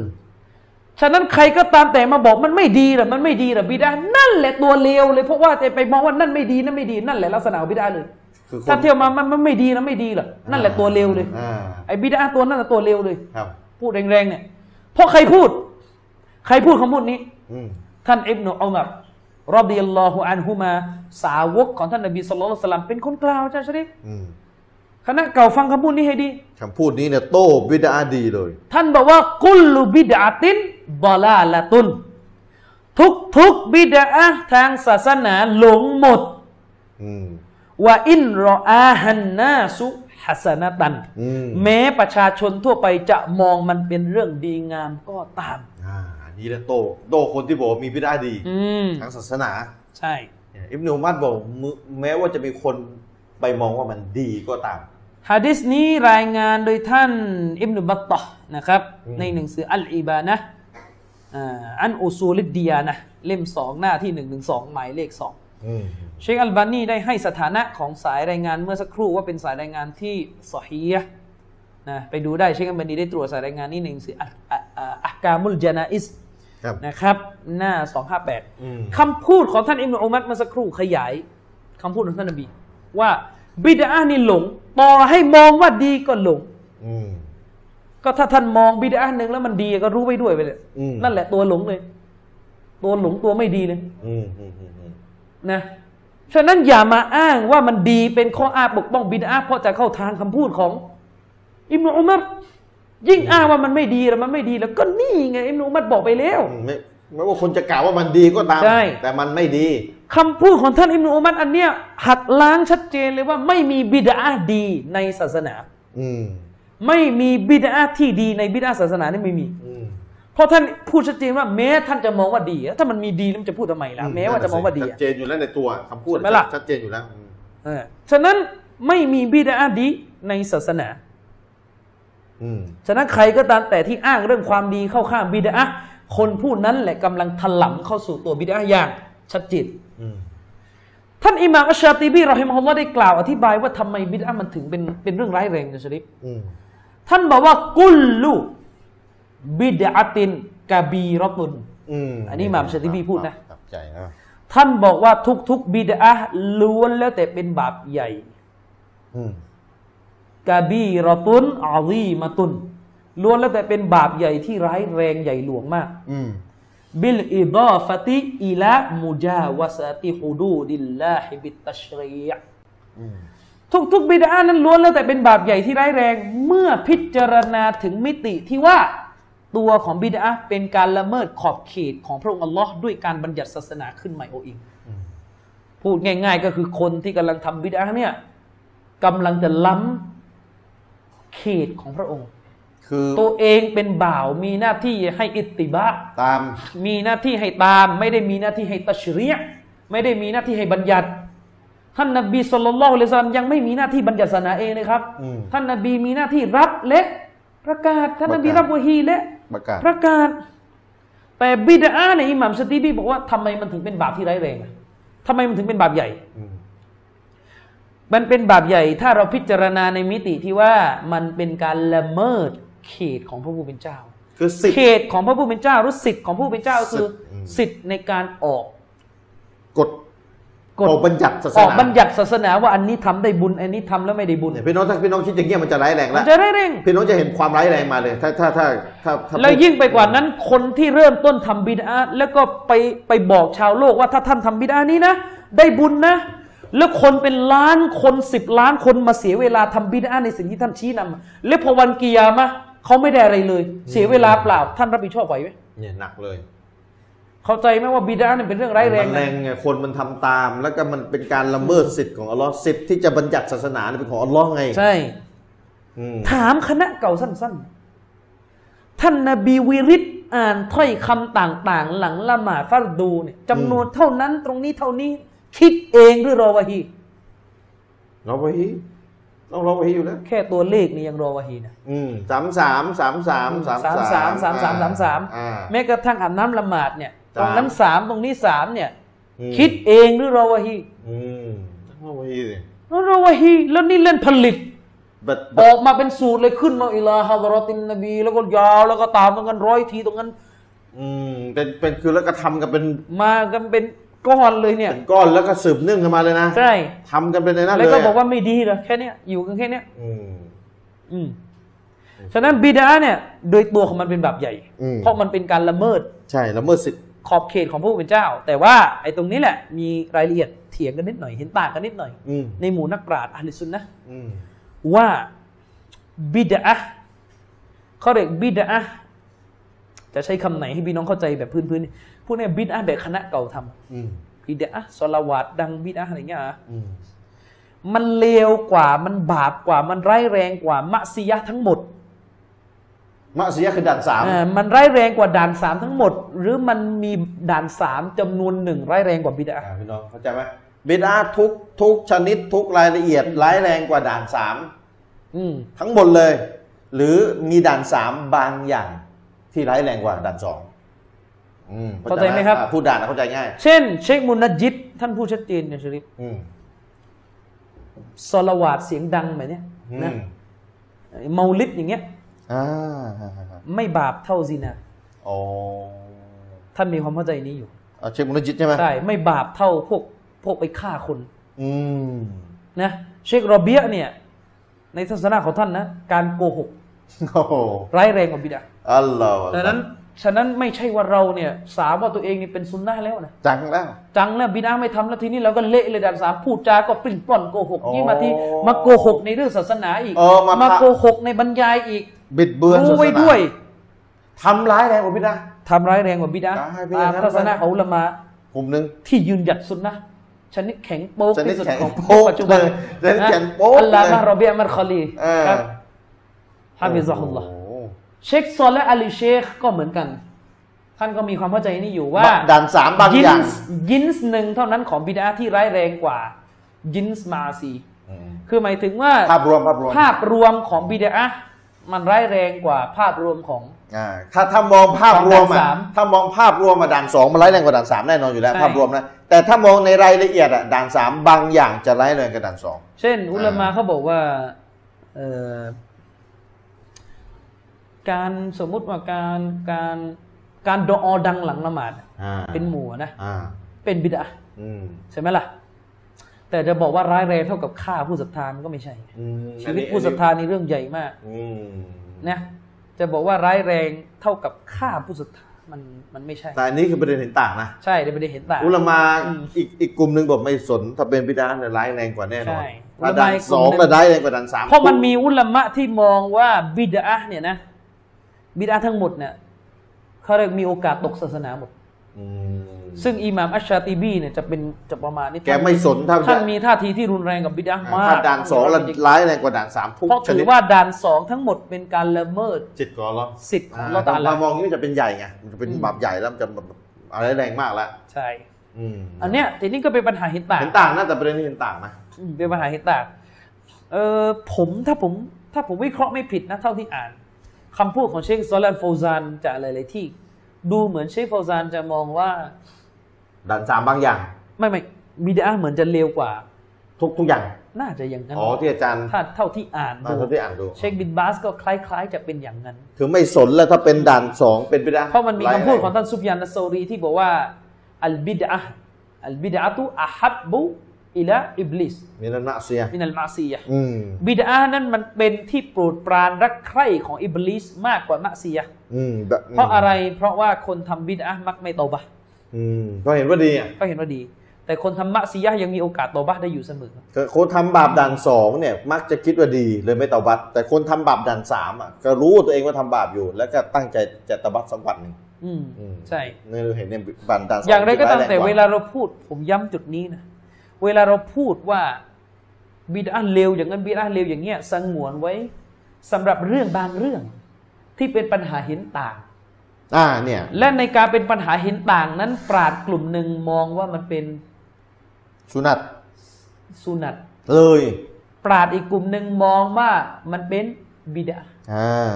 [SPEAKER 2] ฉะนั้นใครก็ตามแต่มาบอกมันไม่ดีหรอมันไม่ดีหรอบิดานั่นแหละตัวเลวเลยเพราะว่าแต่ไปมองว่านั่นไม่ดีนั่นไม่ดีนั่นแหละลักษณะของบิดาเลย
[SPEAKER 1] คือคน
[SPEAKER 2] ถ้าเที่ยวมามันมันไม่ดีนะไม่ดีหรอกนั่นแหละตัวเลวเลย
[SPEAKER 1] อ่า
[SPEAKER 2] ไอ้บิดาตัวนั่นแหละตัวเลวเลย
[SPEAKER 1] ครับ
[SPEAKER 2] พูดแรงๆเนี่ยเพราะใครพูด ใครพูดคำพูดนี้
[SPEAKER 1] อืม
[SPEAKER 2] ท่านอิบนุอุมัรรอดิยัลลอฮุอันฮุมาสาวกของท่านนบีสุลต่านสลัมเป็นคนกล่าวอาจารย์ชริฟ
[SPEAKER 1] อืม
[SPEAKER 2] คณะเก่าฟังคำพูดนี้ให้ดี
[SPEAKER 1] คำพูดนี้เนี่ยโต้บิดาดีเลย
[SPEAKER 2] ท่านบอกว่ากุลลุบิดาติน บอลาละตุน ทุกทุกบิดาทางศาสนาหลงหมด
[SPEAKER 1] อืม
[SPEAKER 2] ว่าอินรออาฮันนาสุฮัสนตัน
[SPEAKER 1] อืม
[SPEAKER 2] แม้ประชาชนทั่วไปจะมองมันเป็นเรื่องดีงามก็ตาม
[SPEAKER 1] อ่าอันนี้แหละโต้โต้คนที่บอกว่ามีบิดาดี
[SPEAKER 2] อืม
[SPEAKER 1] ทางศาสนา
[SPEAKER 2] ใช่
[SPEAKER 1] เนี่ยอิบนุอุมัดบอกมึแม้ว่าจะมีคนไปมองว่ามันดีก็ตาม
[SPEAKER 2] ฮะดิษนี้รายงานโดยท่านอิบนุบัตตะห์นะครับ
[SPEAKER 1] อืม
[SPEAKER 2] ในหนังสืออัลอีบานะห์ อ่าอันอุซูลิดเดียนะเล่มสองหน้าที่หนึ่งหนึ่งสองหมายเลขสอง
[SPEAKER 1] อืม
[SPEAKER 2] เชคอัลบานีได้ให้สถานะของสายรายงานเมื่อสักครู่ว่าเป็นสายรายงานที่สฮียะห์นะไปดูได้เชคอัลบานีได้ตรวจสายรายงานนี่หนึ่งสืออะอะอะอักกามุลจานาอิส
[SPEAKER 1] ครับ
[SPEAKER 2] นะครับหน้า
[SPEAKER 1] อืม
[SPEAKER 2] 258คำพูดของท่านอิบนุอุมัรเมื่อสักครู่ขยายคำพูดของท่านนบีว่าบิดานี่หลงต่อให้มองว่าดีก็หลง
[SPEAKER 1] อืม
[SPEAKER 2] ก็ถ้าท่านมองบิดาหนึ่งแล้วมันดีก็รู้ไปด้วยไปเลย
[SPEAKER 1] อืม
[SPEAKER 2] นั่นแหละตัวหลงเลย ตัวหลงตัวไม่ดีเลย
[SPEAKER 1] อืมอืมอืมอืม
[SPEAKER 2] นะฉะนั้นอย่ามาอ้างว่ามันดีเป็นข้ออ้างปกป้องบิดาเพราะจะเข้าทางคำพูดของ อิบนุอุมัรยิ่งอ้างว่ามันไม่ดีแล้วมันไม่ดีแล้ว ก็นี่ไงอิบนุอุมัรบอกไปแล้ว
[SPEAKER 1] อืมไม่ไม่ว่าคนจะกล่าวว่ามันดีก็ตาม
[SPEAKER 2] ใช่
[SPEAKER 1] แต่มันไม่ดี
[SPEAKER 2] คำพูดของท่านอิบนุอุมัรอันเนี้ยหักล้างชัดเจนเลยว่าไม่มีบิดาดีในศาสนา
[SPEAKER 1] อืม
[SPEAKER 2] ไม่มีบิดาที่ดีในบิดาศาสนานี่ไม่มี
[SPEAKER 1] อืม
[SPEAKER 2] เพราะท่านพูดชัดเจนว่าแม้ท่านจะมองว่าดีอะถ้ามันมีดีแล้วมันจะพูดทำไมล่ะแม้ว่าจะมองว่าดี
[SPEAKER 1] ชั
[SPEAKER 2] อะ
[SPEAKER 1] ดเจนอยู่แล้วในตัวคำพูด
[SPEAKER 2] ใช่ไหมล่ะ
[SPEAKER 1] ชัดเจนอยู่แล้วอืม
[SPEAKER 2] เออฉะนั้นไม่มีบิดาดีในศาสนา
[SPEAKER 1] อืม
[SPEAKER 2] ฉะนั้นใครก็ตามแต่ที่อ้างเรื่องความดีเข้าข้างบิดาคนผู้นั้นแหละกำลังถลำเข้าสู่ตัวบิดาอย่างชัดเจน
[SPEAKER 1] อืม
[SPEAKER 2] ท่านอิหม่ามอัชชาติบีรอฮิมฮุลลอฮ์ได้กล่าวอธิบายว่าทำไมบิดามันถึงเป็นเป็นเรื่องร้ายแรงนะชริฟ
[SPEAKER 1] อืม
[SPEAKER 2] ท่านบอกว่ากุลลุบิดาตินกะบีรอตุน
[SPEAKER 1] อืม
[SPEAKER 2] อันนี้อิหม่ามชาติบีพูดนะ
[SPEAKER 1] ตับใจนะ
[SPEAKER 2] ท่านบอกว่าทุกๆบิดาล้วนแล้วแต่เป็นบาปใหญ่
[SPEAKER 1] อืม
[SPEAKER 2] กะบีรอตุนอาลีมาตุนล้วนแล้วแต่เป็นบาปใหญ่ที่ร้ายแรงใหญ่หลวงมาก
[SPEAKER 1] อืม
[SPEAKER 2] บิลอิดาฟติอิละมุจาวะซาติฮุดูดิลลาฮิบิตตัชรียะ
[SPEAKER 1] อืม
[SPEAKER 2] ทุกๆบิดานั้นล้วนแล้วแต่เป็นบาปใหญ่ที่ร้ายแรง เมื่อพิจารณาถึงมิติที่ว่าตัวของบิดาเป็นการละเมิดขอบเขตของพระองค์อัลลอฮ์ด้วยการบัญญัติศาสนาขึ้นใหม่โออิงพูดง่าย ๆ ก็คือคนที่กำลังทำบิดาเนี่ยกำลังจะล้ำเขตของพระองค์
[SPEAKER 1] คือ
[SPEAKER 2] ตัวเองเป็นบ่าวมีหน้าที่ให้อิตติบะ
[SPEAKER 1] ตาม
[SPEAKER 2] มีหน้าที่ให้ตาม ไม่ได้มีหน้าที่ให้ตัชรียะห์ไม่ได้มีหน้าที่ให้บัญญัติ ท่านนบีสุลต่านละฮ์เลยซัลลัมยังไม่มีหน้าที่บัญญัติศาสนาเองเลยครับ
[SPEAKER 1] อืม
[SPEAKER 2] ท่านนบีมีหน้าที่รับและประกาศท่านนบี
[SPEAKER 1] ประกาศ
[SPEAKER 2] รับวะฮีและ
[SPEAKER 1] ประกาศ
[SPEAKER 2] ประกาศ แต่บิดาในยอิหม่ามสตีบีบอกว่าทำไมมันถึงเป็นบาปที่ร้ายแรงอะทำไมมันถึงเป็นบาปใหญ่
[SPEAKER 1] อืม
[SPEAKER 2] มันเป็นบาปใหญ่ถ้าเราพิจารณาในมิติที่ว่ามันเป็นการละเมิดเขตของพระผู้เป็นเจ้า
[SPEAKER 1] คือสิท
[SPEAKER 2] เข
[SPEAKER 1] ธิ์
[SPEAKER 2] ตของพระผู้เป็นเจ้าหรือสิทธิ์ของผู้เป็นเจ้าก็คือ
[SPEAKER 1] สิทธิ์อืม
[SPEAKER 2] สิทธิ์ในการออก
[SPEAKER 1] กฎ
[SPEAKER 2] กฎ
[SPEAKER 1] ออกบัญญัติศาส
[SPEAKER 2] ออก
[SPEAKER 1] นา
[SPEAKER 2] บัญญัติศาสนาว่าอันนี้ทำได้บุญ อันนี้ทำแล้วไม่ได้บุญ
[SPEAKER 1] เนี่ยพี่น้องถ้าพี่น้องคิดอย่างเงี้ยมันจะร้ายแรง
[SPEAKER 2] มั
[SPEAKER 1] แล้
[SPEAKER 2] น
[SPEAKER 1] ว
[SPEAKER 2] จะได้เร่ง
[SPEAKER 1] พี่น้องจะเห็นความร้ายแรงมาเลย ถ้าถ้าถ้าถ้าถ้า
[SPEAKER 2] แล้วยิ่งไปกว่านั้นคนที่เริ่มต้นทำบิดาแล้วก็ไปไปบอกชาวโลกว่าถ้าท่านทำบิดานี้นะ ได้บุญนะ แล้วคนเป็นล้านคนสิบล้านคนมาเสียเวลาทำบิดาในสิ่งที่ท่านชี้นำแล้วพอวันกิยามะห์เขาไม่ได้อะไรเลย เสียเวลาเปล่าท่านรับผิดชอบไหวไหม
[SPEAKER 1] เนี่ยหนักเลย
[SPEAKER 2] เข้าใจไหมว่าบิดาเนี่ยเป็นเรื่องร้ายแรง
[SPEAKER 1] มันแร
[SPEAKER 2] นะ
[SPEAKER 1] งไงคนมันทำตาม แล้วก็มันเป็นการละเมิดสิทธิ์ของอัลลอฮ์สิทธิ์ที่จะบัญญัติศาสนาเนี่ยเป็นของอัลลอฮ์ไง
[SPEAKER 2] ใช่
[SPEAKER 1] อืม
[SPEAKER 2] ถามคณะเก่าสั้น ๆ ท่านนบีวิริตอ่านถ้อยคำต่างๆ หลังละหมาดฟัรดูเนี่ยจำนวนเท่านั้นตรงนี้เท่านี้ คิดเองหรือรอวะฮี
[SPEAKER 1] เราไปฮีต้องเราไปฮีอยู่แล้ว
[SPEAKER 2] แค่ตัวเลขนี่ยังรอวะฮีนะ
[SPEAKER 1] อืมสามสามสามสามสาม
[SPEAKER 2] สามสามสามสามสามสาม
[SPEAKER 1] อ่า
[SPEAKER 2] แม้กระทั่งอาบน้ำละหมาดเนี่ย ตรงนั้น
[SPEAKER 1] สาม
[SPEAKER 2] สามตรงนี้สามเนี่ย
[SPEAKER 1] อืม
[SPEAKER 2] คิดเองหรือรอวะฮี
[SPEAKER 1] อืมต้องเราไปฮีสิ
[SPEAKER 2] รอวะฮีแล้วนี่เล่นผลิต
[SPEAKER 1] แบบ
[SPEAKER 2] ออกมาเป็นสูตรเลยขึ้นมาอิลาฮะดรอตินนบี แล้วก็ยาวแล้วก็ตามตรงนั้นร้อยทีตรงนั้น
[SPEAKER 1] อืมเป็นเป็นคือแล้วก็ทำกันเป็น
[SPEAKER 2] มากันเป็นก้อนเลยเนี่ย
[SPEAKER 1] เป็นก้อนแล้วก็สืบเนื่องกันมาเลยนะ
[SPEAKER 2] ใช่
[SPEAKER 1] ทำกันเป็นในนั้นเลย
[SPEAKER 2] แล้วก็บอกว่าไม่ดีเหรอแค่เนี้ยอยู่กันแค่เนี้ย
[SPEAKER 1] อืม
[SPEAKER 2] อืมฉะนั้นบิดาเนี่ย โดยตัวของมันเป็นบาปใหญ่
[SPEAKER 1] อืม
[SPEAKER 2] เพราะมันเป็นการละเมิด
[SPEAKER 1] ใช่ละเมิดสิทธิ์
[SPEAKER 2] ขอบเขตของพระผู้เป็นเจ้า แต่ว่าไอ้ตรงนี้แหละมีรายละเอียดเถียงกันนิดหน่อยเห็นต่างกันนิดหน่อย
[SPEAKER 1] อืม
[SPEAKER 2] ในหมู่นักปราชญ์อะลิซุนนะห์
[SPEAKER 1] อืม
[SPEAKER 2] ว่าบิดาเขาเรียกบิดาจะใช้คำไหนให้พี่น้องเข้าใจแบบพื้นๆพูดเนี่ยบิดาแบบคณะเก่าทำ
[SPEAKER 1] อืม
[SPEAKER 2] บิดาสลาวาดดังบิดาอะไรเงี้ยเหรอ
[SPEAKER 1] อืม
[SPEAKER 2] มันเลวกว่ามันบาปกว่ามันร้ายแรงกว่ามะซียะห์ทั้งหมด
[SPEAKER 1] มะเสียคือด่านสาม
[SPEAKER 2] อ่ามันร้ายแรงกว่าด่านสามทั้งหมด หรือมันมีด่านสามจำนวนหนึ่งร้ายแรงกว่าบิดา
[SPEAKER 1] อ่าพี่น้องเข้าใจไหมบิดาทุกทุกชนิดทุกรายละเอียดร้ายแรงกว่าด่านสาม
[SPEAKER 2] อืม
[SPEAKER 1] ทั้งหมดเลย หรือมีด่านสามบางอย่างที่ร้ายแรงกว่าด่านสองอืม
[SPEAKER 2] เข้าใจไหมครับ
[SPEAKER 1] อ่าพูดด่านะเข้าใจง่าย
[SPEAKER 2] เช่น เชคมุนนัดยิดท่านผู้ชัดเจนเนี่ยชริฟ
[SPEAKER 1] อืม
[SPEAKER 2] สลาวาดเสียงดังแบบเนี้ย
[SPEAKER 1] อื
[SPEAKER 2] นะ
[SPEAKER 1] ม
[SPEAKER 2] เมาลิดอย่างเงี้ย
[SPEAKER 1] อ่า
[SPEAKER 2] ไม่บาปเท่าซินา
[SPEAKER 1] อ๋อ
[SPEAKER 2] ท่านมีความเข้าใจนี้อยู่
[SPEAKER 1] เอาเชคมุนจิตใช่ไหม
[SPEAKER 2] ใช่ไม่บาปเท่าพวกพวกไปฆ่าคน
[SPEAKER 1] อืม
[SPEAKER 2] นะเชคโรเบียเนี่ย ในทัศนะของท่านนะ การโกหก
[SPEAKER 1] โอ้โห
[SPEAKER 2] ร้ายแรงกว่าบิดา
[SPEAKER 1] อัลลอฮฺ
[SPEAKER 2] ดังนั้นฉะนั้นไม่ใช่ว่าเราเนี่ย สามว่าตัวเองนี่เป็นซุนนะห์แล้วนะ
[SPEAKER 1] จังแล้ว
[SPEAKER 2] จังแล้วบิดาไม่ทำแล้วทีนี้เราก็เละเลยด่านสามพูดจาก็ปลิ้นปล้อนโกหก
[SPEAKER 1] อ๋อ
[SPEAKER 2] ยิ่งมาที่มาโกหกในเรื่องศาสนาอีก
[SPEAKER 1] เออมาพะ
[SPEAKER 2] โกหกในบรรยายอีก
[SPEAKER 1] บิดเบือน
[SPEAKER 2] รู้ไว้
[SPEAKER 1] ศาสนา
[SPEAKER 2] ด้วย
[SPEAKER 1] ทำร้ายแรงกว่าพี่นะ
[SPEAKER 2] ทำร้ายแรงกว่าบิดา
[SPEAKER 1] ได้พี่
[SPEAKER 2] ตาม
[SPEAKER 1] งั้น
[SPEAKER 2] ทัศนะของอุลามะ
[SPEAKER 1] กลุ่มหนึ่ง
[SPEAKER 2] ที่ยืนหยัดซุนนะห์ชนิดแข็งโป๊ก
[SPEAKER 1] ชนิด
[SPEAKER 2] ที่สุด
[SPEAKER 1] แข็ง
[SPEAKER 2] ของ
[SPEAKER 1] โป๊ก
[SPEAKER 2] ปัจจุบัน
[SPEAKER 1] เลยชนิดแข็งโป๊ก
[SPEAKER 2] อัลลอฮ์
[SPEAKER 1] เลย
[SPEAKER 2] มะรอเบียมัรคอลี
[SPEAKER 1] เออ
[SPEAKER 2] ครับฮาฟิซะฮุลลอฮ์
[SPEAKER 1] โอ้โห
[SPEAKER 2] เชคซอลและอาลีเชคก็เหมือนกัน ท่านก็มีความเข้าใจนี่อยู่ว่า
[SPEAKER 1] ด่านสามบาง
[SPEAKER 2] ยิ
[SPEAKER 1] อย่าง
[SPEAKER 2] นส์ยินส์หนึ่งเท่านั้นของบิดาที่ร้ายแรงกว่า ยินส์มาซี
[SPEAKER 1] อืม
[SPEAKER 2] คือหมายถึงว่า
[SPEAKER 1] ภาพรวมภาพรวม
[SPEAKER 2] ภาพรวมของบิดา มันร้ายแรงกว่าภาพรวมของ
[SPEAKER 1] อ่าถ้าถ้ามองภาพรวม
[SPEAKER 2] ของด่าน
[SPEAKER 1] อะ
[SPEAKER 2] สาม
[SPEAKER 1] ถ้ามองภาพรวมมาด่านสองมันร้ายแรงกว่าด่านสามแน่นอนอยู่แล้ว
[SPEAKER 2] ใช่
[SPEAKER 1] ภาพรวมนะแต่ถ้ามองในรายละเอียดอะด่านสามบางอย่างจะร้ายแรงกว่าด่านสอง
[SPEAKER 2] เช่น อุลามะเขาบอกว่าเอ่อการสมมุติว่าการการการดออดังหลังละหมาด
[SPEAKER 1] อ่า
[SPEAKER 2] เป็นหมู่นะ
[SPEAKER 1] อ่า
[SPEAKER 2] เป็นบิดา
[SPEAKER 1] อืม
[SPEAKER 2] ใช่ไหมล่ะ แต่จะบอกว่าร้ายแรงเท่ากับฆ่าผู้ศรัทธามันก็ไม่ใช่
[SPEAKER 1] อืม
[SPEAKER 2] ชีวิตผู้ศรัทธานี่เรื่องใหญ่มาก
[SPEAKER 1] อืม
[SPEAKER 2] นะจะบอกว่าร้ายแรงเท่ากับฆ่าผู้ศรัทธามันมันไม่ใช่
[SPEAKER 1] แต่อันนี้คือประเด็นเห็นต่างนะ
[SPEAKER 2] ใช่เดี๋ยวไม่ได้เห็นต่าง
[SPEAKER 1] อุลามา
[SPEAKER 2] อืม
[SPEAKER 1] อีกอีกกลุ่มหนึ่งบอกไม่สน ถ้าเป็นบิดาเนี่ยร้ายแรงกว่าแน่นอน
[SPEAKER 2] ใช่
[SPEAKER 1] ถ้า
[SPEAKER 2] อุลามา
[SPEAKER 1] ด่าน
[SPEAKER 2] อีกก
[SPEAKER 1] ส
[SPEAKER 2] ลุ่
[SPEAKER 1] อ
[SPEAKER 2] ม
[SPEAKER 1] ง
[SPEAKER 2] หนึ่ง
[SPEAKER 1] ก็ร้ายแรงกว่าด่านสาม
[SPEAKER 2] เพราะมันมีอุลามะที่มองว่าบิดาเนี่ยนะ บิดาทั้งหมดเนี่ยเขาเรียกมีโอกาสตกศาสนาหมด
[SPEAKER 1] อืม
[SPEAKER 2] ซึ่งอิหม่ามอัชชาติบีเนี่ยจะเป็นจะประมาณนี้
[SPEAKER 1] แกไม่สนถ้า
[SPEAKER 2] ท่านมีท่าทีที่รุนแรงกับบิดามาก
[SPEAKER 1] ถ้าด่านสองแล้วร้ายแรงกว่าด่านสามทุก
[SPEAKER 2] เพราะ
[SPEAKER 1] ช
[SPEAKER 2] ถื
[SPEAKER 1] นิ
[SPEAKER 2] อ
[SPEAKER 1] ด
[SPEAKER 2] ว่าด่านสองทั้งหมดเป็นการละเมิด
[SPEAKER 1] จิตก่อนเหรอ
[SPEAKER 2] สิทธิ์ของ
[SPEAKER 1] อ่า
[SPEAKER 2] เราตา
[SPEAKER 1] ถ้า
[SPEAKER 2] ละ
[SPEAKER 1] มองนี้มันจะเป็นใหญ่ไงมันจะเป็น
[SPEAKER 2] อืม
[SPEAKER 1] บาปใหญ่แล้วมันจะแบบอะไรแรงมากแล้ว
[SPEAKER 2] ใช่
[SPEAKER 1] อืม
[SPEAKER 2] อันเนี้ยทีนี้ก็เป็นปัญหาเห็นต่าง
[SPEAKER 1] เห็นต่างนะแต่ประเด็นนี้เห็นต่างนะ
[SPEAKER 2] อืมเป็นปัญหาเห็นต่างเออผมถ้าผมถ้าผมวิเคราะห์ไม่ผิดนะเท่าที่อ่านคำพูดของเชคซอลันโฟซานจากหลายๆที่ ดูเหมือนเชคเฟาซานจะมองว่า
[SPEAKER 1] ด่านสามบางอย่าง
[SPEAKER 2] ไม่ไม่บิดอะห์เหมือนจะเลวกว่า
[SPEAKER 1] ทุกทุกอย่าง
[SPEAKER 2] น่าจะอย่างนั้น
[SPEAKER 1] อ๋อที่อาจารย์
[SPEAKER 2] ถ้าเท่าที่อ่าน
[SPEAKER 1] อ่า
[SPEAKER 2] ดู
[SPEAKER 1] เท่าที่อ่านดู
[SPEAKER 2] เชคบินบาสก็คล้ายๆ จะเป็นอย่างนั้น
[SPEAKER 1] คือไม่สนแล้วถ้าเป็นด่านสองเป็นไปได้
[SPEAKER 2] เพราะมันมีคำพูดของท่านซุฟยานอัษเษารีที่บอกว่าالبدعة البدعة أحب إلى إبليس من المعصية من المعصيةอืมบิดอะห์นั้นมันเป็นที่โปรดปรานรักใคร่ของอิบลิสมากกว่ามะซียะห์
[SPEAKER 1] อืมแบบ
[SPEAKER 2] เพราะอะไรเพราะว่าคนทำบิดามักไม่โตบะห์
[SPEAKER 1] อืมก็เห็นว่าดีอะ
[SPEAKER 2] ก็เห็นว่าดี แต่คนทำมะซียะห์ยังมีโอกาสโตบะห์ได้อยู่เสมอ
[SPEAKER 1] คือคนทำบาปด่านสองเนี่ยมักจะคิดว่าดีเลยไม่เตาบัตแต่คนทำบาปด่านสามอะก็รู้ตัวเองว่าทำบาปอยู่ แล้วก็ตั้งใจจะตะบัตสักวันหนึ่ง
[SPEAKER 2] อืม
[SPEAKER 1] อืม
[SPEAKER 2] ใช่
[SPEAKER 1] นี่เราเห็นเนี่ยบันด่านสอง
[SPEAKER 2] อย่างไรก็ตาม
[SPEAKER 1] ที่
[SPEAKER 2] แต่
[SPEAKER 1] ร้ยรงก
[SPEAKER 2] เวลาเราพูด ผมย้ำจุดนี้นะเวลาเราพูดว่าบิดาเลวอย่างนั้นบิดาเลวอย่างเงี้ยสงวนไว้สำหรับเรื่องบางเรื่อง ที่เป็นปัญหาเห็นต่าง
[SPEAKER 1] อ่าเนี่ย
[SPEAKER 2] และในการเป็นปัญหาเห็นต่างนั้น ปราดกลุ่มหนึ่งมองว่ามันเป็น
[SPEAKER 1] สุนัต
[SPEAKER 2] สุนัต
[SPEAKER 1] เลย
[SPEAKER 2] ปราดอีกกลุ่มหนึ่งมองว่ามันเป็นบิดา
[SPEAKER 1] อ่า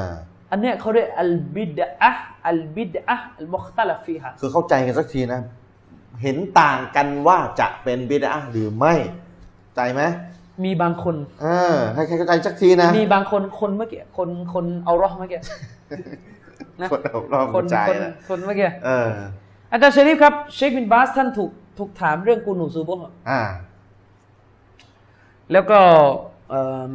[SPEAKER 2] อันเนี้ยเขาเรียกอัลบิดอะอัลบิดอะอัลมุคตลฟีฮะ
[SPEAKER 1] คือเข้าใจกันสักทีนะ เห็นต่างกันว่าจะเป็นบิดาหรือไม่ ใจไหม
[SPEAKER 2] มีบางคน
[SPEAKER 1] อ่าให้ใครเข้าใจสักทีนะ
[SPEAKER 2] มีบางคนคนเมื่อกี้คนคนเอาเรอเมื่อกี้นะ
[SPEAKER 1] คนเอารอบ
[SPEAKER 2] คน
[SPEAKER 1] ใจ
[SPEAKER 2] คน
[SPEAKER 1] นะ
[SPEAKER 2] คนเมื่อกี้
[SPEAKER 1] เออ
[SPEAKER 2] อาจารย์ชริฟครับเชคบินบาสท่านถูกถูกถามเรื่องกูนูซูโบะ
[SPEAKER 1] อ่า
[SPEAKER 2] แล้วก็เอ่อ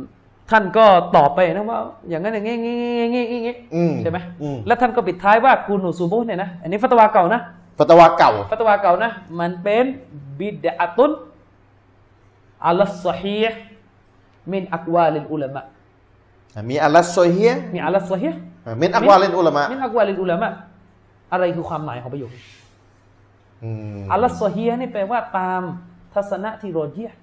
[SPEAKER 2] ท่านก็ตอบไปนะว่า อย่างนั้นอย่างงี้งี้งี้งี้งี้งี้
[SPEAKER 1] อืม
[SPEAKER 2] ใช่ไหม
[SPEAKER 1] อืม
[SPEAKER 2] แล้วท่านก็ปิดท้ายว่ากูนูซูโบะเนี่ยนะอันนี้ฟัตวาเก่านะ
[SPEAKER 1] ฟัตวาเก่า
[SPEAKER 2] ฟัตวาเก่านะ มันเป็นบิดอะตุน อัลสฮีห์มินอักวาลิลอุลามะ
[SPEAKER 1] มีอัลลัสโซเฮีย
[SPEAKER 2] มีอัลสฮีห์
[SPEAKER 1] มินอักวาเลนอุลามะ
[SPEAKER 2] มินอักวาลิลอุลามะอะไรคือความหมายของประโยคนี้
[SPEAKER 1] อืม
[SPEAKER 2] อัลสฮีห์นี่แปลว่าตามทัศนะที่โรเจียห์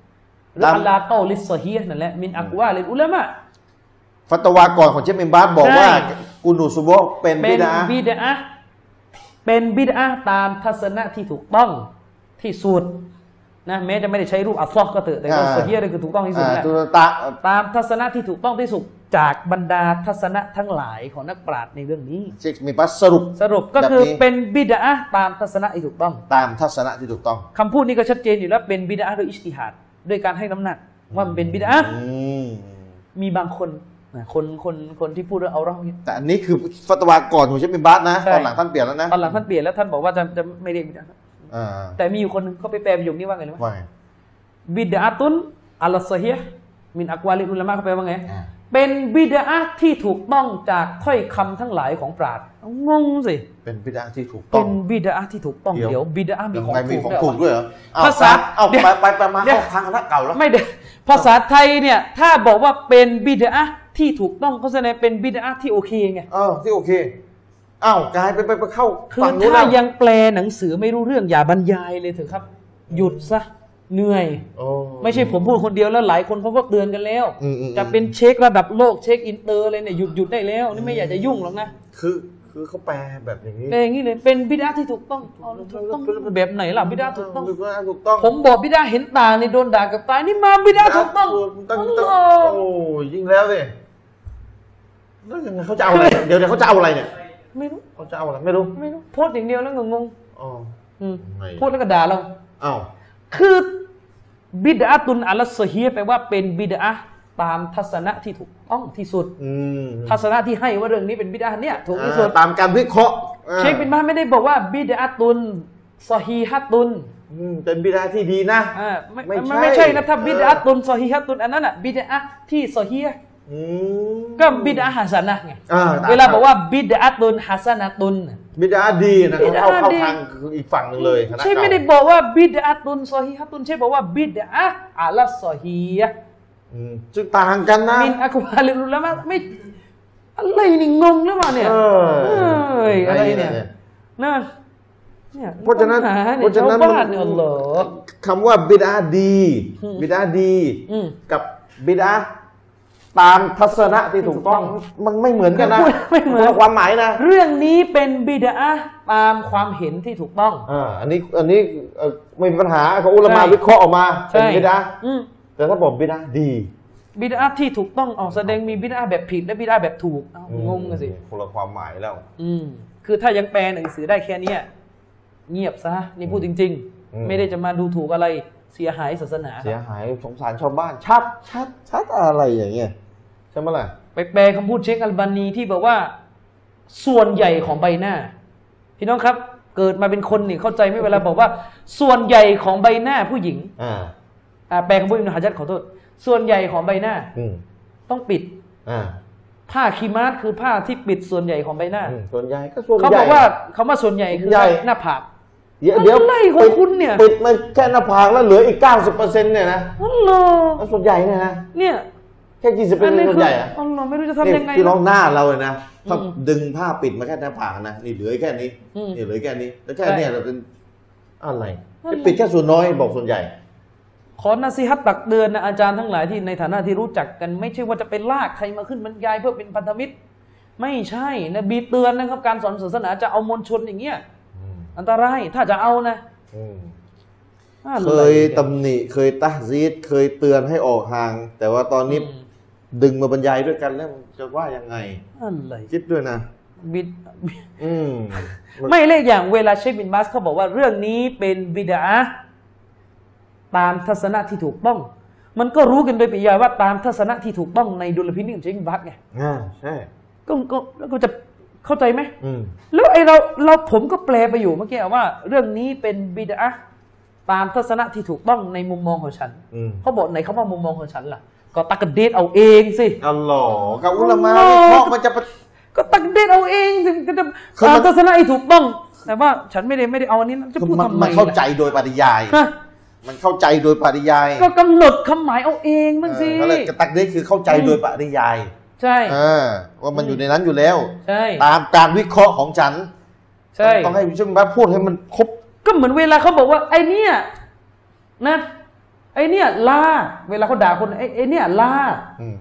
[SPEAKER 2] หรือ
[SPEAKER 1] ตาม
[SPEAKER 2] อัลลาเกาลิสฮีห์นั่นแหละมินอักวาลิลอุลามะ
[SPEAKER 1] ฟัตวาก่อนของเชฟเมมบาสบอก
[SPEAKER 2] ใช่
[SPEAKER 1] ว่ากูนูซูโบะเป็น
[SPEAKER 2] เป็
[SPEAKER 1] บิ
[SPEAKER 2] น
[SPEAKER 1] ดา
[SPEAKER 2] บิดอะห์เป็นบิดอะห์ตามทัศนะที่ถูกต้องที่สุด นะแม้จะไม่ได้ใช้รูปอัลลอฮ์ก็เถอะแต่ก็
[SPEAKER 1] อ่า
[SPEAKER 2] โซเฮียนี่คือถูกต้องที่สุด
[SPEAKER 1] อ่า
[SPEAKER 2] แหละ
[SPEAKER 1] ตุลตะ
[SPEAKER 2] ตามทัศนะที่ถูกต้องที่สุดจากบรรดาทัศนะทั้งหลายของนักปราชญ์ในเรื่องนี้
[SPEAKER 1] เชคมีปัสสรุป
[SPEAKER 2] สรุปก็
[SPEAKER 1] แบบนี้
[SPEAKER 2] คือเป็นบิดาตามทัศนะที่ถูกต้อง
[SPEAKER 1] ตามทัศนะที่ถูกต้อง
[SPEAKER 2] คำพูดนี้ก็ชัดเจนอยู่แล้วเป็นบิดาโดยอิสติฮัดด้วยการให้น้ำหนักว่ามันเป็นบิดา
[SPEAKER 1] อืม
[SPEAKER 2] มีบางคนนะคนคนคนที่พูดเรื่องเอาเราะห์เนี่ย
[SPEAKER 1] แต่อันนี้คือฟัตวาก่อนของเชคบินบาสนะ
[SPEAKER 2] ใช่
[SPEAKER 1] ตอนหลังท่านเปลี่ยนแล้วนะ
[SPEAKER 2] ตอนหลังท่านเปลี่ยนแล้วท่านบอกว่าจะจะไม่เรียกบิดา
[SPEAKER 1] อ่า
[SPEAKER 2] แต่มีอยู่คนหนึงเขาไปแปลประโยคนี้ว่าไงรู้ไหม
[SPEAKER 1] ว่าไง
[SPEAKER 2] บิดาตุนอัลซอฮีฮ์มินอักวาลิอุลามะเขาแปลว่าไง
[SPEAKER 1] อ่า
[SPEAKER 2] เป็นบิดาที่ถูกต้องจากถ้อยคำทั้งหลายของปราชญ์งงสิ
[SPEAKER 1] เป็นบิดาที่ถูกต้
[SPEAKER 2] เป็
[SPEAKER 1] อง
[SPEAKER 2] นบิดาที่ถูกต้อง
[SPEAKER 1] เดี๋ยว
[SPEAKER 2] เดี๋ยวบิดามี
[SPEAKER 1] ยัง
[SPEAKER 2] ของ
[SPEAKER 1] ไงมี
[SPEAKER 2] ถูก
[SPEAKER 1] ของ
[SPEAKER 2] ด้วยเหรอ
[SPEAKER 1] ถูกด้วยเหรอเอ้
[SPEAKER 2] ภาษา
[SPEAKER 1] เอา
[SPEAKER 2] เดี๋ยว
[SPEAKER 1] ไปไปไปมา
[SPEAKER 2] เดี๋ยว
[SPEAKER 1] เข้าทางคณะเก่าแล้ว
[SPEAKER 2] ไม่ได้ภาษาไทยเนี่ยถ้าบอกว่าเป็นบิดอะห์ที่ถูกต้องก็แสดงเป็นบิดอะห์ที่โอเคไง
[SPEAKER 1] เออที่โอเค อ้าวกลายเป็นไปไปเข้า
[SPEAKER 2] คือ
[SPEAKER 1] ฝั่งนู้น
[SPEAKER 2] ถ้า
[SPEAKER 1] แล้ว
[SPEAKER 2] ยังแปลหนังสือไม่รู้เรื่องอย่าบรรยายเลยเถอะครับ หยุดซะเหนื่อย
[SPEAKER 1] โอ้
[SPEAKER 2] ไม่ใช่ผมพูดคนเดียวแล้วหลายคนเขาก็เตือนกันแล้ว
[SPEAKER 1] อืมอืม
[SPEAKER 2] จะเป็นเช็คระดับโลกเช็คอินเตอร์เลยเนี่ยหยุดหยุดได้แล้ว นี่ไม่อยากจะยุ่งหรอกนะ
[SPEAKER 1] คือคือเขาแปลแบบอย่างนี้
[SPEAKER 2] เป็นอย่างนี้เลยเป็นบิดอะห์ที่ถูกต้องเอาถูกต้องแบบไหนล่ะบิดาถูกต้อง
[SPEAKER 1] บิดาถูกต้อง
[SPEAKER 2] ผมบอกบิดาเห็นต่างนี่โดนด่ากับตายนี่มาบิดาถูกต้อง
[SPEAKER 1] ต้อง
[SPEAKER 2] อัล
[SPEAKER 1] ต้อง
[SPEAKER 2] ลอฮ์
[SPEAKER 1] โอ้ยิ่งแล้วสิแล้วยังไงเขาจะเอาอะไรเนี่ยเดี๋ยวเดี๋ยวเขาจะเอาอะไรเนี่ย
[SPEAKER 2] ไม่รู้
[SPEAKER 1] เขาจะเอาอะไรไม่รู้
[SPEAKER 2] ไม่รู้โพสต์อย่างเดียวแล้วงง
[SPEAKER 1] อ๋อ
[SPEAKER 2] ๆอืม
[SPEAKER 1] ไม่
[SPEAKER 2] พูดแล้วก็ด่าเรา
[SPEAKER 1] อ้าว
[SPEAKER 2] คือบิดาตุนอัลสเฮียแปลว่าเป็นบิดาตามทัศนะที่ถูกต้องที่สุด
[SPEAKER 1] อืม
[SPEAKER 2] ทัศนะที่ให้ว่าเรื่องนี้เป็นบิดาเนี่ยถูกที่สุด
[SPEAKER 1] อ่าตามการวิเคราะห์อ่า
[SPEAKER 2] เชคบินบาสไม่ได้บอกว่าบิดาตุนซอฮีฮัตตุน
[SPEAKER 1] อืมเป็นบิดาที่ดีนะ
[SPEAKER 2] อ่าไม่
[SPEAKER 1] ไม่
[SPEAKER 2] ไม่
[SPEAKER 1] ใช่
[SPEAKER 2] ไม่ใช่นะถ้า
[SPEAKER 1] เออ
[SPEAKER 2] บิดาตุนซอฮีฮัตตุนอันนั้นอะบิดาที่ซอฮีฮ์
[SPEAKER 1] อืม
[SPEAKER 2] ก็บิดาฮัสนะห์ไง
[SPEAKER 1] อ่า
[SPEAKER 2] เวลาบอกว่าบิดาตุนฮัสนะตุน
[SPEAKER 1] บิดาดีนะ
[SPEAKER 2] บิ
[SPEAKER 1] เขา
[SPEAKER 2] ดา
[SPEAKER 1] เข้าเข้า
[SPEAKER 2] ดี
[SPEAKER 1] ทางอีกฝั่งหนึ่งเลยคณะ
[SPEAKER 2] ใช่
[SPEAKER 1] เก่า
[SPEAKER 2] ไม่ได้บอกว่าบิดาตุนซอฮีฮัตตุนใช่บอกว่าบิดาอัลซอฮีฮ์
[SPEAKER 1] อืมซึ่งต่างกันนะ
[SPEAKER 2] มินอักวาลิรุลละมาไม่อะไรนี่งงหรือเปล่าเนี่ย
[SPEAKER 1] เออ
[SPEAKER 2] เอ้ยอะไรเนี่ยนะเนี่ย
[SPEAKER 1] เพราะฉะนั้น
[SPEAKER 2] ปัญหา
[SPEAKER 1] เพ
[SPEAKER 2] เนี่ย
[SPEAKER 1] ราะฉะนั้น
[SPEAKER 2] ชาวบ้านเนี่ยอัลลอฮ์
[SPEAKER 1] คำว่าบิดาดี
[SPEAKER 2] อืม
[SPEAKER 1] บิดาดี
[SPEAKER 2] อืม
[SPEAKER 1] กับบิดา ตามทัศนะที่ถูกต้องมันไม่เหมือนกันนะ
[SPEAKER 2] ไม่เหมือน
[SPEAKER 1] คละความหมายนะ
[SPEAKER 2] เรื่องนี้เป็นบิดาตามความเห็นที่ถูกต้อง
[SPEAKER 1] อ่าอันนี้อันนี้เอ่อไม่มีปัญหาของอุลามา
[SPEAKER 2] ใช่
[SPEAKER 1] วิเคราะห์ออกมาเป็นบิดา
[SPEAKER 2] อืม
[SPEAKER 1] แต่ถ้าบอกบิดาดี
[SPEAKER 2] บิดาที่ถูกต้องออกแสดงมีบิดาแบบผิดและบิดาแบบถูกเอ้างงกันสิ
[SPEAKER 1] คนละความหมายแล้ว
[SPEAKER 2] อืมคือถ้ายังแปลหนังสือได้แค่เนี้ยเงียบซะนี่พูดจริง
[SPEAKER 1] อืม
[SPEAKER 2] ๆไม่ได้จะมาดูถูกอะไรเสียหายศาสนา
[SPEAKER 1] เสียหายสงสารชาวบ้านชัดชัดชัดอะไรอย่างเงี้ยใช่ไหมล่ะ
[SPEAKER 2] ไปแปลคำพูดเชคอัลบานีที่บอกว่า ส่วนใหญ่ของใบหน้า พี่น้องครับ เกิดมาเป็นคนนี่เข้าใจไหมเวลาบอกว่า ส่วนใหญ่ของใบหน้าผู้หญิง
[SPEAKER 1] อ่า
[SPEAKER 2] อ่าแปลคำพูดอิบนุฮะจัดขอโทษ ส่วนใหญ่ของใบหน้า
[SPEAKER 1] อืม
[SPEAKER 2] ต้องปิด
[SPEAKER 1] อ่า
[SPEAKER 2] ผ้าคีมาสคือผ้าที่ปิดส่วนใหญ่ของใบหน้า
[SPEAKER 1] อืมส่วนใหญ่ก็ส่วน
[SPEAKER 2] เขา
[SPEAKER 1] ใหญ่
[SPEAKER 2] บอกว่าคำว่าส่วนใหญ่คือ
[SPEAKER 1] ใหญ่
[SPEAKER 2] หน้าผาก
[SPEAKER 1] เดี๋ยวเดี๋ยว
[SPEAKER 2] อะไรของคุณเนี่ย
[SPEAKER 1] ปิดมาแค่หน้าผากแล้วเหลืออีก90เปอร์เซ็นต์เนี่ยนะ
[SPEAKER 2] อัลลอฮ์
[SPEAKER 1] แล้วส่วนใหญ่เนี่ยนะ
[SPEAKER 2] เนี่ย
[SPEAKER 1] แค่20เปอร์
[SPEAKER 2] อัน
[SPEAKER 1] เซ็น
[SPEAKER 2] นี้
[SPEAKER 1] ต์ส่ว
[SPEAKER 2] คื
[SPEAKER 1] น
[SPEAKER 2] อ
[SPEAKER 1] ใหญ่อะ
[SPEAKER 2] อัลลอฮ์ไม่รู้จะ
[SPEAKER 1] นี่
[SPEAKER 2] ทำยังไง
[SPEAKER 1] ที่ร้
[SPEAKER 2] นะ
[SPEAKER 1] องหน้าเราเลยนะถ้า
[SPEAKER 2] อืม
[SPEAKER 1] ดึงผ้าปิดมาแค่หน้าผากนะนี่เหลือแค่นี้
[SPEAKER 2] อืม
[SPEAKER 1] นี่เหลือแค่นี้แล้วแค่
[SPEAKER 2] ใช่
[SPEAKER 1] เนี่ยเราเป็นอะไร
[SPEAKER 2] นั่นแหละ
[SPEAKER 1] ปิดแค่ส่วนน้อยบอกส่วนใหญ่
[SPEAKER 2] ขอนาซีฮัตตักเตือนนะอาจารย์ทั้งหลายที่ในฐานะที่รู้จักกันไม่ใช่ว่าจะไปลากใครมาขึ้นบรรยายเพื่อเป็นพันธมิตร ไม่ใช่นะบีเตือนนะครับ การสอนศาสนาจะเอามวลชนอย่างเงี้ย
[SPEAKER 1] อืม
[SPEAKER 2] อันตรายถ้าจะเอานะ
[SPEAKER 1] อืม
[SPEAKER 2] อะไร
[SPEAKER 1] เคยตำหนิเคยตะซีดเคยเตือนให้ออกห่าง แต่ว่าตอนนี้
[SPEAKER 2] อืม
[SPEAKER 1] ดึงมาบรรยายด้วยกันแล้วจะว่ายังไง
[SPEAKER 2] อะไร
[SPEAKER 1] คิดด้วยนะ
[SPEAKER 2] บิด
[SPEAKER 1] อืม
[SPEAKER 2] ไม่เลขอย่างเวลาเชคบินบาสเขาบอกว่าเรื่องนี้เป็นบิดาตามทัศนะที่ถูกต้อง มันก็รู้กันโดยปริยายว่าตามทัศนะที่ถูกต้องในดุลพินิจของเชคบินบาสไง
[SPEAKER 1] อ่าใช่
[SPEAKER 2] ก็ก็แล้วก็จะเข้าใจไหม
[SPEAKER 1] อืม
[SPEAKER 2] แล้วไอเราเราผมก็แปลไปอยู่เมื่อกี้ว่า เรื่องนี้เป็นบิดาตามทัศนะที่ถูกต้องในมุมมองของฉัน
[SPEAKER 1] อืม
[SPEAKER 2] เขาบอกในคำว่ามุมมองของฉันล่ะ ก็ตักกะเดตเอาเองสิ
[SPEAKER 1] อัลลอฮ์กับอุลามะ
[SPEAKER 2] อัลลอฮ์
[SPEAKER 1] วิเคราะห์มันจะไป
[SPEAKER 2] ก็ตักกะเดตเอาเองสิก็จะ
[SPEAKER 1] คือมัน
[SPEAKER 2] ตามทัศนะที่ถูกต้อง แต่ว่าฉันไม่ได้ไม่ได้เอาอันนี้นะจะพูด
[SPEAKER 1] มัน
[SPEAKER 2] ทำไม
[SPEAKER 1] มันเข้าใจ
[SPEAKER 2] ล่ะ
[SPEAKER 1] โดยปริยาย
[SPEAKER 2] ฮะ
[SPEAKER 1] มันเข้าใจโดยปริยาย
[SPEAKER 2] ก็กำหนดคำหมายเอาเองมันสิ
[SPEAKER 1] เออก็เลยกระตักเดคือเข้าใจโดยปริยาย
[SPEAKER 2] ใช่
[SPEAKER 1] เออว่ามันอยู่ในนั้นอยู่แล้ว
[SPEAKER 2] ใช่
[SPEAKER 1] ตามการวิเคราะห์ของฉัน
[SPEAKER 2] ใช่
[SPEAKER 1] ต้องให้ช่างบ้าพูดให้มันครบ
[SPEAKER 2] ก็เหมือนเวลาเขาบอกว่าไอเนี่ยนะ ไอเนี่ยลาเวลาเขาด่าคนไอไอเนี่ยลา
[SPEAKER 1] อืม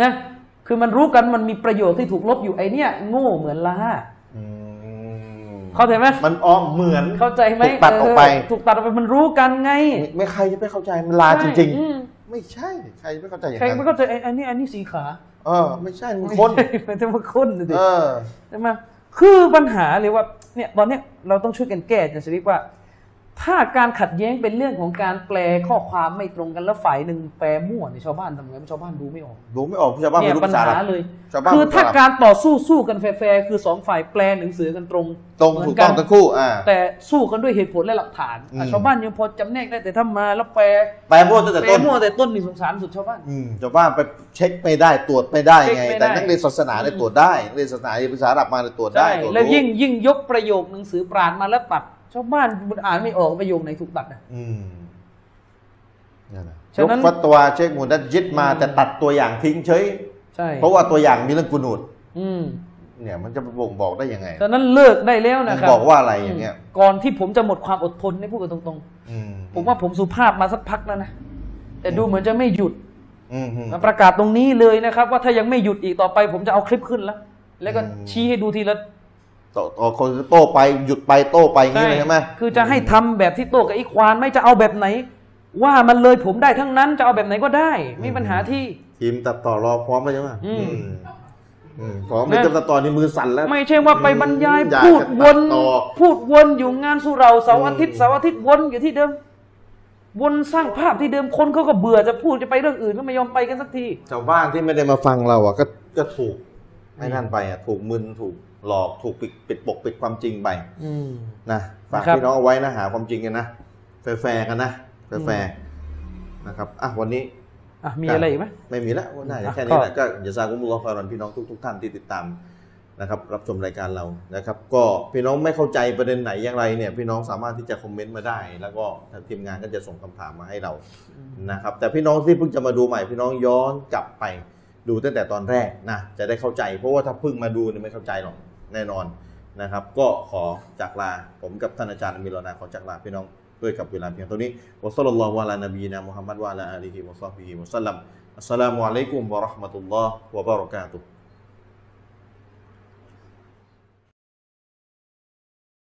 [SPEAKER 2] นะคือมันรู้กันมันมีประโยชน์ที่ถูกลบอยู่ไอเนี่ยโง่เหมือนลา
[SPEAKER 1] อืม
[SPEAKER 2] เข้าใจไหม
[SPEAKER 1] มันอ้อมเหมือน
[SPEAKER 2] เข้าใจไหม
[SPEAKER 1] ถูกตัดออกไป
[SPEAKER 2] เถูกตัดออกไปมันรู้กันไง
[SPEAKER 1] ไม่ไม่ใครจะไปเข้าใจมันลาจริง
[SPEAKER 2] อืม
[SPEAKER 1] ๆไม่ใช่ใครจะไปเข้าใจอย่าง
[SPEAKER 2] ใคร
[SPEAKER 1] นั้น
[SPEAKER 2] ไม่เข้าใจไอ้อันนี้อันนี้สีขา
[SPEAKER 1] เออ ไม่ใช่มันคน
[SPEAKER 2] ไม่ใช่มันจะมาคนนะดิ
[SPEAKER 1] เออ
[SPEAKER 2] ใช่ไหมคือปัญหาเลยว่า เนี่ย ตอนเนี้ยเราต้องช่วยกันแก้จะสริว่า ถ้าการขัดแย้งเป็นเรื่องของการแปลข้อความไม่ตรงกันแล้วฝ่ายหนึ่งแปลมั่วเนี่ยชาวบ้านทำไงชาวบ้านดูไม่ออก
[SPEAKER 1] ดูไม่ออกชาวบ้าน
[SPEAKER 2] เนี่
[SPEAKER 1] ไม่
[SPEAKER 2] ย
[SPEAKER 1] รู้
[SPEAKER 2] ปัญ
[SPEAKER 1] ภาษา
[SPEAKER 2] หา
[SPEAKER 1] อะไร
[SPEAKER 2] เลย
[SPEAKER 1] ชาวบ้าน
[SPEAKER 2] คือถ้า
[SPEAKER 1] ไม่รู้ภาษา
[SPEAKER 2] การต่อสู้สู้กันแฟร์ๆคือสองฝ่ายแปลหนังสือกันตรง
[SPEAKER 1] ตรง
[SPEAKER 2] เหมื
[SPEAKER 1] ถู
[SPEAKER 2] น
[SPEAKER 1] กต้องทั้งคู่อ่า
[SPEAKER 2] แต่สู้กันด้วยเหตุผลและหลักฐานอะ
[SPEAKER 1] อืม
[SPEAKER 2] ชาวบ้านยังพอจำแนกได้แต่ถ้ามาแล้วแปล
[SPEAKER 1] แปลมั่วตั้งแต่
[SPEAKER 2] แปล
[SPEAKER 1] ต้น
[SPEAKER 2] มั่วแต่ต้นนี่สงสารสุดชาวบ้าน
[SPEAKER 1] อืมชาวบ้านไปเช็คไม่ได้ตรวจไม่ได้
[SPEAKER 2] เช็ค
[SPEAKER 1] ไง
[SPEAKER 2] ไม่ได้
[SPEAKER 1] แต่นักเรียนศาสนาเนี่ยตรวจได้นักเรียนศาสนาภาษาอาหรับมาเนี่ยตรวจได้
[SPEAKER 2] ใช่
[SPEAKER 1] ตรวจ
[SPEAKER 2] แล้ว
[SPEAKER 1] รู้
[SPEAKER 2] ยิ่งยิ่งยกประโยคหนังสือปราณมาแล้วตัด ชาวบ้านอ่านไม่ออกประโยคไหนถูกตัดอะ
[SPEAKER 1] อืมนั่นแหละ
[SPEAKER 2] ฉะ
[SPEAKER 1] ย
[SPEAKER 2] นั้น
[SPEAKER 1] กฟัตวาเชคมูดัดยิดมาแต่ตัดตัวอย่างทิ้งเฉย
[SPEAKER 2] ใช่
[SPEAKER 1] เพราะว่าตัวอย่างมีเรื่องกุนูด
[SPEAKER 2] อืม
[SPEAKER 1] เนี่ยมันจะบ่งบอกได้ยังไง
[SPEAKER 2] ฉะนั้นเลิกได้แล้วนะครับ
[SPEAKER 1] บอกว่าอะไรอย่างเงี้ย
[SPEAKER 2] ก่อนที่ผมจะหมดความอดทนนี่พูดกันตรง
[SPEAKER 1] อืม
[SPEAKER 2] ๆผมว่าผมสุภาพมาสักพักแล้วนะ แต่ดูเหมือนจะไม่หยุด
[SPEAKER 1] อืมอืม
[SPEAKER 2] มาประกาศตรงนี้เลยนะครับ ว่าถ้ายังไม่หยุดอีกต่อไป ผมจะเอาคลิปขึ้นแล้ว แล้วก็
[SPEAKER 1] อืม
[SPEAKER 2] ชี้ให้ดูทีละ
[SPEAKER 1] ต่อต่อคนโต้ไปหยุดไปโต้ไปอย่างนี้เลยใช่ไหม
[SPEAKER 2] คือจะให้ทำแบบที่โต้กับอีควานไม่จะเอาแบบไหน ว่ามันเลยผมได้ทั้งนั้นจะเอาแบบไหนก็ได้ไม่มีปัญหาที่
[SPEAKER 1] ทีมตัดต่อรอพร้อมแล้วใช่ไหม
[SPEAKER 2] อืม
[SPEAKER 1] อืมพร้อมเป็นตัดต่อในมือสั่นแล้ว
[SPEAKER 2] ไม่ใช่ว่าไปบรรยาย
[SPEAKER 1] อยาก
[SPEAKER 2] พูด
[SPEAKER 1] จะ
[SPEAKER 2] ว
[SPEAKER 1] ตั
[SPEAKER 2] น
[SPEAKER 1] ต่อ
[SPEAKER 2] พูดวนอยู่งานสุเหราเสาร์อาทิต
[SPEAKER 1] อื
[SPEAKER 2] ย์
[SPEAKER 1] ม
[SPEAKER 2] เสาร์อาทิตย์วนอยู่ที่เดิม วนสร้างภาพที่เดิมคนเขาก็เบื่อจะพูดจะไปเรื่องอื่นก็ไม่ยอมไปกันสักที
[SPEAKER 1] ชาวบ้านที่ไม่ได้มาฟังเราอะก็ก็ถูกไม่นั่นไปอะถูกมึนถูก หลอกถูกปิดปิดปกปิดความจริงไป
[SPEAKER 2] อืม
[SPEAKER 1] นะฝาก
[SPEAKER 2] ครับ
[SPEAKER 1] พี่น้องเอาไว้นะหาความจริงกันนะแฟร์ๆกันนะแฟร์ๆนะครับอะวันนี้
[SPEAKER 2] อะมีอะไรอีกไหม
[SPEAKER 1] ไม่มีแล้วน่าจะ
[SPEAKER 2] อะ
[SPEAKER 1] แค่นี้แหละ
[SPEAKER 2] ก็
[SPEAKER 1] ก็جزاكم الله خيراพี่น้องทุกๆท่านที่ติดตามนะครับ รับชมรายการเรานะครับ ก็พี่น้องไม่เข้าใจประเด็นไหนอย่างไรเนี่ย พี่น้องสามารถที่จะคอมเมนต์มาได้ แล้วก็ทางทีมงานก็จะส่งคำถามมาให้เรานะครับ แต่พี่น้องที่เพิ่งจะมาดูใหม่ พี่น้องย้อนกลับไปดูตั้งแต่ตอนแรกนะจะได้เข้าใจ เพราะว่าถ้าเพิ่งมาดูเนี่ยไม่เข้าใจหรอก แน่นอนนะครับ ก็ขอจากลาผมกับท่านอาจารย์มีรนาขอจากลาพี่น้องด้วยกับเวลาเพียงเท่านี้วะซัลลัลลอฮุอะลานบีนะมุฮัมมัดวะอะลาอาลีฮิวะซอฮบิฮิวะสัลลัมอัสสลามุอะลัยกุมวะเราะห์มะตุลลอฮ์วะบะเราะกาตุฮ์